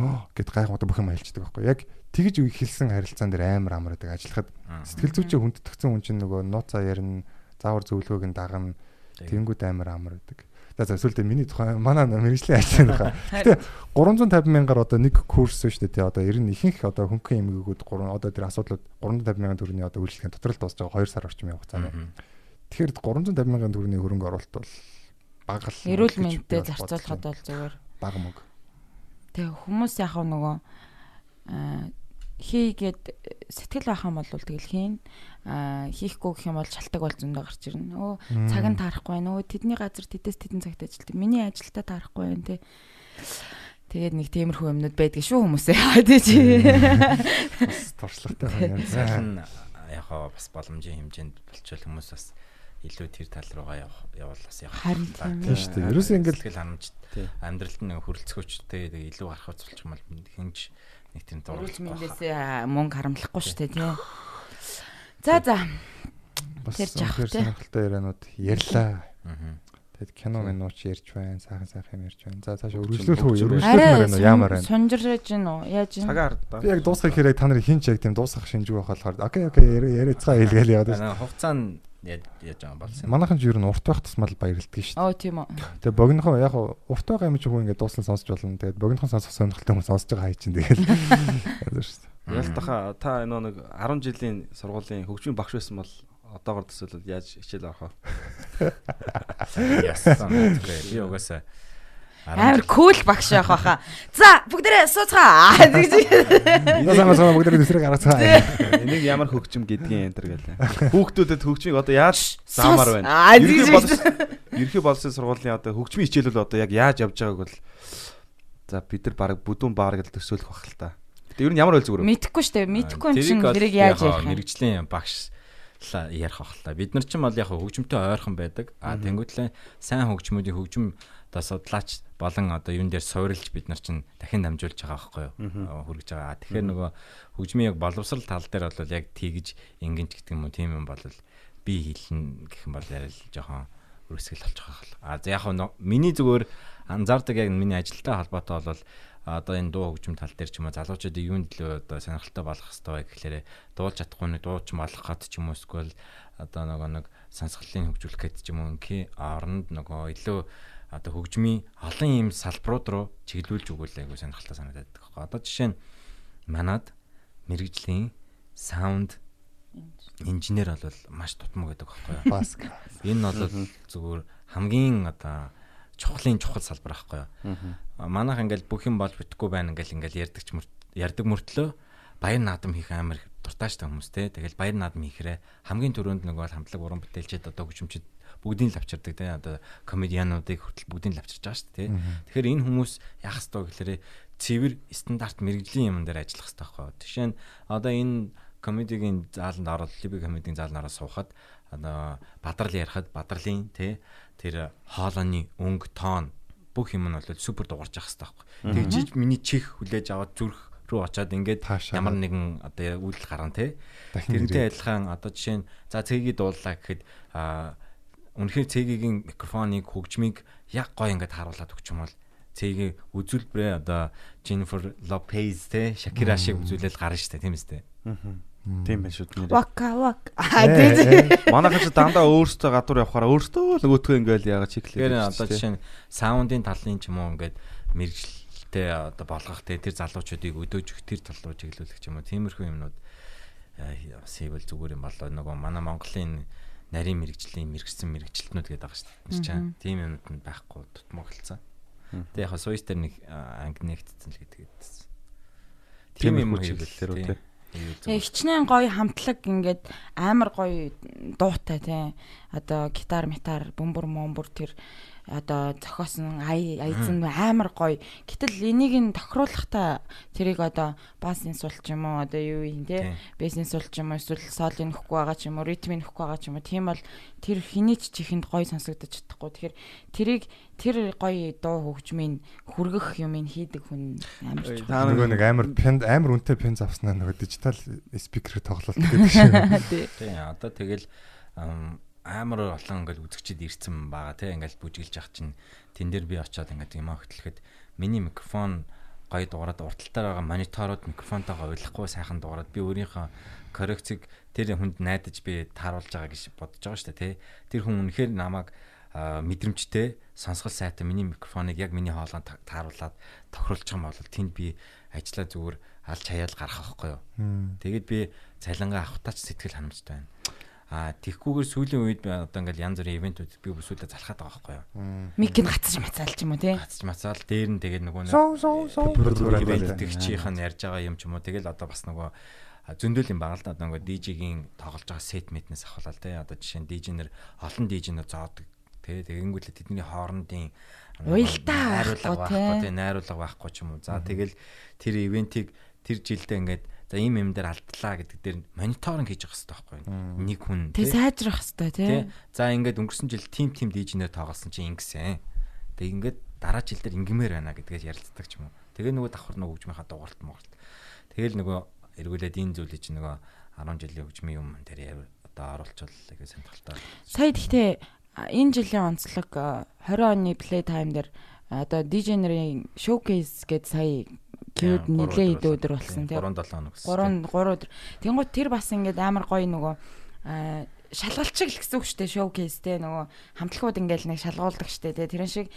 оо гэд гайхамтай бүх юм айлчдаг байхгүй. Яг тэгж хэлсэн харилцаан дээр амар амар байдаг ажиллахад сэтгэл зүйчээ хүндэтгцэн хүн чинь нөгөө нууцаа ярина заавар зөвлөгөөг нь дагна тэнгүүд амар амар байдаг. За за сүлдээ миний тухай манай мэрэгжлийн ажиллагаа. (laughs) Гэтэ 350 мянгаар одоо нэг курс шүү дээ тий. Одоо ер нь ихэнх одоо хөнгөн эмгэгүүд 3 одоо тэр асуудлууд 350 мянган төгрөгийн одоо үйлчлэгийн доторл дуусж байгаа 2 сар орчим явах цаана. Тэгэхээр 350 мянган төгрөгийн хөрөнгө оруулалт бол бага л эрүүл мэндэд зарцуулахад бол зүгээр бага мөг. Тэгээ хүмүүс яхав нөгөө хийгээд сэтгэл байх юм бол тэгэл хийн хийхгүй гэх юм бол шалтгаан бол зөндөө гарч ирнэ. Өө цаг нь таарахгүй байна. Өө тэдний газар тэдэс тэдэн цагт ажилтдаг. Миний ажилтаа таарахгүй байна те. Тэгээд нэг тиймэрхүү юмнууд байдаг шүү хүмүүсээ. (laughs) Тэ чи. Бас туршлагатай байна. Яг хаа бас боломжийн хэмжээнд болчвол хүмүүс бас илүү тэр тал руугаа явах явуулаас явах. Харин тийм шүү дээ. Ерөөсөө ингээл тэгэл ханамж амьдралд нэг хөрөлцгөөчтэй илүү гарах үзүүлчих юм бол хинж нэг тийм дурлах. Мэндээсээ мөнгө харамлахгүй шүү дээ тий. За за. Бас тэр сонирхолтой ярианууд ярьлаа. Тэгэд кино минууч ярьж байна, сайхан сайхан ярьж байна. За цааш өргөжлөх үү? Өргөжлөх мөр ямар байна? Сонжирж гин үү? Яаж юм? Цагаар да. Би яг дуусгах хэрэг та нарын хинч яг тийм дуусгах шинжгүй байх болохоор окей окей яриацгаа хэлгээл яваад байна. Хугацаанд яаж байгаа болсон. Манайхан ч ер нь урт байх тусмал баярлдаг шүү дээ. Оо тийм үү. Тэгээ богинохон яг урт байгаа юм чи хүн ингээд дуусна сонсч болно. Тэгээд богинохон сонсох сонирхолтой хүмүүс сонсож байгаа хай чинь тэгээд. (laughs) шүү дээ. Ялтаха та энэ нэг 10 жилийн сургуулийн хөгжмийн багш байсан бол одоогор төсөөлөл яаж хичээл авах вэ? Яасан. Би угаасаа амар кул багш явах баха. За бүгдээрээ сууцгаа. Наа самаа бүгдээрээ төсрэг гаргацгаа. Энийг ямар хөгжим гэдгийг энэ төр гэлээ. Хүүхдүүдэд хөгжмийг одоо яаж заамаар байна? Ерхий боловсын сургуулийн одоо хөгжмийн хичээлүүд одоо яг яаж явж байгааг бол за бид нар баг бүдүүн баар гэж төсөөлөх бах л та. Гэтэ ер нь ямар үйл зүгээр вэ? Мэдхгүй шүү дээ. Мэдхгүй юм чинь тэрийг яаж ярих вэ? Мэргэжлийн багш ярих ах л та. Бид нар ч юм бол яг хөгжмөнтэй ойрхон байдаг. А тэнгуүтлээ сайн хөгжмүүдийн хөгжим одоо судлаач болон одоо юун дээр суурилж бид нар чинь дахин дамжуулж байгаа байхгүй юу? Хүргэж байгаа. Тэгэхээр нөгөө хөгжмийн яг боловсрал тал дээр бол яг тэгж ингэнч гэдэг юм уу тийм юм бол би хэлнэ гэх юм бол ярил жоохон өрсгөл болчих واخ. А за яг миний зүгээр анзаардаг яг миний ажилтай холбоотой бол одоо энэ дуу хөгжим тал дээр ч юм уу залуучуудыг юунд л одоо сонирхолтой болгох хэрэгтэй гэхлээрэ дуулж чадахгүй нэг дууч болох гад ч юм уу эсвэл одоо нөгөө нэг сонсголын хөгжүүлэх гэдэг ч юм уу инки оронд нөгөө илүү одоо хөгжмийн олон юм салбарууд руу чиглүүлж өгвөл айгу сонирхолтой санагдаад байгаа. Одоо жишээ нь манад мэрэгжлийн саунд инженер бол маш тутмаг байдаг байхгүй юу? Бас. Энэ бол зүгээр хамгийн одоо чухлын чухал салбар байхгүй юу. Манайх ингээл бүх юм болж битггүй байна ингээл ингээл ярддаг ярддаг мөртлөө баяр наадам хийх амар дуртайштай хүмүүс те. Тэгэл баяр наадам хийхрээ хамгийн түрүүнд бол хамтлаг уран бүтээлчид одоо хүчмчид бүгдийг л авчирдаг те. Одоо комедиануудыг хүртэл бүгдийг л авчирч байгаа шүү дээ те. Тэгэхээр энэ хүмүүс яах ёстой гэхээр цэвэр стандарт мэрэгжлийн юм дээр ажиллах хэрэгтэй байхгүй. Жишээ нь одоо энэ комедигийн зааланд ороод либи комедигийн зааланд ороод суухад одоо бадрал ярихад бадралын те тэр хоолойны өнгө тоон бүх юм нь бол супер дугарч явах хэрэгтэй байхгүй. Тэгжиж миний чих хүлээж аваад зүрх рүү очиад ингээд ямар нэгэн одоо үйлдэл гаргана те. Тэрнтэй адилхан одоо жишээ нь за цэгийг дууллаа гэхэд үнэхээр цэгийн микрофоныг хөгжмийг яг гоё ингээд харуулад өгч юм бол цэгийн үзүүлбэрээ одоо Jennifer Lopez те Shakira шиг үзүүлэл гарна дээ тийм үстэй. Тийм байх шүү дээ. Вака вак. Аа тийм. Манайхан ч дандаа өөрсдөө гадуур явахаараа өөрсдөө нөгөөтгөө ингээл яагаад чиглээ. Тэгэхээр одоо жишээ нь саундын талын ч юм уу ингээд мэрэгчлээ одоо болгох те тэр залуучуудыг өдөөж өгөх тэр тал руу чиглүүлэх ч юм уу тиймэрхүү юмнууд хийвэл зүгээр юм болоо нөгөө манай Монголын нарийн мэрэгжлийн мэрэгсэн мэрэгчлэтнүүд гэдэг байгаа шүү дээ. Чаа тийм юмнууд нь байхгүй тутмаг хэлсэн. Тэгээ яг сууис дээр нэг анги нэгтсэн л гэдэг. Тийм юм чиглэлээр үү те. Хичнээн гоё хамтлаг ингээд амар гоё дуутай тий. Одоо гитар, метар, бөмбөр, момбөр тэр одоо зохиосон ай айзан амар гоё. Гэтэл энийг нь тохируулахдаа тэрийг одоо басын сул ч юм уу одоо юу юм те бэсний сул ч юм уу эсвэл солыг нөхгүй байгаа ч юм уу ритмийг нөхгүй байгаа ч юм уу тийм бол тэр хэний ч чихэнд гоё сонсогдож чадахгүй. Тэгэхээр тэрийг тэр гоё дуу хөгжмийн хүргэх юмыг хийдэг хүн амар ч Та нөгөө нэг амар пен амар үнэтэй пен завснаа нөгөө дижитал спикер тоглолт гэдэг (laughs) шиг. Тийм одоо тэгэл амар олон ингээл үзэгчд ирсэн байгаа тийм ингээл бүжиглж явах чинь тэн дээр би очиод ингээд юм хөтлөхөд миний микрофон гоё дуурайд урталтаар байгаа мониторууд микрофонтойгоо ойлгохгүй сайхан дуурайд би өөрийнхөө коррекцийг тэр хүнд найдаж би тааруулж байгаа гэж бодож байгаа шүү дээ тий тэр хүн үнэхээр намайг мэдрэмжтэй сонсгол сайтай миний микрофоныг яг миний хоолойд тааруулаад байгаа юм бол тэнд би ажиллаа зүгээр алж хаяал гарах байхгүй юу. Тэгээд би цалингаа авахтаач сэтгэл ханамжтай байна А тэгхгүйгээр сүүлийн үед би одоо ингээл янз бүрийн ивентүүд би бүсүүлдэ залхаад байгаа байхгүй юу. Микийг гацж мацаалч юм уу те? Гацж мацаал дээр нь тэгээд нөгөө суу суу тэгчийнхэн ярьж байгаа юм ч юм уу. Тэгэл одоо бас нөгөө зөндөл юм байгаа л да нөгөө DJ-гийн тоглож байгаа сет метнес авахлаа те. Одоо жишээ нь DJ нэр олон DJ нэр зоодог те. Тэгэнгүүтлээ тэдний хоорондын уялдаа байхгүй те. Найруулга байхгүй ч юм уу. За тэгэл тэр ивентийг тэр жилдээ ингээд За ийм юм дээр алдлаа гэдэг дээр мониторинг хийж явах хэрэгтэй байхгүй нэг хүн тий сайжрах хэрэгтэй тий За ингээд өнгөрсөн жил тим тим дижнер тоглосон чинь ингэсэн. Тэг ингээд дараа жил дээр ингимээр байна гэдгээс ярилцдаг ч юм уу. Тэгээ нөгөө давхар нөгөө хөгжмийнхаа дууралт моголт Тэгэл нөгөө эргүүлээд энэ зүйлийг чинь нөгөө 10 жилийн хөгжмийн юм дээр одоо оруулчвал их сонирхолтой. Сая гэхдээ энэ жилийн онцлог 20 оны play time дээр одоо DJ нарын showcase гэд сая Кьюд нилээ идэ өдөр болсон тийм 3 7 хоног. 3 3 өдөр. Тэнгууд тэр бас ингээд амар гоё нөгөө шалгалчиг л гэсэн үг шүү дээ шоукейс те нөгөө хамтлагууд ингээл нэг шалгуулдаг шүү дээ тэрэн шиг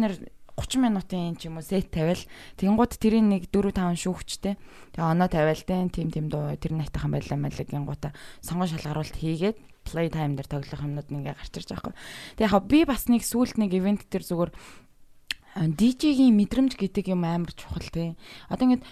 нар 30 минутын ч юм уу сет тавиал. Тэнгууд тэрийн нэг 4 5 шүүгчтэй тэгээ оноо тавиал те тим тим дуу тэр найтайхан байлаа мэлэг гингуута сонгон шалгаруулалт хийгээд play time дээр тоглох юмнууд ингээ гарч ирж байгаа хгүй. Тэгээ яг би бас нэг сүулт нэг ивент дээр зүгээр DJ-гийн мэдрэмж гэдэг юм амар чухал тий. Одоо ингээд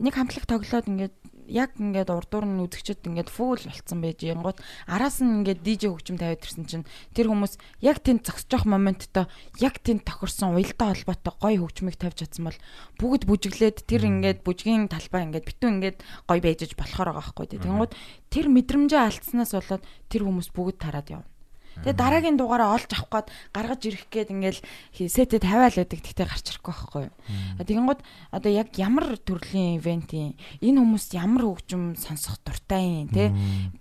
нэг хамтлаг тоглоод ингээд яг ингээд урдуур нь үзэгчд ингээд фул болцсон байж янгууд араас нь ингээд DJ хөгжим тавиад ирсэн чинь тэр хүмүүс яг тэнд зогсож моменттой яг тэнд тохирсон уялдаа холбоотой гоё хөгжмийг тавьж чадсан бол бүгд бүжиглээд тэр ингээд бүжгийн талбай ингээд битүү ингээд гоё байжж болохоор байгаа байхгүй тий. Тэнгууд тэр мэдрэмжээ алдснаас болоод тэр хүмүүс бүгд тараад явна. Тэгээ дараагийн дугаараа олж авах гээд гаргаж ирэх гээд ингээл сетэд тавиал байдаг тэгтээ гарч ирэхгүй байхгүй юу. Тэгэнгүүт одоо яг ямар төрлийн ивент юм энэ хүмүүс ямар хөгжим сонсох дуртай юм те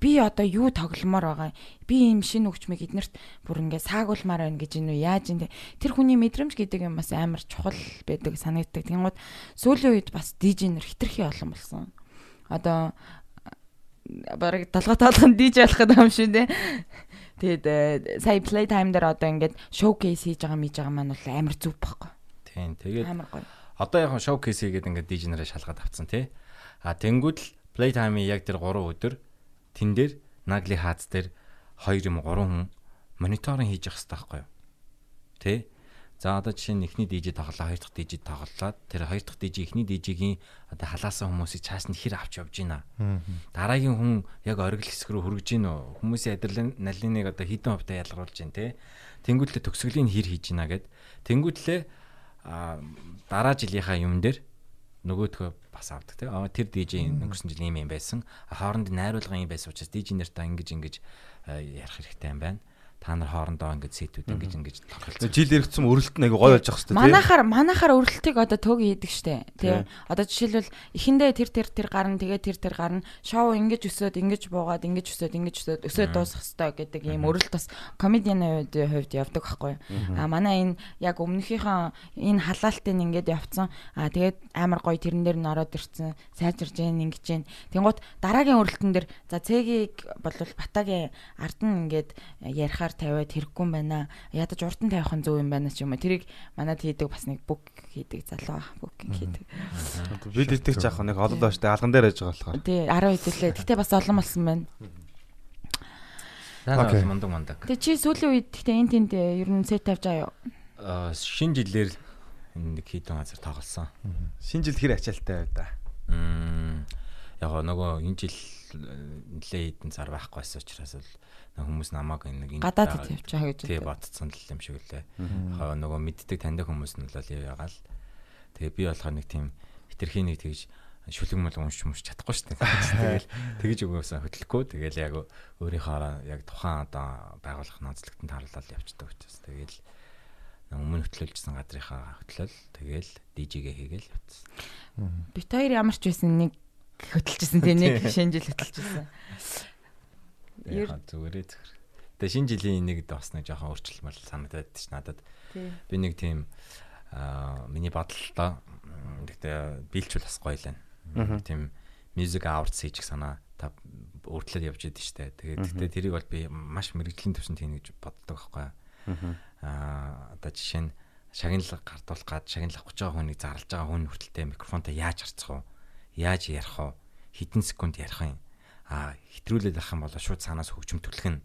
би одоо юу тогломоор байгаа би ийм шинэ хөгжмийг эднэрт бүр ингээ саагуулмаар байна гэж энэ яаж энэ тэр хүний мэдрэмж гэдэг юм бас амар чухал байдаг санагддаг. Тэгэнгүүт сүүлийн үед бас дижнер хитрхи олон болсон. Одоо бараг толгой тоолхон диж болох юм шүү дээ. Тэгээд э, сая play time дээр одоо ингээд showcase хийж байгаа мэж байгаа маань бол амар зүв байхгүй. Тийм. Тэгээд Амар гоё. одоо яг showcase хийгээд ингээд дижнерээ шалгаад авцсан тий. А тэнгууд л play time-ийн яг тэр 3 өдөр тэн дээр Nagli Hats дээр 2 юм 3 хүн мониторинг хийж явах хэрэгтэй байхгүй юу? Тэ? За одоо жишээ нь эхний DJ тоглоо, хоёр дахь DJ тоглолоод тэр хоёр дахь DJ эхний DJ-гийн одоо халаасан хүмүүсийг цааш нь хэр авч явж байна. Дараагийн хүн яг оргил хэсэг рүү хөргөж гин үү? Хүмүүсийн адреналиныг одоо хідэн хувьтай ялгаруулж гин тэ. Тэнгүүтлээ төгсгөлийн хэр хийж гинэ гэд. Тэнгүүтлээ дараа жилийнхаа юм дээр нөгөөдгөө бас авдаг. Аа тэр DJ өнгөрсөн жил ийм юм байсан. Хооронд найруулга юм байсан учраас DJ нартаа ингэж ингэж ярих хэрэгтэй юм байна. Та нар хоорондоо ингээд сэтүүд ингэж ингэж тохиролцоо. Жил иргэцсэн өрөлт нэг гоё болж хэрэгтэй тий. Манахаар манахаар өрөлтийг одоо төг хийдэг штэ. Тий. Одоо жишээлбэл эхэндээ тэр тэр тэр гарна тэгээ тэр тэр гарна. Шоу ингэж өсөөд ингэж буугаад ингэж өсөөд ингэж өсөөд өсөөд дуусах хэвээр гэдэг ийм өрөлт бас комедианы хувьд хувьд явдаг байхгүй. А манай энэ яг өмнөхийнхөө энэ халаалтын ингээд явцсан. А тэгээд амар гоё тэрэн дээр нь ороод ирцэн. Сайжирж гин ингэж гин. Тэнгуут дараагийн өрөлтөн дээр за цэгийг болвол батагийн ард нь ингээд ярихаар тавиад хэрэггүй байна. Ядаж урд нь тавих нь зөв юм байна ч юм уу. Тэрийг манад хийдэг бас нэг бук хийдэг залуу ах букинг хийдэг. Бид итгэж яах нэг олон дооштой алган дээр яж байгаа болохоор. Тий 10 хэдүүлээ. Гэтэ бас олон болсон байна. Сайн мундаг мундаг. Тэгээ чи сүүлийн үед гэтэ энэ тэнд э, ер нь сет тавьж байгаа юу? Аа шинэ жилээр нэг хийдэн газар тоглосон. Шинэ жил хэр ачаалтай байв да. Мм яг нөгөө энэ жил нэлээ хитэн зар байхгүй байсан учраас л нэг хүмүүс намайг нэг энэ Гадаад байгаа гэж тий бодцсон л юм шиг лээ. Яг нөгөө мэддэг таньдаг хүмүүс нь бол яагаал. Тэгээ би болохоор нэг тийм хитрхи нэг тэгж шүлэг мөл унш мөш чадахгүй шүү дээ. (laughs) Тэгэл тэгж өгөөсөө хөтлөхгүй. Тэгэл яг өөрийнхөө яг тухайн одоо байгууллах нөөцлөгтөнд харуулаад явцдаг учраас тэгэл нэг өмнө хөтлөлжсэн газрынхаа хөтлөл тэгэл DJ-гээ хийгээл явцсан. Бит хоёр ямар ч байсан нэг хөтөлчихсэн тий нэг шинжил хөтөлчихсэн. Ер- Яа зүгээрээ зүгэр. Тэгээ шинэ жилийн нэг бас нэг жоохон өөрчлөлмөр санагдаад ш надад. Би нэг тийм аа миний бодлолтой гэхдээ биелчүүл бас гоё л байна. Тийм music awards хийж санаа та өөртлөд явж идэв штэ. Тэгээд гэхдээ тэрийг бол би маш мэрэгжлийн төвшөнд хийнэ гэж боддог байхгүй. Аа одоо жишээ нь шагналыг гардуулах гад шагнал авах гэж байгаа хүнийг зарлж байгаа хүн хүртэлтэй микрофонтой яаж харцах вэ? Яаж ярих вэ? Хэдэн секунд ярих юм? Аа хэтрүүлээд авах юм бол шууд цаанаас хөгжим төлөх нь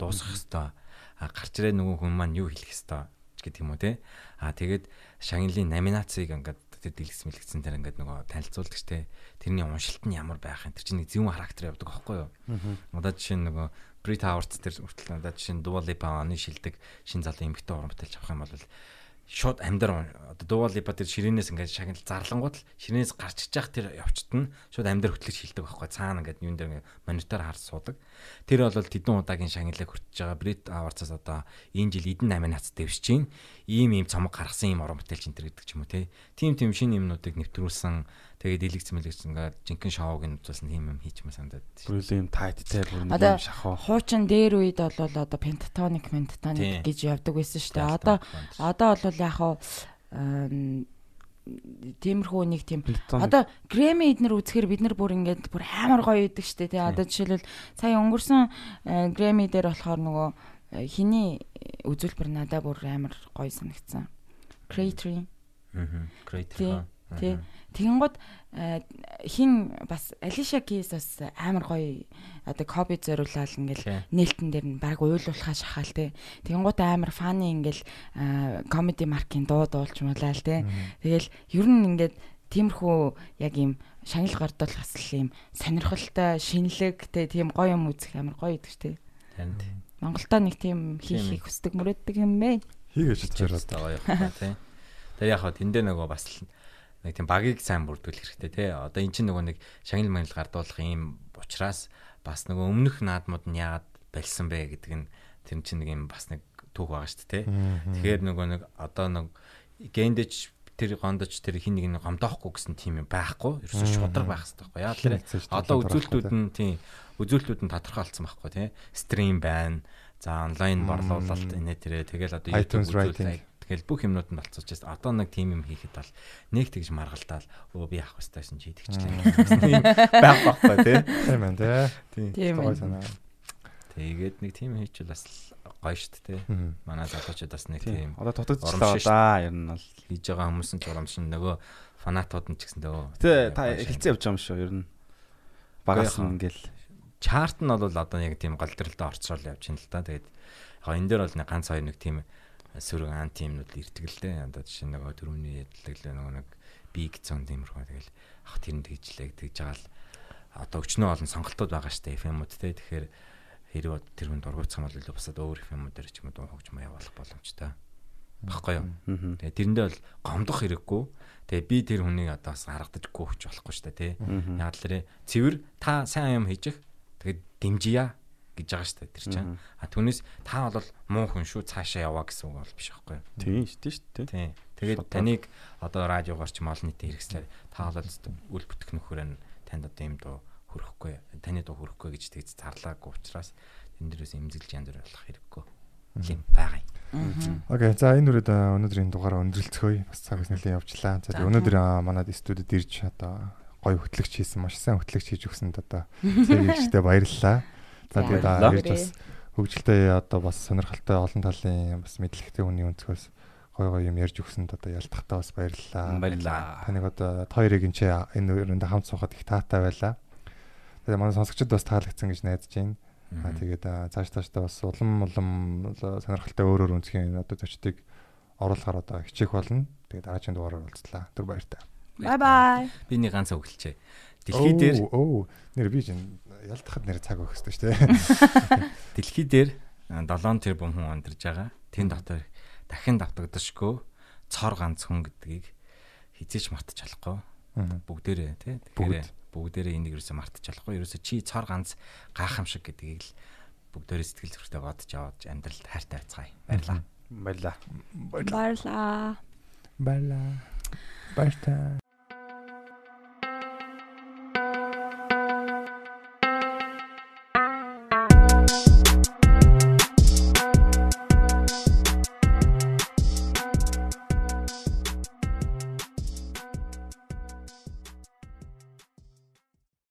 дуусах хэвээр. Аа гарч ирээ нөгөө хүн маань юу хэлэх хэвээр гэдэг юм уу те. Аа тэгээд шагналын номинацийг ингээд тэр дэлгэц мэлгэцэн тэр ингээд нөгөө танилцуулдаг штэ. Тэрний уншилт нь ямар байх юм тэр чинь зөвхөн характер явдаг байхгүй юу? Одоо жишээ нь нөгөө Brit Awards тэр хүртэл одоо жишээ нь Dua Lipa оны шилдэг шин залуу эмэгтэй уран бүтээлч авах юм бол шууд амьдар одоо Lipa тэр ширээнээс ингээд шагнал зарлангууд л ширээнээс гарч ичж тэр явчт нь шууд амьдар хөтлөж хилдэг байхгүй цаана ингээд юун дээр монитор харж суудаг. Тэр бол тэдэн удаагийн шагналыг хүртэж байгаа Brit Awards-аас одоо энэ жил эдэн 8 нац дэвсэж чинь ийм ийм цомог гаргасан ийм уран бүтээлч энэ гэдэг ч юм уу те. Тим тим шинэ юмнуудыг нэвтрүүлсэн тэгээд дэлгэц мэлгэц ингээд жинхэнэ шоуг нь үзүүлсэн тийм юм хийж маа санагдаад. Бүрэл юм тайттай бүр нэг юм шахуу. хуучин дээр үед бол одоо пентатоник Тий. пентатоник гэж явдаг байсан шүү дээ. Одоо одоо бол яг хаа тиймэрхүү нэг тийм Одоо Грэмми эднэр үзэхэр бид нар бүр ингээд бүр амар гоё идэг штэ тий. Одоо жишээлбэл сая өнгөрсөн э, Грэмми дээр болохоор нөгөө э, хиний үзүүлбэр надад бүр амар гоё санагдсан. Creatory Аа. Great. тий. Тэгэн гот э, хин бас Алиша Кейс бас амар гоё одоо копи зориулаад ингээл нээлтэн дээр нь баг уйлуулхаа шахаал те. Тэгэн гот амар фаны ингээл э, комеди маркийн дуу дуулж муулаад те. Тэгэл ер нь ингээд тиймэрхүү яг юм шагнал гордол бас л юм сонирхолтой шинэлэг те тийм гоё юм үзэх амар гоё гэдэг те. Танд. Монголда нэг тийм хийхийг хүсдэг мөрөддөг юм бэ? Хийгээч гэж байгаа юм байна те. Тэр яг хаа тэндээ нөгөө бас л нэг тийм багийг сайн бүрдүүл хэрэгтэй тий. Одоо эн чинь нөгөө нэг шагнал манил гардуулах юм учраас бас нөгөө өмнөх наадмууд нь яагаад болсон бэ гэдэг нь тэр чинь нэг юм бас нэг түүх байгаа шүү дээ тий. Тэгэхээр нөгөө нэг одоо нэг гендэж тэр гондож тэр хин нэг нь гомдоохгүй гэсэн тийм юм байхгүй. Ерөөсөө шудраг байх хэрэгтэй байхгүй. Яа тэр одоо үзүүлэлтүүд нь тийм үзүүлэлтүүд нь тодорхойлцсон байхгүй тий. Стрим байна. За онлайн борлуулалт инээ тэрэ тэгэл одоо YouTube үзүүлэлт, Тэгэл бүх юмнууд нь болцооч тест. Одоо нэг тим юм хийхэд бол нэг тэгж маргалдаал өө би авах хэрэгтэйсэн чи идэх чинь (laughs) байх байхгүй тий. Тийм байна тий. Тийм ээ. Тэгээд нэг тим хийчихвэл бас гоё штт тий. Манай залуучууд бас нэг Тийм. Одоо дутагдчихлаа Урамшиж да. Ер нь бол. хийж байгаа хүмүүс нь ч урамшин нөгөө фанатууд нь ч гэсэн дөө. Тэ та хэлцээ явж байгаа юм шүү ер нь. Багаас нь ингээл чарт нь бол одоо яг тийм голдролтой орцрол явж байна л да. Тэгээд яг энэ дээр бол нэг ганц хоёр нэг тийм сөрөг анти юмнууд ирдэг л дээ. Одоо жишээ нөгөө дөрөвний ядлаг нөгөө нэг биг зон тиймэрхүү тэгэл ах тэрэнд хийжлээ тэгж байгаа л одоо өчнөө олон сонголтууд байгаа штэ FM-ууд те. Тэгэхээр хэрэг тэр хүнд ургуцсан бол илүү бусад өөр FM-ууд дээр ч юм уу дуу хөгжмөө явуулах боломжтой. Баггүй юу? Тэгээ тэрэндээ бол гомдох хэрэггүй. Тэгээ би тэр хүнийг одоо бас харагдажгүй хүч болохгүй штэ тий. Яг л тэрэ цэвэр та сайн юм хийж их. Тэгээд дэмжийя гэж байгаа шүү дээ тэр чинь. А түүнээс та бол муу хүн шүү цаашаа яваа гэсэн үг бол биш байхгүй юу? Тийм шүү дээ шүү дээ. Тийм. Тэгээд таныг одоо радиогоор ч олон нийтэд хэрэгслээр та бол үл бүтэх нөхөр нь танд одоо юм дуу хөрөхгүй таны дуу хөрөхгүй гэж тэгж зарлаагүй учраас энэ дээрээс эмзэглэж янз бүр болох хэрэггүй юм байгаа юм. Окей. За энэ үрээд өнөөдрийн дугаараа өндөрлцгөөе. Бас цаг нэлээд явжлаа. За өнөөдөр манад студид ирж одоо гоё хөтлөгч хийсэн маш сайн хөтлөгч хийж өгсөнд одоо (laughs) цээгчтэй баярлалаа. За тэгээд ирж бас хөгжилтэй одоо бас сонирхолтой олон талын бас мэдлэгтэй хүний өнцгөөс гоё гоё юм ярьж өгсөнд одоо ялтахтаа бас баярлалаа. Баярлалаа. Таныг одоо та хоёрыг энэ энэ өрөөнд хамт суухад их таатай байлаа. Тэгээ манай сонсогчдод бас таалагдсан гэж найдаж байна. Аа тэгээд цааш таашдаа бас улам улам сонирхолтой өөр өөр өнцгийн одоо зочдыг оруулахаар одоо хичээх болно. Тэгээд дараагийн дугаараар уулзлаа. Түр баяртай. Бай бай. Би нэг ганц өглчээ. Дэлхий дээр оо нэр би чинь ялтахад нэр цаг өгөх хэрэгтэй шүү дээ. (laughs) дэлхий дээр 7 тэрбум хүн амьдарч байгаа. Тэн дотор дахин давтагдашгүй цор ганц хүн гэдгийг хизээч мартаж болохгүй. Бүгдээрээ тий. Тэгэхээр бүгдээрээ энийг юусе мартаж болохгүй. Юусе чи цор ганц гайхамшиг гэдгийг л бүгдээрээ сэтгэл зүрхтэй бодож аваад амьдралд хайртай байцгаая. Баярлалаа. Баярлалаа. Баярлаа. Баярлаа. Баяртай.